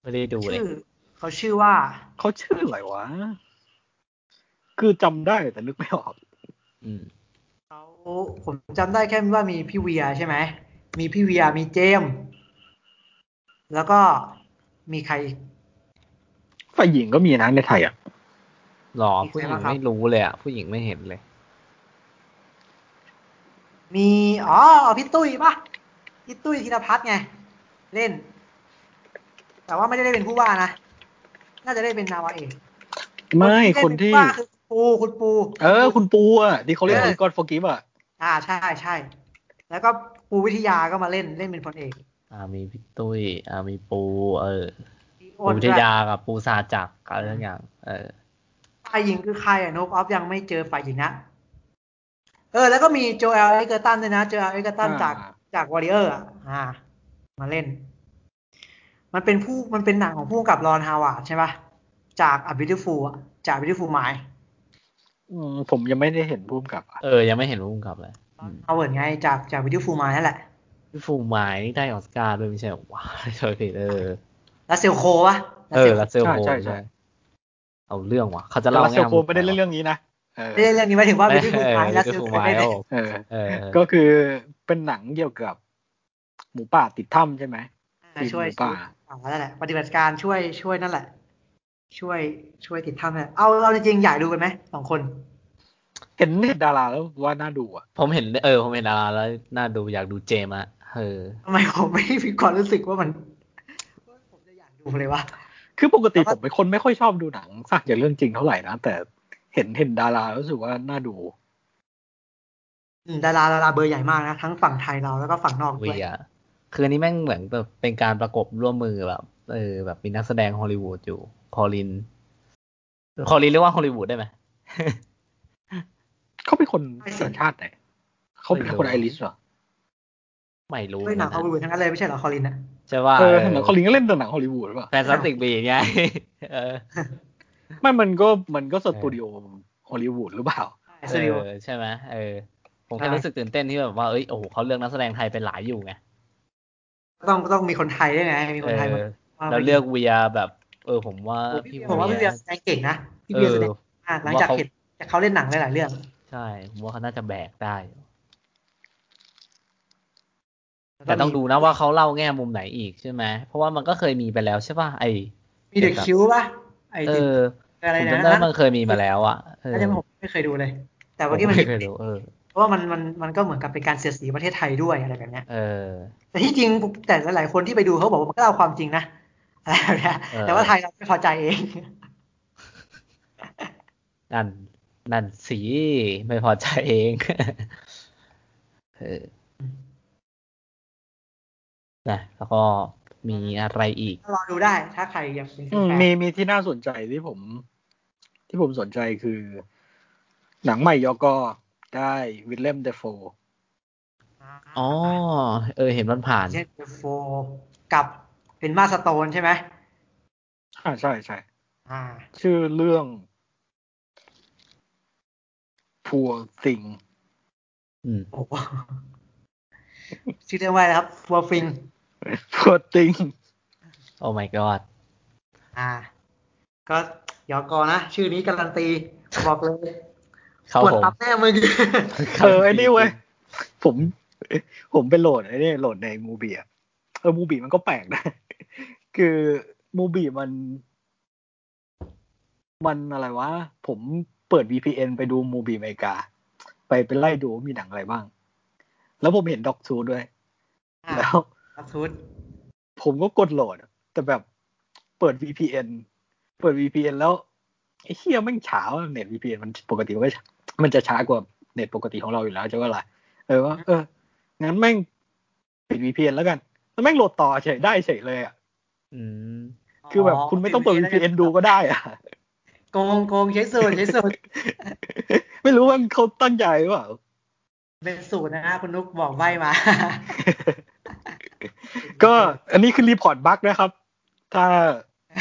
ไม่ได้ดูเลยชื่อเขาชื่อว่า เขาชื่ออะไรวะ คือจำได้แต่นึกไม่ออกอืมเขาผมจำได้แค่ว่ามีพี่เวียร์ใช่ไหม มีพี่เวียร์มีเจมส์แล้วก็มีใครอีก ฝ่ายหญิงก็มีนะในไทยอะหรอมีใครผู้หญิงบ้างครับไม่รู้เลยอะผู้หญิงไม่เห็นเลย มีอ๋อพี่ตุ้ยปะพี่ตุ้ยธีรพัฒน์ไง เล่น แต่ว่าไม่ได้เล่นเป็นผู้ว่านะ น่าจะได้เป็นนาวาเอกไม่เล่คนเป็ที่ผู้ว่าคือปูคุณปู เออ คุณปูอะที่เขาเล่นเอโออลิกอนโฟกิฟอะอ่าใช่ใช่แล้วก็ปูวิทยาก็มาเล่นเล่นเป็นพลเอก อ่ามีพี่ตุ้ย อ่ามีปู เออพี่ ปูอ้นวิด้ทวยยากับปูสหจักรอะไรทั้งอย่าง เออฝ่ายหญิงคือใครอะโนบออฟยังไม่เจอฝ่ายหญิงนะ เออ แล้วก็มี Joel Edgerton ด้วยนะ Joel Edgerton อ่าจากจาก Warrior อะอ่า มาเล่น มันเป็นผู้มันเป็นหนังของผู้กำกับ Ron Howard ใช่ปะจาก A Beautiful อะจาก A Beautiful Mind อืมผมยังไม่ได้เห็นพุ่มกับอะเออ ยังไม่เห็นพุ่มกับเลยอืมฮาวเวิร์ดไงจากจาก Beautiful Mind นั่นแหละพี่ฟูมายนี่ได้ออสการ์ด้วยไม่ใช่เหรอว้าวเฉยผิดเออ แล้วเซลโควะเออลัสเซลใช่โฮใช่ใช่ใช่เอาเรื่องว่ะเขาจะแต่เล่าลาเซลง่ายโคไม่ได้เล่นเรื่องนี้นะเออไม่ได้เรื่องนี้หมายถึงว่าไม่ Beautiful เออ Mind แล้วเซล Beautiful โคไม่ Mind ได้โอ้เออเออก็คือเป็นหนังเกี่ยวกับ หมูป่าติดถ้ำใช่ไหมอ่าช่วยทีมหมูป่าอ่านั่นแหละ ปฏิบัติการช่วยช่วยนั่นแหละ ช่วยช่วยติดถ้ำเนี่ยเอาเราจริงๆอยากดูกันไหมสองคน เห็นเห็นดาราแล้วว่าน่าดูอะ ผมเห็นเออผมเห็นดาราแล้วน่าดูอยากดูเจมส์อะเออทำไมผมไม่มีความรู้สึกว่ามัน ดูเลยวะคือปกติแล้วก็ผมเป็นคนไม่ค่อยชอบดูหนังสร้างจากเรื่องจริงเท่าไหร่นะ แต่เห็นเห็นดาราแล้วรู้สึกว่าน่าดูอืมดาราดาราเบอร์ใหญ่มากนะ ทั้งฝั่งไทยเราแล้วก็ฝั่งนอกด้วีวยอะคืออันนี้แม่งเหมือนแบบเป็นการประกบร่วมมือแบบเออแบบมีนักแสดงฮอลลีวูดอยู่ คอลิน คอลินเรียกว่าฮอลลีวูดได้ไหมเขาเป็นคนสัญชาติไหนเขาเป็นคนไอริชเหรอ ไม่รู้ด้วยหนังฮอลลีวูดทั้งนั้นเลยไม่ใช่เหรอคอลินนะ ใช่ว่าเออเหมือนคอลินก็เล่นแต่หนังฮอลลีวูดหรือเปล่า Fantastic Beasts ไงเออไม่มันก็มันก็สตูดิโอฮอลลีวูดหรือเปล่าสตูดิโอเออใช่ไหมเออ ผมแค่ใช่รู้สึกตื่นเต้นที่แบบว่าเอ้ยโอ้โหเขาเลือกนักแสดงไทยเป็นหลายอยู่ไงต้องต้องมีคนไทยด้วยไงมีคนไทยเอมาอแล้วเลือกเวียแบบ เออ ผมว่าโอ้พี่เบียร์ผมว่าพี่เบียร์แสดงเก่งนะพี่เอเบียร์อแสดงมากหลังจากเห็นจากเขาเล่นหนังหลายๆเรื่อง ใช่ผมว่าเขาน่าจะแบกได้ ล้วก็ แต่ต้องมีดูนะว่าเขาเล่าแง่มุมไหนอีกใช่ไหมเพราะว่ามันก็เคยมีไปแล้วใช่ป่ะไอมีเดอะคิวป่ะไอ้เอที่ออะไรผมนะจำได้ว่ามันเคยมีมาแล้วอะเออน่าจะผมไม่เคยดูเลย แต่ผเมื่อกี้มันไม่เคยดูเออเพราะว่ามันมันมันก็เหมือนกับเป็นการเสียดสีประเทศไทยด้วยอะไรแบบเนี้ยเออ แต่ที่จริงแต่หลายๆคนที่ไปดูเขาบอกว่ามันก็เล่าความจริงนะอะไรแบบเนี้ยเออแต่ว่าไทยเราไม่พอใจเองนั่นนั่นสีไม่พอใจเองเออ นะแล้วก็มีอะไรอีกรอดูได้ถ้าใครอยากเป็นอืมแฟนมีมีที่น่าสนใจที่ผม ที่ผมสนใจคือ หนังใหม่ยอกอได้วิลเลมเดฟโฟอ๋อ เออ เห็นมันผ่านเจนโฟกับเป็นมาสโตนใช่ไหมอ่าใช่ใช่อ่า ชื่อเรื่อง Poor Thing อืมโอ้โหชื่อเรื่องว่าอะไรนะครับฟัวฟิง Poor Thing โอ้ my god อ่า ก็ยอกอนะ ชื่อนี้การันตี บอกเลยเข้าปวดผมตับแน่มึงเออไอ้นี่เว้ย ผม ผมไปโหลดไอ้นี่โหลดในมูบีอะเออมูบีมันก็แปลกนะ คือมูบีมัน มันอะไรวะ ผมเปิด VPN ไปดูมูบีอเมริกา ไปไปไล่ดูว่ามีหนังอะไรบ้าง แล้วผมเห็นด็อกทูด้วยอ่าแล้ว ครับทุนผมก็กดโหลด แต่แบบเปิด VPN เปิด VPN แล้วไอ้เฮียแม่งช้าว่ะเน็ต VPN มันปกติมันก็มันจะช้ากว่าเน็ตปกติของเราอยู่แล้วใช่ไหมล่ะเออว่าเอองั้นแม่งปิด VPN แล้วกันแล้วแม่งโหลดต่อเฉยได้เฉยเลยอะอืมคือแบบคุณไม่ต้องเปิด VPN ดูก็ได้อะโกงโกงใช้สูตรใช้สูตรไม่รู้ว่าเขาตั้งใจหรือเปล่าเป็นสูตรนะฮะคุณนุกบอกใบมา ก็อันนี้คือ report bug นะครับ ถ้า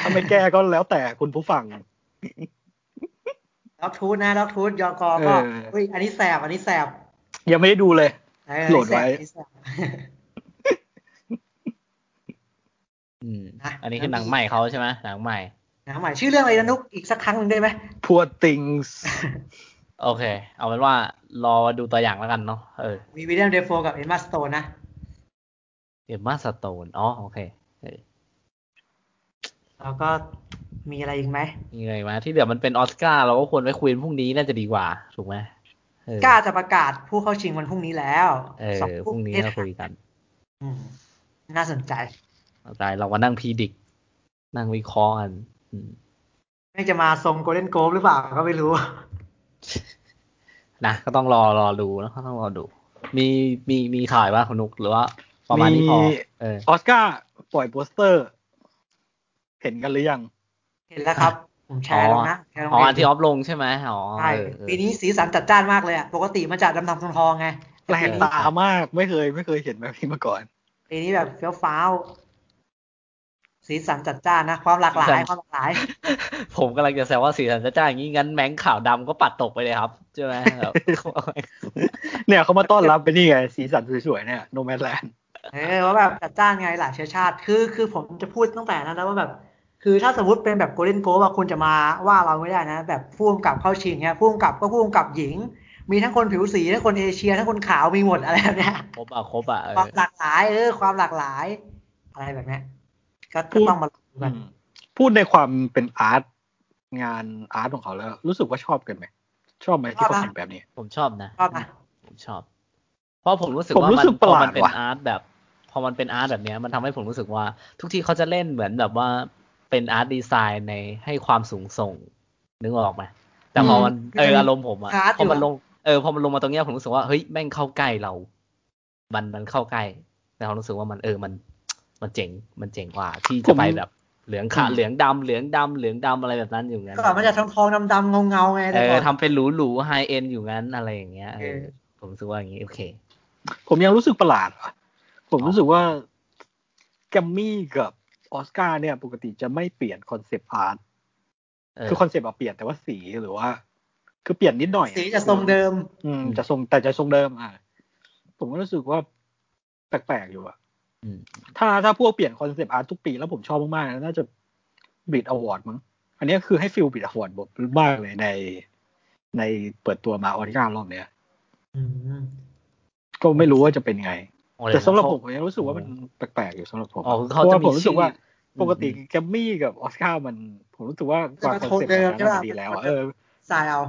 ถ้าไม่แก้ก็แล้วแต่คุณผู้ฟังล็อกทูตนะล็อกทูตยอกอก็เออเฮ้ยอันนี้แสบอันนี้แสบยังไม่ได้ดูเลยเออโหลดไว้อันนี้แสบอันนี้แสบอืมอะอันนี้คือหนังใหม่เขาใช่ไหมหนังใหม่หนังใหม่ชื่อเรื่องอะไรนะนุกอีกสักครั้งหนึ่งได้ไหม Poor Things โอเค เอาเป็นว่ารอดูตัวอย่างแล้วกันเนาะเออมีวิลเลียมเดฟโฟกับเอ็มมาสโตนนะ เอมมาสโตน อ๋อ โอเคเออแล้วก็มีอะไรอีกไหม มีอะไรไหมที่เดี๋ยวมันเป็นออสการ์เราก็ควรไปคุยพรุ่งนี้น่าจะดีกว่า ถูกไหมเออกล้าจะประกาศผู้เข้าชิงวันพรุ่งนี้แล้วเออสองพรุ่งนี้เราคุยกันอืมน่าสนใจตายเรามานั่ง predict นั่งวิเคราะห์กันอืมไม่จะมาทรง Golden Globe หรือเปล่าก็ไม่รู้ นะ ก็ต้องรอรอดูนะก็ต้องรอดู มีมีมีข่าวว่าคุณนุกหรือว่า ประมาณนี้พอมีเออออสการ์ปล่อยโปสเตอร์ เห็นกันหรือยัง เห็นแล้วครับ ผมแชร์ลงนะแชร์ลงอ๋อเพจอันที่ออฟลงใช่ไหมอ๋อใช่เออเออปีนี้สีสันจัดจ้านมากเลยอะปกติมันจะดำดำทองทองๆไงแปลกตามากไม่เคย ไม่เคยเห็นแบบนี้มาก่อนปีนี้แบบเฟี้ยวฟ้าวสีสันจัดจ้านนะ ความหลากหลายความหลากหลาย ผมกำลังจะแซวว่าสีสันจะจ้าอย่างนี้งั้นแมงขาวดำก็ปัดตกไปเลยครับใช่ไหมแบบเนี่ยเขามาต้อนรับไปนี่ไง สีสันสวยๆเนี่ยโนแมนแลนด์ เออว่าแบบจัดจ้านไงหลายเชื้อชาติ คือคือผมจะพูดตั้งแต่นั้นแล้วว่าแบบ คือถ้าสมมติเป็นแบบโกลเด้นโกลบคุณจะมาว่าเราไม่ได้นะ แบบผู้กำกับเข้าชิงเนี่ยผู้กำกับก็ผู้กำกับหญิง มีทั้งคนผิวสีทั้งคนเอเชียทั้งคนขาวมีหมดอะไรแบบเนี้ยครบอะครบอะเออความหลากหลายเออความหลากหลาย อะไรแบบเนี้ยก็ก็ต้องมาดูกันพูดในความเป็นอาร์ตงานอาร์ตของเขาแล้ว รู้สึกว่าชอบกันไหมชอบไหมที่เขาทำแบบนี้ ผมชอบนะชอบนะผมชอบ เพราะผมรู้สึกผมว่ารู้มันสึกพประอหลาดมันเป็นว่ะอาร์ตแบบ พพอมันเป็นอาร์ตแบบเนี้ยมันทำให้ผมรู้สึกว่า ทุกที่เขาจะเล่นเหมือนแบบว่าเป็นอาร์ตดีไซน์ในให้ความสูงส่ง นึกออกไหมแต่พอมันอืมเอออารมณ์ผมอะฮาร์ดพอมันอยู่ลอะงเออพอมันลงมาตรงเนี้ยผมรู้สึกว่าเฮ้ยแม่งเข้าใกล้เรา มันมันเข้าใกล้แต่ผมรู้สึกว่ามันเออมัน มันเจ๋งมันเจ๋งกว่าที่จะไปแบบเหลืองขาวเหลืองดำเหลืองดำเหลืองดำอะไรแบบนั้นอยู่งั้นก็มันจะทองทองดำดำเงาเงาๆไงเอแต่อก่อนทำเป็นหรูหรูไฮเอ็นอยู่งั้นอะไรอย่างเงี้ยเออเออผมรู้สึกว่าอย่างงี้โอเค ผมยังรู้สึกประหลาดว่ะ ผมรู้สึกว่าแกรมมี่กับออสการ์เนี่ย ปกติจะไม่เปลี่ยน concept art เออคือ concept อะเปลี่ยนแต่ว่าสีหรือว่า คือเปลี่ยนนิดหน่อย สีจะทรงเดิม อืมจะทรงแต่จะทรงเดิม อะผมก็รู้สึกว่าแปลกๆอยู่อะอืมถ้าถ้าพวกเปลี่ยน concept art ทุกปีแล้วผมชอบมากๆนะน่าจะ BRIT Award มั้งอันนี้คือให้ feel BRIT Award มากเลยใน ในเปิดตัวมาออสการ์รอบเนี้ยอืมก็ไม่รู้ว่าจะเป็นไงโอ้ แต่สำหรับเขาผมผมยังรู้สึกว่ามันแปลกๆอยู่สำหรับผมอ๋อคือเพเขาราะจะว่ามีผมรู้สึกว่าชื่อปกติแกรมมี่กับออสการ์มันผมรู้สึกว่าวาง concept แบบนั้นมาดีแล้วอะเออสายเอา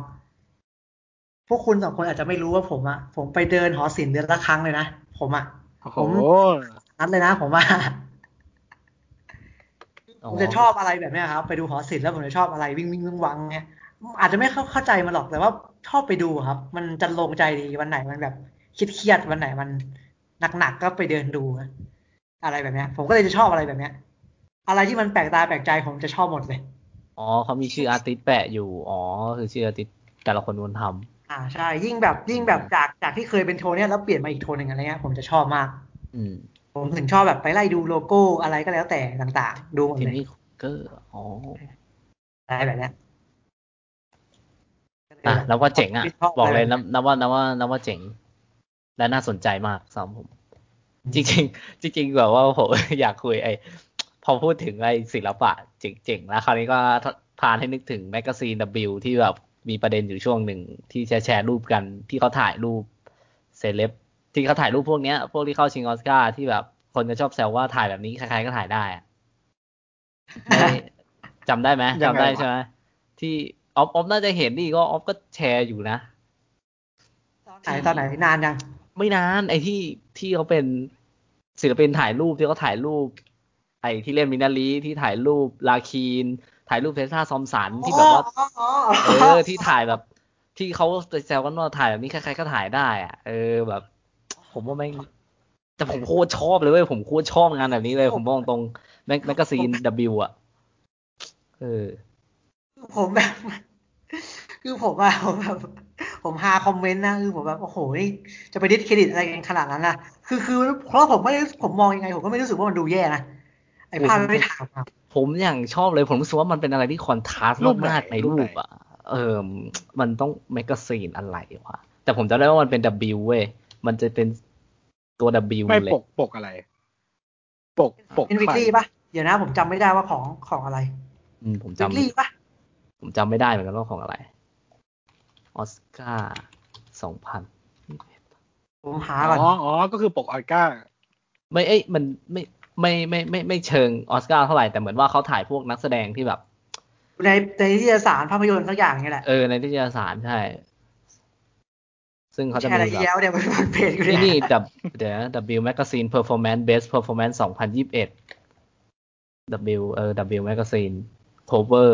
พวกคุณสองคนอาจจะไม่รู้ว่าผมอะผมไปเดินหอศิลป์เดือนละครั้งเลยนะผมอะโอ้โหผมนัดเลยนะผมว่าอ๋อผมจะชอบอะไรแบบเนี้ยครับ ไปดูหอศิลป์แล้วผมจะชอบอะไรวิ่งวิ่งวิ่งวังเนี่ยอาจจะไม่เข้าเข้าใจมันหรอกแต่ว่าชอบไปดูครับ มันจะลงใจดีวันไหนมันแบบเครียดเครียดๆวันไหนมัน หนักๆก็ไปเดินดูนะอะไรแบบเนี้ย ผมก็เลยจะชอบอะไรแบบเนี้ย อะไรที่มันแปลกตาแปลกใจผมจะชอบหมดเลย อ๋อเขามีชื่อ artist แปะอยู่ อ๋อ คือชื่อ artist แต่ละคนคนทอ่าใช่ ยิ่งแบบยิ่งแบบจากจากที่เคยเป็นโทนเนี้ยแล้วเปลี่ยนมาอีกโทนหนึ่งอะไรเงี้ยผมจะชอบมากอืม ผมถึงชอบแบบไปไล่ดูโลโก้อะไรก็แล้วแต่ต่างๆ ดูหมดทีเลยนี้เกอร์อ๋ออะไรแบบเนี้ยอะนับว่าเจ๋งอะชบอกเลยะไรนับนับว่านับว่านับว่าเจ๋ง และน่าสนใจมากสำหรับผม จริง ๆ จริง ๆ แบบว่าผมอยากคุยไอ้พอพูดถึงไอ้ศิลปะเจ๋งๆ แล้วคราวนี้ก็พานให้นึกถึงแมกกาซีน W ที่แบบมีประเด็นอยู่ช่วงหนึ่งที่แชร์แชร์รูปกันที่เขาถ่ายรูปเซเลบที่เขาถ่ายรูปพวกเนี้ย พวกที่เข้าชิงออสการ์ที่แบบคนจะชอบแซวว่าถ่ายแบบนี้ใครๆก็ถ่ายได้อะไม่จำได้ไหมยังไงจำได้วะใช่ไหมที่ออฟออฟน่าจะเห็นดิก็ออฟก็แชร์อยู่นะตอนไหนตอนไหนนานยัง ไม่นาน ไอ้ที่ที่เขาเป็นศิลปินถ่ายรูปที่เขาถ่ายรูป ไอ้ที่เล่น Minari ที่ถ่ายรูป LaKeith ถ่ายรูป Tessa Thompson ที่แบบว่าเออที่ถ่ายแบบ ที่เขาแซวกันว่าถ่ายแบบนี้ใครๆก็ถ่ายได้อะเออแบบ ผมว่าแม่งแต่ผมโคตรชอบเลยเว้ยผมโคตรชอบงานแบบนี้เลย ผมบอกตรงแมกแมกกาซีน W อะเออผมแบบ คือผมอะผมแบบ ผมหา comment นะคือผมแบบโอ้โหนี่จะไป discredit อะไรกันขนาดนั้นนะคือคือเพราะผมไม่ได้ผมมองยังไง ผมก็ไม่รู้สึกว่ามันดูแย่นะไอ้ภาพโอ้ผมไม่ถ่ายครับผมอย่างชอบเลยผมรู้สึกว่ามันเป็นอะไรที่ contrast รูปไหนมากๆในรูรูปไหนปอะเออมันต้องแมกกาซีนอะไรวะแต่ผมจำได้ว่ามันเป็น W เว้ยมันจะเป็นตัว W ไม่เลยปกปกอะไร ปกปกเป็นวิกใครลี่ปะเดี๋ยวนะ ผมจำไม่ได้ว่าของของอะไรอืมผมวิจำกลี่ปะผมจำไม่ได้เหมือนกันว่าของอะไร ออสการ์สองพันผมหาอ๋ก่อนออ๋อก็คือปกออริก้าไม่เอ้ยมันไม่ไม่ไม่ไม่ไม่เชิงออสการ์เท่าไหร่แต่เหมือนว่าเขาถ่ายพวกนักแสดงที่แบบ ในในนิตยสารภาพยนตร์สักอย่างนี่แหละเออในนิตยสารใช่ ซึ่งเขาจะแชร์อะไรมีอีแบกบแล้วเนี่ยมันเพจกูนี่เนี่ยนี่ดับเดี๋ยวนะ W Magazine Performance Best Performance 2021 W เออ W Magazine Cover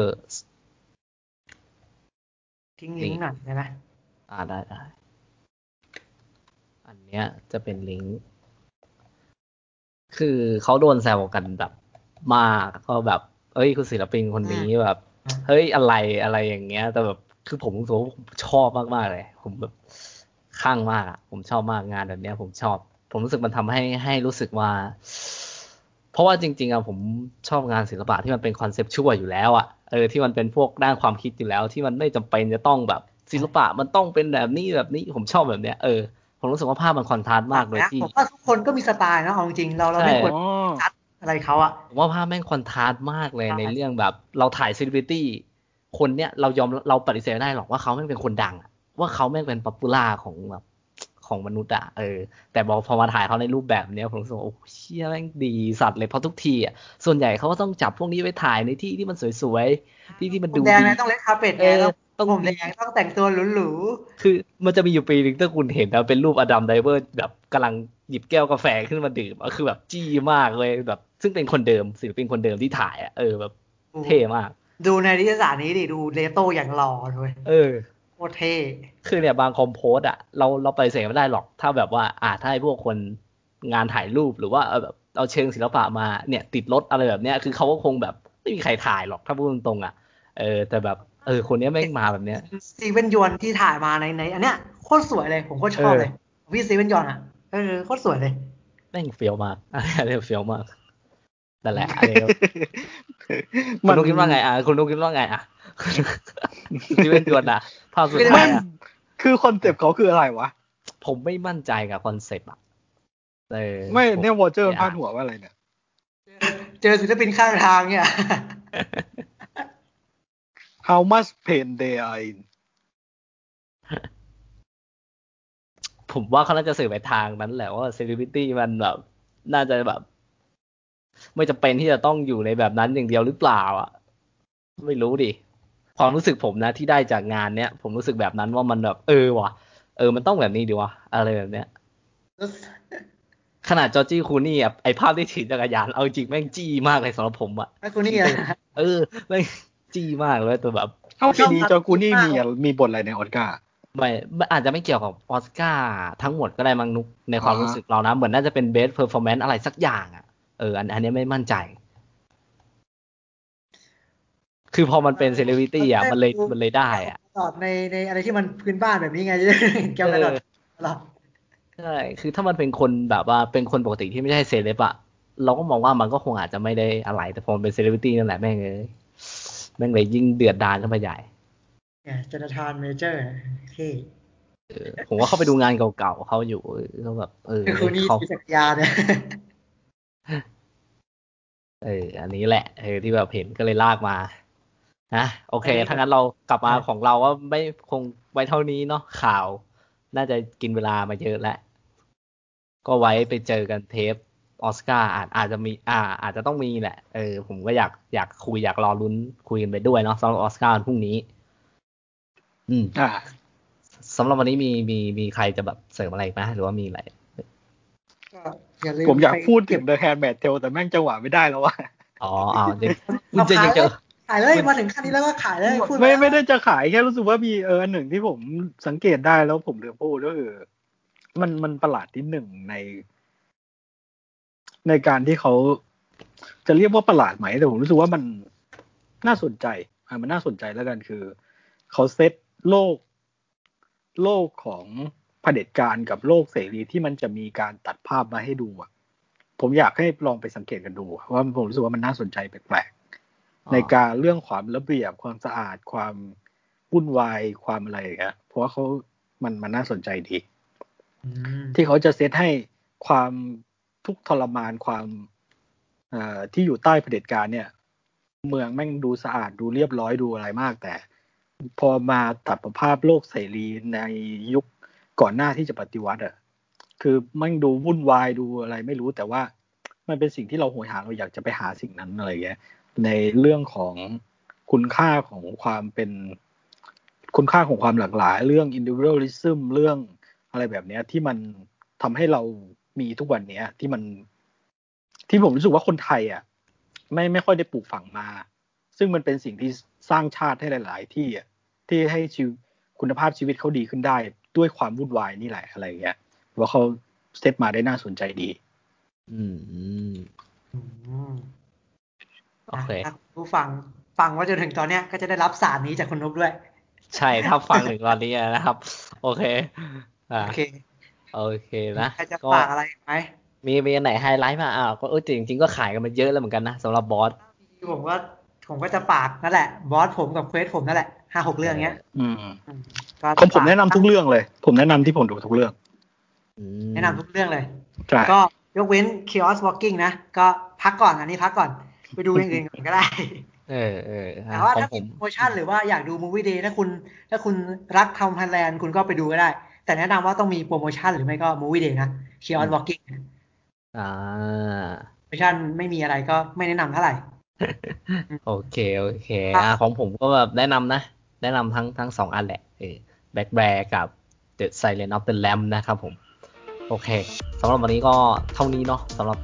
ทิ้งลิงก์หน่อยได้ไหมอ่าได้ได้อันเนี้ยจะเป็นลิงก์คือเขาโดนแซวกันแบบมากก็แบบ เอ้ยคุณศิลปินคนนี้แบบ เฮ้ยอะไรอะไรอย่างเงี้ย แต่แบบคือผมรู้สึกว่าผมชอบมากๆเลย ผมแบบข้างมากอะผมชอบมากงานแบบเนี้ย ผมชอบ ผมรู้สึกมันทำให้ให้รู้สึกว่า เพราะว่าจริง ๆอะผมชอบงานศิลปะที่มันเป็น conceptual อยู่แล้วอะ เออที่มันเป็นพวกด้านความคิดอยู่แล้ว ที่มันไม่จำเป็นจะต้องแบบศิลปะมันต้องเป็นแบบนี้แบบนี้ผมชอบแบบเนี้ยเออผมรู้สึกว่าภาพมันคอนทราสต์มากเลยนะที่ผมว่าทุกคนก็มีสไตล์นะเอาจริงๆเราเราไม่ใช่ควรอ๋อคัดอะไรเขาอะผมว่าภาพแม่งคอนทราสต์มากเลยใช่ในเรื่องแบบ เราถ่ายเซเลบริตี้คนเนี้ยเรายอมเราปฏิเสธไม่ได้หรอกว่าเขาแม่งเป็นคนดังอะว่าเขาแม่งเป็นป๊อปปูล่าของแบบ ของมนุษย์อะเออแต่บอกพอมาถ่ายเขาในรูปแบบเนี้ยผมรู้สึกว่าโอ้เชี่ยแม่งดีสัตว์เลยเพราะทุกทีอะส่วนใหญ่เขาก็ต้องจับพวกนี้ไปถ่ายในที่ที่มันสวยๆที่ที่มันคุดูณแดงดีเนี่ยต้องเล็กคาเป็ดเอไงอแล้วต้องผมแดงต้องแต่งตัวหรูคือมันจะมีอยู่ปีหนึ่งถ้าคุณเห็นนะเป็นรูปอดัมไดรเวอร์แบบกำลังหยิบแก้วกาแฟขึ้นมาดื่มอะคือแบบจี้มากเลยแบบ ซึ่งเป็นคนเดิมศิลปินคนเดิมที่ถ่ายอะเออแบบๆเท่มากดูในนิตยสารนี้ดิดูเลโต้อย่างหล่อเลยเออโคตรเท่คือเนี่ยบาง compose อะเราเราไปเสกไม่ได้หรอก ถ้าแบบว่า อ่าถ้าให้พวกคนงานถ่ายรูปหรือว่าเอาแบบเอาเชิงศิลปะมาเนี่ยติดรถอะไรแบบเนี้ย คือเขาก็คงแบบไม่มีใครถ่ายหรอกถ้าพูดตรงๆอะเออแต่แบบเออคนเนี้ยแม่งมาแบบเนี้ยสตีเวนยอนที่ถ่ายมาในในอันเนี้ยโคตรสวยเลยผมโคตรชอบเออเลยพี่สตีเวนยอนอะเออโคตรสวยเลยแม่งเฟี้ยวมากอันนี้เฟี้ยวมาก นั่นแหละอันนี้ก็คุมัณนนุกคิดว่าไงอะคุณนุกคิดว่าไงอะที่เป็นจวนอะภาพสุดไม่ท้ายอะคือคอนเซปต์เขาคืออะไรวะ ผมไม่มั่นใจกับคอนเซปต์อะเออไม่เนี่ยวอเจอร์ผมพาดหัวว่าอะไรเนี่ย เจอศิลปินข้างทางเนี่ย How much pain they are in ผมว่าเขาน่าจะสื่อไปทางนั้นแหละว่าเซเลบริตี้มันแบบ น่าจะแบบ ไม่จำเป็นที่จะต้องอยู่ในแบบนั้นอย่างเดียวหรือเปล่าอะไม่รู้ดิความรู้สึกผมนะที่ได้จากงานเนี้ยผมรู้สึกแบบนั้นว่ามันแบบ เออว่ะ เออมันต้องแบบนี้ดีวะอะไรแบบเนี้ยขนาดจอร์จ คลูนีย์อะไอภาพที่ถือจักรยานเอาจริงแม่งจี้มากเลยสำหรับผมอะแล้วคุณนี่อะเออแม่งจี้มากเลยตัวแบบเท่าปีนี้ชอบจอร์กูนี่มากมีมีบทอะไรในออสการ์ไม่ไม่อาจจะไม่เกี่ยวกับออสการ์ทั้งหมดก็ได้มั้งนุกในความอ่าฮะรู้สึกเรานะ เหมือนน่าจะเป็น best performance อะไรสักอย่างอะ เอออันอันนี้ไม่มั่นใจ คือพอมันเป็นเซเลบริตี้อะมันเลยมันเลยได้อะตอบในในอะไรที่มันพื้นบ้านแบบนี้ไงจะได้เห็นแก้วกระดาษตลอดใช่คือถ้ามันเป็นคนแบบว่าเป็นคนปกติที่ไม่ใช่เซเลบอะเราก็มองว่ามันก็คงอาจจะไม่ได้อะไรแต่พอมันเป็นเซเลบริตี้นั่นแหละแม่งเลยแม่งเลยยิ่งเดือดดาลขึ้นไปใหญ่เนี่ยโจนาธานเมเจอร์สเท่เออผมว่าเขาไปดูงานเก่าๆเขาอยู่เออเขาแบบเออคุณนี่เขามีจักรยานเนี่ย เอออันนี้แหละเออที่แบบเห็นก็เลยลากมานะโอเคถ้างั้นเรากลับมาของเราว่าไม่คงไว้เท่านี้เนาะข่าว น่าจะกินเวลามาเยอะแล้วก็ไว้ไปเจอกันเทปออสการ์อาจอาจจะมี อ่า อาจจะต้องมีแหละ เออ ผมก็อยากอยากคุยอยากรอลุ้นคุยกันไปด้วยเนาะสำหรับออสการ์วันพรุ่งนี้ อืมอ่าสำหรับวันนี้มีมีมีใครจะแบบเสริมอะไรอีกไหมหรือว่ามีอะไรก็อย่าลืม ผมอยากไปพูดถึเก็งบ The Handmaid's Tale แต่แม่งจังหวะไม่ได้แล้วว่ะอ๋ออ้าวเดี๋ยวคุณเอาจะขายัยงเจเลยอขายเลยมาถึงขั้นนี้แล้วก็ขายเลยพูดไม่ปแล้วไม่ได้จะขายแค่รู้สึกว่ามีเอออันหนึ่งที่ผมสังเกตได้แล้วผมลืมพูดก็คือมันมันประหลาดที่หนึ่งใน ในการที่เขาจะเรียกว่าประหลาดไหมแต่ผมรู้สึกว่ามันน่าสนใจอะมันน่าสนใจแล้วกันคือ เขาเซตโลก โลกของ เผด็จการกับโลกเสรีที่มันจะมีการตัดภาพมาให้ดูอะ ผมอยากให้ลองไปสังเกตกันดู ว่าผมรู้สึกว่ามันน่าสนใจแปลกๆในการเรื่องความระเบียบความสะอาดความวุ่นวายความอะไรอย่างเงี้ยเพราะว่าเขามันมันน่าสนใจดีอืมที่เขาจะเซตให้ความทุกข์ทรมานความเอ่อที่อยู่ใต้เผด็จการเนี่ย เมืองแม่งดูสะอาดดูเรียบร้อยดูอะไรมากแต่ พอมาตัดประภาพโลกเสรีในยุค ก่อนหน้าที่จะปฏิวัติอะคือม่งดูวุ่นวายดูอะไรไม่รู้แต่ว่ามันเป็นสิ่งที่เราโหยหาเราอยากจะไปหาสิ่งนั้นอะไรเงี้ยในเรื่องของคุณค่าของความเป็น คุณค่าของความหลากหลาย เรื่อง individualism เรื่องอะไรแบบเนี้ย ที่มันทำให้เรามีทุกวันเนี้ย ที่มัน ที่ผมรู้สึกว่าคนไทยอะไม่ไม่ค่อยได้ปลูกฝังมา ซึ่งมันเป็นสิ่งที่สร้างชาติให้หลาย ๆ ที่อะที่ให้ชีวิตคุณภาพชีวิตเขาดีขึ้นได้ ด้วยความวุ่นวายนี่แหละอะไรเงี้ยว่าเขาเซตมาได้น่าสนใจดี อืมอืมอืมโอเคถ้าผู้ฟังฟังว่าจนถึงตอนเนี้ยก็จะได้รับสารนี้จากคุณนุ๊กด้วย ใช่ถ้าฟังถึงตอนนี้นะครับ โอเคอ่าโอเคโอเคนะใครจะก็ฝากอะไรอีกไหมมีมีอันไหนไฮไลท์มาอ้าวก็เออจริงจริงๆก็ขายกันมาเยอะแล้วเหมือนกันนะสำหรับบอสผมก็ผมก็จะฝากนั่นแหละ บอสผมกับเควสผมนั่นแหละห้าหกเรื่องเนี้ย อืม อืมก็ผมผมแนะนำทุกเรื่องเลย ผมแนะนำที่ผมดูทุกเรื่องอืมแนะนำทุกเรื่องเลยใช่ก็ยกเว้น Chaos Walking นะ ก็พักก่อนอันนี้พักก่อน ไปดูอย่างอื่นก่อนก็ได้เออเอออะแต่ว่าของถ้าผมีมโปรโมชั่นหรือว่าอยากดู Movie Day ถ้าคุณ ถ้าคุณรักทอม ฮอลแลนด์คุณก็ไปดูก็ได้ แต่แนะนำว่าต้องมีโปรโมชั่นหรือไม่ก็ Movie Day นะ Chaos Walking อ่าโปรโมชั่นไม่มีอะไรก็ไม่แนะนำเท่าไหร่ โอเค โอเคครับอ่าของผมก็แบบแนะนำนะ แนะนำทั้งทั้งสองอันแหละเออ Black Bear กับ The Silent of the Lamb นะครับผม โอเคสำหรับวันนี้ก็เท่านี้เนาะสำหรับ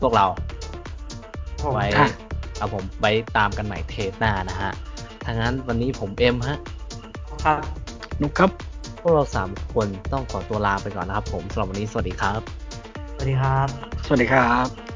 พวกเราผมไว้ค่ะครับผมไว้ตามกันใหม่เทปหน้านะฮะถ้างั้นวันนี้ผมเอ็มฮะ ครับนุกครับ พวกเราสามคนต้องขอตัวลาไปก่อนนะครับผมสำหรับวันนี้สวัสดีครับ สวัสดีครับ สวัสดีครับ